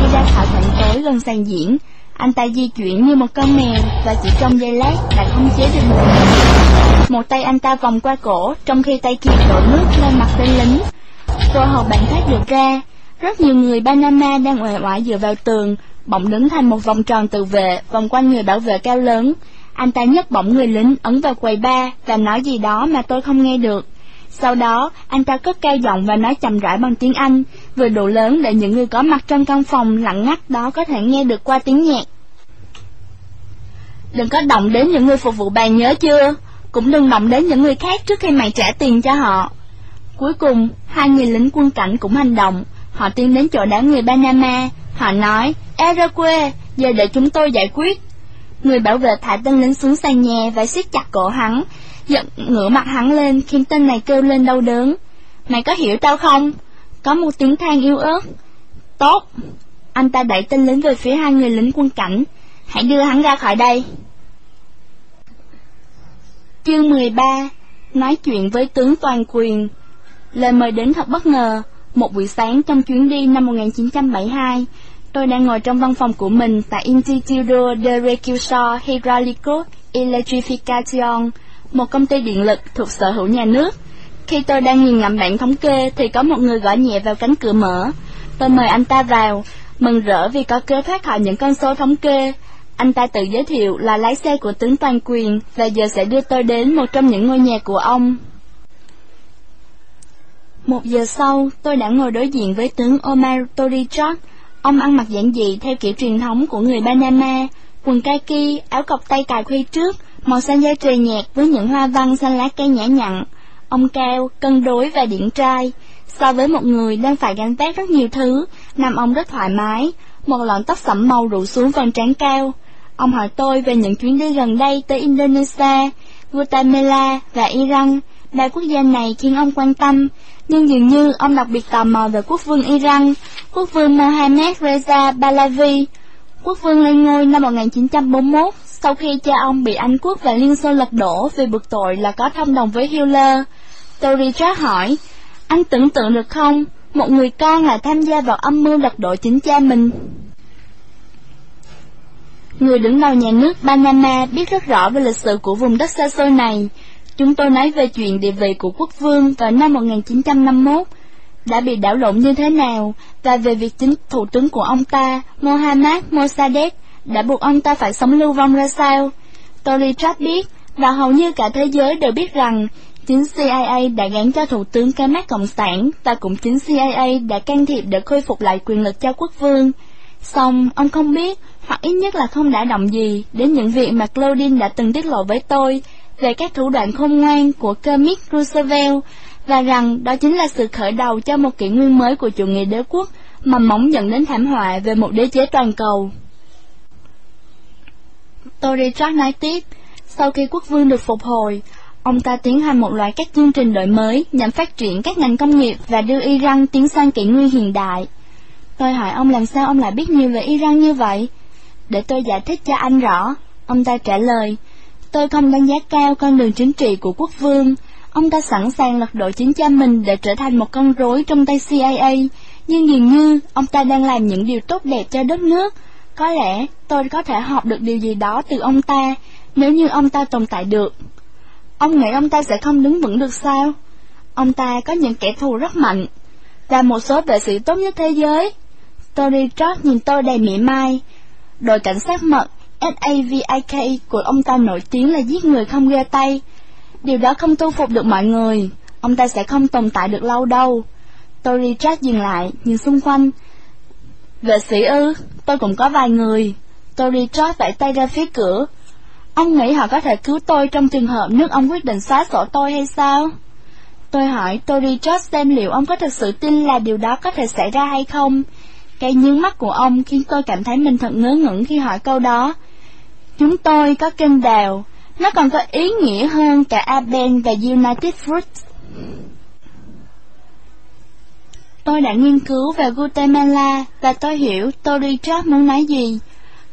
đi ra khỏi sảnh tối gần sàn diễn. Anh ta di chuyển như một con mèo và chỉ trong giây lát đã không chế được một Một tay anh ta vòng qua cổ, trong khi tay kia đổ nước lên mặt tên lính. Tôi hầu bạn thoát được ra. Rất nhiều người Panama đang uể oải dựa vào tường, bỗng đứng thành một vòng tròn tự vệ, vòng quanh người bảo vệ cao lớn. Anh ta nhấc bổng người lính ấn vào quầy ba và nói gì đó mà tôi không nghe được. Sau đó, anh ta cất cao giọng và nói chậm rãi bằng tiếng Anh, vừa đủ lớn để những người có mặt trong căn phòng lặng ngắt đó có thể nghe được qua tiếng nhạc. Đừng có động đến những người phục vụ bàn nhớ chưa? Cũng đừng động đến những người khác trước khi mày trả tiền cho họ. Cuối cùng, hai người lính quân cảnh cũng hành động. Họ tiến đến chỗ đám người Panama. Họ nói, Eroque, giờ để chúng tôi giải quyết. Người bảo vệ thả tên lính xuống sàn nhà và siết chặt cổ hắn, giận ngửa mặt hắn lên khiến tên này kêu lên đau đớn. Mày có hiểu tao không? Có một tiếng than yếu ớt. Tốt. Anh ta đẩy tên lính về phía hai người lính quân cảnh. Hãy đưa hắn ra khỏi đây. Chương 13 Nói chuyện với tướng toàn quyền Lời mời đến thật bất ngờ. Một buổi sáng trong chuyến đi năm 1972, tôi đang ngồi trong văn phòng của mình tại Instituto de Recursos Hidráulicos Electrificación, một công ty điện lực thuộc sở hữu nhà nước. Khi tôi đang nhìn ngắm bảng thống kê thì có một người gõ nhẹ vào cánh cửa mở. Tôi mời anh ta vào, mừng rỡ vì có cơ thoát khỏi những con số thống kê. Anh ta tự giới thiệu là lái xe của tướng toàn quyền và giờ sẽ đưa tôi đến một trong những ngôi nhà của ông. Một giờ sau, tôi đã ngồi đối diện với tướng Omar Torichot. Ông ăn mặc giản dị theo kiểu truyền thống của người Panama, quần kaki, áo cộc tay cài khuy trước, màu xanh da trời nhạt với những hoa văn xanh lá cây nhã nhặn. Ông cao, cân đối và điển trai. So với một người đang phải gánh vác rất nhiều thứ, nằm ông rất thoải mái, một lọn tóc sẫm màu rủ xuống phần trán cao. Ông hỏi tôi về những chuyến đi gần đây tới Indonesia, Guatemala và Iran. Ba quốc gia này khiến ông quan tâm, nhưng dường như ông đặc biệt tò mò về quốc vương Iran, quốc vương Mohammed Reza Pahlavi. Quốc vương lên ngôi năm 1941 sau khi cha ông bị Anh quốc và Liên Xô lật đổ vì bực tội là có thông đồng với Hitler. Tori Jack hỏi, anh tưởng tượng được không, một người con lại tham gia vào âm mưu lật đổ chính cha mình. Người đứng đầu nhà nước Panama biết rất rõ về lịch sử của vùng đất xa xôi này. Chúng tôi nói về chuyện địa vị của quốc vương vào năm 1951 đã bị đảo lộn như thế nào và về việc chính thủ tướng của ông ta, Mohammad Mossadegh, đã buộc ông ta phải sống lưu vong ra sao. Tony Trapp biết, và hầu như cả thế giới đều biết rằng, chính CIA đã gán cho thủ tướng cái mắt cộng sản, và cũng chính CIA đã can thiệp để khôi phục lại quyền lực cho quốc vương. Xong, ông không biết, hoặc ít nhất là không đã động gì đến những việc mà Claudine đã từng tiết lộ với tôi về các thủ đoạn khôn ngoan của Kermit Roosevelt, và rằng đó chính là sự khởi đầu cho một kỷ nguyên mới của chủ nghĩa đế quốc mầm móng dẫn đến thảm họa về một đế chế toàn cầu. Tory nói tiếp, sau khi quốc vương được phục hồi, ông ta tiến hành một loạt các chương trình đổi mới nhằm phát triển các ngành công nghiệp và đưa Iran tiến sang kỷ nguyên hiện đại. Tôi hỏi ông làm sao ông lại biết nhiều về Iran như vậy? Để tôi giải thích cho anh rõ, ông ta trả lời, tôi không đánh giá cao con đường chính trị của quốc vương, ông ta sẵn sàng lật đổ chính cha mình để trở thành một con rối trong tay CIA, nhưng dường như ông ta đang làm những điều tốt đẹp cho đất nước, có lẽ tôi có thể học được điều gì đó từ ông ta nếu như ông ta tồn tại được. Ông nghĩ ông ta sẽ không đứng vững được sao? Ông ta có những kẻ thù rất mạnh, và một số vệ sĩ tốt nhất thế giới. Tony Trot nhìn tôi đầy mỉa mai. Đội cảnh sát mật SAVIK của ông ta nổi tiếng là giết người không ghê tay. Điều đó không thu phục được mọi người. Ông ta sẽ không tồn tại được lâu đâu. Tony Trot dừng lại, nhìn xung quanh, Vệ sĩ ư, tôi cũng có vài người. Tôi đi trót vẫy tay ra phía cửa. Ông nghĩ họ có thể cứu tôi trong trường hợp nước ông quyết định xóa sổ tôi hay sao? Tôi hỏi tori George xem liệu ông có thực sự tin là điều đó có thể xảy ra hay không. Cái nhướng mắt của ông khiến tôi cảm thấy mình thật ngớ ngẩn khi hỏi câu đó. Chúng tôi có kênh đào, nó còn có ý nghĩa hơn cả Aben và United Fruit. Tôi đã nghiên cứu về Guatemala và tôi hiểu Tory Trump muốn nói gì.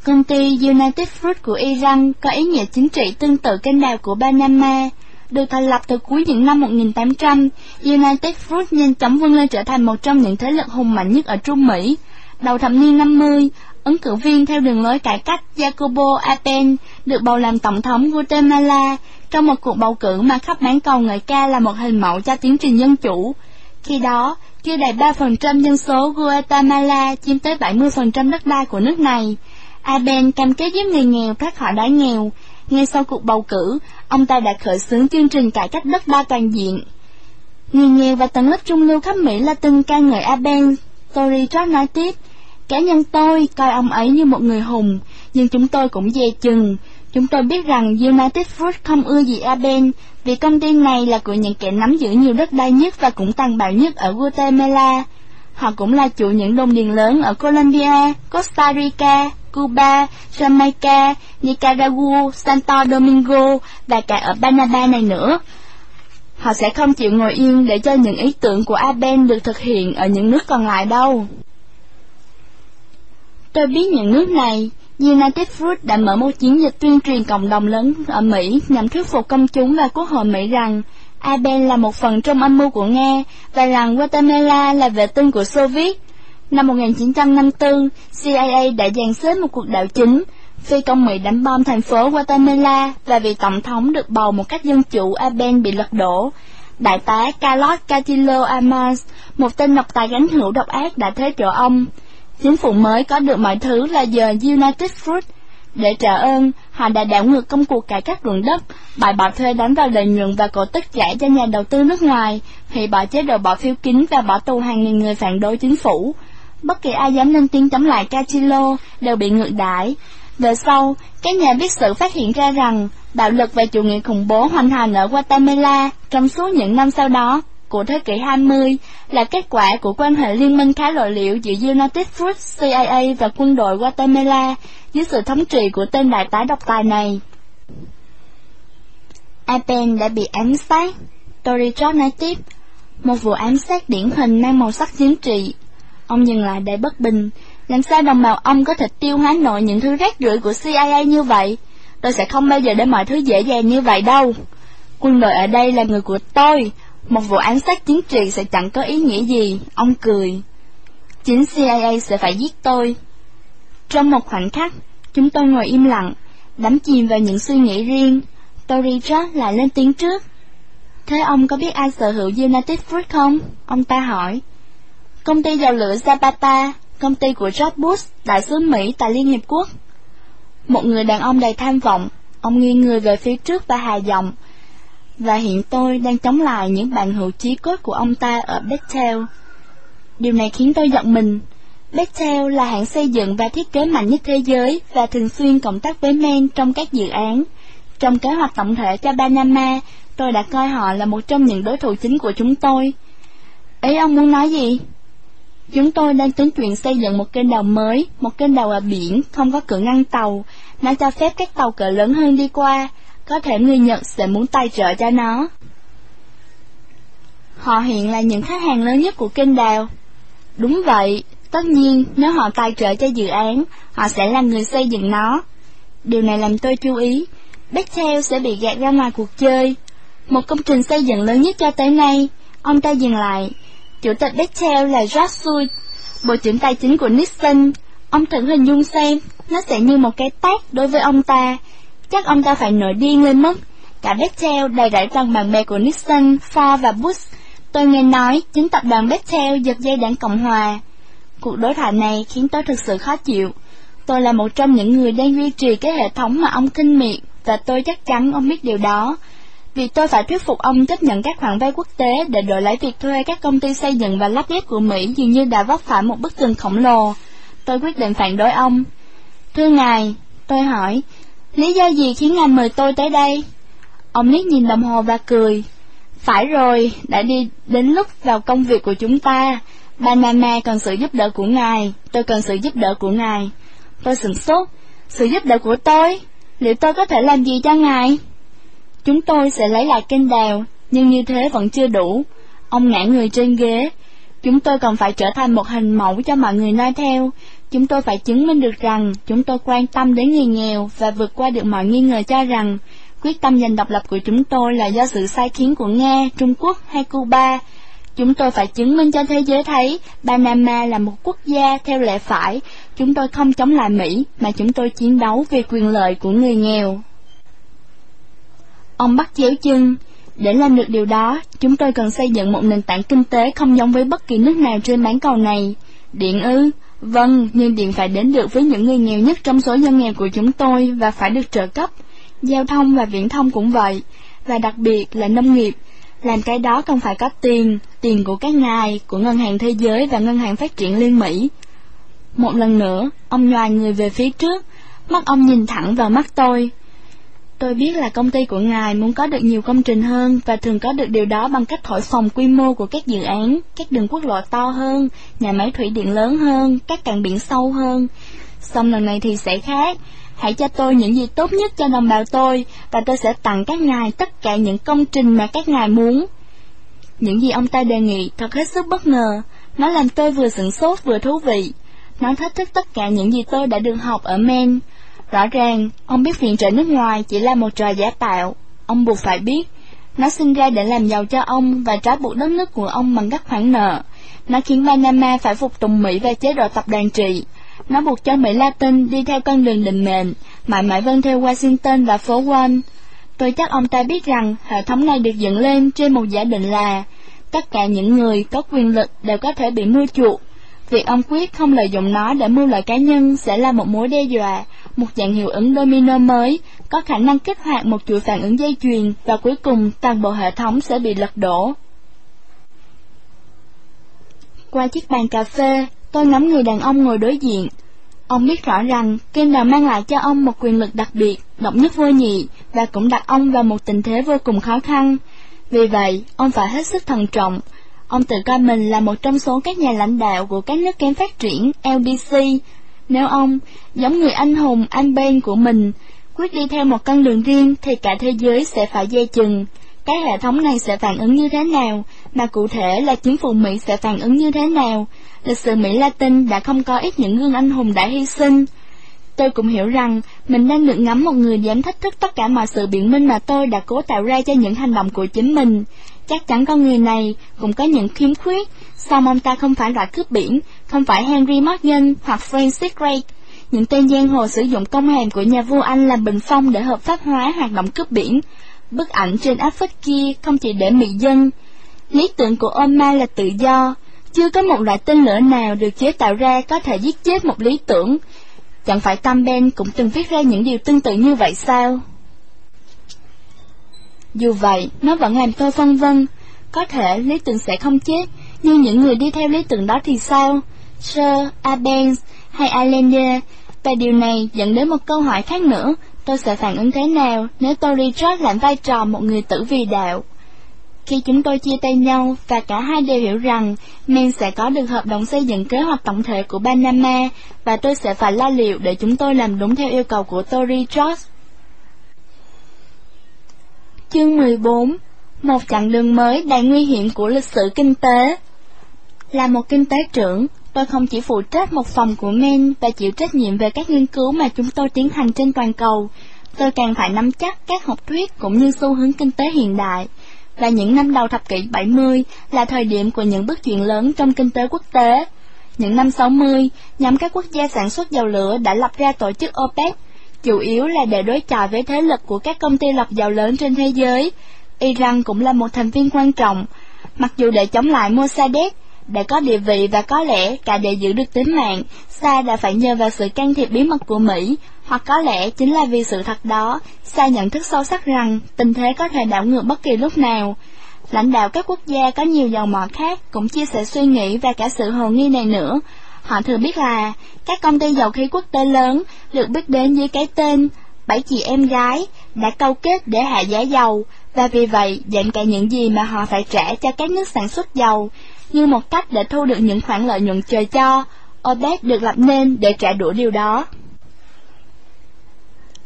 Công ty United Fruit của Iran có ý nghĩa chính trị tương tự kênh đào của Panama. Được thành lập từ cuối những năm 1800, United Fruit nhanh chóng vươn lên trở thành một trong những thế lực hùng mạnh nhất ở Trung Mỹ. Đầu thập niên 50, ứng cử viên theo đường lối cải cách Jacobo Apen được bầu làm tổng thống Guatemala trong một cuộc bầu cử mà khắp bán cầu người ca là một hình mẫu cho tiến trình dân chủ. Khi đó, chưa đầy 3% dân số Guatemala chiếm tới 70% đất đai của nước này. Aben cam kết giúp người nghèo thoát khỏi đói nghèo. Ngay sau cuộc bầu cử, ông ta đã khởi xướng chương trình cải cách đất đai toàn diện. Người nghèo và tầng lớp trung lưu khắp Mỹ Latin ca ngợi Aben. Tory George nói tiếp, cá nhân tôi coi ông ấy như một người hùng, nhưng chúng tôi cũng dè chừng. Chúng tôi biết rằng United Fruit không ưa gì Aben vì công ty này là của những kẻ nắm giữ nhiều đất đai nhất và cũng tàn bạo nhất ở Guatemala. Họ cũng là chủ những đồn điền lớn ở Colombia, Costa Rica, Cuba, Jamaica, Nicaragua, Santo Domingo và cả ở Panama này nữa. Họ sẽ không chịu ngồi yên để cho những ý tưởng của Aben được thực hiện ở những nước còn lại đâu. Tôi biết những nước này, United Fruit đã mở một chiến dịch tuyên truyền cộng đồng lớn ở Mỹ nhằm thuyết phục công chúng và quốc hội Mỹ rằng Aben là một phần trong âm mưu của Nga và rằng Guatemala là vệ tinh của Xô Viết. Năm 1954, CIA đã dàn xếp một cuộc đảo chính, phi công Mỹ đánh bom thành phố Guatemala và vị tổng thống được bầu một cách dân chủ Aben bị lật đổ. Đại tá Carlos Castillo Amas, một tên độc tài gánh hữu độc ác đã thế chỗ ông. Chính phủ mới có được mọi thứ là giờ United Fruit. Để trả ơn, họ đã đảo ngược công cuộc cải cách ruộng đất, bài bỏ thuê đánh vào lợi nhuận và cổ tức trả cho nhà đầu tư nước ngoài, hủy bỏ chế độ bỏ phiếu kín và bỏ tù hàng nghìn người phản đối chính phủ. Bất kỳ ai dám lên tiếng chống lại Cachilo đều bị ngược đãi. Về sau, các nhà viết sử phát hiện ra rằng bạo lực và chủ nghĩa khủng bố hoành hành ở Guatemala trong suốt những năm sau đó của thế kỷ 20 là kết quả của quan hệ liên minh khá lộ liễu giữa United Fruit, CIA và quân đội Guatemala dưới sự thống trị của tên đại tá độc tài này. Apen đã bị ám sát. Tory nói tiếp, một vụ ám sát điển hình mang màu sắc chính trị. Ông dừng lại để bất bình, làm sao đồng bào ông có thể tiêu hóa nổi những thứ rác rưởi của CIA như vậy? Tôi sẽ không bao giờ để mọi thứ dễ dàng như vậy đâu. Quân đội ở đây là người của tôi, một vụ án sát chính trị sẽ chẳng có ý nghĩa gì, ông cười. Chính CIA sẽ phải giết tôi. Trong một khoảnh khắc, chúng tôi ngồi im lặng, đắm chìm vào những suy nghĩ riêng. Tory George lại lên tiếng trước. Thế ông có biết ai sở hữu United Fruit không? Ông ta hỏi. Công ty dầu lửa Zapata, công ty của George Bush, đại sứ Mỹ tại Liên Hiệp Quốc. Một người đàn ông đầy tham vọng, ông nghiêng người về phía trước và hà giọng, và hiện tôi đang chống lại những bạn hữu chí cốt của ông ta ở Bechtel. Điều này khiến tôi giận mình. Bechtel là hãng xây dựng và thiết kế mạnh nhất thế giới và thường xuyên cộng tác với Men trong các dự án. Trong kế hoạch tổng thể cho Panama, tôi đã coi họ là một trong những đối thủ chính của chúng tôi. Ý ông muốn nói gì? Chúng tôi đang tính chuyện xây dựng một kênh đào mới, một kênh đào ở biển, không có cửa ngăn tàu, nó cho phép các tàu cỡ lớn hơn đi qua, có thể người Nhật sẽ muốn tài trợ cho nó. Họ hiện là những khách hàng lớn nhất của kênh đào. Đúng vậy, tất nhiên nếu họ tài trợ cho dự án, họ sẽ là người xây dựng nó. Điều này làm tôi chú ý, Bechtel sẽ bị gạt ra ngoài cuộc chơi. Một công trình xây dựng lớn nhất cho tới nay, ông ta dừng lại. Chủ tịch Bechtel là Jack Sui, bộ trưởng tài chính của Nixon. Ông thử hình dung xem, nó sẽ như một cái tát đối với ông ta, Chắc ông ta phải nổi điên lên mất. Cả Bechtel đầy rẫy toàn bạn bè của Nixon, Ford và Bush. Tôi nghe nói chính tập đoàn Bechtel giật dây đảng Cộng Hòa. Cuộc đối thoại này khiến tôi thực sự khó chịu. Tôi là một trong những người đang duy trì cái hệ thống mà ông kinh miệt, và tôi chắc chắn ông biết điều đó. Vì tôi phải thuyết phục ông chấp nhận các khoản vay quốc tế để đổi lấy việc thuê các công ty xây dựng và lắp ghép của Mỹ dường như đã vấp phải một bức tường khổng lồ. Tôi quyết định phản đối ông. Thưa ngài, tôi hỏi, Lý do gì khiến ngài mời tôi tới đây? Ông liếc nhìn đồng hồ và cười. Phải rồi, đã đi đến lúc vào công việc của chúng ta. Banana cần sự giúp đỡ của ngài, tôi cần sự giúp đỡ của ngài. Tôi sửng sốt. Sự giúp đỡ của tôi? Liệu tôi có thể làm gì cho ngài? Chúng tôi sẽ lấy lại kênh đào, nhưng như thế vẫn chưa đủ. Ông ngã người trên ghế. Chúng tôi còn phải trở thành một hình mẫu cho mọi người noi theo. Chúng tôi phải chứng minh được rằng chúng tôi quan tâm đến người nghèo và vượt qua được mọi nghi ngờ cho rằng quyết tâm giành độc lập của chúng tôi là do sự sai khiến của Nga, Trung Quốc hay Cuba. Chúng tôi phải chứng minh cho thế giới thấy Panama là một quốc gia theo lẽ phải. Chúng tôi không chống lại Mỹ, mà chúng tôi chiến đấu vì quyền lợi của người nghèo. Ông bắt chéo chân. Để làm được điều đó, chúng tôi cần xây dựng một nền tảng kinh tế không giống với bất kỳ nước nào trên bán cầu này. Điện ư? Vâng, nhưng điện phải đến được với những người nghèo nhất trong số dân nghèo của chúng tôi và phải được trợ cấp. Giao thông và viễn thông cũng vậy, và đặc biệt là nông nghiệp. Làm cái đó cần phải có tiền, tiền của các ngài, của Ngân hàng Thế giới và Ngân hàng Phát triển Liên Mỹ. Một lần nữa, ông nhòi người về phía trước, mắt ông nhìn thẳng vào mắt tôi. Tôi biết là công ty của ngài muốn có được nhiều công trình hơn và thường có được điều đó bằng cách thổi phồng quy mô của các dự án, các đường quốc lộ to hơn, nhà máy thủy điện lớn hơn, các cảng biển sâu hơn. Xong lần này thì sẽ khác. Hãy cho tôi những gì tốt nhất cho đồng bào tôi và tôi sẽ tặng các ngài tất cả những công trình mà các ngài muốn. Những gì ông ta đề nghị thật hết sức bất ngờ. Nó làm tôi vừa sửng sốt vừa thú vị. Nó thách thức tất cả những gì tôi đã được học ở Maine Rõ ràng, ông biết viện trợ nước ngoài chỉ là một trò giả tạo. Ông buộc phải biết, nó sinh ra để làm giàu cho ông và trói buộc đất nước của ông bằng các khoản nợ. Nó khiến Panama phải phục tùng Mỹ và chế độ tập đoàn trị. Nó buộc cho Mỹ Latin đi theo con đường định mệnh, mãi mãi vâng theo Washington và phố Wall. Tôi chắc ông ta biết rằng hệ thống này được dựng lên trên một giả định là tất cả những người có quyền lực đều có thể bị mua chuộc. Việc ông quyết không lợi dụng nó để mưu lợi cá nhân sẽ là một mối đe dọa, một dạng hiệu ứng domino mới, có khả năng kích hoạt một chuỗi phản ứng dây chuyền và cuối cùng toàn bộ hệ thống sẽ bị lật đổ. Qua chiếc bàn cà phê, tôi ngắm người đàn ông ngồi đối diện. Ông biết rõ rằng Kendall mang lại cho ông một quyền lực đặc biệt, độc nhất vô nhị, và cũng đặt ông vào một tình thế vô cùng khó khăn. Vì vậy, ông phải hết sức thận trọng. Ông tự coi mình là một trong số các nhà lãnh đạo của các nước kém phát triển LDC nếu ông, giống người anh hùng anh Ben của mình, quyết đi theo một con đường riêng thì cả thế giới sẽ phải dây chừng. Cái hệ thống này sẽ phản ứng như thế nào, mà cụ thể là chính phủ Mỹ sẽ phản ứng như thế nào. Lịch sử Mỹ Latin đã không có ít những gương anh hùng đã hy sinh. Tôi cũng hiểu rằng mình đang được ngắm một người dám thách thức tất cả mọi sự biện minh mà tôi đã cố tạo ra cho những hành động của chính mình. Chắc chắn con người này cũng có những khiếm khuyết, song ông ta không phải loại cướp biển, không phải Henry Morgan hoặc Francis Drake. Những tên giang hồ sử dụng công hàm của nhà vua Anh làm bình phong để hợp pháp hóa hoạt động cướp biển. Bức ảnh trên áp phích kia không chỉ để mỹ dân. Lý tưởng của Oma là tự do. Chưa có một loại tên lửa nào được chế tạo ra có thể giết chết một lý tưởng. Chẳng phải Tam Ben cũng từng viết ra những điều tương tự như vậy sao? Dù vậy, nó vẫn làm tôi phân vân. Có thể lý tưởng sẽ không chết, nhưng những người đi theo lý tưởng đó thì sao? Sir, Abens hay Allende? Và điều này dẫn đến một câu hỏi khác nữa, tôi sẽ phản ứng thế nào nếu Tory George làm vai trò một người tử vì đạo? Khi chúng tôi chia tay nhau và cả hai đều hiểu rằng Men sẽ có được hợp đồng xây dựng kế hoạch tổng thể của Panama và tôi sẽ phải lo liệu để chúng tôi làm đúng theo yêu cầu của Tory George. Chương 14 Một chặng đường mới đầy nguy hiểm của lịch sử kinh tế Là một kinh tế trưởng, tôi không chỉ phụ trách một phòng của Men và chịu trách nhiệm về các nghiên cứu mà chúng tôi tiến hành trên toàn cầu, tôi càng phải nắm chắc các học thuyết cũng như xu hướng kinh tế hiện đại. Và những năm đầu thập kỷ 70 là thời điểm của những bước chuyển lớn trong kinh tế quốc tế. Những năm 60, nhóm các quốc gia sản xuất dầu lửa đã lập ra tổ chức OPEC chủ yếu là để đối chọi với thế lực của các công ty lọc dầu lớn trên thế giới. Iran cũng là một thành viên quan trọng, mặc dù để chống lại Mossadegh, để có địa vị và có lẽ cả để giữ được tính mạng, Sa đã phải nhờ vào sự can thiệp bí mật của Mỹ, hoặc có lẽ chính là vì sự thật đó, Sa nhận thức sâu sắc rằng tình thế có thể đảo ngược bất kỳ lúc nào. Lãnh đạo các quốc gia có nhiều dầu mỏ khác cũng chia sẻ suy nghĩ và cả sự hồ nghi này nữa, Họ thừa biết là các công ty dầu khí quốc tế lớn được biết đến dưới cái tên bảy chị em gái đã câu kết để hạ giá dầu và vì vậy giảm cả những gì mà họ phải trả cho các nước sản xuất dầu như một cách để thu được những khoản lợi nhuận trời cho. OPEC được lập nên để trả đũa điều đó.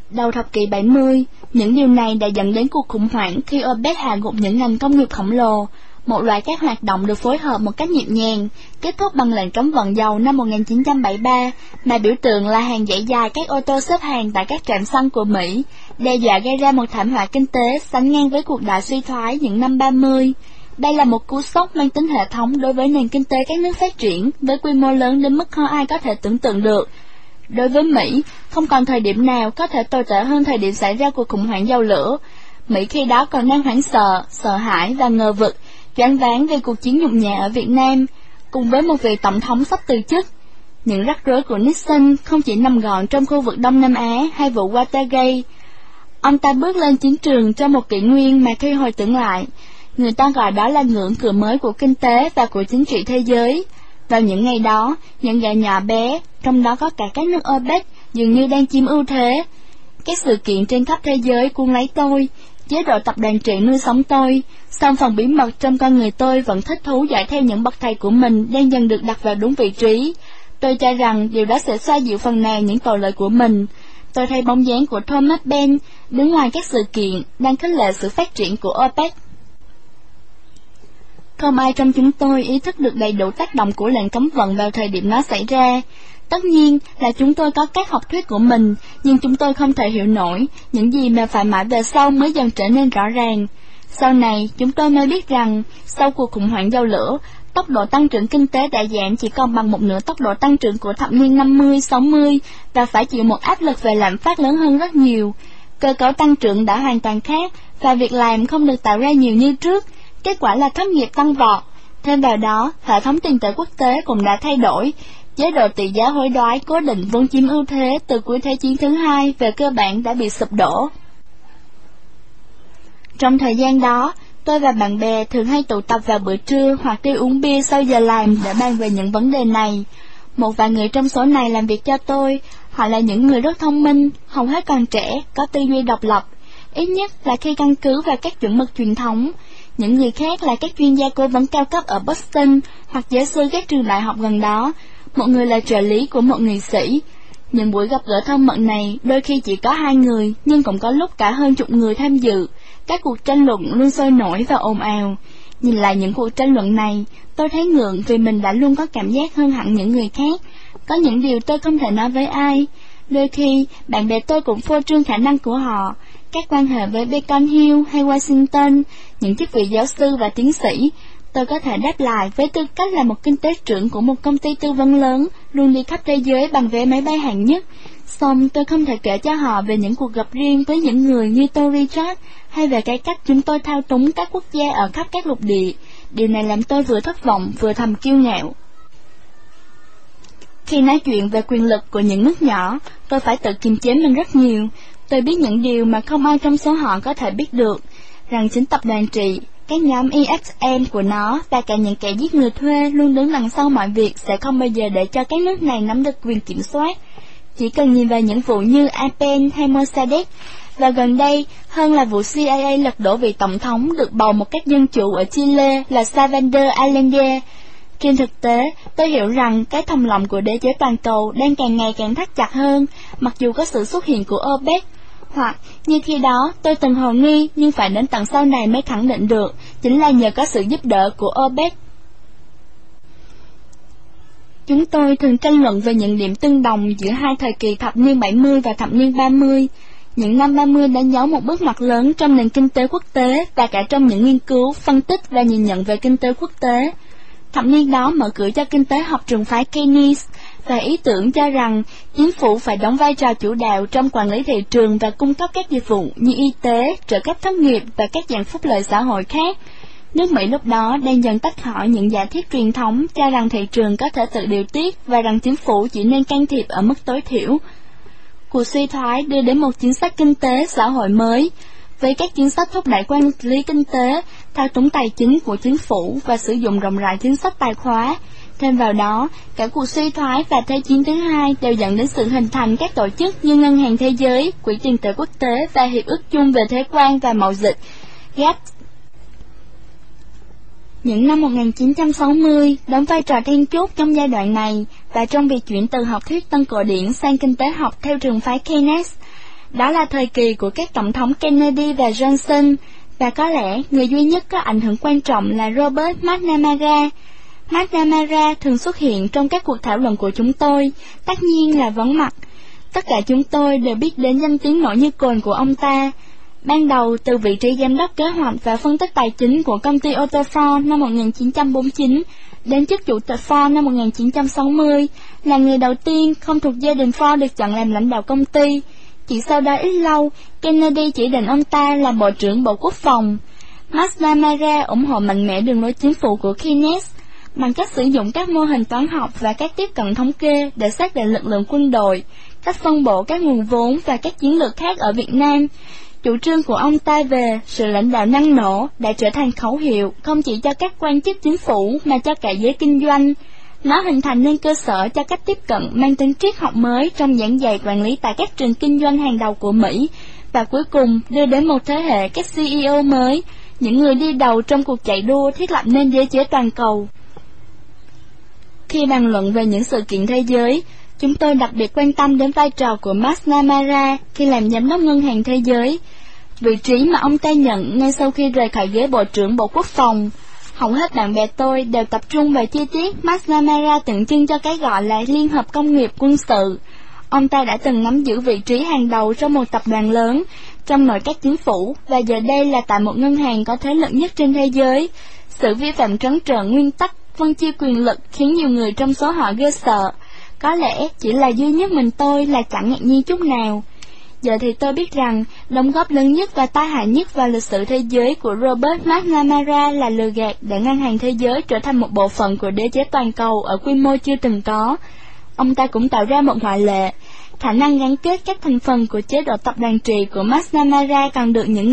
Đầu thập kỷ 70, những điều này đã dẫn đến cuộc khủng hoảng khi OPEC hạ gục những ngành công nghiệp khổng lồ, một loạt các hoạt động được phối hợp một cách nhịp nhàng, kết thúc bằng lệnh cấm vận dầu năm 1973, mà biểu tượng là hàng dãy dài các ô tô xếp hàng tại các trạm xăng của Mỹ, đe dọa gây ra một thảm họa kinh tế sánh ngang với cuộc đại suy thoái những năm 30. Đây là một cú sốc mang tính hệ thống đối với nền kinh tế các nước phát triển, với quy mô lớn đến mức không ai có thể tưởng tượng được. Đối với Mỹ, không còn thời điểm nào có thể tồi tệ hơn thời điểm xảy ra cuộc khủng hoảng dầu lửa. Mỹ khi đó còn đang hoảng sợ, sợ hãi và ngờ vực, choáng váng về cuộc chiến nhục nhã ở Việt Nam, cùng với một vị tổng thống sắp từ chức. Những rắc rối của Nixon không chỉ nằm gọn trong khu vực Đông Nam Á hay vụ Watergate. Ông ta bước lên chiến trường trong một kỷ nguyên mà khi hồi tưởng lại, người ta gọi đó là ngưỡng cửa mới của kinh tế và của chính trị thế giới. Vào những ngày đó, những gã nhỏ bé, trong đó có cả các nước OPEC, dường như đang chiếm ưu thế. Các sự kiện trên khắp thế giới cuốn lấy tôi, chế độ tập đoàn trị nuôi sống tôi, song phần bí mật trong con người tôi vẫn thích thú dõi theo những bậc thầy của mình đang dần được đặt vào đúng vị trí. Tôi cho rằng điều đó sẽ xoa dịu phần nào những tội lỗi của mình. Tôi thấy bóng dáng của Thomas Ben đứng ngoài các sự kiện đang khích lệ sự phát triển của OPEC. Không ai trong chúng tôi ý thức được đầy đủ tác động của lệnh cấm vận vào thời điểm nó xảy ra. Tất nhiên là chúng tôi có các học thuyết của mình, nhưng chúng tôi không thể hiểu nổi những gì mà phải mãi về sau mới dần trở nên rõ ràng. Sau này, chúng tôi mới biết rằng, sau cuộc khủng hoảng dầu lửa, tốc độ tăng trưởng kinh tế đã giảm chỉ còn bằng một nửa tốc độ tăng trưởng của thập niên 50-60 và phải chịu một áp lực về lạm phát lớn hơn rất nhiều. Cơ cấu tăng trưởng đã hoàn toàn khác và việc làm không được tạo ra nhiều như trước, kết quả là thất nghiệp tăng vọt. Thêm vào đó, hệ thống tiền tệ quốc tế cũng đã thay đổi. Chế độ tỷ giá hối đoái cố định vốn chiếm ưu thế từ cuối Thế chiến thứ hai về cơ bản đã bị sụp đổ. Trong thời gian đó, tôi và bạn bè thường hay tụ tập vào bữa trưa hoặc đi uống bia sau giờ làm để bàn về những vấn đề này. Một vài người trong số này làm việc cho tôi, họ là những người rất thông minh, hầu hết còn trẻ, có tư duy độc lập, ít nhất là khi căn cứ vào các chuẩn mực truyền thống. Những người khác là các chuyên gia cố vấn cao cấp ở Boston hoặc giáo sư các trường đại học gần đó. Một người là trợ lý của một nghị sĩ. Những buổi gặp gỡ thân mật này đôi khi chỉ có hai người, nhưng cũng có lúc cả hơn chục người tham dự. Các cuộc tranh luận luôn sôi nổi và ồn ào. Nhìn lại những cuộc tranh luận này, tôi thấy ngượng vì mình đã luôn có cảm giác hơn hẳn những người khác. Có những điều tôi không thể nói với ai. Đôi khi, bạn bè tôi cũng phô trương khả năng của họ, các quan hệ với Beacon Hill hay Washington, những chức vị giáo sư và tiến sĩ. Tôi có thể đáp lại với tư cách là một kinh tế trưởng của một công ty tư vấn lớn, luôn đi khắp thế giới bằng vé máy bay hạng nhất. Xong tôi không thể kể cho họ về những cuộc gặp riêng với những người như tôi Richard, hay về cái cách chúng tôi thao túng các quốc gia ở khắp các lục địa. Điều này làm tôi vừa thất vọng vừa thầm kiêu ngạo. Khi nói chuyện về quyền lực của những nước nhỏ, tôi phải tự kiềm chế mình rất nhiều. Tôi biết những điều mà không ai trong số họ có thể biết được, rằng chính tập đoàn trị, các nhóm EXN của nó và cả những kẻ giết người thuê luôn đứng đằng sau mọi việc sẽ không bao giờ để cho các nước này nắm được quyền kiểm soát. Chỉ cần nhìn vào những vụ như Apen hay Mossadegh, và gần đây hơn là vụ CIA lật đổ vị tổng thống được bầu một cách dân chủ ở Chile là Salvador Allende. Trên thực tế, tôi hiểu rằng cái thầm lòng của đế chế toàn cầu đang càng ngày càng thắt chặt hơn, mặc dù có sự xuất hiện của OPEC. Hoặc, như khi đó, tôi từng hồ nghi nhưng phải đến tận sau này mới khẳng định được, chính là nhờ có sự giúp đỡ của OPEC. Chúng tôi thường tranh luận về những điểm tương đồng giữa hai thời kỳ thập niên 70 và thập niên 30. Những năm 30 đã dấu một bước ngoặt lớn trong nền kinh tế quốc tế và cả trong những nghiên cứu, phân tích và nhìn nhận về kinh tế quốc tế. Thập niên đó mở cửa cho kinh tế học trường phái Keynes và ý tưởng cho rằng chính phủ phải đóng vai trò chủ đạo trong quản lý thị trường và cung cấp các dịch vụ như y tế, trợ cấp thất nghiệp và các dạng phúc lợi xã hội khác. Nước Mỹ lúc đó đang dần tách khỏi những giả thiết truyền thống cho rằng thị trường có thể tự điều tiết và rằng chính phủ chỉ nên can thiệp ở mức tối thiểu. Cuộc suy thoái đưa đến một chính sách kinh tế xã hội mới, với các chính sách thúc đẩy quản lý kinh tế, thao túng tài chính của chính phủ và sử dụng rộng rãi chính sách tài khóa. Thêm vào đó, cả cuộc suy thoái và Thế chiến thứ hai đều dẫn đến sự hình thành các tổ chức như Ngân hàng Thế giới, Quỹ tiền tệ quốc tế và Hiệp ước chung về thuế quan và mậu dịch, GATT. Những năm 1960 đóng vai trò then chốt trong giai đoạn này và trong việc chuyển từ học thuyết tân cổ điển sang kinh tế học theo trường phái Keynes. Đó là thời kỳ của các tổng thống Kennedy và Johnson, và có lẽ người duy nhất có ảnh hưởng quan trọng là Robert McNamara. McNamara thường xuất hiện trong các cuộc thảo luận của chúng tôi, tất nhiên là vắng mặt. Tất cả chúng tôi đều biết đến danh tiếng nổi như cồn của ông ta. Ban đầu từ vị trí giám đốc kế hoạch và phân tích tài chính của công ty ô năm 1949 đến chức chủ tịch Ford năm 1960, là người đầu tiên không thuộc gia đình Ford được chọn làm lãnh đạo công ty. Chỉ sau đó ít lâu, Kennedy chỉ định ông ta làm Bộ trưởng Bộ Quốc phòng. McNamara ủng hộ mạnh mẽ đường lối chính phủ của Keynes bằng cách sử dụng các mô hình toán học và các tiếp cận thống kê để xác định lực lượng quân đội, cách phân bổ các nguồn vốn và các chiến lược khác ở Việt Nam. Chủ trương của ông ta về sự lãnh đạo năng nổ đã trở thành khẩu hiệu không chỉ cho các quan chức chính phủ mà cho cả giới kinh doanh. Nó hình thành nên cơ sở cho cách tiếp cận mang tính triết học mới trong giảng dạy quản lý tại các trường kinh doanh hàng đầu của Mỹ, và cuối cùng đưa đến một thế hệ các CEO mới, những người đi đầu trong cuộc chạy đua thiết lập nên giới chế toàn cầu. Khi bàn luận về những sự kiện thế giới, chúng tôi đặc biệt quan tâm đến vai trò của McNamara khi làm giám đốc ngân hàng thế giới, vị trí mà ông ta nhận ngay sau khi rời khỏi ghế Bộ trưởng Bộ Quốc phòng. Hầu hết bạn bè tôi đều tập trung về chi tiết McNamara tượng trưng cho cái gọi là Liên hợp Công nghiệp Quân sự. Ông ta đã từng nắm giữ vị trí hàng đầu trong một tập đoàn lớn, trong nội các chính phủ, và giờ đây là tại một ngân hàng có thế lực nhất trên thế giới. Sự vi phạm trắng trợn nguyên tắc phân chia quyền lực khiến nhiều người trong số họ ghê sợ. Có lẽ chỉ là duy nhất mình tôi là chẳng ngạc nhiên chút nào. Giờ thì tôi biết rằng, đóng góp lớn nhất và tai hại nhất vào lịch sử thế giới của Robert McNamara là lừa gạt để ngân hàng thế giới trở thành một bộ phận của đế chế toàn cầu ở quy mô chưa từng có. Ông ta cũng tạo ra một ngoại lệ. Khả năng gắn kết các thành phần của chế độ tập đoàn trị của McNamara còn được những